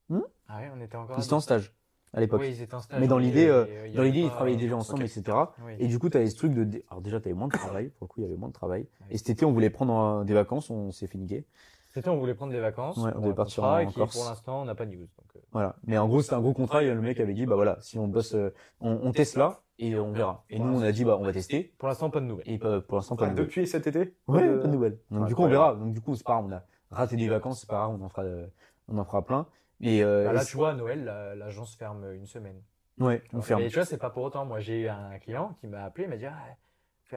Speaker 1: Hmm
Speaker 3: ah ouais, on était encore à
Speaker 1: Ils étaient en
Speaker 3: deux.
Speaker 1: stage, à l'époque.
Speaker 3: Oui, ils étaient en stage.
Speaker 1: Mais dans l'idée, euh,
Speaker 3: euh,
Speaker 1: Dans l'idée, ils travaillaient déjà ensemble, etc.
Speaker 3: Oui.
Speaker 1: Et du coup, t'avais ce truc de, alors déjà, t'avais moins de travail, pour le coup, il y avait moins de travail. Et cet été, on voulait prendre des vacances, on s'est fait niquer.
Speaker 3: C'était, on voulait prendre des vacances.
Speaker 1: Ouais, on devait partir en
Speaker 3: et qui,
Speaker 1: Corse.
Speaker 3: Pour l'instant, on n'a pas de news. Donc, euh,
Speaker 1: Voilà. Mais en gros, c'était un gros contrat et le mec avait dit, bah voilà, si on bosse, euh, on, on teste là et on verra. Et nous, on a dit, bah on va tester.
Speaker 3: pour l'instant, pas de nouvelles.
Speaker 1: Et pas- pour l'instant, pas de nouvelles.
Speaker 2: depuis cet été
Speaker 1: Ouais,
Speaker 2: Euh,
Speaker 1: pas de nouvelles. Donc du coup, on verra. Donc du coup, c'est pas grave, on a raté des vacances, c'est pas grave, on en fera, euh, on en fera plein. Et euh,
Speaker 3: Bah là,
Speaker 1: et
Speaker 3: tu vois, à Noël, la- l'agence ferme une semaine.
Speaker 1: ouais, on ferme.
Speaker 3: Mais tu vois, c'est pas pour autant. Moi, j'ai eu un client qui m'a appelé, il m'a dit ah,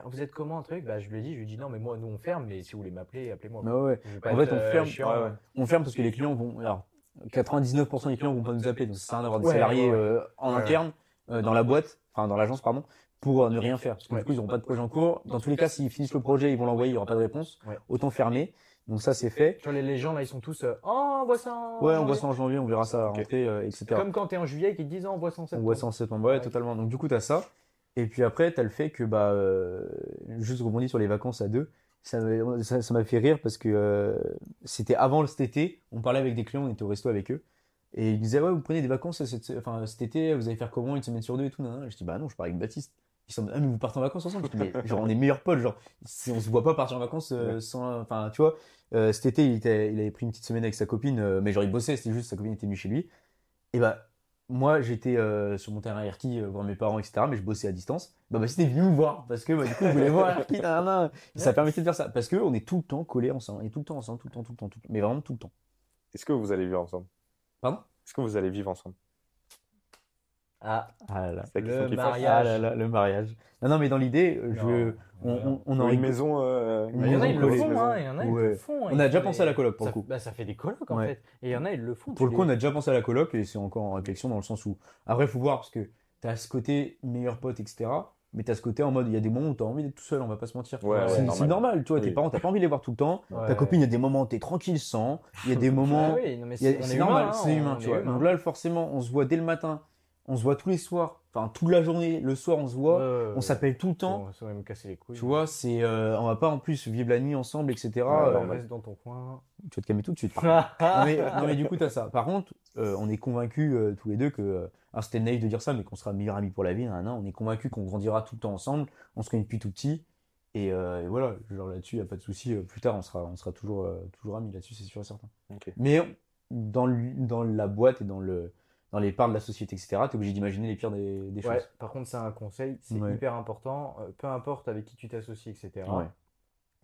Speaker 3: Vous êtes comment un truc? Bah, Je lui ai dit, je lui ai dit Non, mais moi, nous, on ferme, mais si vous voulez m'appeler, appelez-moi.
Speaker 1: Mais ouais, En fait, on
Speaker 3: euh,
Speaker 1: ferme-
Speaker 2: ouais, ouais.
Speaker 1: On ferme parce que les clients vont. Alors, 99% des clients vont pas nous appeler, donc ça sert à rien d'avoir des salariés euh, en interne euh, dans la boîte, enfin dans l'agence pardon, pour ne rien faire. Parce que
Speaker 3: Ouais.
Speaker 1: du coup, ils n'auront pas de projet en cours. Dans tous les cas, s'ils finissent le projet, ils vont l'envoyer, il y aura pas de réponse.
Speaker 3: Ouais.
Speaker 1: Autant fermer. Donc ça, c'est fait.
Speaker 3: Tu vois, les, gens, là, ils sont tous euh, Oh, on voit ça en
Speaker 1: Ouais, on
Speaker 3: janvier.
Speaker 1: voit ça en janvier, on verra ça à
Speaker 2: Ok.
Speaker 1: rentrer, euh, etc.
Speaker 3: Comme quand t'es en juillet et qu'ils te disent Oh, on voit ça en
Speaker 1: On
Speaker 3: septembre.
Speaker 1: voit ça en septembre, ouais,
Speaker 3: Ouais.
Speaker 1: totalement. Donc du coup, t'as ça. Et puis après, t'as le fait que, bah, euh, juste rebondir sur les vacances à deux, ça m'a ça, ça m'a fait rire parce que euh, c'était avant cet été, on parlait avec des clients, on était au resto avec eux, et ils disaient, ouais, vous prenez des vacances cette, enfin, cet été, vous allez faire comment, une semaine sur deux et tout, nan, nan. Je dis, bah non, je pars avec Baptiste. Ils sont, ah, mais vous partez en vacances ensemble? Je dis, mais *laughs* genre, on est meilleurs potes, genre, si on se voit pas partir en vacances euh, sans, enfin, tu vois, cet été, il, était, il avait pris une petite semaine avec sa copine, mais genre, il bossait, c'était juste, sa copine était venue chez lui. Et bah, moi, j'étais euh, sur mon terrain Erki euh, voir mes parents, etc. Mais je bossais à distance. Bah, Baptiste est venu me voir parce que bah, du coup, il voulait voir Erki. nan, nan. *laughs* Et Ça permettait de faire ça parce que on est tout le temps collés ensemble. Est tout le temps ensemble, tout le temps, tout le temps, tout le temps. Mais vraiment tout le temps.
Speaker 2: Est-ce que vous allez vivre ensemble?
Speaker 1: Pardon?
Speaker 2: Est-ce que vous allez vivre ensemble?
Speaker 3: Ah,
Speaker 1: Ah là là.
Speaker 2: La
Speaker 3: le
Speaker 2: qui
Speaker 3: mariage.
Speaker 1: Ah là là, le mariage. Non, non, mais dans l'idée, je, on, on, on en
Speaker 2: Ou une maison. euh,
Speaker 1: Une
Speaker 3: Bah, Il y en a,
Speaker 1: maison
Speaker 3: ils le font,
Speaker 2: maison.
Speaker 3: hein, il y en a, ils
Speaker 1: Ouais.
Speaker 3: le font.
Speaker 1: On a déjà pensé à la coloc pour
Speaker 3: ça,
Speaker 1: le coup.
Speaker 3: Bah, ça fait des colocs en
Speaker 1: Ouais.
Speaker 3: fait. Et il y en a, ils le font.
Speaker 1: Pour le coup, on
Speaker 3: les-
Speaker 1: a déjà pensé à la coloc et c'est encore en réflexion dans le sens où, après, faut voir parce que t'as ce côté meilleur pote, etc. Mais t'as ce côté en mode, il y a des moments où t'as envie d'être tout seul, on va pas se mentir.
Speaker 2: Ouais,
Speaker 1: c'est
Speaker 2: normal.
Speaker 1: normal, tu vois, tes parents, t'as pas envie de les voir tout le temps. Ta copine, il y a des moments où t'es tranquille sans. Il y a des *laughs* moments. A-
Speaker 3: c'est on
Speaker 1: C'est
Speaker 3: est
Speaker 1: normal, c'est humain,
Speaker 3: on
Speaker 1: tu vois. Donc là, forcément, on se voit dès le matin, on se voit tous les soirs, enfin toute la journée, le soir, on se voit,
Speaker 3: Ouais, ouais,
Speaker 1: on
Speaker 3: ouais.
Speaker 1: s'appelle tout le temps.
Speaker 3: Ça va me casser les couilles.
Speaker 1: Tu vois, c'est, euh, on va pas en plus vivre la nuit ensemble, etc.
Speaker 3: Ouais,
Speaker 1: Euh,
Speaker 2: normal.
Speaker 3: reste dans ton coin.
Speaker 1: tu vas te calmer tout de suite. *laughs* non, mais, non, mais du coup, t'as ça. Par contre, euh, on est convaincus euh, tous les deux que. euh, alors, c'était naïf de dire ça, mais qu'on sera meilleurs amis pour la vie. nan, nan. On est convaincus qu'on grandira tout le temps ensemble. On se connaît depuis tout petit. Et, euh, et voilà, genre là-dessus, il n'y a pas de souci. Euh, Plus tard, on sera, on sera toujours, euh, toujours amis là-dessus, c'est sûr et certain.
Speaker 2: Ok.
Speaker 1: Mais dans, le- dans la boîte et dans, le, dans les parts de la société, etc., t'es obligé d'imaginer les pires des, des
Speaker 3: Ouais,
Speaker 1: choses.
Speaker 3: par contre, c'est un conseil, c'est
Speaker 1: Ouais.
Speaker 3: hyper important. euh, peu importe avec qui tu t'associes, etc.
Speaker 1: Ouais.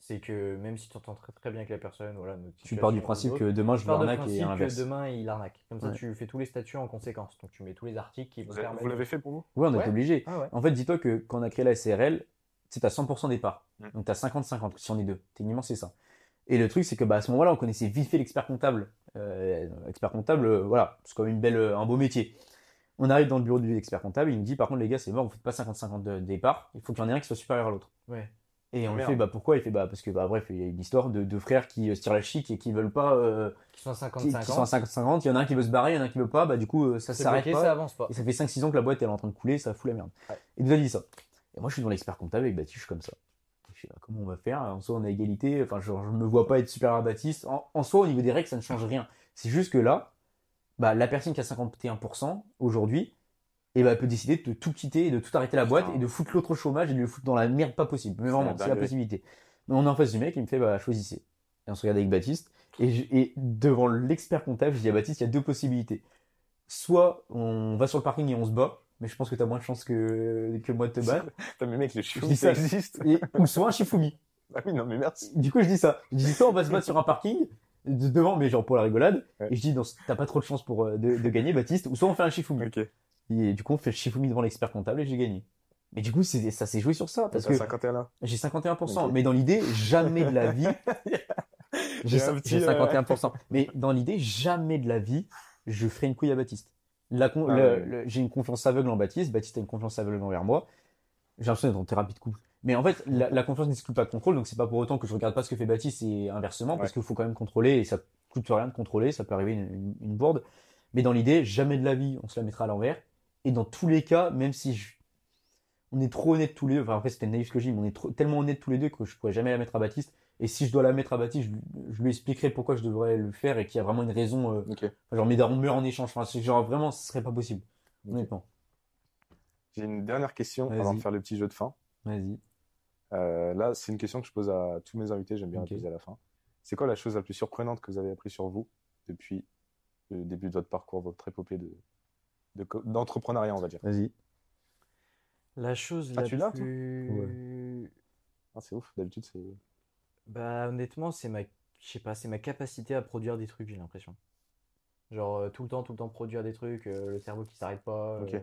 Speaker 3: C'est que même si tu t'entends très, très bien avec la personne, voilà, notre
Speaker 1: Tu pars du principe que demain, je
Speaker 3: tu
Speaker 1: vais
Speaker 3: pars du
Speaker 1: arnaque et
Speaker 3: principe
Speaker 1: l'inverse.
Speaker 3: que demain il arnaque. Comme ça,
Speaker 1: Ouais.
Speaker 3: tu fais tous les statuts en conséquence. Donc tu mets tous les articles qui vont
Speaker 2: Vous vous l'avez fait pour vous?
Speaker 1: Ouais, on est obligé.
Speaker 3: Ah ouais.
Speaker 1: En fait, dis-toi que quand on a créé la SRL, tu as 100% des parts.
Speaker 2: Mm.
Speaker 1: Donc tu as 50-50 si on est deux. Techniquement, c'est ça. Et le truc, c'est que bah, à ce moment-là, on connaissait vite fait l'expert comptable. Euh, expert comptable, euh, voilà, c'est quand même une belle, euh, un beau métier. On arrive dans le bureau du expert comptable, il nous dit par contre, les gars, c'est mort, vous faites pas 50-50 de départ, il faut qu'il y en ait un qui soit supérieur à l'autre.
Speaker 3: Ouais.
Speaker 1: Et on lui
Speaker 2: Merde.
Speaker 1: fait, bah pourquoi? Il fait, bah parce que, bah bref, il y a une histoire de deux frères qui se tirent la chic et qui veulent pas, euh,
Speaker 3: Qui sont à
Speaker 1: qui, qui
Speaker 3: 50-50.
Speaker 1: sont à 50-50, il y en a un qui veut se barrer, il y en a un qui veut pas, bah du coup, ça s'arrête pas.
Speaker 3: ça avance pas.
Speaker 1: Et ça fait 5-6 ans que la boîte elle est en train de couler, ça fout la merde.
Speaker 3: Ouais.
Speaker 1: Il nous a dit ça. Et moi je suis dans l'expert comptable avec Baptiste, je suis comme ça. Je sais pas comment on va faire. En soi on a égalité, enfin je me vois pas être supérieur à Baptiste. En, en soi au niveau des règles ça ne change rien. C'est juste que là, bah, la personne qui a 51% aujourd'hui, et bah, elle peut décider de tout quitter et de tout arrêter la boîte et de foutre l'autre au chômage et de le foutre dans la merde pas possible. Mais vraiment,
Speaker 2: C'est
Speaker 1: la possibilité. Mais on est en face du mec, il me fait bah choisissez. Et on se regarde avec Baptiste. Et, je- et devant l'expert comptable, je dis à Baptiste, il y a deux possibilités. Soit on va sur le parking et on se bat, mais je pense que tu as moins de chances que, que moi de te battre.
Speaker 2: Putain, mais mec, le
Speaker 1: Je dis
Speaker 2: ça
Speaker 1: ça.
Speaker 2: existe.
Speaker 1: Et, ou soit un Shifumi. *laughs*
Speaker 2: Ah oui, non, mais merci.
Speaker 1: Du coup, je dis ça. Je dis soit on va se battre sur un parking, de- devant, mais genre pour la rigolade.
Speaker 2: Ouais.
Speaker 1: Et je dis, non, t'as pas trop de chance pour, euh, de, de gagner, Baptiste. Ou soit on fait un Shifumi.
Speaker 2: Ok.
Speaker 1: Et du coup, on fait le Shifumi devant l'expert comptable et j'ai gagné. Mais du coup, c'est, ça s'est joué sur ça. Parce
Speaker 2: T'as
Speaker 1: que
Speaker 2: 51 là.
Speaker 1: j'ai 51%.
Speaker 2: Ok.
Speaker 1: Mais dans l'idée, jamais de la vie. *laughs* J'ai
Speaker 2: J'ai un
Speaker 1: cin-
Speaker 2: petit,
Speaker 1: j'ai
Speaker 2: euh,
Speaker 1: 51%. Mais dans l'idée, jamais de la vie, je ferai une couille à Baptiste. La con-
Speaker 2: Ah
Speaker 1: le-
Speaker 2: ouais.
Speaker 1: le- j'ai une confiance aveugle en Baptiste. Baptiste a une confiance aveugle envers moi. J'ai l'impression d'être en thérapie de couple. Mais en fait, la, la confiance n'exclut pas le contrôle. Donc, c'est pas pour autant que je regarde pas ce que fait Baptiste et inversement, parce qu'il faut quand même contrôler et ça coûte rien de contrôler. Ça peut arriver une, une, une bourde. Mais dans l'idée, jamais de la vie, on se la mettra à l'envers. Et dans tous les cas, même si je- on est trop honnêtes tous les deux, enfin après c'était naïf ce que je dis, mais on est trop- tellement honnêtes tous les deux que je pourrais jamais la mettre à Baptiste. Et si je dois la mettre à Baptiste, je, lui- je lui expliquerai pourquoi je devrais le faire et qu'il y a vraiment une raison. euh, genre mes darons meurent en échange. Enfin, c'est genre vraiment, ce serait pas possible. Honnêtement.
Speaker 2: J'ai une dernière question avant de faire le petit jeu de fin.
Speaker 1: Vas-y.
Speaker 2: Euh, là, c'est une question que je pose à tous mes invités. J'aime bien la poser à la fin. C'est quoi la chose la plus surprenante que vous avez appris sur vous depuis le début de votre parcours, votre épopée de, d'entrepreneuriat, on va dire?
Speaker 1: Vas-y.
Speaker 3: La chose
Speaker 2: Ah,
Speaker 3: la
Speaker 2: tu
Speaker 3: plus.
Speaker 2: Ah, C'est ouf. D'habitude, c'est.
Speaker 3: Bah honnêtement, c'est ma, je sais pas, c'est ma capacité à produire des trucs, j'ai l'impression. Genre euh, tout le temps, tout le temps produire des trucs, euh, le cerveau qui s'arrête pas. euh,
Speaker 2: Ok.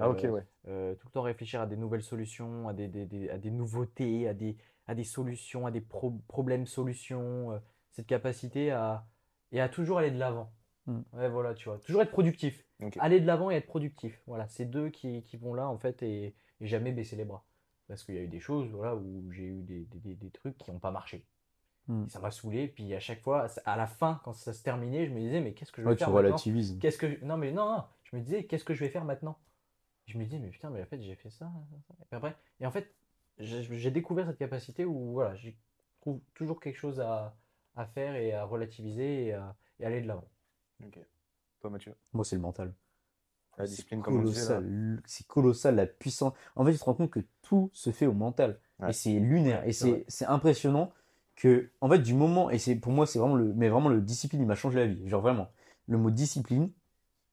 Speaker 2: Ah, ok,
Speaker 3: euh,
Speaker 2: ouais.
Speaker 3: euh, tout le temps réfléchir à des nouvelles solutions, à des, des- des- à des nouveautés, à des, à des solutions, à des pro- problèmes-solutions. euh, cette capacité à, et à toujours aller de l'avant.
Speaker 1: Mm.
Speaker 3: Ouais, voilà, tu vois. Toujours être productif.
Speaker 2: Ok.
Speaker 3: Aller de l'avant et être productif. Voilà, c'est deux qui, qui vont là, en fait, et, et jamais baisser les bras. Parce qu'il y a eu des choses, voilà, où j'ai eu des, des- des- trucs qui n'ont pas marché.
Speaker 1: Mm.
Speaker 3: Et ça m'a saoulé. Puis à chaque fois, à la fin, quand ça se terminait, je me disais, mais qu'est-ce que je vais
Speaker 1: Ouais, tu
Speaker 3: faire
Speaker 1: relativises.
Speaker 3: Qu'est-ce que je- non mais non, non, je me disais qu'est-ce que je vais faire maintenant? Je me disais mais putain mais en fait j'ai fait ça. Et, puis après, et en fait j'ai découvert cette capacité où voilà j'ai trouve toujours quelque chose à, à faire et à relativiser et, à, et aller de l'avant
Speaker 2: Ok. Toi, Mathieu?
Speaker 1: Moi, c'est le mental.
Speaker 2: La
Speaker 1: C'est
Speaker 2: discipline, comme
Speaker 1: colossal. C'est colossal, la puissance. En fait, tu te rends compte que tout se fait au mental.
Speaker 2: Ouais.
Speaker 1: Et c'est lunaire. Et
Speaker 3: c'est
Speaker 1: impressionnant que, en fait, du moment, et c'est pour moi, c'est vraiment le, mais vraiment le discipline, il m'a changé la vie. Genre vraiment, le mot discipline,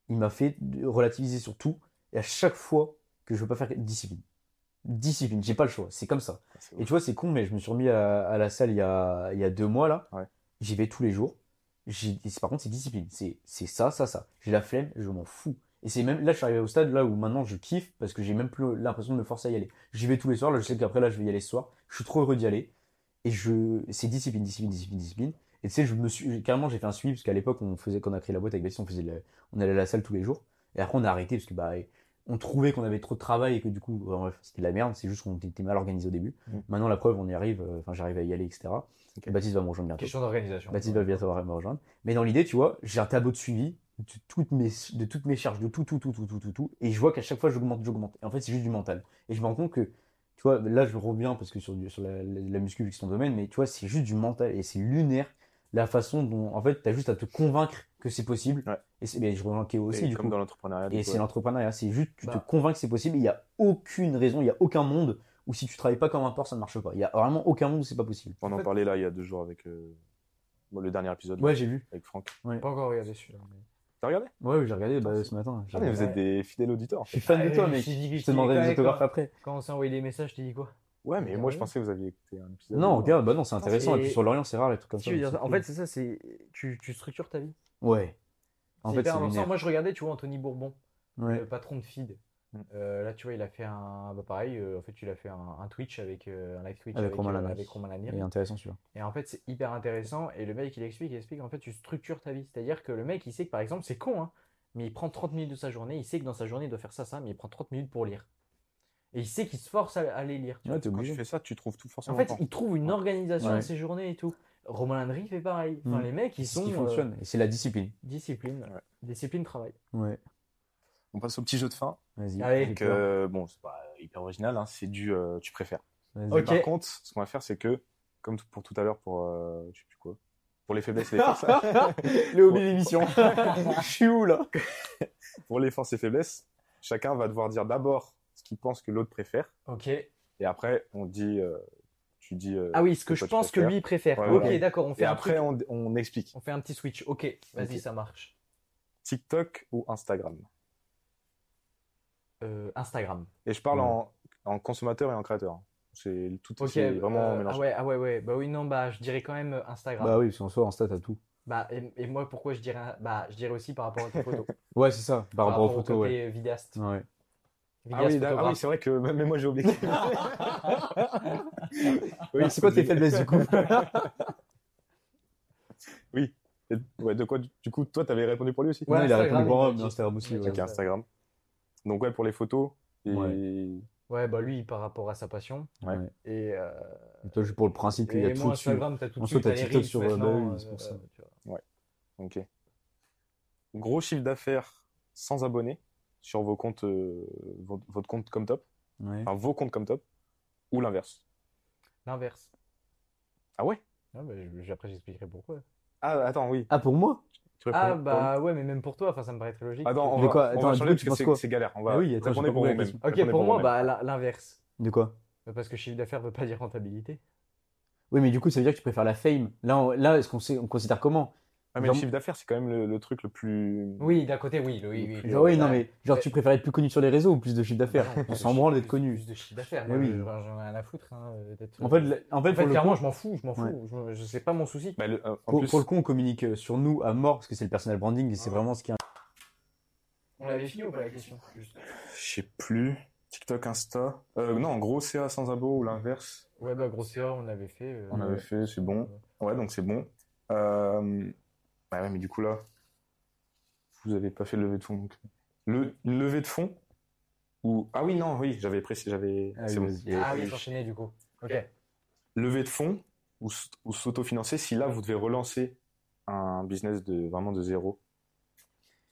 Speaker 1: il m'a fait relativiser sur tout. Et à chaque fois que je veux pas faire discipline. Discipline, j'ai pas le choix, c'est comme ça. Et tu vois, c'est con, mais je me suis remis à, à la salle il y a, il y a deux mois là.
Speaker 2: Ouais.
Speaker 1: J'y vais tous les jours. Par contre, c'est discipline. C'est ça, ça, ça. J'ai la flemme, je m'en fous. Et c'est même là, je suis arrivé au stade là où maintenant je kiffe parce que j'ai même plus l'impression de me forcer à y aller. J'y vais tous les soirs. Là, je sais qu'après là, je vais y aller ce soir. Je suis trop heureux d'y aller. Et je, c'est discipline, discipline, discipline, discipline. Et tu sais, je me suis carrément, j'ai fait un suivi parce qu'à l'époque, on faisait, quand on a créé la boîte avec Baptiste, on faisait, le- on allait à la salle tous les jours. Et après, on a arrêté parce que bah, on trouvait qu'on avait trop de travail et que du coup, bref, c'était de la merde. C'est juste qu'on était mal organisé au début.
Speaker 2: Mm.
Speaker 1: Maintenant, la preuve, on y arrive. euh, Enfin, j'arrive à y aller, etc.
Speaker 2: Ok.
Speaker 1: Baptiste va me rejoindre bientôt.
Speaker 3: Question d'organisation.
Speaker 1: Baptiste va bientôt me rejoindre. Mais dans l'idée, tu vois, j'ai un tableau de suivi de toutes mes, de toutes mes charges, de tout, tout, tout, tout, tout, tout, tout. Et je vois qu'à chaque fois, j'augmente, j'augmente. Et en fait, c'est juste du mental. Et je me rends compte que, tu vois, là, je reviens parce que sur, du- sur la, la, la muscu, vu que c'est ton domaine, mais tu vois, c'est juste du mental et c'est lunaire la façon dont, en fait, tu as juste à te convaincre que c'est possible.
Speaker 2: Ouais.
Speaker 1: Et c'est, mais je rejoins Kéo aussi,
Speaker 2: Et
Speaker 1: du
Speaker 2: comme
Speaker 1: coup.
Speaker 2: dans l'entrepreneuriat.
Speaker 1: Et c'est
Speaker 2: ouais.
Speaker 1: l'entrepreneuriat. C'est juste, tu te
Speaker 3: Bah.
Speaker 1: convaincs que c'est possible. Il n'y a aucune raison, il n'y a aucun monde où si tu travailles pas comme un porc, ça ne marche pas. Il n'y a vraiment aucun monde où c'est pas possible.
Speaker 2: On en
Speaker 3: En fait-
Speaker 2: parlait là il y a deux jours avec euh, le dernier épisode
Speaker 1: Ouais, j'ai vu.
Speaker 2: avec Franck.
Speaker 3: Pas encore regardé celui-là. mais-
Speaker 2: T'as regardé?
Speaker 1: Ouais, oui, j'ai regardé bah, ce matin.
Speaker 2: Ah, mais vous êtes des fidèles auditeurs. en
Speaker 1: Je suis fan de
Speaker 3: Ah,
Speaker 1: toi,
Speaker 3: je
Speaker 1: mec. Je
Speaker 3: je
Speaker 1: te demanderai des autographes
Speaker 3: quoi
Speaker 1: après.
Speaker 3: Quand on s'est envoyé des messages, je t'ai dit quoi?
Speaker 2: Ouais, mais moi je pensais que vous aviez écouté un épisode.
Speaker 1: Non, regarde, bah non, c'est intéressant. Et puis sur l'Orient, c'est rare les trucs comme ça.
Speaker 3: En fait, c'est ça, c'est tu, tu structures ta vie.
Speaker 1: ouais. En fait.
Speaker 3: Moi, je regardais, tu vois, Anthony Bourbon, le patron de Feed.
Speaker 2: Mm.
Speaker 3: Euh, là, tu vois, il a fait un. Bah, pareil, euh, en fait, il a fait un, un Twitch avec euh, un live Twitch
Speaker 1: Avec
Speaker 3: avec,
Speaker 1: Romain
Speaker 3: avec.
Speaker 1: Il est intéressant celui-là.
Speaker 3: Et en fait, c'est hyper intéressant. Et le mec, il explique, il explique, en fait, tu structures ta vie. C'est-à-dire que le mec, il sait que, par exemple, c'est con, hein, mais il prend 30 minutes de sa journée. Il sait que dans sa journée, il doit faire ça, ça, mais il prend 30 minutes pour lire. Et il sait qu'il se force à, à aller lire. tu vois.
Speaker 1: Ouais, t'es
Speaker 2: Quand tu fais ça, tu trouves tout
Speaker 3: En
Speaker 2: forcément.
Speaker 3: fait,
Speaker 2: temps.
Speaker 3: il trouve une organisation
Speaker 1: Ouais.
Speaker 3: à ses journées et tout. Romain Landry fait pareil. Enfin,
Speaker 1: Mm.
Speaker 3: les mecs, ils
Speaker 1: C'est ce
Speaker 3: sont
Speaker 1: qui fonctionne. Et c'est la discipline.
Speaker 3: discipline,
Speaker 2: Ouais.
Speaker 3: discipline travail.
Speaker 1: Ouais.
Speaker 2: On passe au petit jeu de fin.
Speaker 1: Vas-y.
Speaker 3: Allez.
Speaker 2: Donc, euh, bon, c'est pas hyper original, hein, c'est du euh, tu préfères.
Speaker 1: Vas-y.
Speaker 3: Ok.
Speaker 2: Par contre, ce qu'on va faire, c'est que, comme pour tout à l'heure, pour euh, je sais plus quoi, pour les faiblesses et les forces, *laughs*
Speaker 1: Le hobby d'émission. *laughs* Je suis où là?
Speaker 2: Pour les forces et faiblesses, chacun va devoir dire d'abord ce qu'il pense que l'autre préfère,
Speaker 3: Ok.
Speaker 2: et après on dit, euh, tu dis. euh,
Speaker 3: Ah oui, ce que je pense que lui préfère.
Speaker 2: Ouais,
Speaker 3: ok,
Speaker 2: voilà.
Speaker 3: d'accord, on fait
Speaker 2: Et
Speaker 3: un
Speaker 2: après
Speaker 3: truc-
Speaker 2: on, on explique.
Speaker 3: on fait un petit switch. Ok, vas-y, ça marche.
Speaker 2: TikTok ou Instagram?
Speaker 3: Euh, Instagram.
Speaker 2: Et je parle
Speaker 1: Ouais.
Speaker 2: en, en consommateur et en créateur. C'est tout
Speaker 3: Ok.
Speaker 2: c'est vraiment
Speaker 3: euh,
Speaker 2: mélangé.
Speaker 3: ah ouais, ah ouais, ouais. Bah oui, non, bah je dirais quand même euh, Instagram.
Speaker 1: Bah oui, parce qu'en soi, en stat, t'as tout.
Speaker 3: Bah, et, et moi, pourquoi je dirais, bah, je dirais aussi par rapport à tes photos. *laughs*
Speaker 1: Ouais, c'est ça. Par rapport aux
Speaker 3: au
Speaker 1: photos,
Speaker 3: côté
Speaker 1: ouais.
Speaker 3: vidéaste.
Speaker 1: Ouais.
Speaker 2: Ah
Speaker 3: Vidéaste
Speaker 2: oui, d'accord. Ah oui, c'est vrai que même moi j'ai oublié. *laughs*
Speaker 1: Oui, c'est quoi tes faiblesses du coup *laughs*
Speaker 2: Et- ouais, de quoi du coup toi t'avais répondu pour lui aussi?
Speaker 3: Ouais,
Speaker 1: Non, il a répondu pour. Instagram aussi.
Speaker 2: Ok, Instagram. Donc ouais pour les photos et
Speaker 1: Ouais.
Speaker 3: Ouais, bah lui, par rapport à sa passion.
Speaker 2: Ouais.
Speaker 1: Ouais.
Speaker 3: Et, euh,
Speaker 1: Et toi, juste pour le principe qu'il y a
Speaker 3: et
Speaker 1: tout
Speaker 3: moi,
Speaker 1: dessus.
Speaker 3: Instagram, t'as tout de
Speaker 1: En soi,
Speaker 3: suite
Speaker 1: t'as TikTok sur, euh, bah oui, c'est pour
Speaker 3: euh,
Speaker 1: ça.
Speaker 3: tu vois.
Speaker 2: ok. Gros chiffre d'affaires sans abonnés sur vos comptes, euh, votre, compte comme top,
Speaker 1: Ouais.
Speaker 2: enfin vos comptes comme top, ou l'inverse.
Speaker 3: L'inverse.
Speaker 2: Ah ouais?
Speaker 3: Ah, bah, après, j'expliquerai pourquoi.
Speaker 2: Ah attends oui.
Speaker 1: Ah, pour moi?
Speaker 2: Tu
Speaker 3: Ah, bah ouais, mais même pour toi, enfin, ça me paraît très logique.
Speaker 2: Attends, on
Speaker 1: Mais
Speaker 2: va,
Speaker 1: quoi
Speaker 2: on
Speaker 1: Attends,
Speaker 2: va changer parce que c'est- c'est galère. On va
Speaker 1: Ah oui, attends,
Speaker 2: pour vous-même.
Speaker 1: question.
Speaker 3: Ok, pour moi, bah l'inverse.
Speaker 1: De quoi?
Speaker 3: Parce que chiffre d'affaires veut pas dire rentabilité.
Speaker 1: Oui, mais du coup, ça veut dire que tu préfères la fame. Là, on- là est-ce qu'on sait, on considère comment?
Speaker 2: Ah, mais
Speaker 1: Genre-
Speaker 2: le chiffre d'affaires c'est quand même le, le truc le plus.
Speaker 3: Oui, d'un côté, oui. oui, oui, oui.
Speaker 1: Genre, oui, non, mais genre,
Speaker 3: Ouais.
Speaker 1: tu préfères être plus connu sur les réseaux ou plus de chiffre d'affaires
Speaker 3: Non,
Speaker 1: On s'en branle d'être connu.
Speaker 3: Plus de chiffre d'affaires. Moi,
Speaker 1: oui.
Speaker 3: je- J'en ai rien à foutre. hein, d'être-
Speaker 1: En fait, le- en fait,
Speaker 3: En fait,
Speaker 1: pour le
Speaker 3: clairement,
Speaker 1: coup,
Speaker 3: je m'en fous. Je m'en fous.
Speaker 1: Ouais.
Speaker 3: Je, je sais pas mon souci.
Speaker 2: Bah, le- euh, en
Speaker 1: pour,
Speaker 2: plus,
Speaker 1: pour le coup, on communique euh, sur nous à mort parce que c'est le personal branding et c'est vraiment ce qui est.
Speaker 3: On l'avait fini ou pas la question
Speaker 2: je sais plus. TikTok, Insta. Euh, non, gros CA sans abo ou l'inverse.
Speaker 3: Ouais, bah, grosse erreur, on l'avait fait. euh,
Speaker 2: On avait fait, c'est bon. Ouais, donc c'est bon. Euh... bah ouais, mais du coup là, vous avez pas fait le levée de fonds. Donc... Le une levée de fonds? Ou ah oui non oui j'avais précisé j'avais
Speaker 1: Ah oui,
Speaker 2: bon.
Speaker 3: Ah oui, s'enchaîner du coup. Ok.
Speaker 2: levée de fonds ou, ou s'autofinancer si là vous devez relancer un business de vraiment de zéro?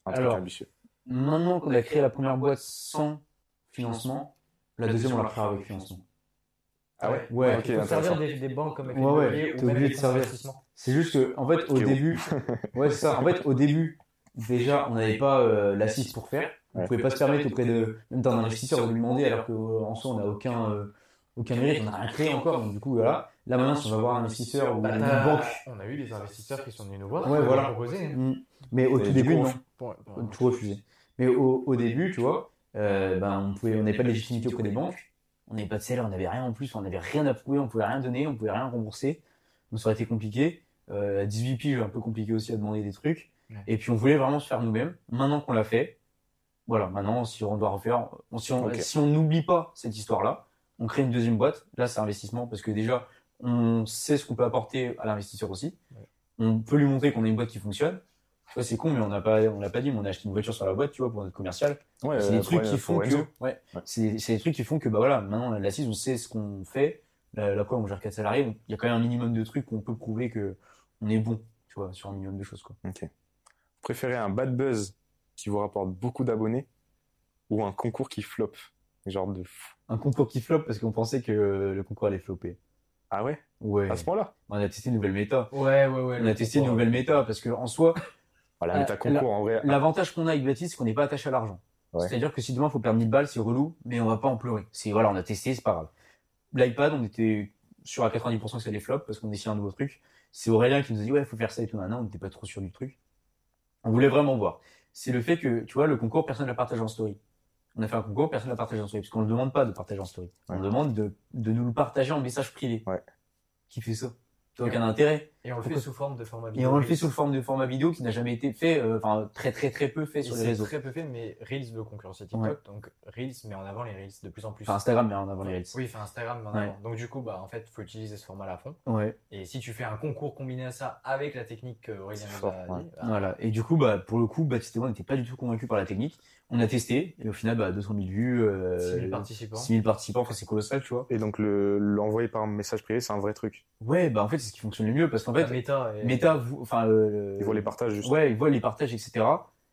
Speaker 2: Un truc
Speaker 1: Alors,
Speaker 2: ambitieux.
Speaker 1: Maintenant qu'on a créé la première boîte sans financement, la deuxième, on la fera avec financement.
Speaker 2: Ah ouais.
Speaker 1: Ouais,
Speaker 2: ok
Speaker 3: Il faut servir des, des banques comme
Speaker 1: Ouais, ouais,
Speaker 3: ou même
Speaker 1: de servir. C'est juste que, en fait, au début, ouais, c'est ça. En fait, au début, déjà, on n'avait pas euh, l'assise pour faire. On pouvait pas se permettre auprès de, même d'un investisseur de lui demander alors qu'en soi, on n'a aucun, euh, aucun mérite, on n'a rien créé encore. Donc, du coup, voilà. Là maintenant, si on va voir un investisseur ou
Speaker 3: Bah,
Speaker 1: une banque,
Speaker 3: On a eu des investisseurs qui sont venus nous voir.
Speaker 1: Ouais, voilà.
Speaker 3: proposaient, hein.
Speaker 1: Mm. mais au
Speaker 2: Et
Speaker 1: tout début, non. tout refusé. Mais au, au début, tu vois, euh, ben, on pouvait, on n'avait pas de légitimité auprès des banques, on n'avait pas de salaire, on n'avait rien en plus, on n'avait rien à prouver, on pouvait rien donner, on pouvait rien rembourser. Donc ça aurait été compliqué. Euh, à 18 piges, un peu compliqué aussi à demander des trucs.
Speaker 3: Ouais.
Speaker 1: Et puis on voulait vraiment se faire nous-mêmes. Maintenant qu'on l'a fait, voilà, maintenant si on doit refaire, on- si on si n'oublie pas cette histoire-là, on crée une deuxième boîte. Là, c'est investissement parce que déjà, on sait ce qu'on peut apporter à l'investisseur aussi.
Speaker 3: Ouais.
Speaker 1: On peut lui montrer qu'on a une boîte qui fonctionne. Tu vois, c'est con, mais on n'a pas, on l'a pas dit, mais on a acheté une voiture sur la boîte, tu vois, pour notre commercial.
Speaker 2: Ouais,
Speaker 1: c'est des trucs qui font que, ouais,
Speaker 2: Ouais.
Speaker 1: c'est, c'est des trucs qui font que, bah voilà, maintenant, la l'assise, on sait ce qu'on fait. La, la preuve, on gère quatre salariés. donc Il y a quand même un minimum de trucs qu'on peut prouver que on est bon, tu vois, sur un minimum de choses, quoi.
Speaker 2: Ok. Vous préférez un bad buzz qui vous rapporte beaucoup d'abonnés ou un concours qui flop Genre de fou.
Speaker 1: Un concours qui flop parce qu'on pensait que le concours allait flopper.
Speaker 2: Ah ouais?
Speaker 1: Ouais.
Speaker 2: À ce point-là?
Speaker 1: On a testé une nouvelle méta.
Speaker 3: Ouais, ouais, ouais.
Speaker 1: On a testé une nouvelle méta parce que, en soi,
Speaker 2: Voilà,
Speaker 1: Euh,
Speaker 2: mais t'as concours en vrai.
Speaker 1: L'avantage qu'on a avec Blatis, c'est qu'on n'est pas attaché à l'argent.
Speaker 2: Ouais.
Speaker 1: C'est-à-dire que si demain il faut perdre 1000 balles, c'est relou, mais on va pas en pleurer. C'est voilà, on a testé, c'est pas grave. L'iPad, on était sûr à 90% que ça allait flop parce qu'on essayait un nouveau truc. C'est Aurélien qui nous a dit ouais, faut faire ça et tout. Non, on n'était pas trop sûr du truc. On voulait vraiment voir. C'est le fait que, tu vois, le concours, personne ne l'a partagé en story. On a fait un concours, personne ne l'a partagé en story, parce qu'on ne demande pas de partager en story. On
Speaker 2: Ouais.
Speaker 1: demande de, de nous le partager en message privé.
Speaker 2: Ouais.
Speaker 1: Qui fait ça? T'as aucun intérêt.
Speaker 3: Et on le fait sous forme de format
Speaker 1: Et
Speaker 3: vidéo.
Speaker 1: on le fait sous forme de format vidéo qui n'a jamais été fait, euh, enfin très très très peu fait
Speaker 3: Et
Speaker 1: sur les réseaux.
Speaker 3: très peu fait, mais Reels veut concurrencer TikTok.
Speaker 1: Ouais.
Speaker 3: Donc Reels met en avant les Reels de plus en plus.
Speaker 1: Enfin Instagram, mais en avant les Reels.
Speaker 3: Oui, enfin Instagram met en
Speaker 1: Ouais.
Speaker 3: avant. Donc du coup, bah en fait, faut utiliser ce format-là à fond.
Speaker 1: Ouais.
Speaker 3: Et si tu fais un concours combiné à ça avec la technique que Aurélien nous
Speaker 2: fort,
Speaker 3: a
Speaker 2: ouais.
Speaker 3: dit, bah,
Speaker 1: Voilà. Et du coup, bah, pour le coup, Baptiste et moi, on n'était pas du tout convaincus par la technique. On a testé, et au final, bah, 200 000 vues, euh,
Speaker 3: 6 000 participants.
Speaker 1: 6 000 participants, enfin, c'est colossal, tu vois.
Speaker 2: Et donc le l'envoyer par message privé, c'est un vrai truc.
Speaker 1: Ouais, bah, en fait, c'est ce qui fonctionne le mieux, parce qu'en
Speaker 3: La
Speaker 1: fait,
Speaker 3: méta. est-
Speaker 1: Meta, vous- enfin, euh,
Speaker 2: Ils voient les partages juste.
Speaker 1: Ouais, ils voient les partages, etc.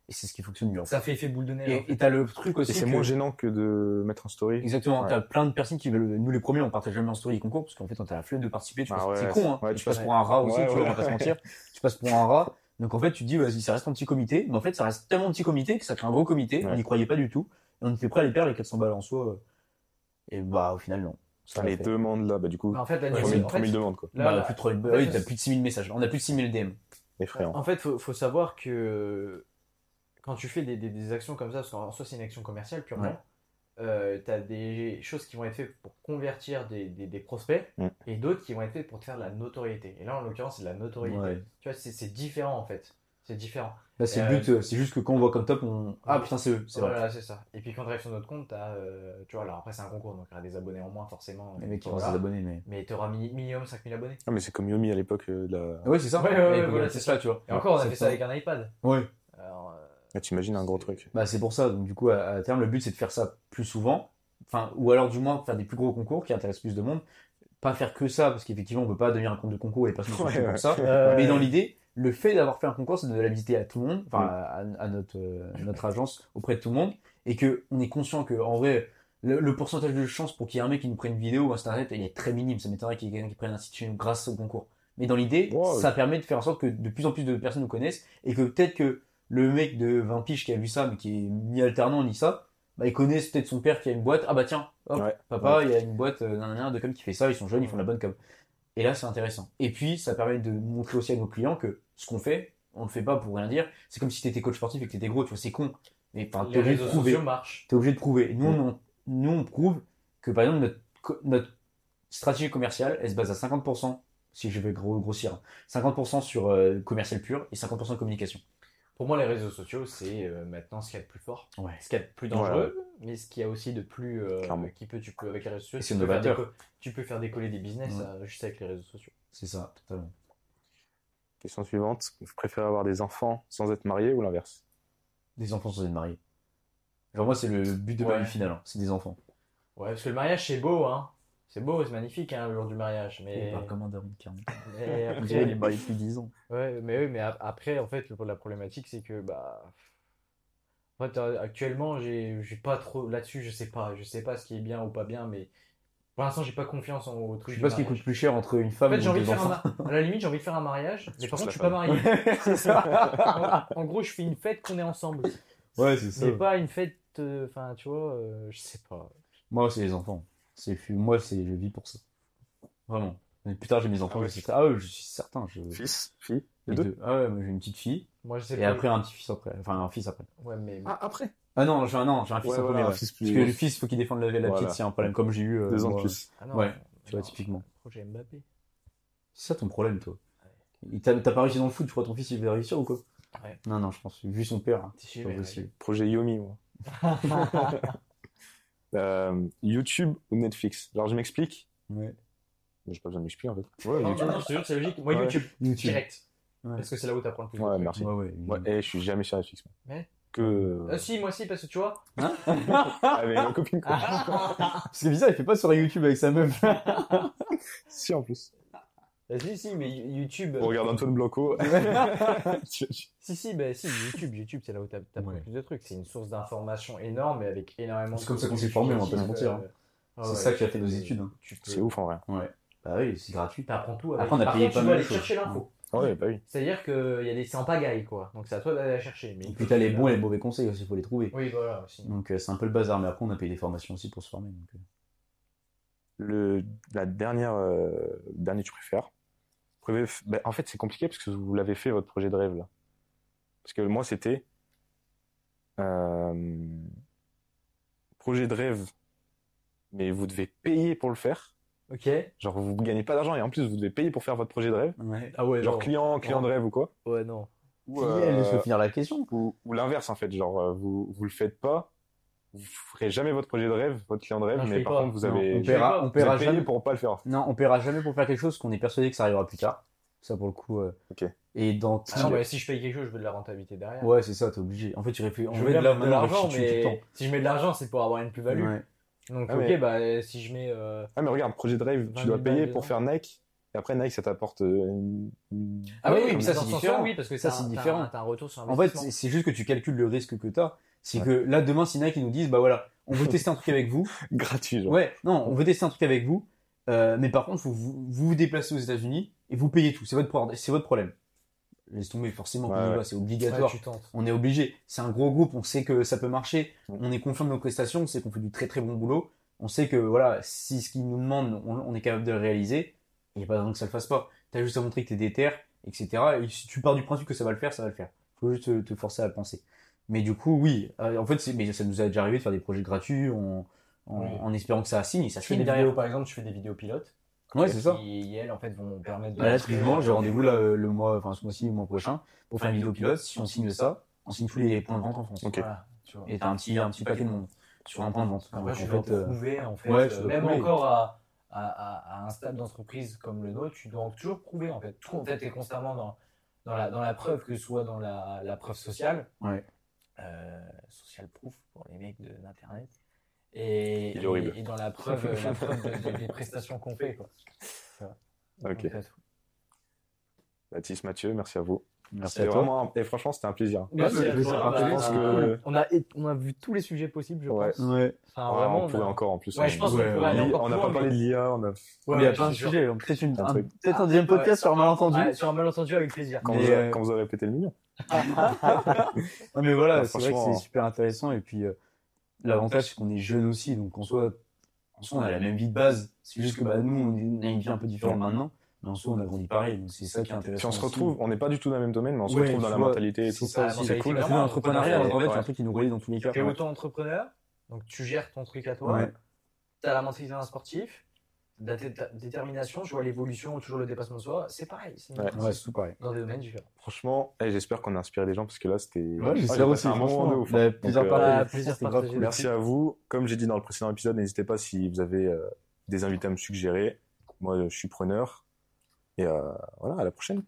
Speaker 1: Et c'est ce qui fonctionne mieux. en.
Speaker 3: Ça fait effet boule de neige. en
Speaker 1: Et et t'as le truc aussi.
Speaker 2: Et c'est
Speaker 1: que-
Speaker 2: moins gênant que de mettre un story.
Speaker 1: Exactement,
Speaker 2: Ouais.
Speaker 1: t'as plein de personnes qui veulent, nous les premiers, on partage jamais en story concours, parce qu'en fait, on t'as la flemme de participer, tu
Speaker 2: Ah ouais,
Speaker 1: c'est con, hein.
Speaker 2: ouais,
Speaker 1: tu, passes pour un rat aussi,
Speaker 2: Ouais,
Speaker 1: tu vois,
Speaker 2: ouais.
Speaker 1: on va pas se mentir. Tu passes pour un rat. Donc en fait, tu te dis, vas-y, ça reste un petit comité, mais en fait, ça reste tellement petit comité que ça crée un gros comité,
Speaker 2: Ouais.
Speaker 1: on n'y croyait pas du tout, et on était prêt à les perdre les 400 balles en soi, et bah, au final, non.
Speaker 2: Putain, les
Speaker 1: fait.
Speaker 2: demandes là, bah du coup,
Speaker 3: Bah, en fait,
Speaker 1: Ouais,
Speaker 2: 3000
Speaker 3: en fait,
Speaker 2: 3000 demandes quoi.
Speaker 3: là,
Speaker 1: bah,
Speaker 3: là,
Speaker 1: plus de 3 bah,
Speaker 3: en
Speaker 1: oui,
Speaker 3: fait,
Speaker 1: t'as plus de 6000 messages, on a plus de 6000 DM.
Speaker 2: Effrayant.
Speaker 3: En fait, faut, faut savoir que quand tu fais des, des- des actions comme ça, parce qu'en soi c'est une action commerciale purement,
Speaker 1: Ouais.
Speaker 3: euh, tu as des choses qui vont être faites pour convertir des, des- des prospects
Speaker 2: Mm.
Speaker 3: et d'autres qui vont être faites pour te faire de la notoriété. Et là, en l'occurrence, c'est de la notoriété.
Speaker 1: Ouais.
Speaker 3: Tu vois, c'est différent en fait. C'est différent.
Speaker 1: Là, c'est
Speaker 3: Euh,
Speaker 1: le but, euh, c'est juste que quand on voit comme top, on. Ah putain, c'est eux, c'est vrai.
Speaker 3: Voilà, c'est ça. Et puis quand tu arrives sur notre compte, t'as, euh, tu vois, alors après c'est un concours, donc il y aura des abonnés en moins forcément.
Speaker 1: Les mecs qui s'abonner, mais.
Speaker 3: Mais tu auras minimum 5000 abonnés.
Speaker 2: Ah mais c'est comme Yomi à l'époque euh, de la.
Speaker 1: Ouais, c'est ça.
Speaker 3: Ouais, ouais, ouais,
Speaker 1: Et
Speaker 3: voilà,
Speaker 1: c'est
Speaker 3: c'est
Speaker 1: ça, tu vois.
Speaker 3: Et encore, on a fait ça avec un iPad.
Speaker 1: Ouais.
Speaker 3: Alors, euh,
Speaker 2: Ah, T'imagines un gros truc.
Speaker 1: Bah, c'est pour ça. Donc, du coup, à, à terme, le but, c'est de faire ça plus souvent. Enfin, ou alors, du moins, faire des plus gros concours qui intéressent plus de monde. Pas faire que ça, parce qu'effectivement, on peut pas devenir un compte de concours et les personnes sont
Speaker 2: Ouais,
Speaker 1: fait
Speaker 2: ouais.
Speaker 1: pour ça.
Speaker 3: Euh,
Speaker 1: Mais dans l'idée, le fait d'avoir fait un concours, c'est de la visiter à tout le monde, enfin, à, à notre, euh, notre agence, auprès de tout le monde. Et que on est conscient que, en vrai, le, le pourcentage de chance pour qu'il y ait un mec qui nous prenne une vidéo ou Internet, il est très minime. Ça m'étonnerait qu'il y ait quelqu'un qui prenne un site chez nous grâce au concours. Mais dans l'idée,
Speaker 2: Wow.
Speaker 1: ça permet de faire en sorte que de plus en plus de personnes nous connaissent et que peut-être que le mec de 20 piges qui a vu ça, mais qui est ni alternant ni ça, bah, ils connaissent peut-être son père qui a une boîte. Ah bah tiens, hop,
Speaker 2: Ouais.
Speaker 1: papa, il y a une boîte euh, de com qui fait ça, ils sont jeunes, ils font de la bonne com. Et là, c'est intéressant. Et puis, ça permet de montrer aussi à nos clients que ce qu'on fait, on le fait pas pour rien dire. C'est comme si tu étais coach sportif et que tu étais gros, tu vois, c'est con. Mais enfin, t'es obligé de prouver. T'es obligé de prouver. Et nous, on, nous, on prouve que, par exemple, notre, stratégie commerciale, elle se base à 50%, si je vais gros, grossir, 50% sur euh, commercial pur et 50% de communication.
Speaker 3: Pour moi, les réseaux sociaux, c'est euh, maintenant ce qu'il y a de plus fort,
Speaker 1: Ouais.
Speaker 3: ce qu'il y a de plus dangereux, mais ce qu'il y a aussi de plus. euh, qui peut, tu peux, avec les réseaux sociaux, tu
Speaker 1: c'est
Speaker 3: peux tu peux faire décoller des business
Speaker 1: Ouais.
Speaker 3: euh, juste avec les réseaux sociaux.
Speaker 1: C'est ça, totalement.
Speaker 2: Question suivante. Vous préférez avoir des enfants sans être marié ou l'inverse?
Speaker 1: Des enfants sans être mariés. Genre, moi, c'est le but de ma
Speaker 3: Ouais.
Speaker 1: vie finale, hein. c'est des enfants.
Speaker 3: Ouais, parce que le mariage, c'est beau, hein. C'est beau, c'est magnifique, hein, le jour du mariage. Mais,
Speaker 1: On parle comme un daron de *laughs* dirait qu'il est
Speaker 3: après,
Speaker 1: marié depuis 10 ans.
Speaker 3: ouais, mais, oui, mais ap- après, en fait, le- la problématique, c'est que, bah. En fait, actuellement, j'ai j'ai pas trop. Là-dessus, je sais pas. Je sais pas ce qui est bien ou pas bien, mais pour l'instant, j'ai pas confiance en- au
Speaker 1: Je
Speaker 3: truc
Speaker 1: sais
Speaker 3: du
Speaker 1: pas ce qui coûte plus cher entre une
Speaker 3: En
Speaker 1: femme
Speaker 3: fait,
Speaker 1: ou
Speaker 3: j'ai envie de
Speaker 1: deux
Speaker 3: faire un à la limite, j'ai envie de faire un mariage, *laughs* mais par contre, je suis pas marié.
Speaker 1: c'est ça. *laughs*
Speaker 3: En, en gros, je fais une fête qu'on est ensemble.
Speaker 1: Ouais, c'est ça.
Speaker 3: Mais pas une fête, euh, enfin, tu vois, euh, je sais pas.
Speaker 1: Moi, c'est les enfants. C'est moi, c'est je vis pour ça. Vraiment. Mais plus tard, j'ai mes enfants,
Speaker 2: Ah ouais.
Speaker 1: je Ah ouais, je suis certain. Je...
Speaker 2: Fils, fille,
Speaker 1: Les
Speaker 2: deux.
Speaker 1: deux. Ah ouais, moi j'ai une petite fille.
Speaker 3: Moi, je sais
Speaker 1: Et
Speaker 3: pas.
Speaker 1: après un petit-fils après. Enfin, un fils après.
Speaker 3: Ouais, mais.
Speaker 2: Ah, après
Speaker 1: Ah non, j'ai un, non, j'ai un fils
Speaker 2: Ouais,
Speaker 1: en
Speaker 2: voilà,
Speaker 1: premier.
Speaker 2: un
Speaker 1: ouais.
Speaker 2: fils plus-
Speaker 1: Parce que le fils, faut qu'il défende la, la
Speaker 2: Voilà.
Speaker 1: petite, c'est un problème comme j'ai eu. euh,
Speaker 2: Deux ans de plus.
Speaker 3: Ah non,
Speaker 1: Ouais, tu vois,
Speaker 3: non,
Speaker 1: typiquement.
Speaker 3: Projet Mbappé.
Speaker 1: C'est ça ton problème, toi. Il t'a t'as pas réussi dans le foot, tu crois ton fils il va réussir ou quoi
Speaker 3: Ouais.
Speaker 1: Non, non, je pense. Vu son père, hein,
Speaker 3: T'es
Speaker 1: c'est pas possible.
Speaker 2: Projet Yomi, moi. *laughs* Euh, YouTube ou Netflix? Alors, je m'explique?
Speaker 1: Ouais.
Speaker 2: Mais J'ai pas besoin de m'expliquer, en fait. Ouais,
Speaker 3: Non,
Speaker 2: YouTube.
Speaker 3: non, je te jure, c'est logique. Moi,
Speaker 2: Ouais.
Speaker 3: YouTube,
Speaker 1: YouTube.
Speaker 3: direct.
Speaker 1: Ouais.
Speaker 3: Parce que c'est là où t'apprends le plus. de
Speaker 2: Ouais, merci.
Speaker 1: Ouais, ouais.
Speaker 2: Ouais, et je suis jamais sur Netflix. moi.
Speaker 3: Mais
Speaker 2: Que.
Speaker 3: Ah, si, moi aussi, parce que tu vois. *laughs*
Speaker 2: Avec ma copine, quoi.
Speaker 1: Parce que bizarre, il fait pas sur YouTube avec sa meuf. *laughs*
Speaker 2: Si, en plus.
Speaker 3: Ah, si, si, mais YouTube.
Speaker 2: On regarde Antoine Blanco. *laughs*
Speaker 3: Si, si, bah, si, YouTube, YouTube, c'est là où t'as t'apprends
Speaker 1: Ouais.
Speaker 3: le plus de trucs. C'est une source d'information énorme, mais avec énormément
Speaker 1: C'est
Speaker 3: de
Speaker 1: comme ça qu'on s'est formé, on va pas se mentir, hein.
Speaker 3: euh, ah
Speaker 1: C'est ça qui a fait nos études, hein.
Speaker 2: C'est ouf, en vrai.
Speaker 1: Ouais. Bah oui, c'est gratuit.
Speaker 3: T'apprends tout. avec-
Speaker 1: Après, on a
Speaker 3: Par
Speaker 1: payé
Speaker 3: contre,
Speaker 1: pas
Speaker 3: tu
Speaker 1: mal
Speaker 3: dois
Speaker 1: de
Speaker 3: aller
Speaker 1: choses.
Speaker 3: chercher l'info.
Speaker 2: Ouais, bah oui.
Speaker 3: C'est-à-dire qu'il y a des. C'est en pagaille, quoi. Donc c'est à toi d'aller la chercher. Mais
Speaker 1: Et puis t'as les bons et les mauvais conseils aussi, il faut les trouver.
Speaker 3: Oui, voilà, aussi.
Speaker 1: Donc euh, c'est un peu le bazar, mais après on a payé des formations aussi pour se former. Donc, euh.
Speaker 2: Le, la dernière, euh, dernier tu préfères? Vous pouvez f- bah, en fait, c'est compliqué parce que vous l'avez fait votre projet de rêve là. Parce que moi, c'était euh, projet de rêve, mais vous devez payer pour le faire.
Speaker 3: Ok.
Speaker 2: Genre, vous gagnez pas d'argent et en plus, vous devez payer pour faire votre projet de rêve.
Speaker 1: Ouais.
Speaker 3: Ah ouais,
Speaker 2: Genre client, client de rêve ou quoi.
Speaker 3: Ouais, non.
Speaker 2: Ou, euh,
Speaker 1: finir la question.
Speaker 2: ou, ou l'inverse en fait. Genre, euh, vous vous le faites pas, vous ferez jamais votre projet de rêve, votre client de rêve,
Speaker 3: Non, je
Speaker 2: mais par
Speaker 3: pas.
Speaker 2: contre, vous
Speaker 1: Non,
Speaker 2: avez
Speaker 1: on
Speaker 2: vous
Speaker 1: paiera, on
Speaker 2: êtes
Speaker 1: paiera
Speaker 2: payé
Speaker 1: jamais.
Speaker 2: pour pas le faire.
Speaker 1: Non, on paiera jamais pour faire quelque chose qu'on est persuadé que ça arrivera plus tard. Ça pour le coup. euh.
Speaker 2: Ok.
Speaker 1: Et dans.
Speaker 3: Ah non, mais si je paye quelque chose, je veux de la rentabilité derrière.
Speaker 1: Ouais, c'est ça, t'es obligé. En fait, tu réfléchis.
Speaker 3: Je veux de l'argent,
Speaker 1: réfléchit tout le
Speaker 3: mais
Speaker 1: temps.
Speaker 3: si je mets de l'argent, c'est pour avoir une plus-value.
Speaker 1: Ouais.
Speaker 3: Donc,
Speaker 2: Ah,
Speaker 3: ok,
Speaker 2: mais-
Speaker 3: bah, si je mets. euh,
Speaker 2: Ah mais regarde, projet de rêve,
Speaker 3: 20
Speaker 2: tu dois
Speaker 3: 000
Speaker 2: payer pour faire Nike, et après Nike ça t'apporte euh, une... une-
Speaker 3: Ah oui,
Speaker 1: Ouais,
Speaker 3: oui,
Speaker 1: mais ça, c'est différent.
Speaker 3: Oui, parce que
Speaker 1: Ça, c'est
Speaker 3: un- t'as
Speaker 1: différent.
Speaker 3: un- T'as un retour sur
Speaker 1: En fait, c'est juste que tu calcules le risque que t'as. C'est que là, demain, si Nike ils nous disent, bah voilà, on veut *laughs* tester un truc avec vous.
Speaker 2: gratuit genre.
Speaker 1: Ouais, non, on veut tester un truc avec vous. euh, mais par contre, faut vous, vous vous déplacez aux États-Unis et vous payez tout. C'est votre, pro- c'est votre problème. Laisse tomber, forcément,
Speaker 2: Ouais,
Speaker 1: qu'on y
Speaker 2: ouais.
Speaker 1: va, c'est obligatoire.
Speaker 3: tu.
Speaker 1: On est obligé. C'est un gros groupe, on sait que ça peut marcher. On est confiant de nos prestations, on sait qu'on fait du très très bon boulot. On sait que voilà, si ce qu'ils nous demandent, on, on est capable de le réaliser, il n'y a pas de raison que ça le fasse pas. T'as juste à montrer que t'es déter, etc. Et si tu pars du principe que ça va le faire, ça va le faire. Faut juste te, te forcer à le penser. Mais du coup, oui. Euh, en fait, c'est- mais ça nous a déjà arrivé de faire des projets gratuits en, en,
Speaker 3: Oui.
Speaker 1: en espérant que ça signe et ça
Speaker 3: fais des
Speaker 1: derrière.
Speaker 3: vidéos, par exemple, je fais des vidéos pilotes.
Speaker 1: Ouais, c'est ça.
Speaker 3: Qui, elles, en fait, vont permettre de.
Speaker 1: Bah, là, typiquement, j'ai rendez-vous là, le mois, enfin, ce mois-ci ou le mois prochain pour faire une vidéo pilote. Si on signe ça, on signe tous les points de vente en France.
Speaker 2: Ok.
Speaker 3: Voilà, tu vois.
Speaker 1: Et t'as un petit, un petit paquet de monde sur un point de vente.
Speaker 3: Après,
Speaker 1: Donc,
Speaker 3: je
Speaker 1: en
Speaker 3: dois
Speaker 1: fait, euh,
Speaker 3: prouver, en fait,
Speaker 1: ouais,
Speaker 3: euh,
Speaker 1: tu
Speaker 3: même
Speaker 1: prouver.
Speaker 3: encore à, à, à, à un stade d'entreprise comme le nôtre, tu dois toujours prouver, en fait. Tout, en fait, t'es constamment dans, dans, la, dans la preuve, que ce soit dans la, la preuve sociale,
Speaker 1: Ouais.
Speaker 3: euh, social proof pour les mecs de- d'Internet, et,
Speaker 2: Il est horrible.
Speaker 3: et, et dans la preuve, euh, la preuve de- de- des prestations qu'on fait, quoi.
Speaker 2: Ok. Baptiste, Mathieu, merci à vous.
Speaker 1: Merci à toi.
Speaker 2: vraiment et franchement c'était un plaisir.
Speaker 3: Merci
Speaker 1: Ouais,
Speaker 3: à
Speaker 1: mais
Speaker 3: toi.
Speaker 1: c'est
Speaker 3: Bah,
Speaker 1: parfait,
Speaker 2: parce
Speaker 3: on,
Speaker 2: que-
Speaker 3: on a, on a vu tous les sujets possibles, je
Speaker 2: Ouais.
Speaker 3: pense.
Speaker 1: Ouais.
Speaker 3: Enfin,
Speaker 2: Ah,
Speaker 3: vraiment,
Speaker 2: on pourrait
Speaker 3: a-
Speaker 2: encore en plus.
Speaker 3: Ouais, je pense
Speaker 2: on
Speaker 1: Ouais,
Speaker 2: on n'a pas parlé
Speaker 3: mais-
Speaker 2: de l'IA, on a...
Speaker 3: Ouais,
Speaker 1: mais il y a plein de sujets. Peut-être une,
Speaker 2: Un
Speaker 1: peut-être un
Speaker 3: Ah,
Speaker 1: deuxième podcast
Speaker 3: ouais.
Speaker 1: sur un malentendu.
Speaker 3: Ouais, sur un malentendu avec plaisir.
Speaker 2: quand,
Speaker 1: Mais,
Speaker 2: vous,
Speaker 1: euh,
Speaker 2: quand vous aurez pété le million.
Speaker 1: Non, *laughs* mais voilà,
Speaker 2: Non,
Speaker 1: c'est vrai que c'est super intéressant. Et puis, euh, l'avantage, c'est qu'on est jeune aussi. Donc, en soi, en soi, on a la même vie de base. C'est juste que bah, nous, on a une vie un peu différente maintenant. Mais en soi, on a grandi pareil. Donc, c'est ça qui est intéressant.
Speaker 2: Si on se
Speaker 1: aussi.
Speaker 2: retrouve, on n'est pas du tout dans le même domaine, mais on se
Speaker 1: Ouais,
Speaker 2: retrouve dans la
Speaker 1: vois,
Speaker 2: mentalité et tout.
Speaker 1: ça C'est cool. L'entrepreneuriat,
Speaker 3: entrepreneuriat,
Speaker 1: en fait, c'est un truc qui nous relie dans tous les cas.
Speaker 3: Tu es auto-entrepreneur, donc tu gères ton truc à toi.
Speaker 1: Ouais.
Speaker 3: Tu as la mentalité d'un sportif, de détermination, je vois l'évolution, toujours le dépassement de soi, c'est pareil. C'est
Speaker 1: tout pareil.
Speaker 3: Dans des domaines différents.
Speaker 2: Franchement, eh, j'espère qu'on a inspiré des gens parce que là, c'était.
Speaker 1: Ouais, j'espère aussi.
Speaker 2: Un moment de ouf.
Speaker 1: Bah, plaisir,
Speaker 2: euh,
Speaker 3: plaisir.
Speaker 2: Merci à vous. Comme j'ai dit dans le précédent épisode, n'hésitez pas si vous avez euh, des invités à me suggérer. Moi, je suis preneur. Et euh, voilà, à la prochaine.